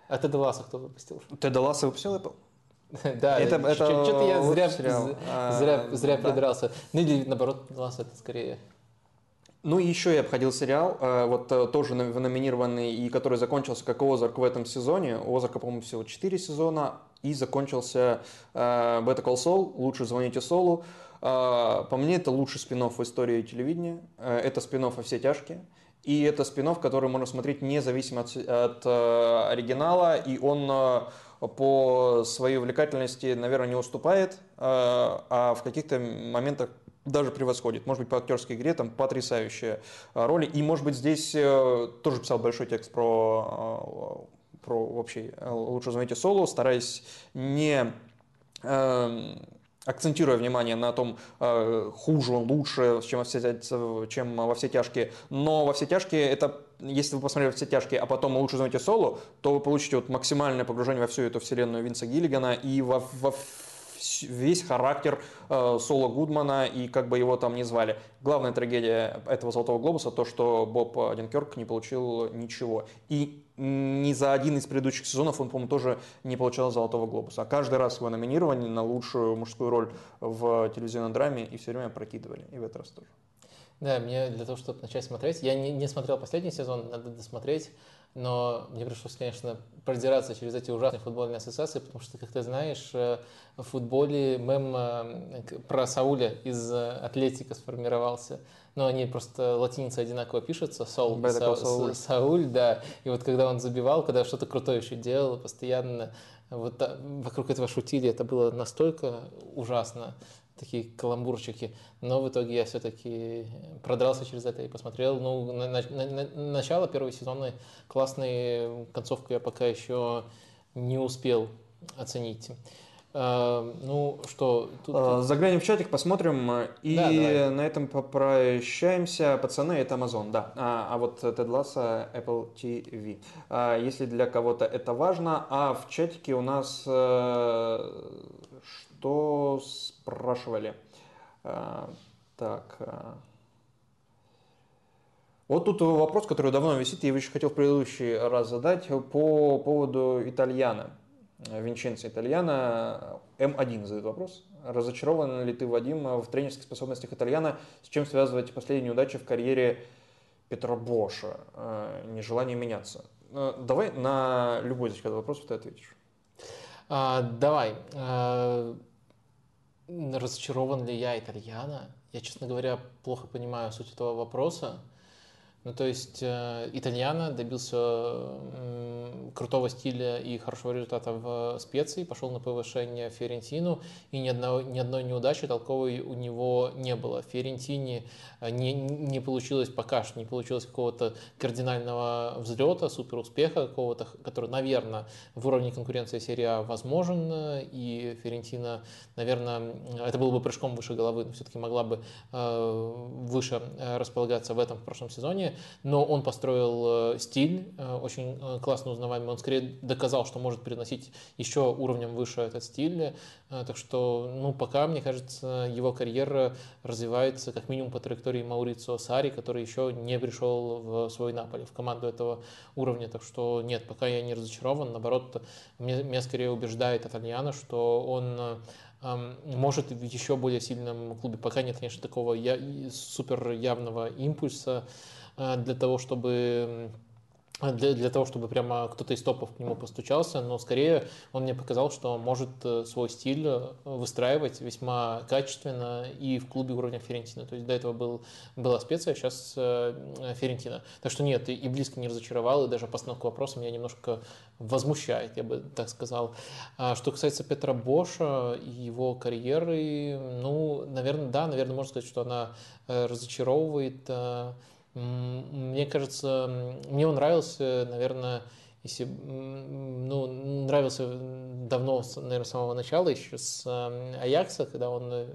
а Тед Лассо кто выпустил? Тед Лассо выпустил Apple? (laughs) Да, Это- это что-то я зря, лучший сериал. з- А, зря, зря да. придрался. Ну или наоборот, Лассо это скорее. Ну и еще я обходил сериал, э, вот э, тоже номинированный, и который закончился как Озарк в этом сезоне. У Озарка, по-моему, всего 4 сезона, и закончился э, Better Call Saul, «Лучше звоните Солу». По мне, это лучший спин в истории телевидения. Это спин во все тяжкие. И это спин который можно смотреть независимо от, от оригинала, и он по своей увлекательности, наверное, не уступает, э, а в каких-то моментах даже превосходит. Может быть, по актерской игре там потрясающие э, роли. И, может быть, здесь э, тоже писал большой текст про, про вообще «Лучше звоните Солу», стараясь не акцентируя внимание на том, хуже он, лучше, чем во, все, чем во все тяжкие. Но во все тяжкие это, если вы посмотрели все тяжкие, а потом лучше звоните Солу, то вы получите вот максимальное погружение во всю эту вселенную Винса Гиллигана и во, во весь характер э, Соло Гудмана и как бы его там ни звали. Главная трагедия этого «Золотого глобуса» то, что Боб Одинкерк не получил ничего. И ни за один из предыдущих сезонов он, по-моему, тоже не получал «Золотого глобуса». А каждый раз его номинирование на лучшую мужскую роль в телевизионной драме и все время прокидывали. И в этот раз тоже. Да, мне для того, чтобы начать смотреть, я не, не смотрел последний сезон, надо досмотреть, но мне пришлось, конечно, продираться через эти ужасные футбольные ассоциации, потому что, как ты знаешь, э, в футболе мем э, про Сауля из э, Атлетика сформировался. Но они просто латиницей одинаково пишутся, Call Са- Saul. Са- Сауль, да. И вот когда он забивал, когда что-то крутое еще делал, постоянно вот вокруг этого шутили, это было настолько ужасно, такие каламбурчики. Но в итоге я все-таки продрался через это и посмотрел. Ну, на- на- на- на- начало первого сезона классный, концовку я пока еще не успел оценить. Э, ну что, тут- Э, Заглянем в чатик, посмотрим. э, И Да, давай. на этом попрощаемся. Пацаны, это Amazon, да. А, а вот Тед Лассо Apple TV. А, если для кого-то это важно. А в чатике у нас э, что спрашивали? А, так. а. Вот тут вопрос, который давно висит, я его еще хотел в предыдущий раз задать, по поводу Итальяна. Винченцо Итальяна. М1 задает вопрос. Разочарован ли ты, Вадим, в тренерских способностях Итальяна? С чем связываете последние неудачи в карьере Петра Боша? Э, Нежелание меняться. Давай на любой из этих вопросов ты ответишь. А, давай. Разочарован ли я итальяно? Я, честно говоря, плохо понимаю суть этого вопроса. Ну, то есть э, итальяно добился крутого стиля и хорошего результата в специи, пошел на повышение в Фиорентину, и ни, одного, ни одной неудачи толковой у него не было. В Фиорентине э, не, не получилось пока что, не получилось какого-то кардинального взлета, супер успеха какого-то, который, наверное, в уровне конкуренции серии А возможен, э, и Фиорентина, наверное, это было бы прыжком выше головы, но все-таки могла бы э, выше располагаться в этом в прошлом сезоне, но он построил э, стиль, э, очень э, классно узнаваемый, он скорее доказал, что может переносить еще уровнем выше этот стиль, так что, ну, пока, мне кажется, его карьера развивается как минимум по траектории Маурицио Сари, который еще не пришел в свой Наполе, в команду этого уровня, так что нет, пока я не разочарован, наоборот, меня, меня скорее убеждает Итальяно, что он эм, может в еще более сильном клубе. Пока нет, конечно, такого я, супер явного импульса для того, чтобы для, для того, чтобы прямо кто-то из топов к нему постучался, но скорее он мне показал, что может э, свой стиль э, выстраивать весьма качественно и в клубе уровня Ферентина. То есть до этого был, была специя, сейчас э, Ферентина. Так что нет, и, и близко не разочаровал, и даже постановка вопроса меня немножко возмущает, я бы так сказал. А что касается Петра Боша и его карьеры, ну, наверное, да, наверное, можно сказать, что она разочаровывает мне кажется, мне он нравился, наверное, если, ну, нравился давно, наверное, с самого начала, еще с Аякса, когда он э,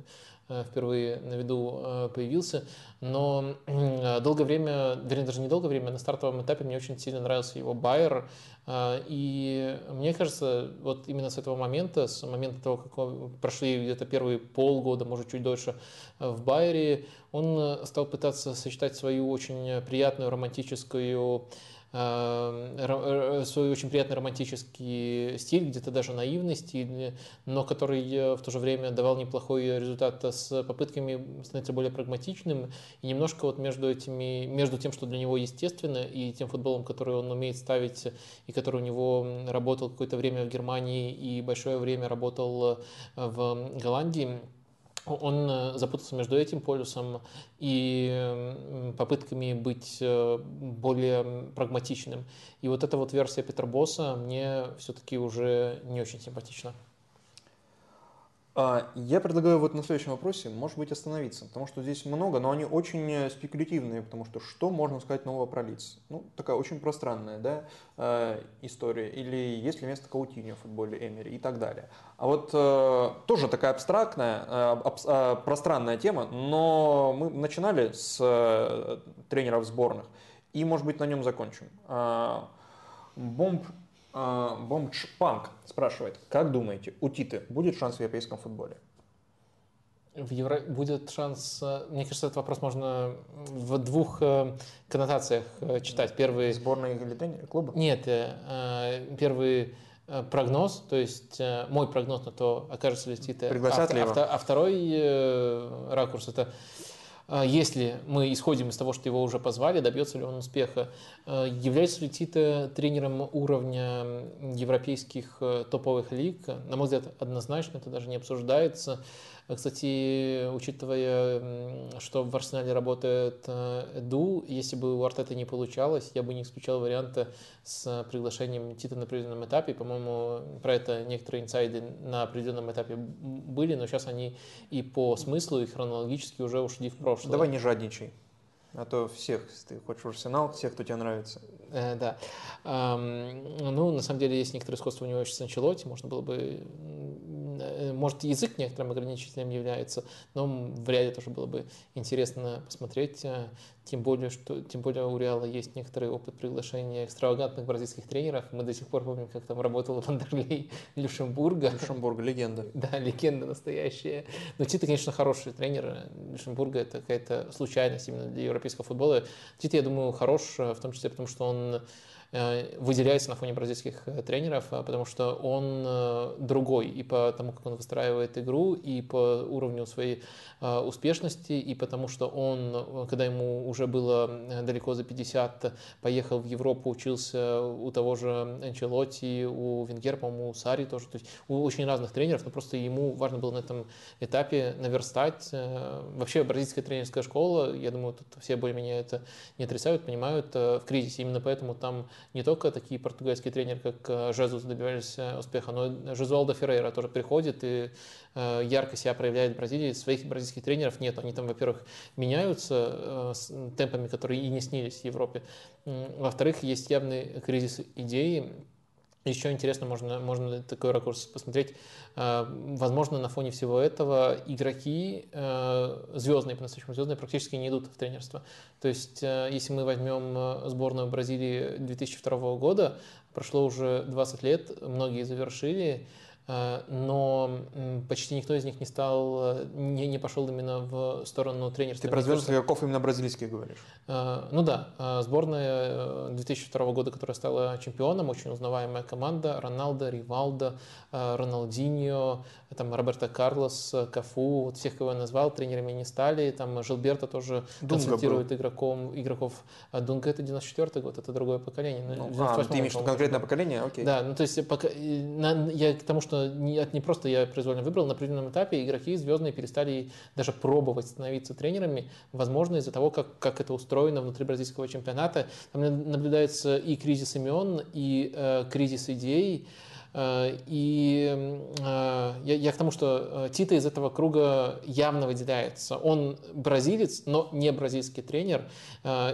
впервые на виду э, появился, но долгое время, вернее, даже не долгое время, на стартовом этапе мне очень сильно нравился его Байер, э, и мне кажется, вот именно с этого момента, с момента того, как прошли где-то первые полгода, может, чуть дольше в Байере, он э, стал пытаться сочетать свою очень приятную романтическую э, э, свой очень приятный романтический стиль, где-то даже наивный стиль, но который в то же время давал неплохой результат с попытками становиться более прагматичным и немножко вот между этими, между тем, что для него естественно, и тем футболом, который он умеет ставить и который у него работал какое-то время в Германии и большое время работал в Голландии, он э, запутался между этим полюсом и попытками быть э, более прагматичным. И вот эта вот версия Петербоса мне все-таки уже не очень симпатична. А, я предлагаю вот на следующем вопросе, может быть, остановиться, потому что здесь много, но они очень э, спекулятивные, потому что что можно сказать нового про Лиц? Ну, такая очень пространная да, э, история. Или есть ли место Каутиньо в футболе Эмери и так далее. А вот э, тоже такая абстрактная, пространная тема, но мы начинали с тренеров сборных, и, может быть, на нем закончим. Бомб а, Бомбчпанк спрашивает, как думаете, у Титы будет шанс в европейском футболе? В Евро... Будет шанс... Э, мне кажется, этот вопрос можно в двух э, коннотациях э, читать. Первый... Сборная или клуба? Нет, первый прогноз, то есть мой прогноз на то, окажется ли Тита. Пригласят а, ли его? А, а второй ракурс это если мы исходим из того, что его уже позвали, добьется ли он успеха. А является ли Тита тренером уровня европейских э, топовых лиг? На мой взгляд, однозначно, это даже не обсуждается. Кстати, учитывая, что в Арсенале работает Эду, если бы у Артета не получалось, я бы не исключал варианта с приглашением Тита на определенном этапе. По-моему, про это некоторые инсайды на определенном этапе были, но сейчас они и по смыслу, и хронологически уже ушли в прошлое. Давай не жадничай. А то всех, если ты хочешь Арсенал, всех, кто тебе нравится. Э, да. Эм, ну, на самом деле, есть некоторые сходства у него еще с Анчелоти. Можно было бы может, язык некоторым ограничителем является, но в реале тоже было бы интересно посмотреть, э, тем более, что, тем более у Реала есть некоторый опыт приглашения экстравагантных бразильских тренеров. Мы до сих пор помним, как там работал Вандерлей Люшембурга. Люшембург, легенда. (laughs) Да, легенда настоящая. Но Тита, конечно, хороший тренер. Люшембурга это какая-то случайность именно для европейского футбола. Тита, я думаю, хорош, э, в том числе потому, что он Э, выделяется на фоне бразильских э, тренеров, э, потому что он другой и по тому, как он выстраивает игру, и по уровню своей успешности, и потому что он, когда ему уже было далеко за 50, поехал в Европу, учился у того же Анчелотти, у Венгера, по-моему, у Сари тоже, то есть у очень разных тренеров, но просто ему важно было на этом этапе наверстать. Вообще бразильская тренерская школа, я думаю, тут все более-менее это не отрицают, понимают в кризисе, именно поэтому там не только такие португальские тренеры, как э, Жезус, добивались э, успеха, но Жезуалдо Феррейра тоже приходит и э, ярко себя проявляет в Бразилии. Своих бразильских тренеров нет. Они там, во-первых, меняются с темпами, которые и не снились в Европе. Во-вторых, есть явный кризис идеи, еще интересно, можно, можно такой ракурс посмотреть. Э, возможно, на фоне всего этого игроки э, звездные, по-настоящему звездные, практически не идут в тренерство. То есть, э, если мы возьмем сборную Бразилии 2002 года, прошло уже 20 лет, многие завершили, но почти никто из них не стал, не, не пошел именно в сторону тренерства. Ты про звездных игроков именно бразильских говоришь? Ну да, сборная 2002 года, которая стала чемпионом, очень узнаваемая команда, Роналдо, Ривалдо, Роналдиньо, там Роберто Карлос, Кафу, вот всех, кого я назвал, тренерами не стали, там Жилберто тоже Дунга консультирует игроком, игроков. А Дунга это 94 год, это другое поколение. Ну, а, ты имеешь конкретное поколение? Окей. Да, ну то есть пока, на, я к тому, что не, не просто я произвольно выбрал, на определенном этапе игроки звездные перестали даже пробовать становиться тренерами, возможно, из-за того, как, как это устроено внутри бразильского чемпионата. Там наблюдается и кризис имен, и э, кризис идей, и э, я, я к тому, что э, Тита из этого круга явно выделяется. Он бразилец, но не бразильский тренер.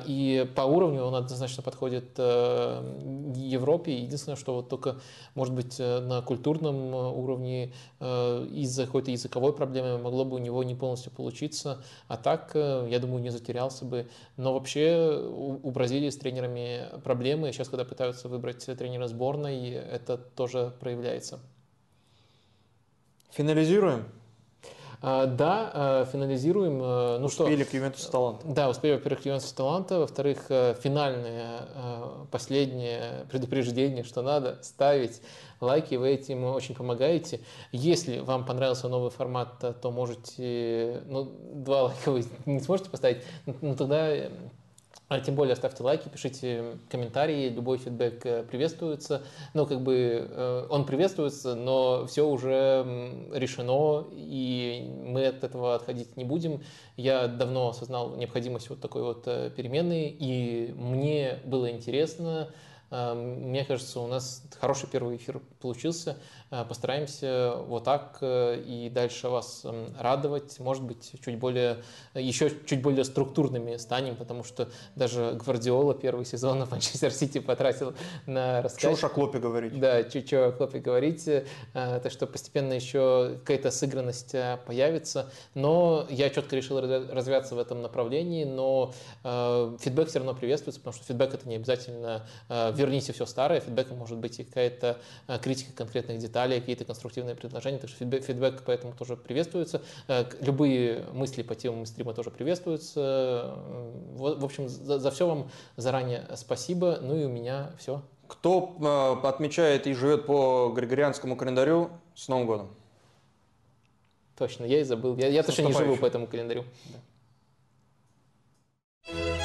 И по уровню он однозначно подходит Европе. Единственное, что вот только, может быть, на культурном уровне из-за какой-то языковой проблемы могло бы у него не полностью получиться. А так, я думаю, не затерялся бы. Но вообще у, у Бразилии с тренерами проблемы. Сейчас, когда пытаются выбрать тренера сборной, это тоже проявляется. Финализируем? А, да, а, финализируем. А, ну успели что, к Ювентусу таланта. Да, успели, во-первых, к Ювентусу таланта. Во-вторых, финальное, последнее предупреждение, что надо ставить лайки, вы этим очень помогаете. Если вам понравился новый формат, то можете, ну, два лайка вы не сможете поставить, ну, тогда а тем более ставьте лайки, пишите комментарии, любой фидбэк э, приветствуется. Ну, как бы э, он приветствуется, но все уже решено, и мы от этого отходить не будем. Я давно осознал необходимость вот такой вот э, перемены, и мне было интересно мне кажется, у нас хороший первый эфир получился. Э, постараемся вот так э, и дальше вас радовать. Может быть, чуть более, еще чуть более структурными станем, потому что даже Гвардиола первый сезон в Манчестер Сити потратил на рассказ. Чего о Клопе говорить. Да, чего о Клопе говорить. Э, так что постепенно еще какая-то сыгранность появится. Но я четко решил развиваться в этом направлении, но фидбэк все равно приветствуется, потому что фидбэк это не обязательно верните все старое, фидбэком может быть и какая-то критика конкретных деталей детали, какие-то конструктивные предложения, так что фидбэк, фидбэк поэтому тоже приветствуется. Э, любые мысли по темам стрима тоже приветствуются. В общем, за, за все вам заранее спасибо. Ну и у меня все. Кто э, отмечает и живет по григорианскому календарю, с Новым годом! Точно, я и забыл. Я, я точно не живу по этому календарю. Да.